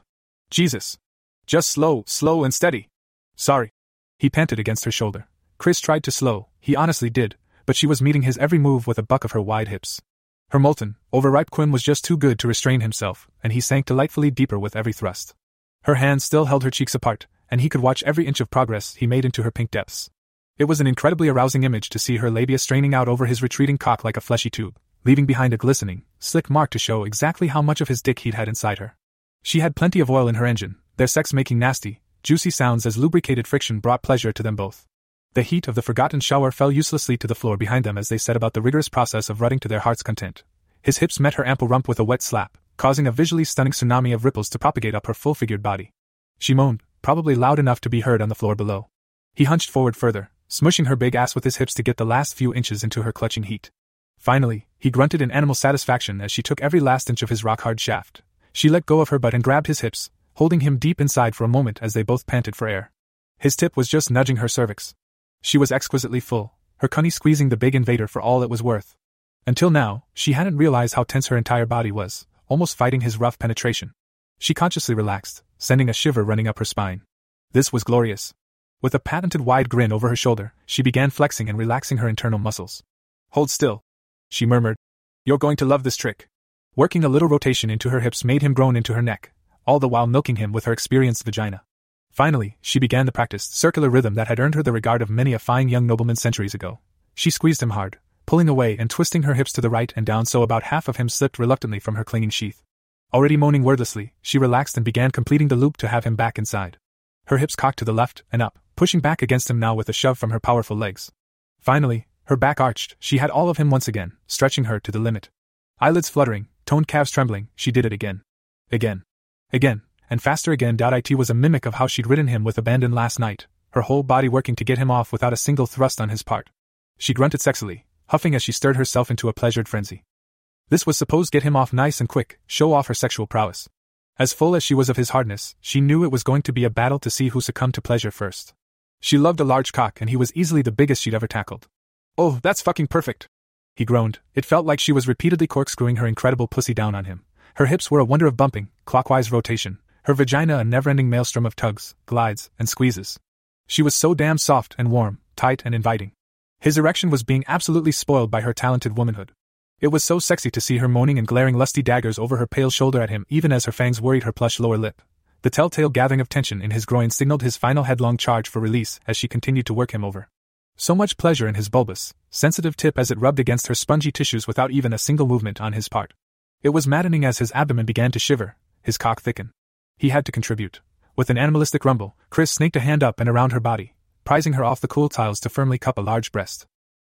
Jesus. Just slow, slow and steady. Sorry. He panted against her shoulder. Chris tried to slow, he honestly did, but she was meeting his every move with a buck of her wide hips. Her molten, overripe quim was just too good to restrain himself, and he sank delightfully deeper with every thrust. Her hands still held her cheeks apart, and he could watch every inch of progress he made into her pink depths. It was an incredibly arousing image to see her labia straining out over his retreating cock like a fleshy tube, leaving behind a glistening, slick mark to show exactly how much of his dick he'd had inside her. She had plenty of oil in her engine, their sex making nasty, juicy sounds as lubricated friction brought pleasure to them both. The heat of the forgotten shower fell uselessly to the floor behind them as they set about the rigorous process of rutting to their heart's content. His hips met her ample rump with a wet slap, causing a visually stunning tsunami of ripples to propagate up her full figured body. She moaned, probably loud enough to be heard on the floor below. He hunched forward further, smushing her big ass with his hips to get the last few inches into her clutching heat. Finally, he grunted in animal satisfaction as she took every last inch of his rock hard shaft. She let go of her butt and grabbed his hips, holding him deep inside for a moment as they both panted for air. His tip was just nudging her cervix. She was exquisitely full, her cunny squeezing the big invader for all it was worth. Until now, she hadn't realized how tense her entire body was, almost fighting his rough penetration. She consciously relaxed, sending a shiver running up her spine. This was glorious. With a patented wide grin over her shoulder, she began flexing and relaxing her internal muscles. Hold still, she murmured. You're going to love this trick. Working a little rotation into her hips made him groan into her neck, all the while milking him with her experienced vagina. Finally, she began the practiced, circular rhythm that had earned her the regard of many a fine young nobleman centuries ago. She squeezed him hard, pulling away and twisting her hips to the right and down so about half of him slipped reluctantly from her clinging sheath. Already moaning wordlessly, she relaxed and began completing the loop to have him back inside. Her hips cocked to the left and up, pushing back against him now with a shove from her powerful legs. Finally, her back arched, she had all of him once again, stretching her to the limit. Eyelids fluttering, toned calves trembling, she did it again. Again. Again, and faster again. It was a mimic of how she'd ridden him with abandon last night, her whole body working to get him off without a single thrust on his part. She grunted sexily, huffing as she stirred herself into a pleasured frenzy. This was supposed to get him off nice and quick, show off her sexual prowess. As full as she was of his hardness, she knew it was going to be a battle to see who succumbed to pleasure first. She loved a large cock, and he was easily the biggest she'd ever tackled. Oh, that's fucking perfect. He groaned. It felt like she was repeatedly corkscrewing her incredible pussy down on him. Her hips were a wonder of bumping, clockwise rotation, her vagina a never ending maelstrom of tugs, glides, and squeezes. She was so damn soft and warm, tight and inviting. His erection was being absolutely spoiled by her talented womanhood. It was so sexy to see her moaning and glaring lusty daggers over her pale shoulder at him even as her fangs worried her plush lower lip. The telltale gathering of tension in his groin signaled his final headlong charge for release as she continued to work him over. So much pleasure in his bulbous, sensitive tip as it rubbed against her spongy tissues without even a single movement on his part. It was maddening as his abdomen began to shiver, his cock thicken. He had to contribute. With an animalistic rumble, Chris snaked a hand up and around her body, prizing her off the cool tiles to firmly cup a large breast.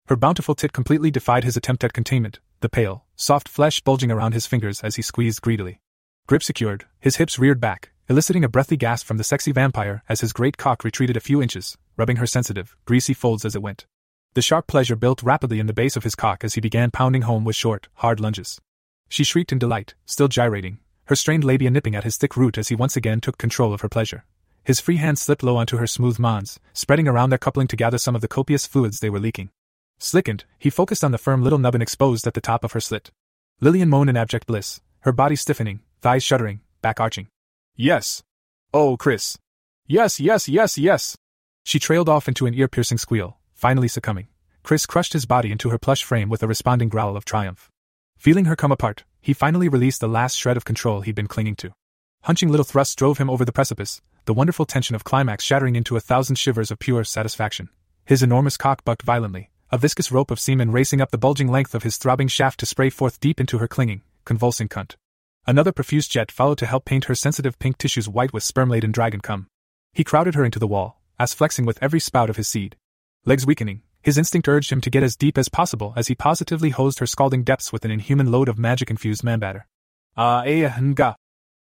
Her bountiful tit completely defied his attempt at containment, the pale, soft flesh bulging around his fingers as he squeezed greedily. Grip secured, his hips reared back, eliciting a breathy gasp from the sexy vampire as his great cock retreated a few inches, rubbing her sensitive, greasy folds as it went. The sharp pleasure built rapidly in the base of his cock as he began pounding home with short, hard lunges. She shrieked in delight, still gyrating, her strained labia nipping at his thick root as he once again took control of her pleasure. His free hand slipped low onto her smooth mons, spreading around their coupling to gather some of the copious fluids they were leaking. Slickened, he focused on the firm little nubbin exposed at the top of her slit. Lillian moaned in abject bliss, her body stiffening, thighs shuddering, back arching. Yes, Oh, Chris. Yes, yes, yes, yes. She trailed off into an ear piercing squeal, finally succumbing. Chris crushed his body into her plush frame with a responding growl of triumph. Feeling her come apart, he finally released the last shred of control he'd been clinging to. Hunching little thrusts drove him over the precipice, the wonderful tension of climax shattering into a thousand shivers of pure satisfaction. His enormous cock bucked violently, a viscous rope of semen racing up the bulging length of his throbbing shaft to spray forth deep into her clinging, convulsing cunt. Another profuse jet followed to help paint her sensitive pink tissues white with sperm laden dragon cum. He crowded her into the wall, as flexing with every spout of his seed. Legs weakening, his instinct urged him to get as deep as possible as he positively hosed her scalding depths with an inhuman load of magic infused man batter. Ah, eh, nga.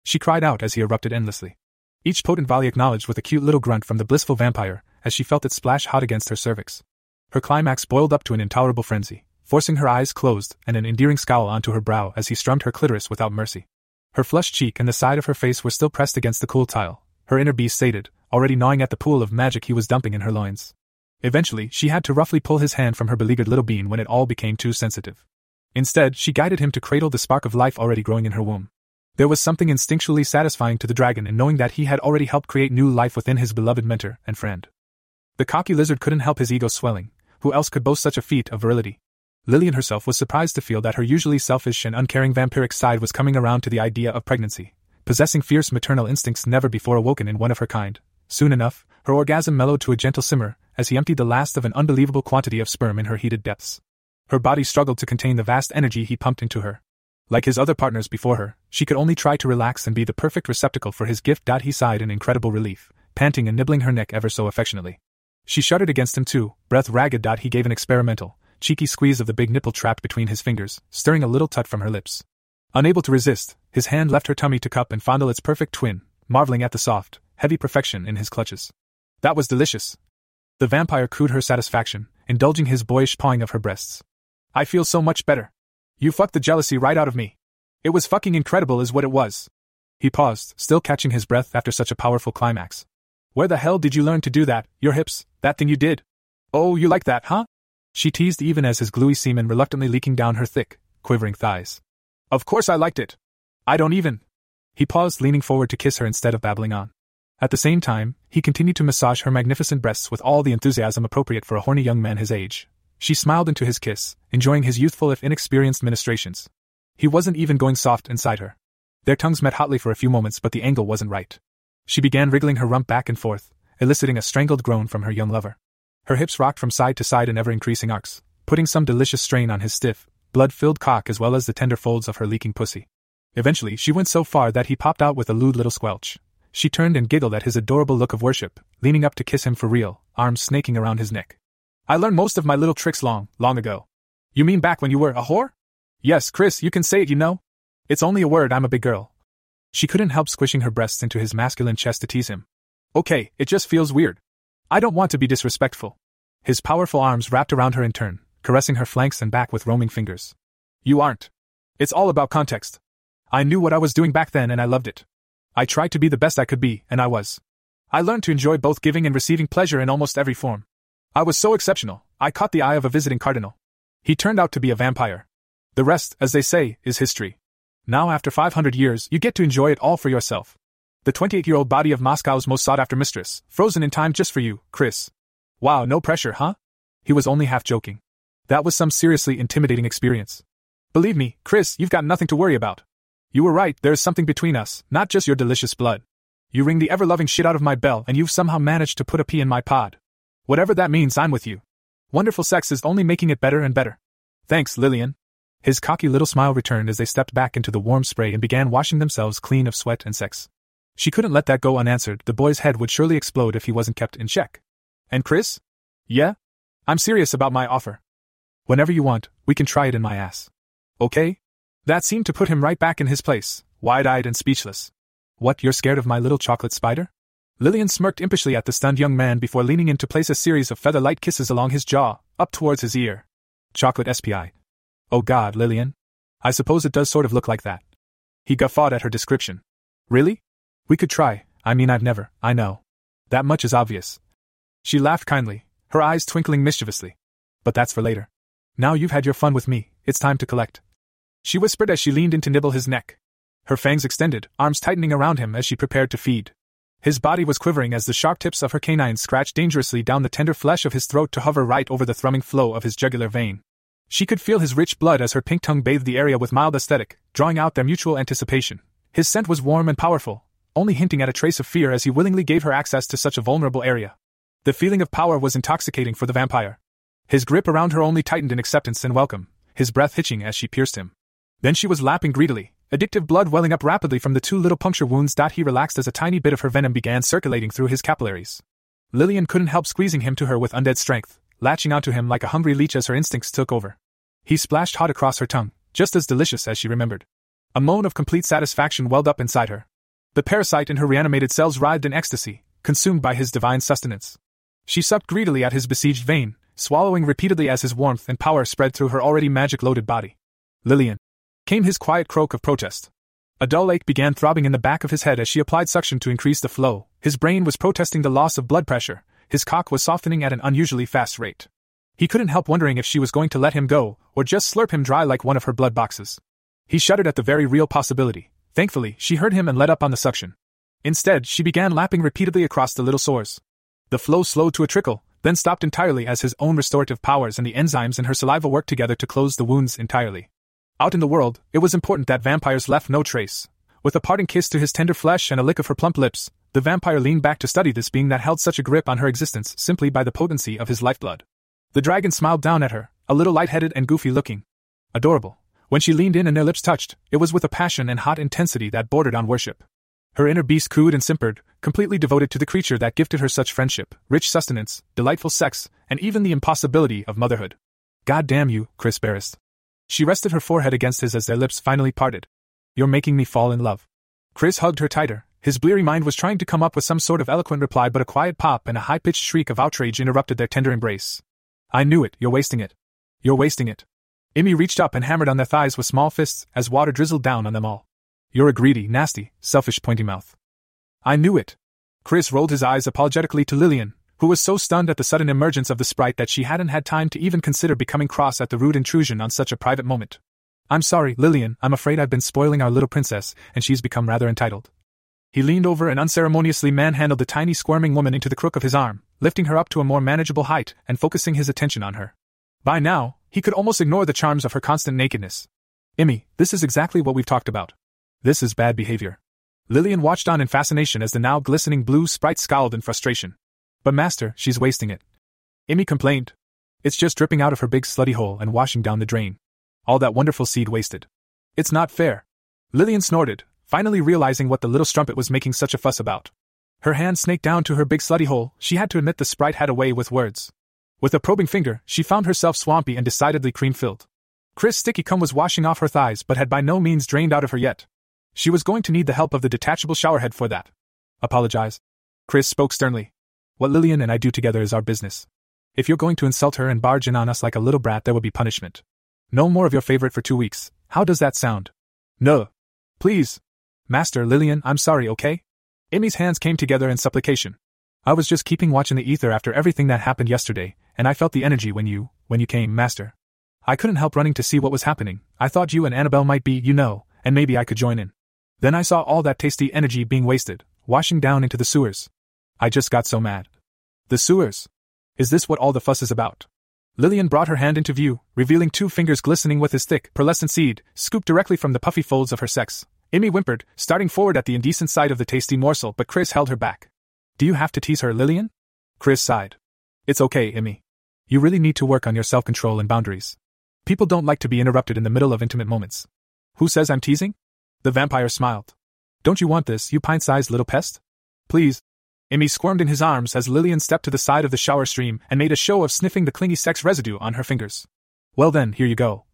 She cried out as he erupted endlessly. Each potent volley acknowledged with a cute little grunt from the blissful vampire, as she felt it splash hot against her cervix. Her climax boiled up to an intolerable frenzy forcing her eyes closed and an endearing scowl onto her brow as he strummed her clitoris without mercy. Her flushed cheek and the side of her face were still pressed against the cool tile, her inner beast sated, already gnawing at the pool of magic he was dumping in her loins. Eventually, she had to roughly pull his hand from her beleaguered little bean when it all became too sensitive. Instead, she guided him to cradle the spark of life already growing in her womb. There was something instinctually satisfying to the dragon in knowing that he had already helped create new life within his beloved mentor and friend. The cocky lizard couldn't help his ego swelling. Who else could boast such a feat of virility? Lillian herself was surprised to feel that her usually selfish and uncaring vampiric side was coming around to the idea of pregnancy, possessing fierce maternal instincts never before awoken in one of her kind. Soon enough, her orgasm mellowed to a gentle simmer as he emptied the last of an unbelievable quantity of sperm in her heated depths. Her body struggled to contain the vast energy he pumped into her. Like his other partners before her, she could only try to relax and be the perfect receptacle for his gift. He sighed in incredible relief, panting and nibbling her neck ever so affectionately. She shuddered against him too, breath ragged. He gave an experimental, cheeky squeeze of the big nipple trapped between his fingers, stirring a little tut from her lips. Unable to resist, his hand left her tummy to cup and fondle its perfect twin, marveling at the soft, heavy perfection in his clutches. That was delicious. The vampire cooed her satisfaction, indulging his boyish pawing of her breasts. I feel so much better. You fucked the jealousy right out of me. It was fucking incredible, is what it was. He paused, still catching his breath after such a powerful climax. Where the hell did you learn to do that, your hips, that thing you did? Oh, you like that, huh? She teased even as his gluey semen reluctantly leaking down her thick, quivering thighs. Of course I liked it. I don't even. He paused, leaning forward to kiss her instead of babbling on. At the same time, he continued to massage her magnificent breasts with all the enthusiasm appropriate for a horny young man his age. She smiled into his kiss, enjoying his youthful if inexperienced ministrations. He wasn't even going soft inside her. Their tongues met hotly for a few moments, but the angle wasn't right. She began wriggling her rump back and forth, eliciting a strangled groan from her young lover. Her hips rocked from side to side in ever increasing arcs, putting some delicious strain on his stiff, blood filled cock as well as the tender folds of her leaking pussy. Eventually, she went so far that he popped out with a lewd little squelch. She turned and giggled at his adorable look of worship, leaning up to kiss him for real, arms snaking around his neck. I learned most of my little tricks long, long ago. You mean back when you were a whore? Yes, Chris, you can say it, you know. It's only a word, I'm a big girl. She couldn't help squishing her breasts into his masculine chest to tease him. Okay, it just feels weird. I don't want to be disrespectful. His powerful arms wrapped around her in turn, caressing her flanks and back with roaming fingers. You aren't. It's all about context. I knew what I was doing back then and I loved it. I tried to be the best I could be, and I was. I learned to enjoy both giving and receiving pleasure in almost every form. I was so exceptional, I caught the eye of a visiting cardinal. He turned out to be a vampire. The rest, as they say, is history. Now, after 500 years, you get to enjoy it all for yourself. The 28 year old body of Moscow's most sought after mistress, frozen in time just for you, Chris. Wow, no pressure, huh? He was only half joking. That was some seriously intimidating experience. Believe me, Chris, you've got nothing to worry about. You were right, there's something between us, not just your delicious blood. You ring the ever loving shit out of my bell, and you've somehow managed to put a pea in my pod. Whatever that means, I'm with you. Wonderful sex is only making it better and better. Thanks, Lillian. His cocky little smile returned as they stepped back into the warm spray and began washing themselves clean of sweat and sex. She couldn't let that go unanswered, the boy's head would surely explode if he wasn't kept in check. And Chris? Yeah? I'm serious about my offer. Whenever you want, we can try it in my ass. Okay? That seemed to put him right back in his place, wide eyed and speechless. What, you're scared of my little chocolate spider? Lillian smirked impishly at the stunned young man before leaning in to place a series of feather light kisses along his jaw, up towards his ear. Chocolate SPI. Oh god, Lillian. I suppose it does sort of look like that. He guffawed at her description. Really? We could try, I mean, I've never, I know. That much is obvious. She laughed kindly, her eyes twinkling mischievously. But that's for later. Now you've had your fun with me, it's time to collect. She whispered as she leaned in to nibble his neck. Her fangs extended, arms tightening around him as she prepared to feed. His body was quivering as the sharp tips of her canines scratched dangerously down the tender flesh of his throat to hover right over the thrumming flow of his jugular vein. She could feel his rich blood as her pink tongue bathed the area with mild aesthetic, drawing out their mutual anticipation. His scent was warm and powerful, only hinting at a trace of fear as he willingly gave her access to such a vulnerable area. The feeling of power was intoxicating for the vampire. His grip around her only tightened in acceptance and welcome, his breath hitching as she pierced him. Then she was lapping greedily, addictive blood welling up rapidly from the two little puncture wounds. That He relaxed as a tiny bit of her venom began circulating through his capillaries. Lillian couldn't help squeezing him to her with undead strength, latching onto him like a hungry leech as her instincts took over. He splashed hot across her tongue, just as delicious as she remembered. A moan of complete satisfaction welled up inside her. The parasite in her reanimated cells writhed in ecstasy, consumed by his divine sustenance. She sucked greedily at his besieged vein, swallowing repeatedly as his warmth and power spread through her already magic loaded body. Lillian. Came his quiet croak of protest. A dull ache began throbbing in the back of his head as she applied suction to increase the flow. His brain was protesting the loss of blood pressure, his cock was softening at an unusually fast rate. He couldn't help wondering if she was going to let him go, or just slurp him dry like one of her blood boxes. He shuddered at the very real possibility. Thankfully, she heard him and let up on the suction. Instead, she began lapping repeatedly across the little sores. The flow slowed to a trickle, then stopped entirely as his own restorative powers and the enzymes in her saliva worked together to close the wounds entirely. Out in the world, it was important that vampires left no trace. With a parting kiss to his tender flesh and a lick of her plump lips, the vampire leaned back to study this being that held such a grip on her existence simply by the potency of his lifeblood. The dragon smiled down at her, a little light-headed and goofy looking. Adorable. When she leaned in and their lips touched, it was with a passion and hot intensity that bordered on worship. Her inner beast cooed and simpered, completely devoted to the creature that gifted her such friendship, rich sustenance, delightful sex, and even the impossibility of motherhood. God damn you, Chris Barris. She rested her forehead against his as their lips finally parted. You're making me fall in love. Chris hugged her tighter. His bleary mind was trying to come up with some sort of eloquent reply, but a quiet pop and a high pitched shriek of outrage interrupted their tender embrace. I knew it, you're wasting it. You're wasting it. Emmy reached up and hammered on their thighs with small fists as water drizzled down on them all. You're a greedy, nasty, selfish pointy mouth. I knew it. Chris rolled his eyes apologetically to Lillian, who was so stunned at the sudden emergence of the sprite that she hadn't had time to even consider becoming cross at the rude intrusion on such a private moment. I'm sorry, Lillian, I'm afraid I've been spoiling our little princess, and she's become rather entitled. He leaned over and unceremoniously manhandled the tiny squirming woman into the crook of his arm, lifting her up to a more manageable height and focusing his attention on her. By now, he could almost ignore the charms of her constant nakedness. Emmy, this is exactly what we've talked about. This is bad behavior. Lillian watched on in fascination as the now glistening blue sprite scowled in frustration. But master, she's wasting it. Emmy complained. It's just dripping out of her big slutty hole and washing down the drain. All that wonderful seed wasted. It's not fair. Lillian snorted, finally realizing what the little strumpet was making such a fuss about. Her hand snaked down to her big slutty hole, she had to admit the sprite had a way with words. With a probing finger, she found herself swampy and decidedly cream filled. Chris' sticky cum was washing off her thighs but had by no means drained out of her yet. She was going to need the help of the detachable showerhead for that. Apologize. Chris spoke sternly. What Lillian and I do together is our business. If you're going to insult her and barge in on us like a little brat, there will be punishment. No more of your favorite for two weeks. How does that sound? No. Please. Master Lillian, I'm sorry, okay? Emmy's hands came together in supplication. I was just keeping watch in the ether after everything that happened yesterday, and I felt the energy when you, when you came, Master. I couldn't help running to see what was happening. I thought you and Annabelle might be, you know, and maybe I could join in. Then I saw all that tasty energy being wasted, washing down into the sewers. I just got so mad. The sewers? Is this what all the fuss is about? Lillian brought her hand into view, revealing two fingers glistening with his thick, pearlescent seed, scooped directly from the puffy folds of her sex. Emmy whimpered, starting forward at the indecent sight of the tasty morsel, but Chris held her back. Do you have to tease her, Lillian? Chris sighed. It's okay, Emmy. You really need to work on your self control and boundaries. People don't like to be interrupted in the middle of intimate moments. Who says I'm teasing? The vampire smiled. Don't you want this, you pint sized little pest? Please. Emmy squirmed in his arms as Lillian stepped to the side of the shower stream and made a show of sniffing the clingy sex residue on her fingers. Well then, here you go.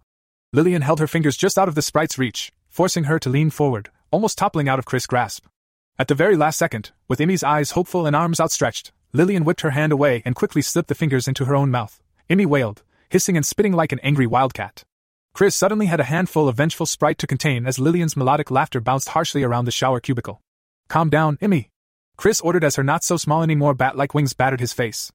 Lillian held her fingers just out of the sprite's reach, forcing her to lean forward, almost toppling out of Chris' grasp. At the very last second, with Emmy's eyes hopeful and arms outstretched, Lillian whipped her hand away and quickly slipped the fingers into her own mouth. Emmy wailed, hissing and spitting like an angry wildcat. Chris suddenly had a handful of vengeful sprite to contain as Lillian's melodic laughter bounced harshly around the shower cubicle. Calm down, Emmy. Chris ordered as her not so small anymore bat like wings battered his face.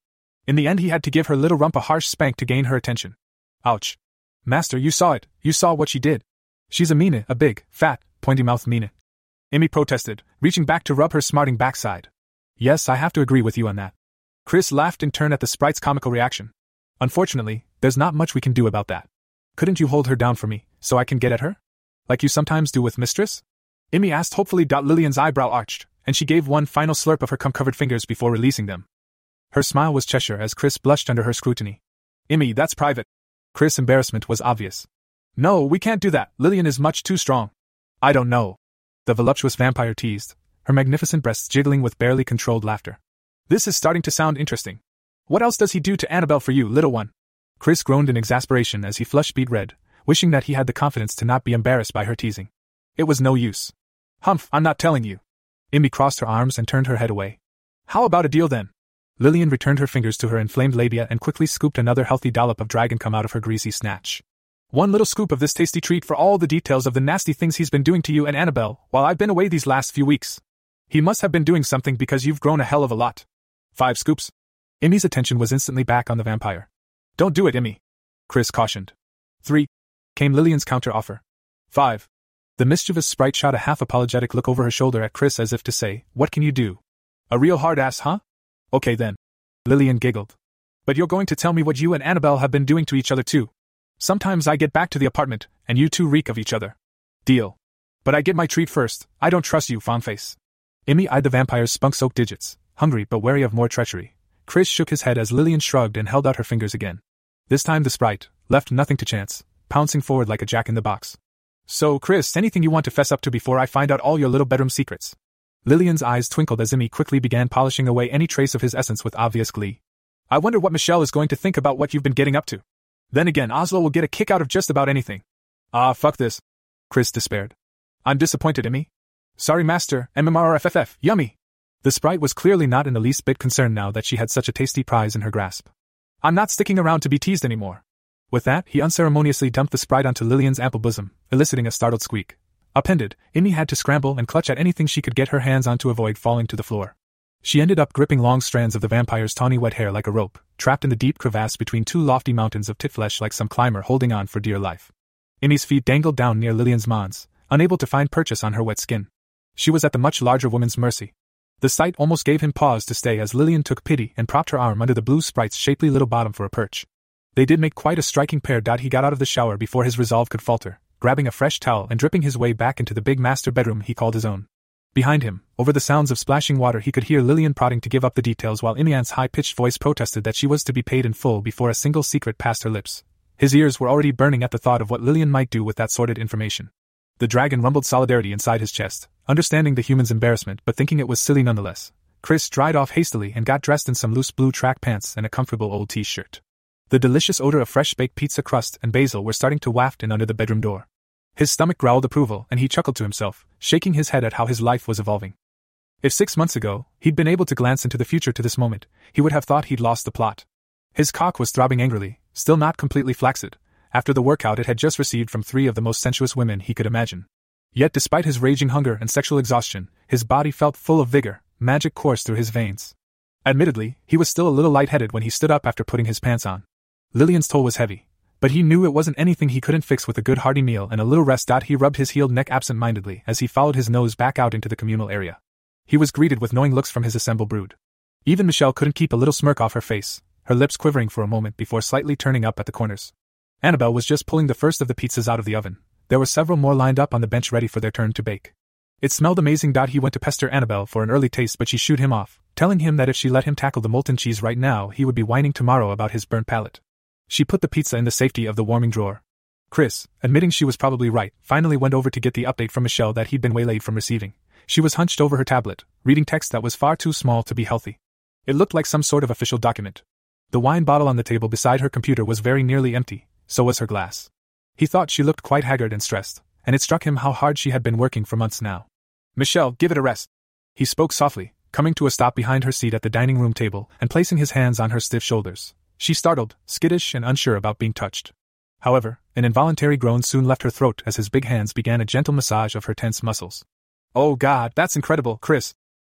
In the end, he had to give her little rump a harsh spank to gain her attention. Ouch. Master, you saw it, you saw what she did. She's a meanie, a big, fat, pointy mouthed meanie. Emmy protested, reaching back to rub her smarting backside. Yes, I have to agree with you on that. Chris laughed in turn at the sprite's comical reaction. Unfortunately, there's not much we can do about that. Couldn't you hold her down for me, so I can get at her? Like you sometimes do with Mistress? Emmy asked hopefully. Lillian's eyebrow arched, and she gave one final slurp of her cum covered fingers before releasing them. Her smile was Cheshire as Chris blushed under her scrutiny. Emmy, that's private. Chris' embarrassment was obvious. No, we can't do that. Lillian is much too strong. I don't know. The voluptuous vampire teased, her magnificent breasts jiggling with barely controlled laughter. This is starting to sound interesting. What else does he do to Annabelle for you, little one? Chris groaned in exasperation as he flushed beet red, wishing that he had the confidence to not be embarrassed by her teasing. It was no use. Humph, I'm not telling you. Emmy crossed her arms and turned her head away. How about a deal then? Lillian returned her fingers to her inflamed labia and quickly scooped another healthy dollop of dragon cum out of her greasy snatch. One little scoop of this tasty treat for all the details of the nasty things he's been doing to you and Annabelle while I've been away these last few weeks. He must have been doing something because you've grown a hell of a lot. Five scoops. Emmy's attention was instantly back on the vampire. Don't do it, Emmy. Chris cautioned. Three. Came Lillian's counter offer. Five. The mischievous sprite shot a half apologetic look over her shoulder at Chris as if to say, What can you do? A real hard ass, huh? Okay then. Lillian giggled. But you're going to tell me what you and Annabelle have been doing to each other too. Sometimes I get back to the apartment, and you two reek of each other. Deal. But I get my treat first. I don't trust you, Fawnface. Emmy eyed the vampire's spunk soaked digits, hungry but wary of more treachery. Chris shook his head as Lillian shrugged and held out her fingers again. This time the sprite left nothing to chance, pouncing forward like a jack in the box. So, Chris, anything you want to fess up to before I find out all your little bedroom secrets? Lillian's eyes twinkled as Emmy quickly began polishing away any trace of his essence with obvious glee. I wonder what Michelle is going to think about what you've been getting up to. Then again, Oslo will get a kick out of just about anything. Ah, fuck this. Chris despaired. I'm disappointed, Emmy. Sorry, Master, MMRFFF, yummy. The sprite was clearly not in the least bit concerned now that she had such a tasty prize in her grasp. I'm not sticking around to be teased anymore. With that, he unceremoniously dumped the sprite onto Lillian's ample bosom, eliciting a startled squeak. Appended, Emmy had to scramble and clutch at anything she could get her hands on to avoid falling to the floor. She ended up gripping long strands of the vampire's tawny wet hair like a rope, trapped in the deep crevasse between two lofty mountains of tit flesh like some climber holding on for dear life. Emmy's feet dangled down near Lillian's mons, unable to find purchase on her wet skin. She was at the much larger woman's mercy. The sight almost gave him pause to stay as Lillian took pity and propped her arm under the blue sprite's shapely little bottom for a perch. They did make quite a striking pair. He got out of the shower before his resolve could falter, grabbing a fresh towel and dripping his way back into the big master bedroom he called his own. Behind him, over the sounds of splashing water, he could hear Lillian prodding to give up the details while Emmy's high pitched voice protested that she was to be paid in full before a single secret passed her lips. His ears were already burning at the thought of what Lillian might do with that sordid information. The dragon rumbled solidarity inside his chest, understanding the human's embarrassment but thinking it was silly nonetheless. Chris dried off hastily and got dressed in some loose blue track pants and a comfortable old t shirt. The delicious odor of fresh baked pizza crust and basil were starting to waft in under the bedroom door. His stomach growled approval, and he chuckled to himself, shaking his head at how his life was evolving. If six months ago, he'd been able to glance into the future to this moment, he would have thought he'd lost the plot. His cock was throbbing angrily, still not completely flaccid, after the workout it had just received from three of the most sensuous women he could imagine. Yet, despite his raging hunger and sexual exhaustion, his body felt full of vigor, magic coursed through his veins. Admittedly, he was still a little lightheaded when he stood up after putting his pants on. Lillian's toll was heavy, but he knew it wasn't anything he couldn't fix with a good hearty meal and a little rest. He rubbed his healed neck absent mindedly as he followed his nose back out into the communal area. He was greeted with knowing looks from his assembled brood. Even Michelle couldn't keep a little smirk off her face, her lips quivering for a moment before slightly turning up at the corners. Annabelle was just pulling the first of the pizzas out of the oven. There were several more lined up on the bench ready for their turn to bake. It smelled amazing. He went to pester Annabelle for an early taste, but she shooed him off, telling him that if she let him tackle the molten cheese right now, he would be whining tomorrow about his burnt palate. She put the pizza in the safety of the warming drawer. Chris, admitting she was probably right, finally went over to get the update from Michelle that he'd been waylaid from receiving. She was hunched over her tablet, reading text that was far too small to be healthy. It looked like some sort of official document. The wine bottle on the table beside her computer was very nearly empty, so was her glass. He thought she looked quite haggard and stressed, and it struck him how hard she had been working for months now. Michelle, give it a rest. He spoke softly, coming to a stop behind her seat at the dining room table and placing his hands on her stiff shoulders. She startled, skittish, and unsure about being touched. However, an involuntary groan soon left her throat as his big hands began a gentle massage of her tense muscles. Oh God, that's incredible, Chris!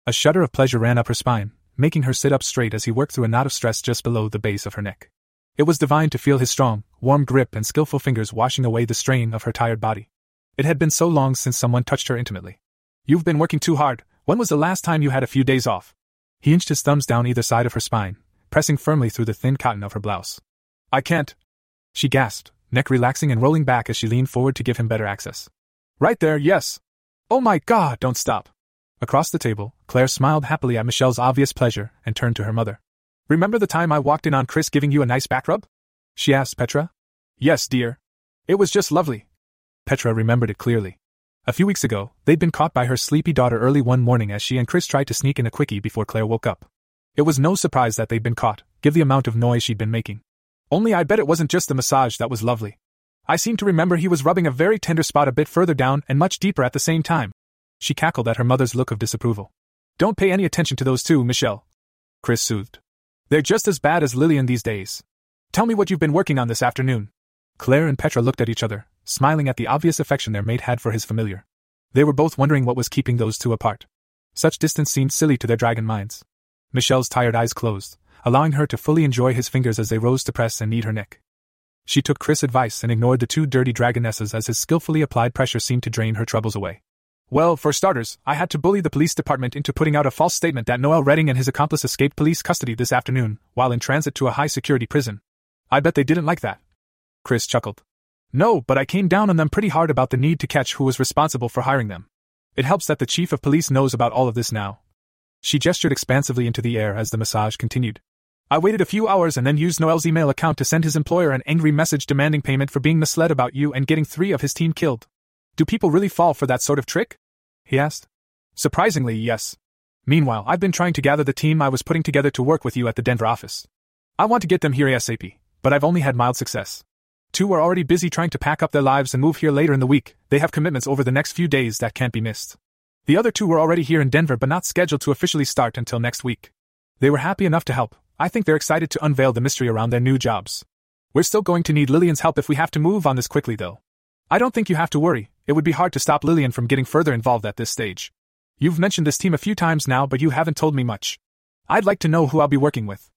A shudder of pleasure ran up her spine, making her sit up straight as he worked through a knot of stress just below the base of her neck. It was divine to feel his strong, warm grip and skillful fingers washing away the strain of her tired body. It had been so long since someone touched her intimately. You've been working too hard. When was the last time you had a few days off? He inched his thumbs down either side of her spine, pressing firmly through the thin cotton of her blouse. I can't. She gasped, neck relaxing and rolling back as she leaned forward to give him better access. Right there, yes. Oh my god, don't stop. Across the table, Claire smiled happily at Michelle's obvious pleasure and turned to her mother. Remember the time I walked in on Chris giving you a nice back rub? She asked Petra. Yes, dear. It was just lovely. Petra remembered it clearly. A few weeks ago, they'd been caught by her sleepy daughter early one morning as she and Chris tried to sneak in a quickie before Claire woke up. It was no surprise that they'd been caught, give the amount of noise she'd been making. Only I bet it wasn't just the massage that was lovely. I seem to remember he was rubbing a very tender spot a bit further down and much deeper at the same time. She cackled at her mother's look of disapproval. Don't pay any attention to those two, Michelle. Chris soothed. They're just as bad as Lillian these days. Tell me what you've been working on this afternoon. Claire and Petra looked at each other, smiling at the obvious affection their mate had for his familiar. They were both wondering what was keeping those two apart. Such distance seemed silly to their dragon minds. Michelle's tired eyes closed, allowing her to fully enjoy his fingers as they rose to press and knead her neck. She took Chris' advice and ignored the two dirty dragonesses as his skillfully applied pressure seemed to drain her troubles away. Well, for starters, I had to bully the police department into putting out a false statement that Noel Redding and his accomplice escaped police custody this afternoon, while in transit to a high security prison. I bet they didn't like that. Chris chuckled. No, but I came down on them pretty hard about the need to catch who was responsible for hiring them. It helps that the chief of police knows about all of this now, she gestured expansively into the air as the massage continued. I waited a few hours and then used Noel's email account to send his employer an angry message demanding payment for being misled about you and getting three of his team killed. Do people really fall for that sort of trick? He asked. Surprisingly, yes. Meanwhile, I've been trying to gather the team I was putting together to work with you at the Denver office. I want to get them here ASAP, but I've only had mild success. Two are already busy trying to pack up their lives and move here later in the week, they have commitments over the next few days that can't be missed. The other two were already here in Denver but not scheduled to officially start until next week. They were happy enough to help, I think they're excited to unveil the mystery around their new jobs. We're still going to need Lillian's help if we have to move on this quickly, though. I don't think you have to worry, it would be hard to stop Lillian from getting further involved at this stage. You've mentioned this team a few times now, but you haven't told me much. I'd like to know who I'll be working with.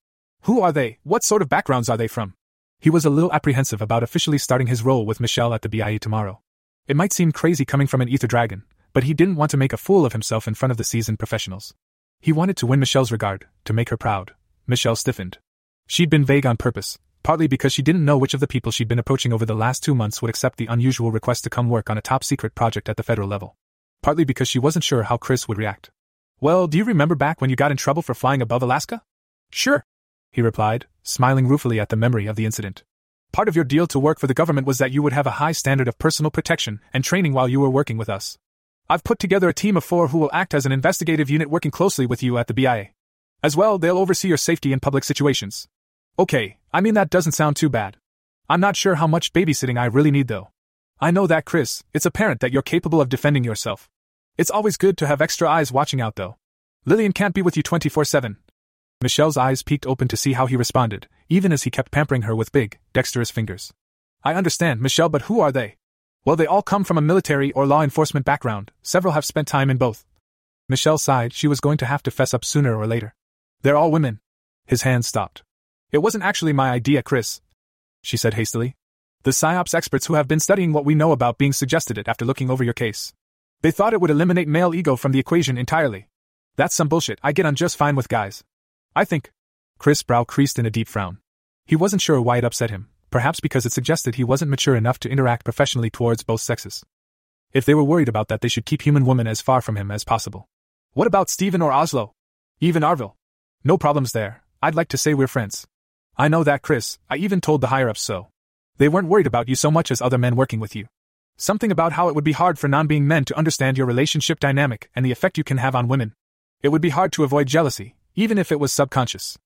Who are they? What sort of backgrounds are they from? He was a little apprehensive about officially starting his role with Michelle at the BIA tomorrow. It might seem crazy coming from an Ether Dragon, but he didn't want to make a fool of himself in front of the seasoned professionals. He wanted to win Michelle's regard, to make her proud. Michelle stiffened. She'd been vague on purpose, partly because she didn't know which of the people she'd been approaching over the last two months would accept the unusual request to come work on a top secret project at the federal level. Partly because she wasn't sure how Chris would react. Well, do you remember back when you got in trouble for flying above Alaska? Sure, he replied, smiling ruefully at the memory of the incident. Part of your deal to work for the government was that you would have a high standard of personal protection and training while you were working with us. I've put together a team of four who will act as an investigative unit working closely with you at the BIA. As well, they'll oversee your safety in public situations. Okay, I mean that doesn't sound too bad. I'm not sure how much babysitting I really need though. I know that, Chris, it's apparent that you're capable of defending yourself. It's always good to have extra eyes watching out though. Lillian can't be with you 24 7. Michelle's eyes peeked open to see how he responded, even as he kept pampering her with big, dexterous fingers. I understand, Michelle, but who are they? Well, they all come from a military or law enforcement background, several have spent time in both. Michelle sighed, she was going to have to fess up sooner or later. They're all women. His hand stopped. It wasn't actually my idea, Chris, she said hastily. The PSYOPs experts who have been studying what we know about being suggested it after looking over your case. They thought it would eliminate male ego from the equation entirely. That's some bullshit, I get on just fine with guys. I think. Chris' brow creased in a deep frown. He wasn't sure why it upset him, perhaps because it suggested he wasn't mature enough to interact professionally towards both sexes. If they were worried about that, they should keep human woman as far from him as possible. What about Steven or Oslo? Even Arville? No problems there, I'd like to say we're friends. I know that, Chris, I even told the higher ups so. They weren't worried about you so much as other men working with you. Something about how it would be hard for non being men to understand your relationship dynamic and the effect you can have on women. It would be hard to avoid jealousy, even if it was subconscious.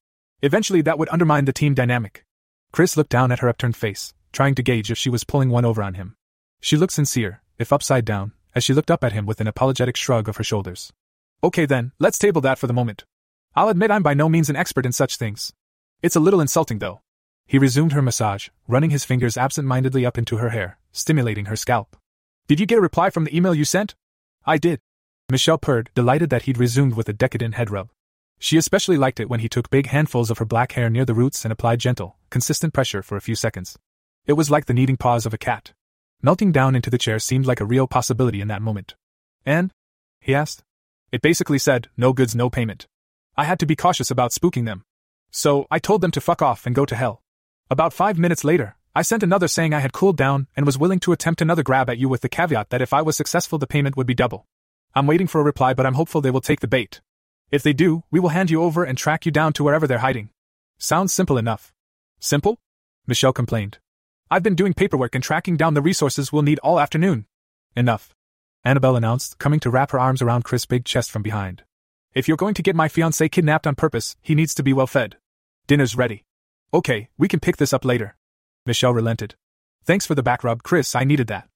Eventually, that would undermine the team dynamic. Chris looked down at her upturned face, trying to gauge if she was pulling one over on him. She looked sincere, if upside down, as she looked up at him with an apologetic shrug of her shoulders. Okay then, let's table that for the moment. I'll admit I'm by no means an expert in such things. It's a little insulting, though. He resumed her massage, running his fingers absent mindedly up into her hair, stimulating her scalp. Did you get a reply from the email you sent? I did. Michelle purred, delighted that he'd resumed with a decadent head rub. She especially liked it when he took big handfuls of her black hair near the roots and applied gentle, consistent pressure for a few seconds. It was like the kneading paws of a cat. Melting down into the chair seemed like a real possibility in that moment. And? he asked. It basically said, no goods, no payment. I had to be cautious about spooking them. So, I told them to fuck off and go to hell. About five minutes later, I sent another saying I had cooled down and was willing to attempt another grab at you with the caveat that if I was successful, the payment would be double. I'm waiting for a reply, but I'm hopeful they will take the bait. If they do, we will hand you over and track you down to wherever they're hiding. Sounds simple enough. Simple? Michelle complained. I've been doing paperwork and tracking down the resources we'll need all afternoon. Enough. Annabelle announced, coming to wrap her arms around Chris' big chest from behind. If you're going to get my fiance kidnapped on purpose, he needs to be well fed. Dinner's ready. Okay, we can pick this up later. Michelle relented. Thanks for the back rub, Chris, I needed that.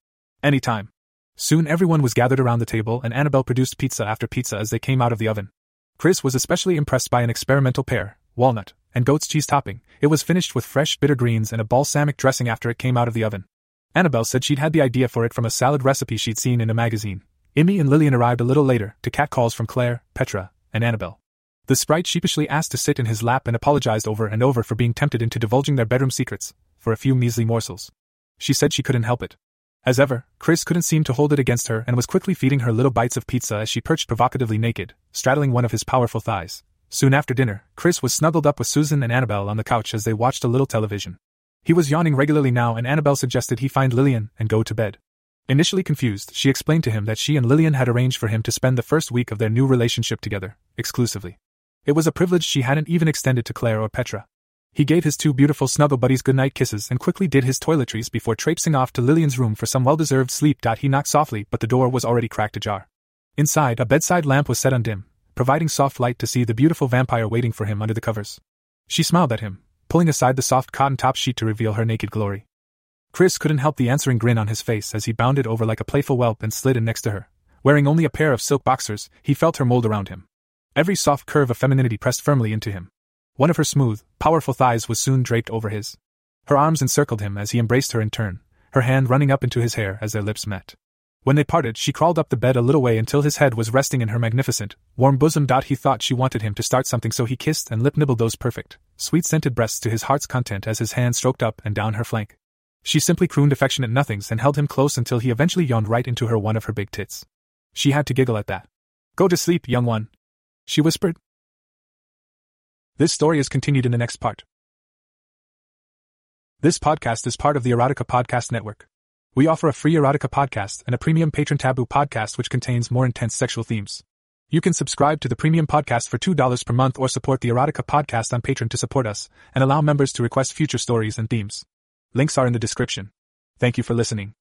Anytime. Soon everyone was gathered around the table and Annabelle produced pizza after pizza as they came out of the oven. Chris was especially impressed by an experimental pear, walnut, and goat's cheese topping. It was finished with fresh bitter greens and a balsamic dressing after it came out of the oven. Annabelle said she'd had the idea for it from a salad recipe she'd seen in a magazine, Emmy and Lillian arrived a little later to catcalls from Claire, Petra, and Annabelle. The sprite sheepishly asked to sit in his lap and apologized over and over for being tempted into divulging their bedroom secrets, for a few measly morsels. She said she couldn't help it. As ever, Chris couldn't seem to hold it against her and was quickly feeding her little bites of pizza as she perched provocatively naked, straddling one of his powerful thighs. Soon after dinner, Chris was snuggled up with Susan and Annabelle on the couch as they watched a little television. He was yawning regularly now, and Annabelle suggested he find Lillian and go to bed. Initially confused, she explained to him that she and Lillian had arranged for him to spend the first week of their new relationship together, exclusively. It was a privilege she hadn't even extended to Claire or Petra. He gave his two beautiful snuggle buddies goodnight kisses and quickly did his toiletries before traipsing off to Lillian's room for some well deserved sleep. He knocked softly, but the door was already cracked ajar. Inside, a bedside lamp was set on dim, providing soft light to see the beautiful vampire waiting for him under the covers. She smiled at him, pulling aside the soft cotton top sheet to reveal her naked glory. Chris couldn't help the answering grin on his face as he bounded over like a playful whelp and slid in next to her. Wearing only a pair of silk boxers, he felt her mold around him. Every soft curve of femininity pressed firmly into him. One of her smooth, powerful thighs was soon draped over his. Her arms encircled him as he embraced her in turn, her hand running up into his hair as their lips met. When they parted, she crawled up the bed a little way until his head was resting in her magnificent, warm bosom. He thought she wanted him to start something, so he kissed and lip nibbled those perfect, sweet scented breasts to his heart's content as his hand stroked up and down her flank. She simply crooned affectionate nothings and held him close until he eventually yawned right into her one of her big tits. She had to giggle at that. Go to sleep, young one. She whispered. This story is continued in the next part. This podcast is part of the Erotica Podcast Network. We offer a free erotica podcast and a premium patron taboo podcast which contains more intense sexual themes. You can subscribe to the premium podcast for $2 per month or support the erotica podcast on Patreon to support us and allow members to request future stories and themes. Links are in the description. Thank you for listening.